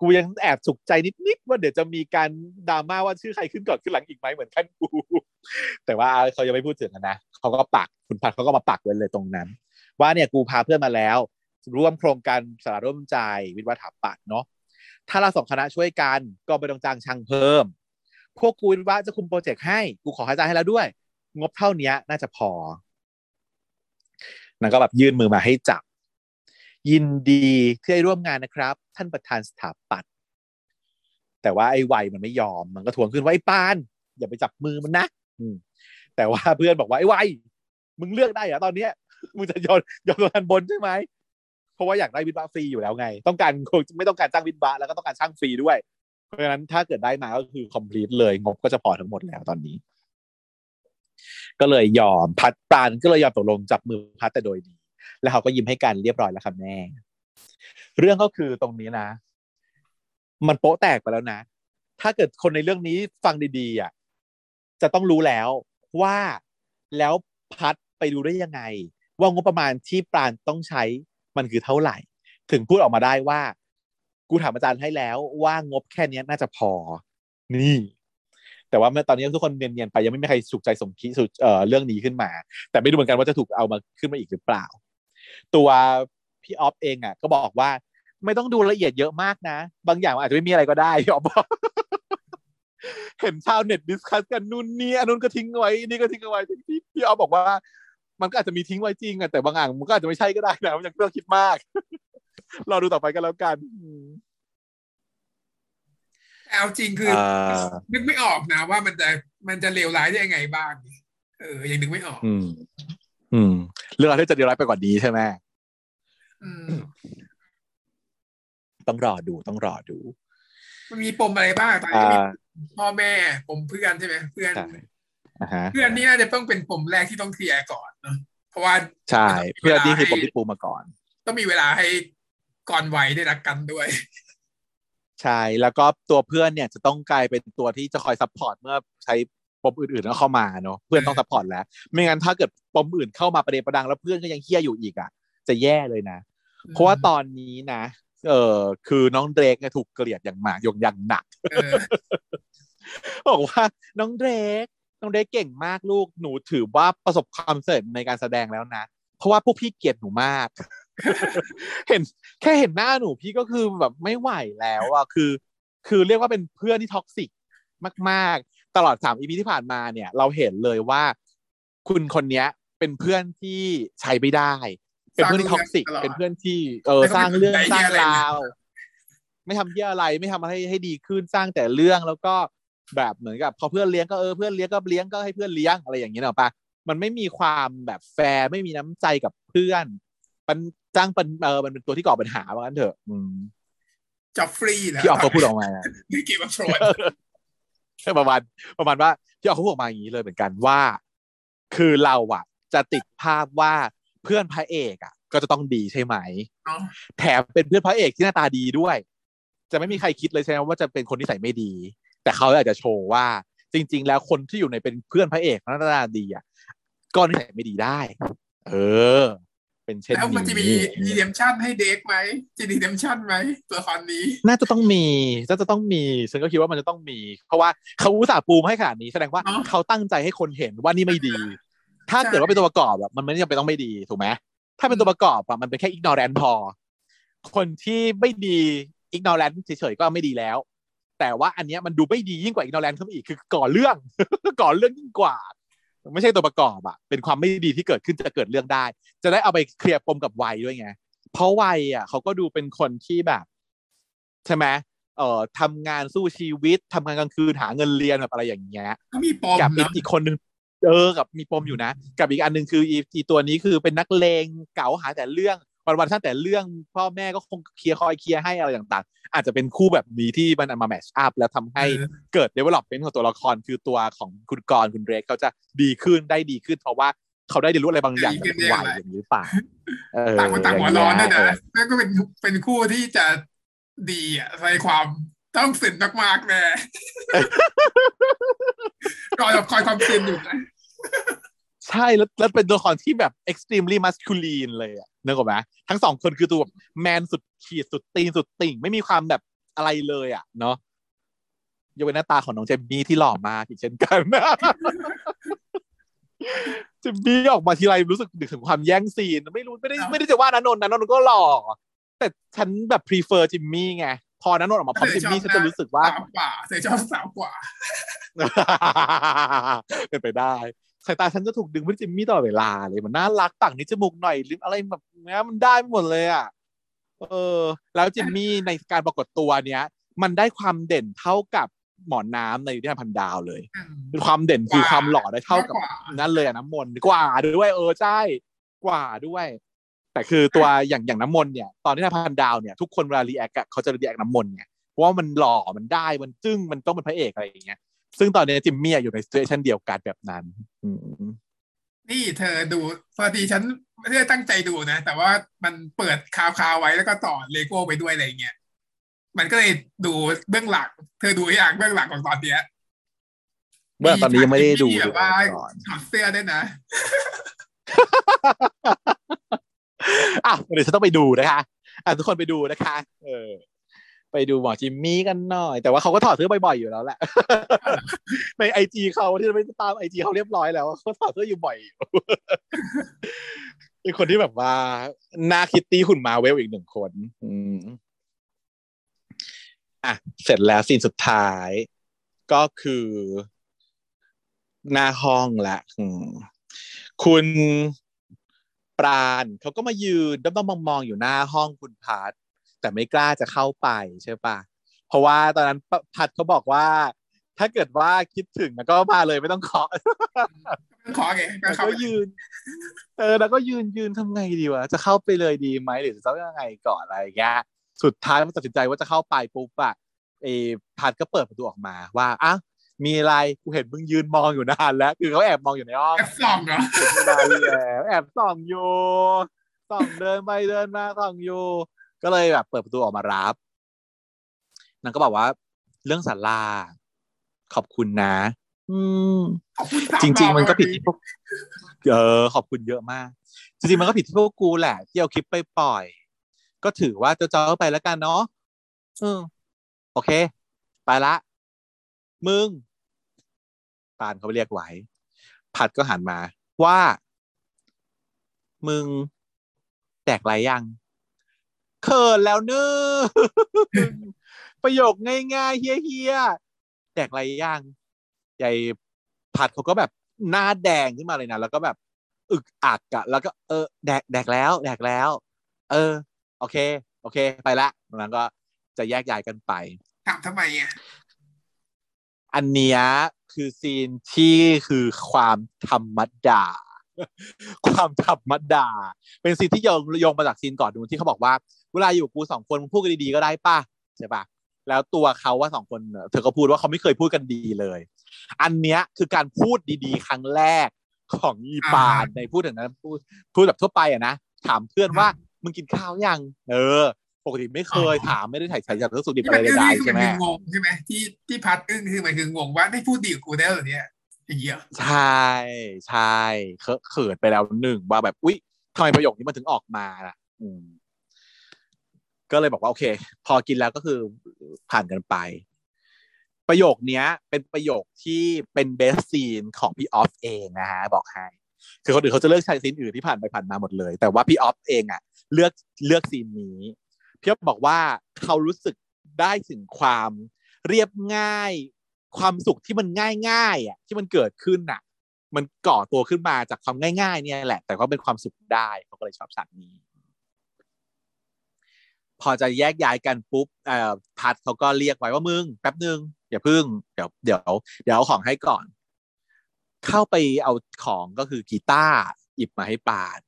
กูยังแอบสุขใจนิดๆว่าเดี๋ยวจะมีการดราม่าว่าชื่อใครขึ้นก่อนขึ้นหลังอีกไหมเหมือนขั้นกู แต่ว่าเขายังไม่พูดถึงนะเขาก็ปักคุณพัดเขาก็มาปักไว้เลยตรงนั้น ว่าเนี่ยกูพาเพื่อนมาแล้ว ร่วมโครงการสาราร่วมใจวิทวะถาปัดเนาะถ้าเราสองคณะช่วยกันก็ไม่ต้องจ้างช่างเพิ่ม พวกกูวิทวะจะคุมโปรเจกต์ให้ กูขอให้จ่ายให้แล้วด้วย งบเท่านี้น่าจะพอนางก็แบบยื่นมือมาให้จับ ยินดีที่ได้ร่วมงานนะครับ ท่านประธานสถาปัตย์แต่ว่าไอ้ไวมันไม่ยอม มันก็ทวงขึ้นว่าไอ้ปาน อย่าไปจับมือมันนะแต่ว่าเพื่อนบอกว่าไอ้ไวมึงเลือกได้เหรอตอนเนี้ยมึงจะยอมยอมตัวแทนบนใช่ไหมเพราะว่าอยากได้วิทย์วะฟรีอยู่แล้วไง ต้องการไม่ต้องการจ้างวิทย์วะแล้วก็ต้องการช่างฟรีด้วย ราะฉะนั้นถ้าเกิดได้มาก็คือ complete เลยงบก็จะพอทั้งหมดแล้วตอนนี้ ก็เลยยอมพัดปานก็เลยยอมตกลงจับมือพัดแต่โดยดี แล้วเขาก็ยิ้มให้กันเรียบร้อยแล้วครับแม่เรื่องก็คือตรงนี้นะ มันโป๊ะแตกไปแล้วนะ ถ้าเกิดคนในเรื่องนี้ฟังดีๆอะจะต้องรู้แล้วว่าแล้วพัดไปดูได้ยังไง ว่างบประมาณที่ปราณต้องใช้มันคือเท่าไหร่ ถึงพูดออกมาได้ว่า กูถามอาจารย์ให้แล้วว่างบแค่นี้น่าจะพอ นี่ แต่ว่าเมื่อตอนนี้ทุกคนเนียนๆไปยังไม่มีใครสุขใจสมคิดสุดเอ่อเรื่องนี้ขึ้นมา แต่ไม่รู้เหมือนกันว่าจะถูกเอามาขึ้นมาอีกหรือเปล่า ตัวพี่ออฟเองอะ ก็บอกว่า ไม่ต้องดูละเอียดเยอะมากนะ บางอย่างอาจจะไม่มีอะไรก็ได้พี่ออฟบอกเห็นชาวเน็ต discuss กันนู่นนี่อันนู้นก็ทิ้งไว้นี่ก็ทิ้งไว้พี่พี่ออฟบอกว่า มันก็อาจจะมีทิ้งไว้จริงอะแต่บางอย่างมันก็อาจจะไม่ใช่ก็ได้นะมันยังต้องคิดมาก รอดูต่อไปกันแล้วกันอืมแต่เอาจริงคืออ่านึกไม่ออกนะว่ามันจะมันจะเลวร้ายได้ยังไงบ้างเออยังนึกไม่ออก อืม อืม เรื่องอะไรที่จะเดียวร้ายไปกว่านี้ใช่ไหมอืมต้องรอดูต้องรอดู มันมีปมอะไรบ้างตอนนี้อ่าก็มีพ่อแม่ปมเพื่อนใช่ไหมเพื่อนใช่อ่าฮะเพื่อนนี่น่าจะต้องเป็นปมแรกที่ต้องเคลียร์ก่อนเนอะเพราะว่าใช่ เพื่อนนี่คือปมที่ปูมาก่อน ต้องมีเวลาให้ ก่อนไว้ได้รักกันด้วย ใช่ แล้วก็ตัวเพื่อนเนี่ยจะต้องกลายเป็นตัวที่จะคอย support เมื่อใช้ปมอื่นๆแล้วเข้ามาเนาะเพื่อนต้อง support แล้ว ไม่งั้นถ้าเกิดปมอื่นเข้ามาประเดประดังแล้วเพื่อนก็ยังเฮี้ยอยู่อีกอะ จะแย่เลยนะ เพราะว่าตอนนี้นะเออคือน้องเดรกเนี่ยถูกเกลียดอย่างมากอย่างอย่างหนักเออบอกว่าน้องเดรกน้องเดรกเก่งมากลูกหนูถือว่าประสบความสำเร็จในการแสดงแล้วนะ เพราะว่าพวกพี่เกลียดหนูมาก เห็นแค่เห็นหน้าหนูพี่ก็คือแบบไม่ไหวแล้วอะคือ คือเรียกว่าเป็นเพื่อนที่ toxic มาก ๆ ตลอดสาม EP ที่ผ่านมาเนี่ย เราเห็นเลยว่า คุณคนเนี้ย เป็นเพื่อนที่ใช้ไม่ได้ เป็นเพื่อนที่ toxic สร้างเรื่องตลอดเป็นเพื่อนที่เออไม่สร้างเรื่องไม่สร้างไม่อะไรเลยราวไม่ทำเยี่ยอะไรไม่ทำอะไรให้ดีขึ้นสร้างแต่เรื่องแล้วก็แบบเหมือนกับ พอเพื่อนเลี้ยงก็เออเพื่อนเลี้ยงก็เลี้ยงก็ให้เพื่อนเลี้ยงอะไรอย่างเงี้ยเนอะปะมันไม่มีความแบบแฟร์ไม่มีน้ำใจกับเพื่อน มัน จ้างเป็นเออมันเป็นตัวที่ก่อปัญหาว่างั้นเถอะอืมจอฟฟรีนะพี่ออกเขาพูดออกมาในเกมออฟโทรนประมาณประมาณว่าพี่ออกเขาพูดออกมาอย่างนี้เลยเหมือนกันว่า คือเราอะจะติดภาพว่าเพื่อนพระเอกอะก็จะต้องดีใช่ไหมแถมเป็นเพื่อนพระเอกที่หน้าตาดีด้วย จะไม่มีใครคิดเลยใช่ไหมว่าจะเป็นคนที่ใส่ไม่ดี แต่เขาอยากจะโชว์ว่า จริง ๆ แล้วคนที่อยู่ในเป็นเพื่อนพระเอกหน้าตาดีอะก็นิสัยไม่ดีได้ เออ เป็นเช่นแล้วมันจะมีนี้รีเดมชั่นให้เด็กไหมจะรีเดมชั่นไหมตัวละครนี้ น่าจะต้องมีน่าจะต้องมีฉันก็คิดว่ามันจะต้องมี เพราะว่าเขาอุตส่าห์ปูมาให้ขนาดนี้แสดงว่าเนอะเขาตั้งใจให้คนเห็นว่านี่ไม่ดี ถ้าใช่เกิดว่าเป็นตัวประกอบอะมันไม่จำเป็นต้องไม่ดีถูกไหมถ้าเป็นตัวประกอบอะมันเป็นแค่ ignorant พอ คนที่ไม่ดี ignorant เฉยๆก็ไม่ดีแล้ว แต่ว่าอันเนี้ยมันดูไม่ดียิ่งกว่า ignorant ขึ้นมาอีกคือก่อเรื่องก่อเรื่องยิ่งกว่า ไม่ใช่ตัวประกอบอะเป็นความไม่ดีที่เกิดขึ้นจะเกิดเรื่องได้ จะได้เอาไปเคลียร์ปมกับวัยด้วยไง เพราะวัยอะเขาก็ดูเป็นคนที่แบบใช่ไหมเอ่อทำงานสู้ชีวิตทำงานกลางคืนหาเงินเรียนแบบอะไรอย่างเงี้ยก็มีปมกับอีกเนาะอีกคนนึงเออกับมีปมอยู่นะ กับอีกอันหนึ่งคืออีอีตัวนี้คือเป็นนักเลงเก๋าหาแต่เรื่อง วันวันๆสร้างแต่เรื่องพ่อแม่ก็คงเคลียร์คอยเคลียร์ให้อะไรต่างๆ อาจจะเป็นคู่แบบนี้ที่มันเอามาแมชอัพแล้วทำให้เออเกิด development ของตัวละครคือตัวของคุณกรณ์คุณเรกเขาจะดีขึ้นได้ดีขึ้น เพราะว่าเขาได้เรียนรู้อะไรบางอย่างจากวัยอย่างนี้หรือเปล่าเออต่างคนต่างหัวร้อนด้วยเอนะอนั่นก็เป็นเป็นคู่ที่จะดีอะในความต้องสินมากๆแน่รอคอยความสินอยู่นะใช่แล้วแล้วเป็นตัวละครที่แบบ extremely masculine เลยอะ นึกออกไหมทั้งสองคนคือตัวแบบแมนสุดขีดสุดตีนสุดติ่ง ไม่มีความแบบอะไรเลยอะเนาะยกเว้นหน้าตาของน้องเจมมี่ที่หล่อมากอีกเช่นกันเจมมี่ออกมาทีไรรู้สึกถึงความแย่งซีน ไม่รู้ไม่ได้ไม่ได้จะว่านันนนท์นันนนท์ก็หล่อแต่ฉันแบบ prefer จิมมี่ไงพอนันนนท์ออกมาพร้อมจิมมี่ฉันจะรู้สึกว่าสาวกว่าเธอชอบสาวกว่าเป็นไปได้ สายตาฉันจะถูกดึงไปที่จิมมี่ตลอดเวลาเลยมันน่ารักต่างนี้จมูกหน่อยลิปอะไรแบบเนี้ยมันได้หมดเลยอะเออ แล้วจิมมี่ในการปรากฏตัวเนี้ย มันได้ความเด่นเท่ากับหมอนน้ำในนิทานพันดาวเลยความเด่นคือกว่าความหล่อได้เท่ากับกว่านั่นเลยอะน้ำมนต์กว่าด้วย เออใช่กว่าด้วย แต่คือตัวอย่างอย่างน้ำมนต์เนี่ย ตอนที่นิทานพันดาวเนี่ยทุกคนเวลา react เขาจะ react น้ำมนต์ไงเพราะว่ามันหล่อมันได้มันจึ้งมันต้องเป็นพระเอกอะไรอย่างเงี้ย ซึ่งตอนนี้จิมมี่อะอยู่ใน station เดียวกันแบบนั้นอืมนี่เธอดูพอดีฉันไม่ได้ตั้งใจดูนะ แต่ว่ามันเปิดคาวคาวๆไว้แล้วก็ต่อเลโก้ไปด้วยอะไรเงี้ยมันก็เลยดูเบื้องหลัง เธอดูอย่างเบื้องหลังของตอนเนี้ยเมื่อตอนนี้ยังไม่ได้ดูมีแบบว่าก่อนถอดเสื้อด้วยนะอะเดี๋ยวฉันต้องไปดูนะคะอะทุกคนไปดูนะคะ เออ ไปดูหมอจิมมี่กันหน่อย แต่ว่าเขาก็ถอดเสื้อบ่อยๆอยู่แล้วแหละ ในไอจีเขาที่เราไปตามไอจีเขาเรียบร้อยแล้วเขาถอดเสื้ออยู่บ่อยเป็นคนที่แบบว่านาคิตตี้หุ่นมาเวลอีกหนึ่งคน อืมอะเสร็จแล้วซีนสุดท้าย ก็คือ หน้าห้องละคุณปราณเขาก็มายืนด้อมๆมองๆอยู่หน้าห้องคุณพัด แต่ไม่กล้าจะเข้าไปใช่ปะเพราะว่าตอนนั้นปพัดเขาบอกว่า ถ้าเกิดว่าคิดถึงมันก็มาเลยไม่ต้องเคาะขอไงก็แล้วเข้าก็ยืน เออ แล้วก็ยืนยืนทำไงดีวะจะเข้าไปเลยดีไหมหรือจะต้องยังไงก่อนอะไรอย่างเงี้ยสุดท้ายมันตัดสินใจว่าจะเข้าไปปุ๊บอะเอพัดก็เปิดประตูออกมาว่าอะมีอะไรกูเห็นมึงยืนมองอยู่นานแล้วคือเขาแอบมองอยู่ในห้องแอปส่องเหรอเห็นมานานแล้วแอบส่องอยู่ส่องเดินไปเดินมาส่องอยู่ ก็เลยแบบเปิดประตูออกมารับนางก็บอกว่า เรื่องสาราขอบคุณนะ อืมขอบคุณสามจริง ๆ มันก็ผิดรอบที่พวกเออขอบคุณเยอะมาก จริงๆมันก็ผิดที่พวกกูแหละที่เอาคลิปไปปล่อย ก็ถือว่าเจ้าเจ้าไปแล้วกันเนาะเออโอเค ไปละ มึงปานเขาไปเรียกไว้ผัดก็หันมา ว่า มึงแตกไรยัง เขินแล้วเนอะประโยคง่ายๆเฮี้ยๆแตกไรยังยายผัดเขาก็แบบหน้าแดงขึ้นมาเลยนะแล้วก็แบบ อึกอักอะแล้วก็เออแดกแดกแล้วแดกแล้ว เออ โอเค โอเค ไปละแล้วก็จะแยกย้ายกันไปถามทำไมอะอันเนี้ยคือซีนที่คือความธรรมดา ความธรรมดา เป็นซีนที่โยงโยงมาจากซีนก่อนดูนที่เขาบอกว่า เวลาอยู่กูสองคนมึงพูดกันดีๆก็ได้ป่ะใช่ป่ะแล้วตัวเขาว่าสองคนเนอะเธอก็พูดว่าเขาไม่เคยพูดกันดีเลย อันเนี้ยคือการพูดดีๆ ครั้งแรกของอีปานในพูดถึงนั้นพูดพูดแบบทั่วไปอะนะถามเพื่อนว่ามึงกินข้าวยัง เออปกติไม่เคยถามไม่ได้ถ่ายสายจากเรื่องสุขดิบที่อะไรมันอึ้งใดนี่ๆคือใช่มันไหมคืองงใช่ไหมที่ที่พัดอึ้งคือมันคืองงว่าได้พูดดีกับกูได้เหรอเนี่ยอย่างเงี้ยใช่ใช่เคอะเขินไปแล้วหนึ่งว่าแบบอุ๊ยทำไมประโยคนี้มันถึงออกมาล่ะ อืม ก็เลยบอกว่าโอเค พอกินแล้วก็คือผ่านกันไป ประโยคนี้เป็นประโยคที่เป็น best scene ของพี่ออฟเองนะฮะบอกให้คือคนอื่นเขาจะเลือกใช้ scene อื่นที่ผ่านไปผ่านมาหมดเลย แต่ว่าพี่ออฟเองอะเลือกเลือก scene นี้พี่ออฟบอกว่าเขารู้สึกได้ถึงความเรียบง่าย ความสุขที่มันง่ายๆอะที่มันเกิดขึ้นอะมันก่อตัวขึ้นมาจากความง่าย ๆ เนี่ยแหละ แต่ก็เป็นความสุขได้เขาก็เลยชอบฉากนี้ พอจะแยกย้ายกันปุ๊บเอ่อพัดเขาก็เรียกไว้ว่ามึงแป๊บนึงอย่าพึ่งเดี๋ยวเดี๋ยวเดี๋ยวเอาของให้ก่อน เข้าไปเอาของก็คือกีตาร์หยิบมาให้ปาน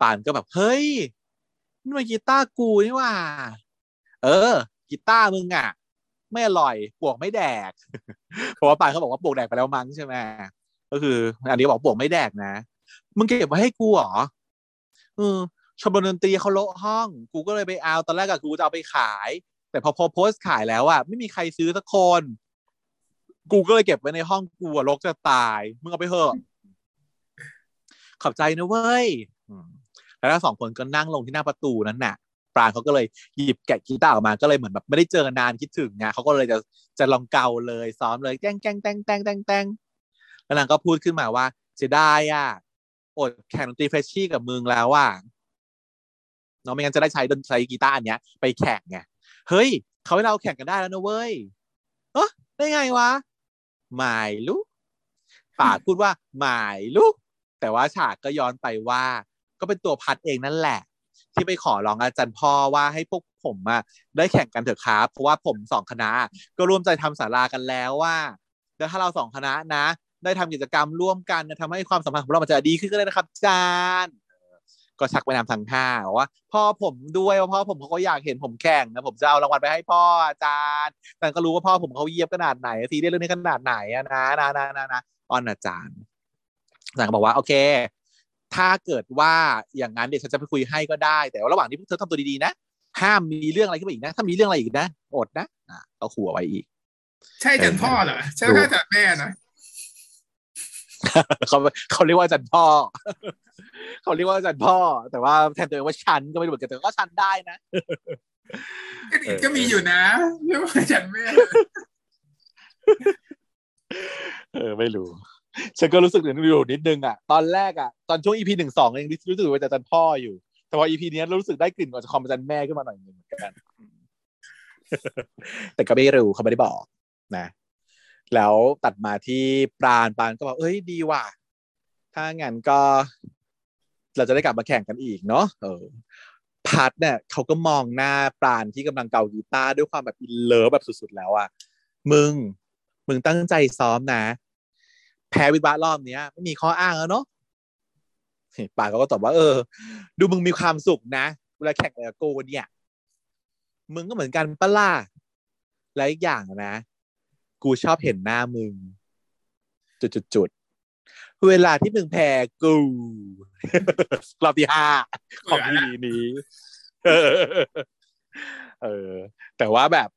ปานก็แบบเฮ้ยนี่มันกีตาร์กูนี่ว่า เออ กีตาร์มึงอะ ไม่อร่อยปวกไม่แดกเพราะว่าปานเขาบอกว่าปวกแดกไปแล้วมั้งใช่ไหมก็คือ อันนี้บอกปวกไม่แดกนะมึงเก็บไว้ให้กูเหรอเออ ชมรมดนตรีเขาโละห้อง กูก็เลยไปเอาตอนแรกอะกูจะเอาไปขาย แต่พอพอโพสต์ขายแล้วอะไม่มีใครซื้อสักคน กูก็เลยเก็บไว้ในห้องกูอะรกจะตาย มึงเอาไปเถอะขอบใจนะเว้ยแล้วทั้งสองคนก็นั่งลงที่หน้าประตูนั้นน่ะ ปราณเขาก็เลยหยิบแกะกีตาร์ออกมาก็เลยเหมือนแบบไม่ได้เจอกันนานคิดถึงไงเขาก็เลยจะจะลองเกาเลยซ้อมเลยแต้งแต้งแต้งแต้งแต้งแต้งแล้วนางก็พูดขึ้นมาว่าเสียดายอะอดแข่งดนตรีเฟชชี่กับมึงแล้วว่า เนาะไม่งั้นจะได้ใช้ดนตรีกีตาร์อันเนี้ยไปแข่งไงเฮ้ยเขาให้เราแข่งกันได้แล้วนะเว้ยเออได้ไงวะไม่รู้ปากพูดว่าไม่รู้แต่ว่าฉากก็ย้อนไปว่า ก็เป็นตัวพัดเองนั่นแหละ ที่ไปขอร้องอาจารย์พ่อว่าให้พวกผมอะได้แข่งกันเถอะครับ เพราะว่าผมสองคณะ ก็ร่วมใจทำสารากันแล้วว่าแล้วถ้าเราสองคณะนะ ได้ทำกิจกรรมร่วมกันนะทำให้ความสัมพันธ์ของเรามันจะดีขึ้นก็ได้นะครับอาจารย์ ก็ชักไปนำทางห้าว่าพ่อผมด้วยว่าพ่อผมเขาก็อยากเห็นผมแข่งนะผมจะเอารางวัลไปให้พ่ออาจารย์แต่ก็รู้ว่าพ่อผมเขาเยียบขนาดไหนทีได้เรื่องนี้ขนาดไหนอะนะนะนะนะนะอ้อนอาจารย์อาจารย์ก็บอกว่าโอเค ถ้าเกิดว่าอย่างนั้นเดี๋ยวฉันจะไปคุยให้ก็ได้ แต่ว่าระหว่างที่พวกเธอทำตัวดีๆนะห้ามมีเรื่องอะไรขึ้นมาอีกนะ ถ้ามีเรื่องอะไรอีกนะอดนะอะก็ขู่เอาไว้อีก ใช่อาจันพ่อเหรอใช่แค่อาจันแม่นะเขาเขาเรียกว่าอาจารย์พ่อ เขาเรียกว่าอาจารย์พ่อ แต่ว่าแทนตัวเองว่าฉันก็ไม่รู้เหมือนกันแต่ก็ฉันได้นะก็ดีก็มีอยู่นะเรียกว่าอาจันแม่เออไม่รู้ฉันก็รู้สึกอย่างนี้อยู่นิดนึงอะตอนแรกอะตอนช่วงอีพีหนึ่งสองเองรู้สึกว่าจะอาจารย์พ่ออยู่ แต่พอ EP นี้รู้สึกได้กลิ่นของความอาจารย์แม่ขึ้นมาหน่อยนึงเหมือนกัน แต่ก็ไม่รู้เขาไม่ได้บอกนะ แล้วตัดมาที่ปราณปราณก็บอกเอ้ยดีว่ะถ้างั้นก็ เราจะได้กลับมาแข่งกันอีกเนาะเออภัทรเนี่ยเขาก็มองหน้าปราณที่กำลังเกากีตาร์ด้วยความแบบ in love แบบสุดๆแล้วอะมึง มึงตั้งใจซ้อมนะ แพ้วิศวะรอบเนี้ย ไม่มีข้ออ้างแล้วเนาะป่าเขาก็ตอบว่า เออ ดูมึงมีความสุขนะเวลาแข่งกับโกเนี่ย มึงก็เหมือนกันปะล่ะและอีกอย่างนะ กูชอบเห็นหน้ามึง จุดๆ เวลาที่มึงแพ้กูรอบที่ห้าของอีพีนี้เออเออ แต่ว่าแบบ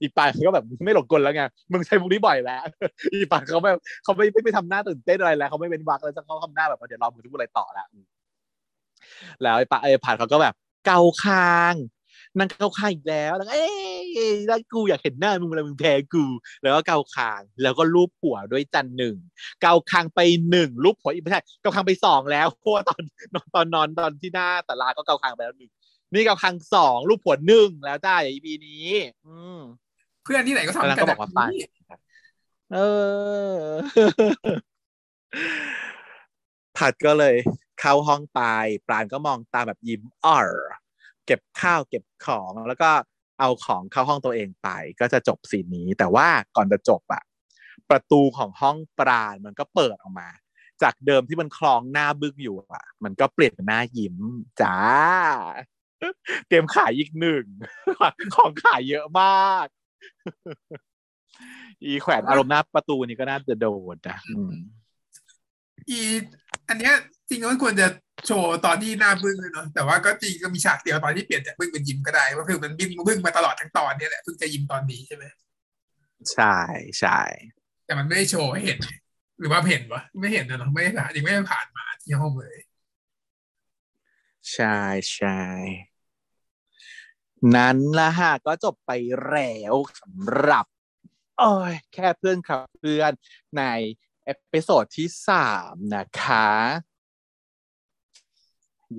อีปายเขาก็แบบไม่หลงกลแล้วไง มึงใช้มุกนี้บ่อยแล้ว อีปายเขาแบบเขาไม่ไม่ไม่ทำหน้าตื่นเต้นอะไรแล้วเขาไม่เป็นวักแล้วจะเขาทำหน้าแบบว่าเดี๋ยวรอมึงจะพูดอะไรต่อแล้วแล้วไอ้ปาไอ้ผ่านเขาก็แบบ เกาคาง นั่งเกาคางอีกแล้วแล้วก็เอ้ยแล้วกูอยากเห็นหน้ามึงเวลามึงแพ้กู แล้วก็เกาคาง แล้วก็รูปหัวด้วยจันหนึ่งเกาคางไปหนึ่งรูปหัวอีกไม่ใช่เกาคางไปสองแล้วเพราะว่าตอนตอนนอนตอนที่หน้าสาราก็เกาคางไปแล้วหนึ่งนี่เกาคางสองรูปหัวหนึ่งแล้วจ้าอย่างอีพีนี้ อืมเพื่อนที่ไหนก็ทำแล้วกัก็นบอกว่าไปเออผัดก็เลยเข้าห้องไปปราณก็มองตามแบบยิ้มอ่อ เก็บข้าวเก็บของแล้วก็เอาของเข้าห้องตัวเองไป ก็จะจบซีนนี้ แต่ว่าก่อนจะจบอะประตูของห้องปราณมันก็เปิดออกมา จากเดิมที่มันคลองหน้าบึ้งอยู่อะมันก็เปลี่ยนเป็นหน้ายิ้มจ้า เตรียมขายอีกหนึ่งของขายเยอะมาก อีแขวนอารมณ์หน้าประตูนี่ก็น่าจะโดนนะอีอันเนี้ย จริงๆมันควรจะโชว์ตอนที่หน้าบึ้งเลยเนาะแต่ว่าก็จริงก็มีฉากเดียวตอนที่เปลี่ยนจากบึ้งเป็นยิ้มก็ได้ก็คือมันบึ้งบึ้งมาตลอดทั้งตอนเนี่ยแหละเพิ่งจะยิ้มตอนนี้ใช่ไหมใช่ใช่แต่มันไม่ได้โชว์ให้เห็น หรือว่าเห็นวะไม่เห็นนะเนาะไม่ได้ผ่านยังไม่ได้ผ่านมาที่ห้องเลย ใช่ใช่นั้นละฮะก็จบไปแล้วสำหรับโอ้ยแค่เพื่อนครับเพื่อนใน episode ที่สามนะคะ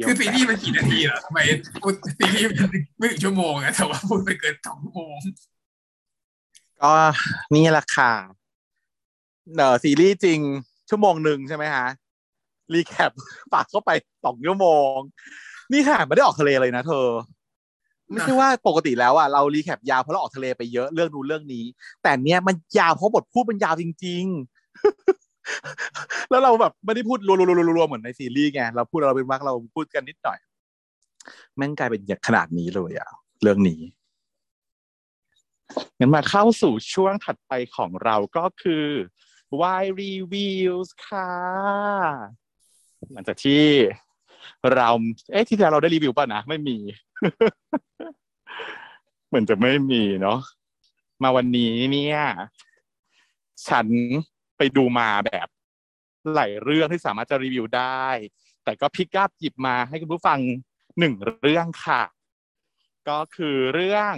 คือซีรีส์มันกี่นาทีเหรอทำไมพูดซีรีส์มันไม่ถึงชั่วโมงอะแต่ว่าพูดไปเกินสองชั่วโมง ก็นี่แหละค่ะเนอซีรีส์จริงชั่วโมงหนึ่งใช่ไหมฮะรีแคปปากเข้าไปสองชั่วโมง นี่ค่ะไม่ได้ออกทะเลเลยนะเธอ ไม่ใช่ว่าปกติแล้วอะเรารีแคปยาวเพราะเราออกทะเลไปเยอะเรื่องนู้นเรื่องนี้ แต่เนี้ยมันยาวเพราะบทพูดมันยาวจริงๆ แล้วเราแบบไม่ได้พูดรัวๆๆๆเหมือนในซีรีส์ไงเราพูดเราเป็นวักเราพูดกันนิดหน่อย แม่งกลายเป็นอย่างขนาดนี้เลยอะเรื่องนี้งั้นมาเข้าสู่ช่วงถัดไปของเราก็คือ Why Reviews ค่ะ หลังจากที่เรา เอ๊ะที่แล้วเราได้รีวิวป่ะนะ ไม่มี เหมือนจะไม่มีเนาะมาวันนี้เนี่ย ฉัน ไปดูมาแบบหลายเรื่องที่สามารถจะรีวิวได้ แต่ก็พิกอัพหยิบมาให้คุณผู้ฟังหนึ่งเรื่องค่ะ ก็คือเรื่อง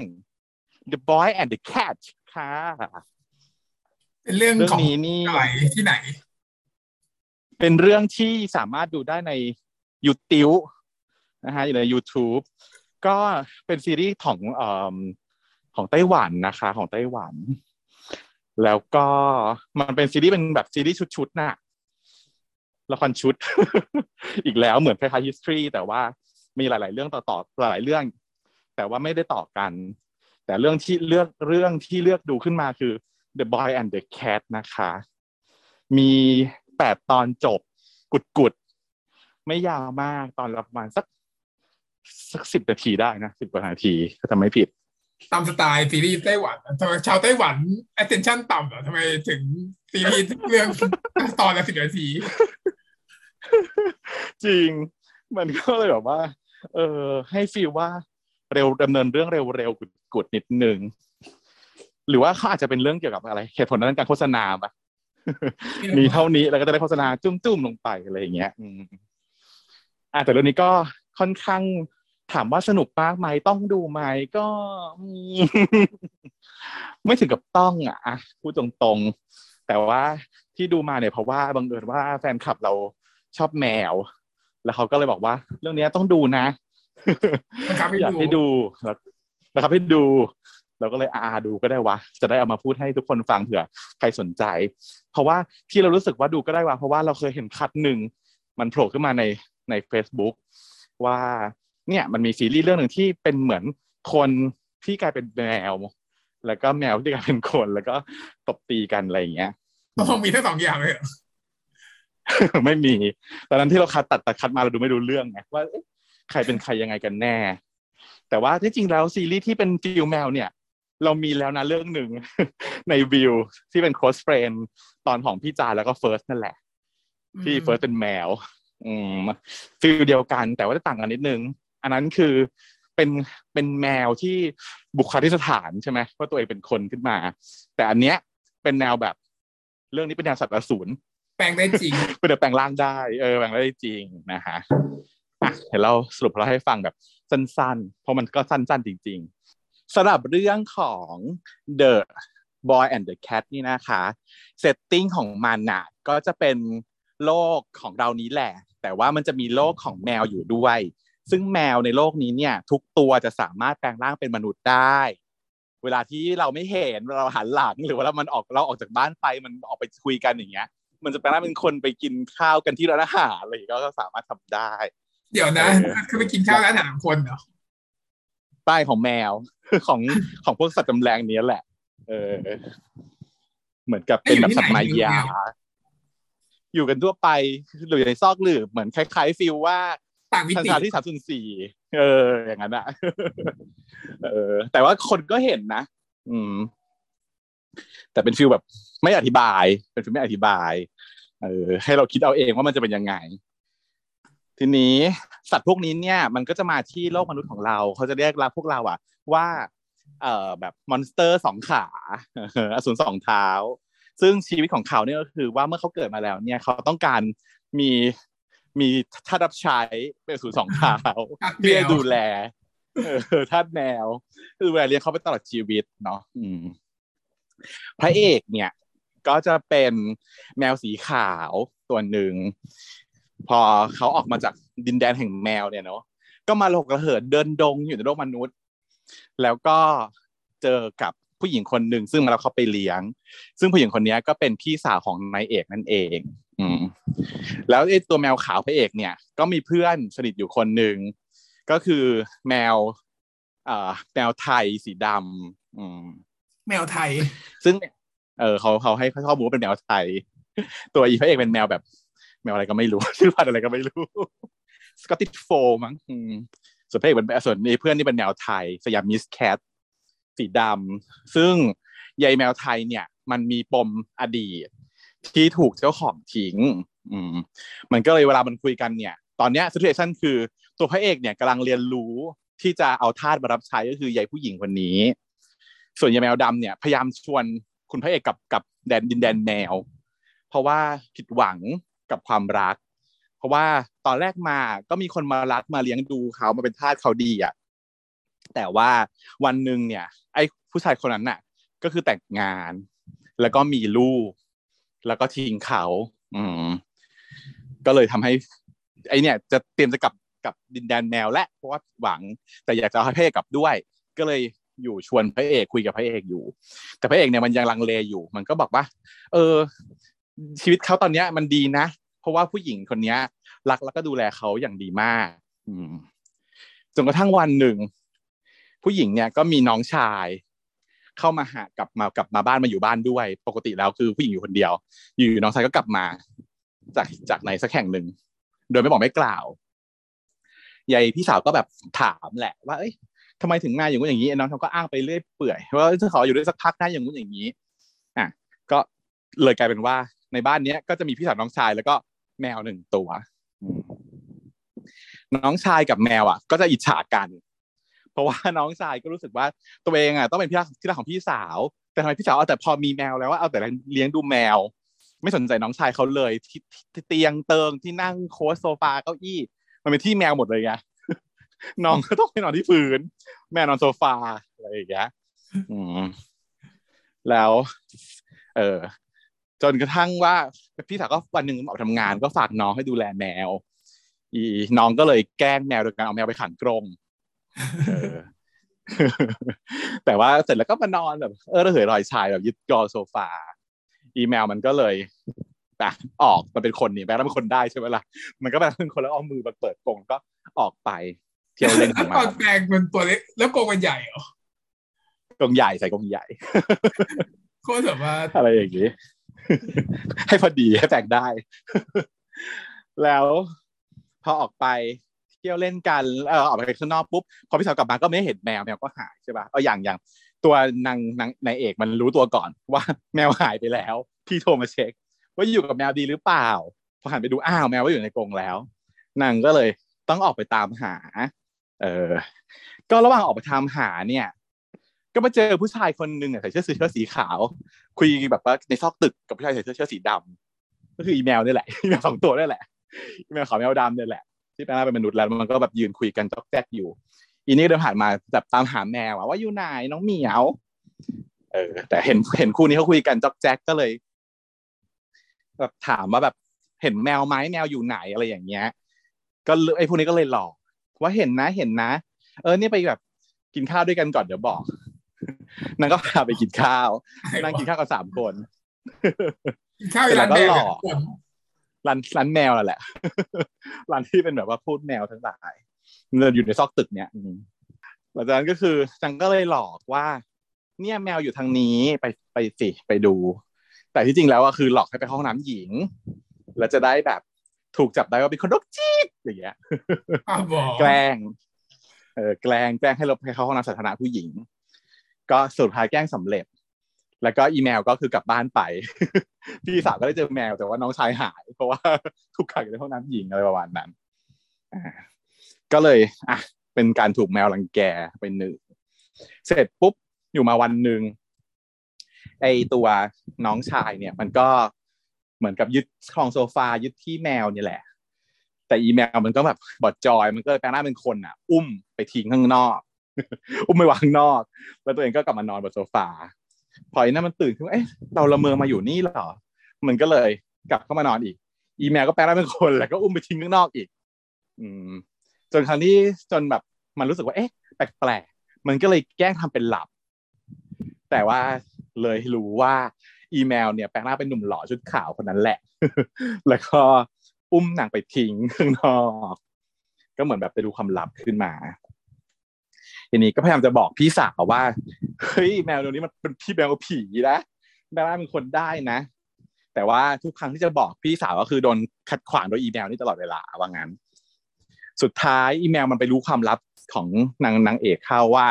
The Boy and the Cat ค่ะเป็นเรื่องเรื่องของนี้นี่อะไรที่ไหน เป็นเรื่องที่สามารถดูได้ใน YouTube นะฮะอยู่ใน YouTube ก็เป็นซีรีส์ของเอ่อของไต้หวันนะคะ ของไต้หวัน แล้วก็มันเป็นซีรีส์เป็นแบบซีรีส์ชุดๆน่ะละครชุด อีกแล้วเหมือนคล้ายๆ history แต่ว่ามีหลาย ๆ เรื่องต่อๆหลายๆเรื่อง แต่ว่าไม่ได้ต่อกัน แต่เรื่องที่เลือกเรื่องที่เลือกดูขึ้นมาคือ The Boy and the Cat นะคะ มีแปดตอนจบกุดกุดๆไม่ยาวมากตอนประมาณสักสักสิบนาทีได้นะสิบกว่านาทีถ้าจำไม่ผิด ตามสไตล์ซีรีส์ไต้หวันทำไมชาวไต้หวัน attention ต่ำเหรอทำไมถึงซีรีส์เรื่องตอนละสิบนาทีจริง มันก็เลยแบบว่า เออ ให้ฟีลว่าเร็วดำเนินเรื่องเร็วๆกุดๆนิดนึงหรือว่าเขาอาจจะเป็นเรื่องเกี่ยวกับอะไรเหตุผลด้านการโฆษณาปะมีเท่านี้แล้วก็จะได้โฆษณาจุ้มๆลงไปอะไรอย่างเงี้ย อืมอะแต่เรื่องนี้ก็ค่อนข้าง ถามว่าสนุกมากไหมต้องดูไหมก็อืมไม่ถึงกับต้องอะอะพูดตรงๆ แต่ว่าที่ดูมาเนี่ยเพราะว่าบังเอิญว่าแฟนคลับเราชอบแมว แล้วเขาก็เลยบอกว่า เรื่องนี้ต้องดูนะบังคับให้อยากดูให้ดูแล้วนะครับให้ดูเราก็เลยอาดูก็ได้วะ จะได้เอามาพูดให้ทุกคนฟังเผื่อใครสนใจ เพราะว่าที่เรารู้สึกว่าดูก็ได้วะเพราะว่าเราเคยเห็นคัดหนึ่งมันโผล่ขึ้นมาในใน Facebook ว่า เนี่ยมันมีซีรีส์เรื่องหนึ่งที่เป็นเหมือนคนที่กลายเป็นแมว แล้วก็แมวที่กลายเป็นคนแล้วก็ตบตีกันอะไรอย่างเงี้ยต้องมีทั้งสองอย่างเลยเหรอไม่มี ตอนนั้นที่เราคัดตัดตัดคัดมาเราดูไม่รู้เรื่องไงว่าเอ๊ะใครเป็นใครยังไงกันแน่ แต่ว่าที่จริงแล้วซีรีส์ที่เป็นฟิลแมวเนี่ย เรามีแล้วนะเรื่องหนึ่งในวิวที่เป็น close friend ตอนของพี่จาแล้วก็เฟิร์สนั่นแหละ ที่เฟิร์สเป็นแมว อืม feel เดียวกันแต่ว่าจะต่างกันนิดนึง อันนั้นคือเป็นเป็นแมวที่บุคลาธิษฐานใช่ไหมว่าตัวเองเป็นคนขึ้นมา แต่อันเนี้ยเป็นแนวแบบ เรื่องนี้เป็นแนวสัตว์อสูรแปลงได้จริงเป็นแบบแปลงร่างได้เออแปลงได้จริงนะฮะอะเดี๋ยวเราสรุปเราให้ฟังแบบสั้นๆ เพราะมันก็สั้นๆจริง ๆสำหรับเรื่องของ The Boy and the Cat นี่นะคะเซตติ้งของมันน่ะก็จะเป็นโลกของเรานี้แหละ แต่ว่ามันจะมีโลกของแมวอยู่ด้วย ซึ่งแมวในโลกนี้เนี่ย ทุกตัวจะสามารถแปลงร่างเป็นมนุษย์ได้ เวลาที่เราไม่เห็นเราหันหลังหรือว่าเรามันออกเราออกจากบ้านไปมันออกไปคุยกันอย่างเงี้ย มันจะแปลงเป็นคนไปกินข้าวกันที่ร้านอาหารอะไรอย่างเงี้ยก็สามารถทำได้ เดี๋ยวนะเออคือไปกินข้าวร้านอาหารคนเหรอป้ายของแมวของของพวกสัตว์จำแลงเนี้ยแหละ เออ เหมือนกับเป็นแบบสัตว์มายาอยู่กันทั่วไปหรืออยู่ในซอกหลืบเหมือนคล้ายๆ feel ว่า ต่างมิติชานชาลาที่สามส่วนสี่เออ อย่างนั้นอะเออ แต่ว่าคนก็เห็นนะ อืม แต่เป็น feel แบบ ไม่อธิบาย เป็น feel ไม่อธิบาย เออ ให้เราคิดเอาเองว่ามันจะเป็นยังไง ทีนี้สัตว์พวกนี้เนี่ย มันก็จะมาที่โลกมนุษย์ของเรา เขาจะเรียกเราพวกเราอะว่า เอ่อ แบบ monster สองขาอสูรสองเท้า ซึ่งชีวิตของเขาเนี่ยก็คือว่าเมื่อเขาเกิดมาแล้ว เนี่ย เขาต้องการมี มีทาสรับใช้เป็นอสูรสองเท้าทาสแมวเพื่อดูแลเออทาสแมวดูแลเลี้ยงเขาไปตลอดชีวิตเนาะอืมพระเอกเนี่ย ก็จะเป็นแมวสีขาวตัวหนึ่ง พอเขาออกมาจากดินแดนแห่งแมวเนี่ยเนาะก็มาหลกระเหินเดินดงอยู่ในโลกมนุษย์ แล้วก็เจอกับผู้หญิงคนหนึ่งซึ่งมาเราเขาไปเลี้ยง ซึ่งผู้หญิงคนนี้ก็เป็นพี่สาวของนายเอกนั่นเอง อืมแล้วไอ้ตัวแมวขาวพระเอกเนี่ย ก็มีเพื่อนสนิทอยู่คนหนึ่งก็คือแมวเอ่อแมวไทยสีดำอืมแมวไทย ซึ่งเออเขาเขาให้ข้อมูลว่าเป็นแมวไทย ตัวอีพระเอกเป็นแมวแบบ แมวอะไรก็ไม่รู้ ชื่อพันธุ์อะไรก็ไม่รู้ Scottish Fold มั้งอืมส่วนพระเอกเป็นส่วนนี้เพื่อนนี่เป็นแมวไทย Siamese cat สีดำซึ่งยายแมวไทยเนี่ย มันมีปมอดีต ที่ถูกเจ้าของทิ้ง อืม มันก็เลยเวลามันคุยกันเนี่ย ตอนเนี้ย situation คือตัวพระเอกเนี่ยกำลังเรียนรู้ที่จะเอาทาสมารับใช้ก็คือยายผู้หญิงคนนี้ ส่วนยายแมวดำเนี่ยพยายามชวนคุณพระเอกกับกับแดนดินแดนแมว เพราะว่าผิดหวังกับความรัก เพราะว่าตอนแรกมาก็มีคนมารักมาเลี้ยงดูเขามาเป็นทาสเขาดีอะแต่ว่าวันหนึ่งเนี่ย ไอ้ผู้ชายคนนั้นน่ะ ก็คือแต่งงาน แล้วก็มีลูก แล้วก็ทิ้งเขา อืม ก็เลยทำให้ ไอเนี่ย จะเตรียมจะกลับกับดินแดนแมวและเพราะว่าหวัง แต่อยากจะเอาให้พระเอกกลับด้วย ก็เลยอยู่ชวนพระเอกคุยกับพระเอกอยู่ แต่พระเอกเนี่ยมันยังลังเลอยู่ มันก็บอกว่า เออ ชีวิตเขาตอนเนี้ย มันดีนะเพราะว่าผู้หญิงคนเนี้ย รักแล้วก็ดูแลเขาอย่างดีมาก อืมจนกระทั่งวันหนึ่ง ผู้หญิงเนี่ยก็มีน้องชาย เข้ามาหากลับมากลับมาบ้านมาอยู่บ้านด้วย ปกติแล้วคือผู้หญิงอยู่คนเดียว อยู่น้องชายก็กลับมา จากจากไหนสักแห่งหนึ่งโดยไม่บอกไม่กล่าวยายพี่สาวก็แบบถามแหละว่าเอ้ยทำไมถึงมาอย่างงู้นอย่างนี้น้องเขาก็อ้างไปเรื่อยเปื่อยว่าจะขออยู่ด้วยสักพักนะอย่างงู้นอย่างนี้อะก็เลยกลายเป็นว่า ในบ้านเนี้ยก็จะมีพี่สาวน้องชายแล้วก็แมวหนึ่งตัวน้องชายกับแมวอะ ก็จะอิจฉากัน เพราะว่าน้องชายก็รู้สึกว่าตัวเองอะต้องเป็นพี่รักที่รักของพี่สาว แต่ทำไมพี่สาวเอาแต่พอมีแมวแล้วว่าเอาแต่เลี้ยงดูแมว ไม่สนใจน้องชายเขาเลยที่เตียงเติงที่นั่งโค้ชโซฟาเก้าอี้ มันเป็นที่แมวหมดเลยไงน้องก็ต้องไปนอนที่พื้น แม่นอนโซฟาอะไรอย่างเงี้ยอืมแล้ว เออจนกระทั่งว่าพี่สาวก็วันหนึ่งออกทำงานก็ฝากน้องให้ดูแลแมว อีน้องก็เลยแกล้งแมวโดยการเอาแมวไปขังกรง แต่ว่าเสร็จแล้วก็มานอนแบบเออระเหยรอยชายแบบยึดกอโซฟา อีเมลมันก็เลยอะออกมันเป็นคนนี่แม้แล้วเป็นคนได้ใช่ไหมล่ะมันก็แบบเป็นคนแล้วเอามือมาเปิดกรงก็ออกไปเที่ยวเล่นของตมัอนนแปลงเป็นตัวเล็กแล้วโกงมันใหญ่เหรอกรงใหญ่ใส่กรงใหญ่โคตรแบบว่าอะไรอย่างนี้ให้พอดีให้แตกได้ แล้วพอออกไป เที่ยวเล่นกันเออออกไปข้างนอกปุ๊บพอพี่สาวกลับมาก็ไม่เห็นแมวแมวก็หายใช่ป่ะเอาอย่างอย่างตัวนางนางนายเอกมันรู้ตัวก่อนว่าแมวหายไปแล้ว พี่โทรมาเช็ค ว่าอยู่กับแมวดีหรือเปล่าพอหันไปดูอ้าวแมวว่าอยู่ในกรงแล้วนางก็เลยต้องออกไปตามหา เออก็ระหว่างออกไปตามหาเนี่ย ก็มาเจอผู้ชายคนหนึ่งใส่เสื้อสีเสื้อสีขาว คุยแบบว่าในซอกตึกกับผู้ชายใส่เสื้อเสื้อสีดำก็คืออีแมวนี่แหละอีแมวสองตัวนี่แหละอีแมวขาวแมวดำนี่แหละ ที่แปลงร่างเป็นมนุษย์แล้วมันก็แบบยืนคุยกันจ๊อกแจ๊กอยู่ อีนี่เดินผ่านมาแบบตามหาแมวอะว่าอยู่ไหนน้องเหมียว เออ แต่เห็นเห็นคู่นี้เขาคุยกันจ๊อกแจ๊กก็เลยแบบถามว่าแบบเห็นแมวไหมแมวอยู่ไหนอะไรอย่างเงี้ย ก็เลยไอ้พวกนี้ก็เลยหลอกว่าเห็นนะเห็นนะ เออเนี่ยไปแบบกินข้าวด้วยกันก่อนเดี๋ยวบอกนางก็พาไปกินข้าวนั่งกินข้าวกันสามคนกินข้าวอยู่ร้านแมวแล้วก็หลกัอกบคน ร้านร้านแมวนั่นแหละร้านที่เป็นแบบว่าพูดแมวทั้งหลายมันอยู่ในซอกตึกเนี้ยอืมหลังจากนั้นก็คือจังก็เลยหลอกว่า เนี่ยแมวอยู่ทางนี้ไปไปสิไปดู แต่ที่จริงแล้วอะคือหลอกให้ไปเข้าห้องน้ำหญิง แล้วจะได้แบบถูกจับได้ว่าเป็นคนโรคจิตอย่างเงี้ยอ้าวบอกแกล้งเออแกล้งแกล้งให้เราไปเข้าห้องน้ำสาธารณะผู้หญิง ก็สุดท้ายแกล้งสำเร็จ แล้วก็อีเมลก็คือกลับบ้านไป พี่สาวก็ได้เจอแมวแต่ว่าน้องชายหาย เพราะว่าถูกขังอยู่ในห้องน้ำหญิงอะไรประมาณนั้นก็เลยอะเป็นการถูกแมวรังแกเป็นหนึ่งเสร็จปุ๊บอยู่มาวันหนึ่งไอตัวน้องชายเนี่ย มันก็เหมือนกับยึดครองโซฟายึดที่แมวนี่แหละ แต่อีเมลมันก็แบบบอดจอย มันก็เลยแปลงหน้าเป็นคนอะ อุ้มไปทิ้งข้างนอก อุ้มไปวางข้างนอก แล้วตัวเองก็กลับมานอนบนโซฟา พออีนั่นมันตื่นขึ้นมาเอ๊ะเราละเมอมาอยู่นี่เหรอ มันก็เลยกลับเข้ามานอนอีก อีเมลก็แปลงร่างเป็นคนแล้วก็อุ้มไปทิ้งข้างนอกอีก อืม จนครั้งที่จนแบบมันรู้สึกว่าเอ๊ะแปลกๆมันก็เลยแกล้งทำเป็นหลับ แต่ว่าเลยรู้ว่าอีเมลเนี่ยแปลงร่างเป็นหนุ่มหล่อชุดขาวคนนั้นแหละ แล้วก็อุ้มนางไปทิ้งข้างนอก ก็เหมือนแบบไปดูความลับขึ้นมา ทีนี้ก็พยายามจะบอกพี่สาวว่าเฮ้ยแมวตัวนี้มันเป็นพี่แมวผีนะแมวเป็นคนได้นะ แต่ว่าทุกครั้งที่จะบอกพี่สาวก็คือโดนขัดขวางโดยอีเมลนี่ตลอดเวลาว่างั้น สุดท้ายอีเมลมันไปรู้ความลับของนางนางเอกเข้าว่า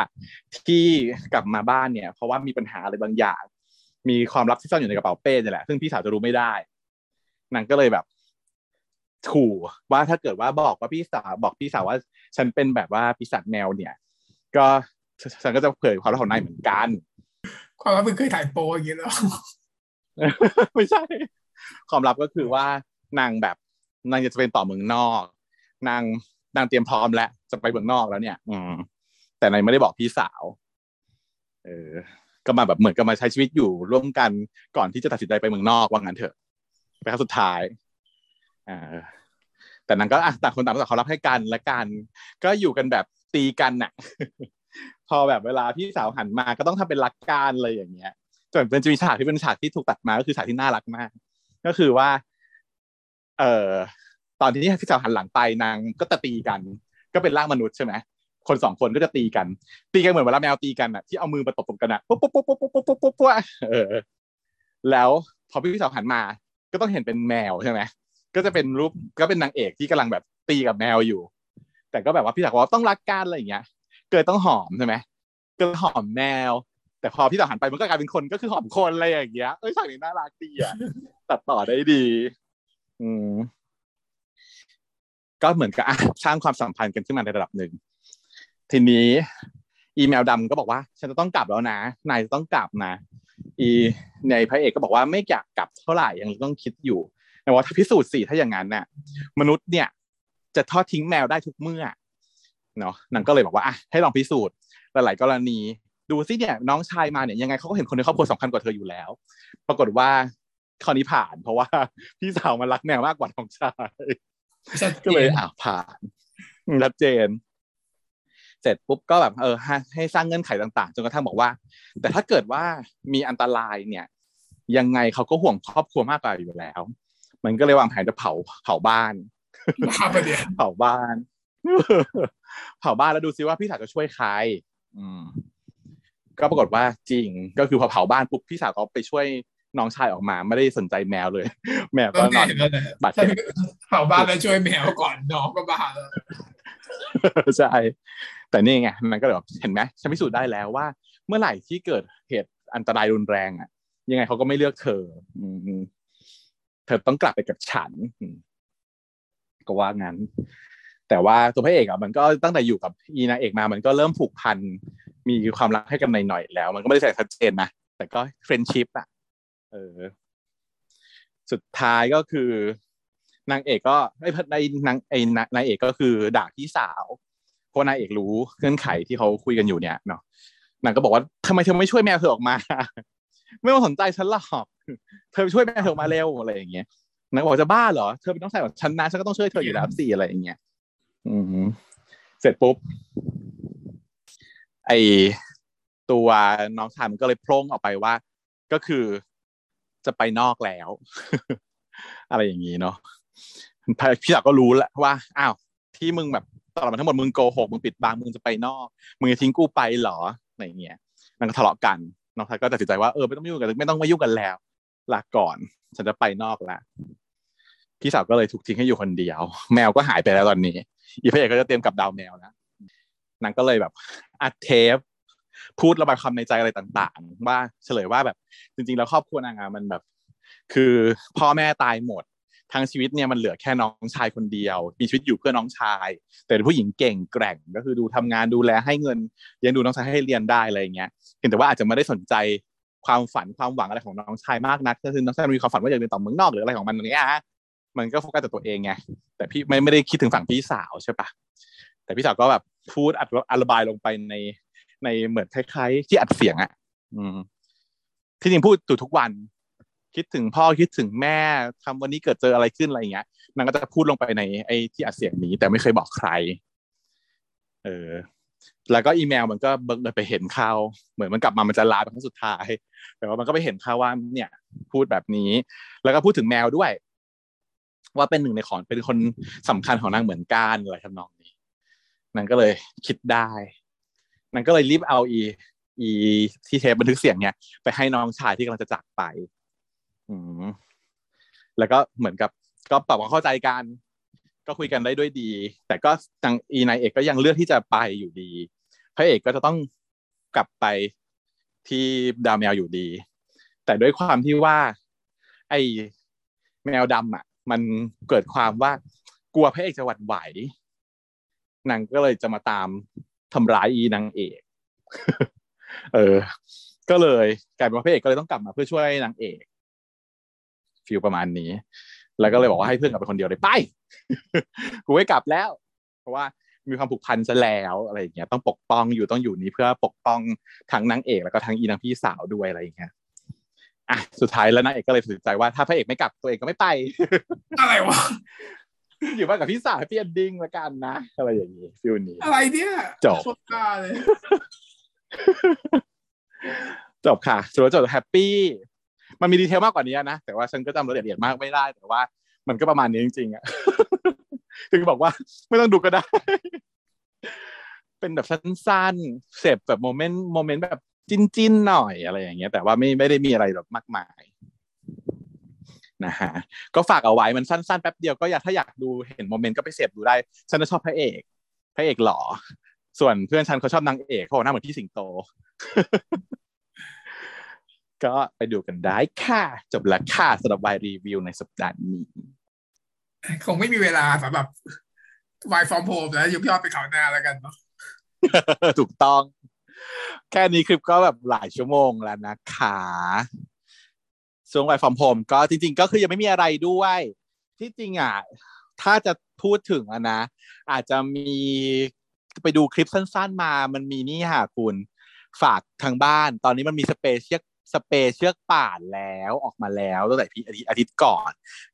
ที่กลับมาบ้านเนี่ย เพราะว่ามีปัญหาอะไรบางอย่าง มีความลับที่ซ่อนอยู่ในกระเป๋าเป้นี่แหละซึ่งพี่สาวจะรู้ไม่ได้นางก็เลยแบบขู่ว่าถ้าเกิดว่าบอกว่าพี่สาวบอกพี่สาวว่า ฉันเป็นแบบว่าปีศาจแมวเนี่ย ก็ฉันก็จะเผยความลับของนายเหมือนกัน ความว่าเพิ่งเคยถ่ายโปรอย่างเงี้ยเหรอไม่ใช่ ความลับก็คือว่านางแบบนางจะเป็นต่อเมืองนอก นางนางเตรียมพร้อมแล้วจะไปเมืองนอกแล้วเนี่ย อืม แต่นายไม่ได้บอกพี่สาว เออ ก็มาแบบเหมือนกับมาใช้ชีวิตอยู่ร่วมกันก่อนที่จะตัดสินใจไปเมืองนอกว่างั้นเถอะไปครั้งสุดท้ายอ่าแต่นางก็อะต่างคนต่างต่างเขารับให้กันและกัน ก็อยู่กันแบบ ตีกันน่ะ พอแบบเวลาพี่สาวหันมาก็ต้องทำเป็นรักกันอะไรอย่างเงี้ยจนเป็นจะมีฉากที่เป็นฉากที่ถูกตัดมาก็คือฉากที่น่ารักมาก ก็คือว่า เอ่อตอนที่พี่สาวหันหลังไปนางก็จะตีกัน ก็เป็นร่างมนุษย์ใช่ไหมคนสองคนก็จะตีกัน ตีกันเหมือนเวลาแมวตีกันอะที่เอามือมาตบๆกันอะปุ๊บปุ๊บปุ๊บปุ๊บปุ๊บปุ๊บปุ๊บปุ๊บปุ๊บเออ แล้วพอพี่สาวหันมา ก็ต้องเห็นเป็นแมวใช่ไหมก็จะเป็นรูปก็เป็นนางเอกที่กำลังแบบตีกับแมวอยู่ แต่ก็แบบว่าพี่สาวบอกว่าต้องรักกันอะไรอย่างเงี้ย เกิดต้องหอมใช่ไหมก็หอมแมว แต่พอพี่สาวหันไปมันก็กลายเป็นคนก็คือหอมคนอะไรอย่างเงี้ยเอ้ยฉากนี้น่ารักดีอะตัดต่อได้ดี อืมก็เหมือนกับอะสร้างความสัมพันธ์กันขึ้นมาในระดับหนึ่ง ทีนี้ อีเมลดำก็บอกว่า ฉันจะต้องกลับแล้วนะ นายจะต้องกลับนะ อีในพระเอกก็บอกว่าไม่อยากกลับเท่าไหร่ยังต้องคิดอยู่แต่ว่าถ้าพิสูจน์สิถ้าอย่างนั้นน่ะ มนุษย์เนี่ย จะทอดทิ้งแมวได้ทุกเมื่อเนาะนางก็เลยบอกว่าอะให้ลองพิสูจน์หลาย ๆ กรณี ดูซิเนี่ยน้องชายมาเนี่ยยังไงเขาก็เห็นคนในครอบครัวสำคัญกว่าเธออยู่แล้ว ปรากฏว่าข้อนี้ผ่าน เพราะว่าพี่สาวมันรักแมวมากกว่าน้องชายก็เลยอ่าผ่านชัดเจน เสร็จปุ๊บก็แบบเออให้สร้างเงื่อนไขต่าง ๆ จนกระทั่งบอกว่า แต่ถ้าเกิดว่ามีอันตรายเนี่ย ยังไงเขาก็ห่วงครอบครัวมากกว่าอยู่แล้ว มันก็เลยวางแผนจะเผาเผาบ้าน บ้าประเดี๋ยวเผาบ้าน เผาบ้านแล้วดูซิว่าพี่สาวจะช่วยใคร อืม ก็ปรากฏว่าจริง ก็คือพอเผาบ้านปุ๊บพี่สาวก็ไปช่วยน้องชายออกมาไม่ได้สนใจแมวเลย แมวก็ต้องนอนเห็นแล้วนะบาดเจ็บเผาบ้านแล้วช่วยแมวก่อนน้องก็บ้าแล้วใช่แต่นี่ไงมันก็เลยแบบเห็นไหมฉันพิสูจน์ได้แล้วว่า เมื่อไหร่ที่เกิดเหตุอันตรายรุนแรงอะ ยังไงเขาก็ไม่เลือกเธอ อืมเธอต้องกลับไปกับฉันอืม ก็ว่างั้น แต่ว่าตัวพระเอกอะมันก็ตั้งแต่อยู่กับอีนางเอกมา มันก็เริ่มผูกพันมีความรักให้กันหน่อยๆแล้ว มันก็ไม่ได้แสดงชัดเจนนะแต่ก็เฟรนชิพอะเออ สุดท้ายก็คือนางเอกก็ไอ้ในนางไอ้นางเอกก็คือด่าพี่สาวเพราะนางเอกรู้เงื่อนไขที่เขาคุยกันอยู่เนี่ยเนาะนางก็บอกว่าทำไมเธอไม่ช่วยแมวเธอออกมา ไม่มาสนใจฉันหรอกเธอช่วยแมวเธอออกมาเร็วอะไรอย่างเงี้ย นางบอกจะบ้าเหรอเธอเป็นน้องชายของฉันนะฉันก็ต้องช่วยเธออยู่แล้วสิอะไรอย่างเงี้ยอืมเสร็จปุ๊บ ไอตัวน้องชายมันก็เลยโพล่งออกไปว่า ก็คือจะไปนอกแล้ว อะไรอย่างนี้เนาะพี่สาวก็รู้แหละว่าอ้าวที่มึงแบบตลอดมาทั้งหมดมึงโกหกมึงปิดบังมึงจะไปนอกมึงจะทิ้งกูไปเหรออะไรอย่างเงี้ยมันก็ทะเลาะกันน้องทัยก็ตัดสินใจว่าเออไม่ต้องยุ่งกันไม่ต้องมายุ่งกันแล้ว ลาก่อน ฉันจะไปนอกละพี่สาวก็เลยถูกทิ้งให้อยู่คนเดียว แมวก็หายไปแล้วตอนนี้ อีพระเอกก็จะเตรียมกับดาวแมวแล้วนางก็เลยแบบอัดเทป พูดระบายความในใจอะไรต่างๆ ว่าเฉลยว่าแบบ จริง ๆ แล้วครอบครัวนางอะมันแบบ คือพ่อแม่ตายหมดทั้งชีวิตเนี่ยมันเหลือแค่น้องชายคนเดียว มีชีวิตอยู่เพื่อน้องชาย แต่ผู้หญิงเก่งแกร่งก็คือดูทำงานดูแลให้เงินเลี้ยงดูน้องชายให้เรียนได้อะไรอย่างเงี้ยเพียงแต่ว่าอาจจะไม่ได้สนใจ ความฝันความหวังอะไรของน้องชายมากนักก็คือน้องชายมีความฝันว่าอยากเรียนต่อเมืองนอกหรืออะไรของมันอย่างเงี้ยฮะมันก็โฟกัสแต่ตัวเองไงแต่พี่ไม่ไม่ได้คิดถึงฝั่งพี่สาวใช่ปะแต่พี่สาวก็แบบพูดอัดอัระบายลงไปในในเหมือนคล้าย ๆ ที่อัดเสียงอะ อืมที่จริงพูดอยู่ทุกวัน คิดถึงพ่อคิดถึงแม่ทำวันนี้เกิดเจออะไรขึ้นอะไรอย่างเงี้ยนางก็จะพูดลงไปในไอ้ที่อัดเสียงนี้ แต่ไม่เคยบอกใคร เออ แล้วก็อีเมลมันก็เบิกเลยไปเห็นข่าวเหมือนมันกลับมามันจะลาเป็นครั้งสุดท้ายแต่ว่ามันก็ไปเห็นข่าวว่าเนี่ย พูดแบบนี้ แล้วก็พูดถึงแมวด้วย ว่าเป็นหนึ่งในของเป็นคนสำคัญของนางเหมือนกันอะไรทำนองนี้นางก็เลยคิดได้นางก็เลยรีบเอาอีอีที่เทปบันทึกเสียงเนี่ย ไปให้น้องชายที่กำลังจะจากไป อืมแล้วก็เหมือนกับก็ปรับความเข้าใจกัน ก็คุยกันได้ด้วยดี แต่ก็ทางอีนายเอกก็ยังเลือกที่จะไปอยู่ดี พระเอกก็จะต้องกลับไปที่ดาวแมวอยู่ดี แต่ด้วยความที่ว่า ไอแมวดำอะ มันเกิดความว่ากลัวพระเอกจะหวั่นไหวนางก็เลยจะมาตามทำร้ายอีนางเอก เออ ก็เลยกลายเป็นว่าพระเอกก็เลยต้องกลับมาเพื่อช่วยนางเอก feel ประมาณนี้ แล้วก็เลยบอกว่าให้เพื่อนกลับไปคนเดียวเลยไปกูไม่กลับแล้ว เพราะว่ามีความผูกพันซะแล้วอะไรอย่างเงี้ยต้องปกป้องอยู่ต้องอยู่นี้เพื่อปกป้องทั้งนางเอกแล้วก็ทั้งอีนางพี่สาวด้วยอะไรอย่างเงี้ยอะสุดท้ายแล้วนางเอกก็เลยตัดสินใจว่าถ้าพระเอกไม่กลับตัวเองก็ไม่ไปอะไรวะอยู่บ้านกับพี่สาว happy ending ละกันนะอะไรอย่างนี้ feel นี้อะไรเนี่ยจบโคตรกล้าเลยจบค่ะสรุปจบ happy มันมี detail มากกว่านี้นะ แต่ว่าฉันก็จำรายละเอียดมากไม่ได้ แต่ว่ามันก็ประมาณนี้จริงๆอะถึงบอกว่าไม่ต้องดูก็ได้ เป็นแบบสั้นๆเสพแบบ moment moment แบบจิ้นๆหน่อยอะไรอย่างเงี้ย แต่ว่าไม่ไม่ได้มีอะไรแบบมากมายนะฮะก็ฝากเอาไว้มันสั้นๆแป๊บเดียวก็อยากถ้าอยากดูเห็น moment ก็ไปเสพดูได้ ฉันชอบพระเอกพระเอกหล่อส่วนเพื่อนฉันเขาชอบนางเอกเขาหน้าเหมือนพี่สิงโต ก็ไปดูกันได้ค่ะ จบแล้วค่ะสำหรับวายรีวิวในสัปดาห์นี้ คงไม่มีเวลาสำหรับวาย from home แล้วยกยอดไปคราวหน้าแล้วกันเนาะถูกต้อง แค่นี้คลิปก็แบบหลายชั่วโมงแล้วนะคะช่วงวาย from home ก็จริง ๆ ก็คือยังไม่มีอะไรด้วย ที่จริงอะถ้าจะพูดถึงอะนะ อาจจะมีไปดูคลิปสั้นๆมา มันมีนี่ค่ะคุณ ฝากทางบ้าน ตอนนี้มันมี special special ป่านแล้วออกมาแล้วตั้งแต่ที่อาทิตย์อาทิตย์ก่อน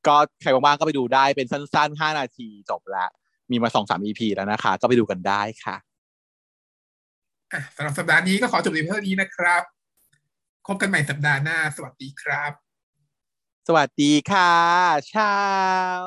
ก็ใครว่างๆก็ไปดูได้เป็นสั้นๆห้านาทีจบละมีมาสองสาม EP แล้วนะคะ ก็ไปดูกันได้ค่ะอะสำหรับสัปดาห์นี้ก็ขอจบในเท่านี้นะครับพบกันใหม่สัปดาห์หน้า สวัสดีครับ สวัสดีค่ะชาว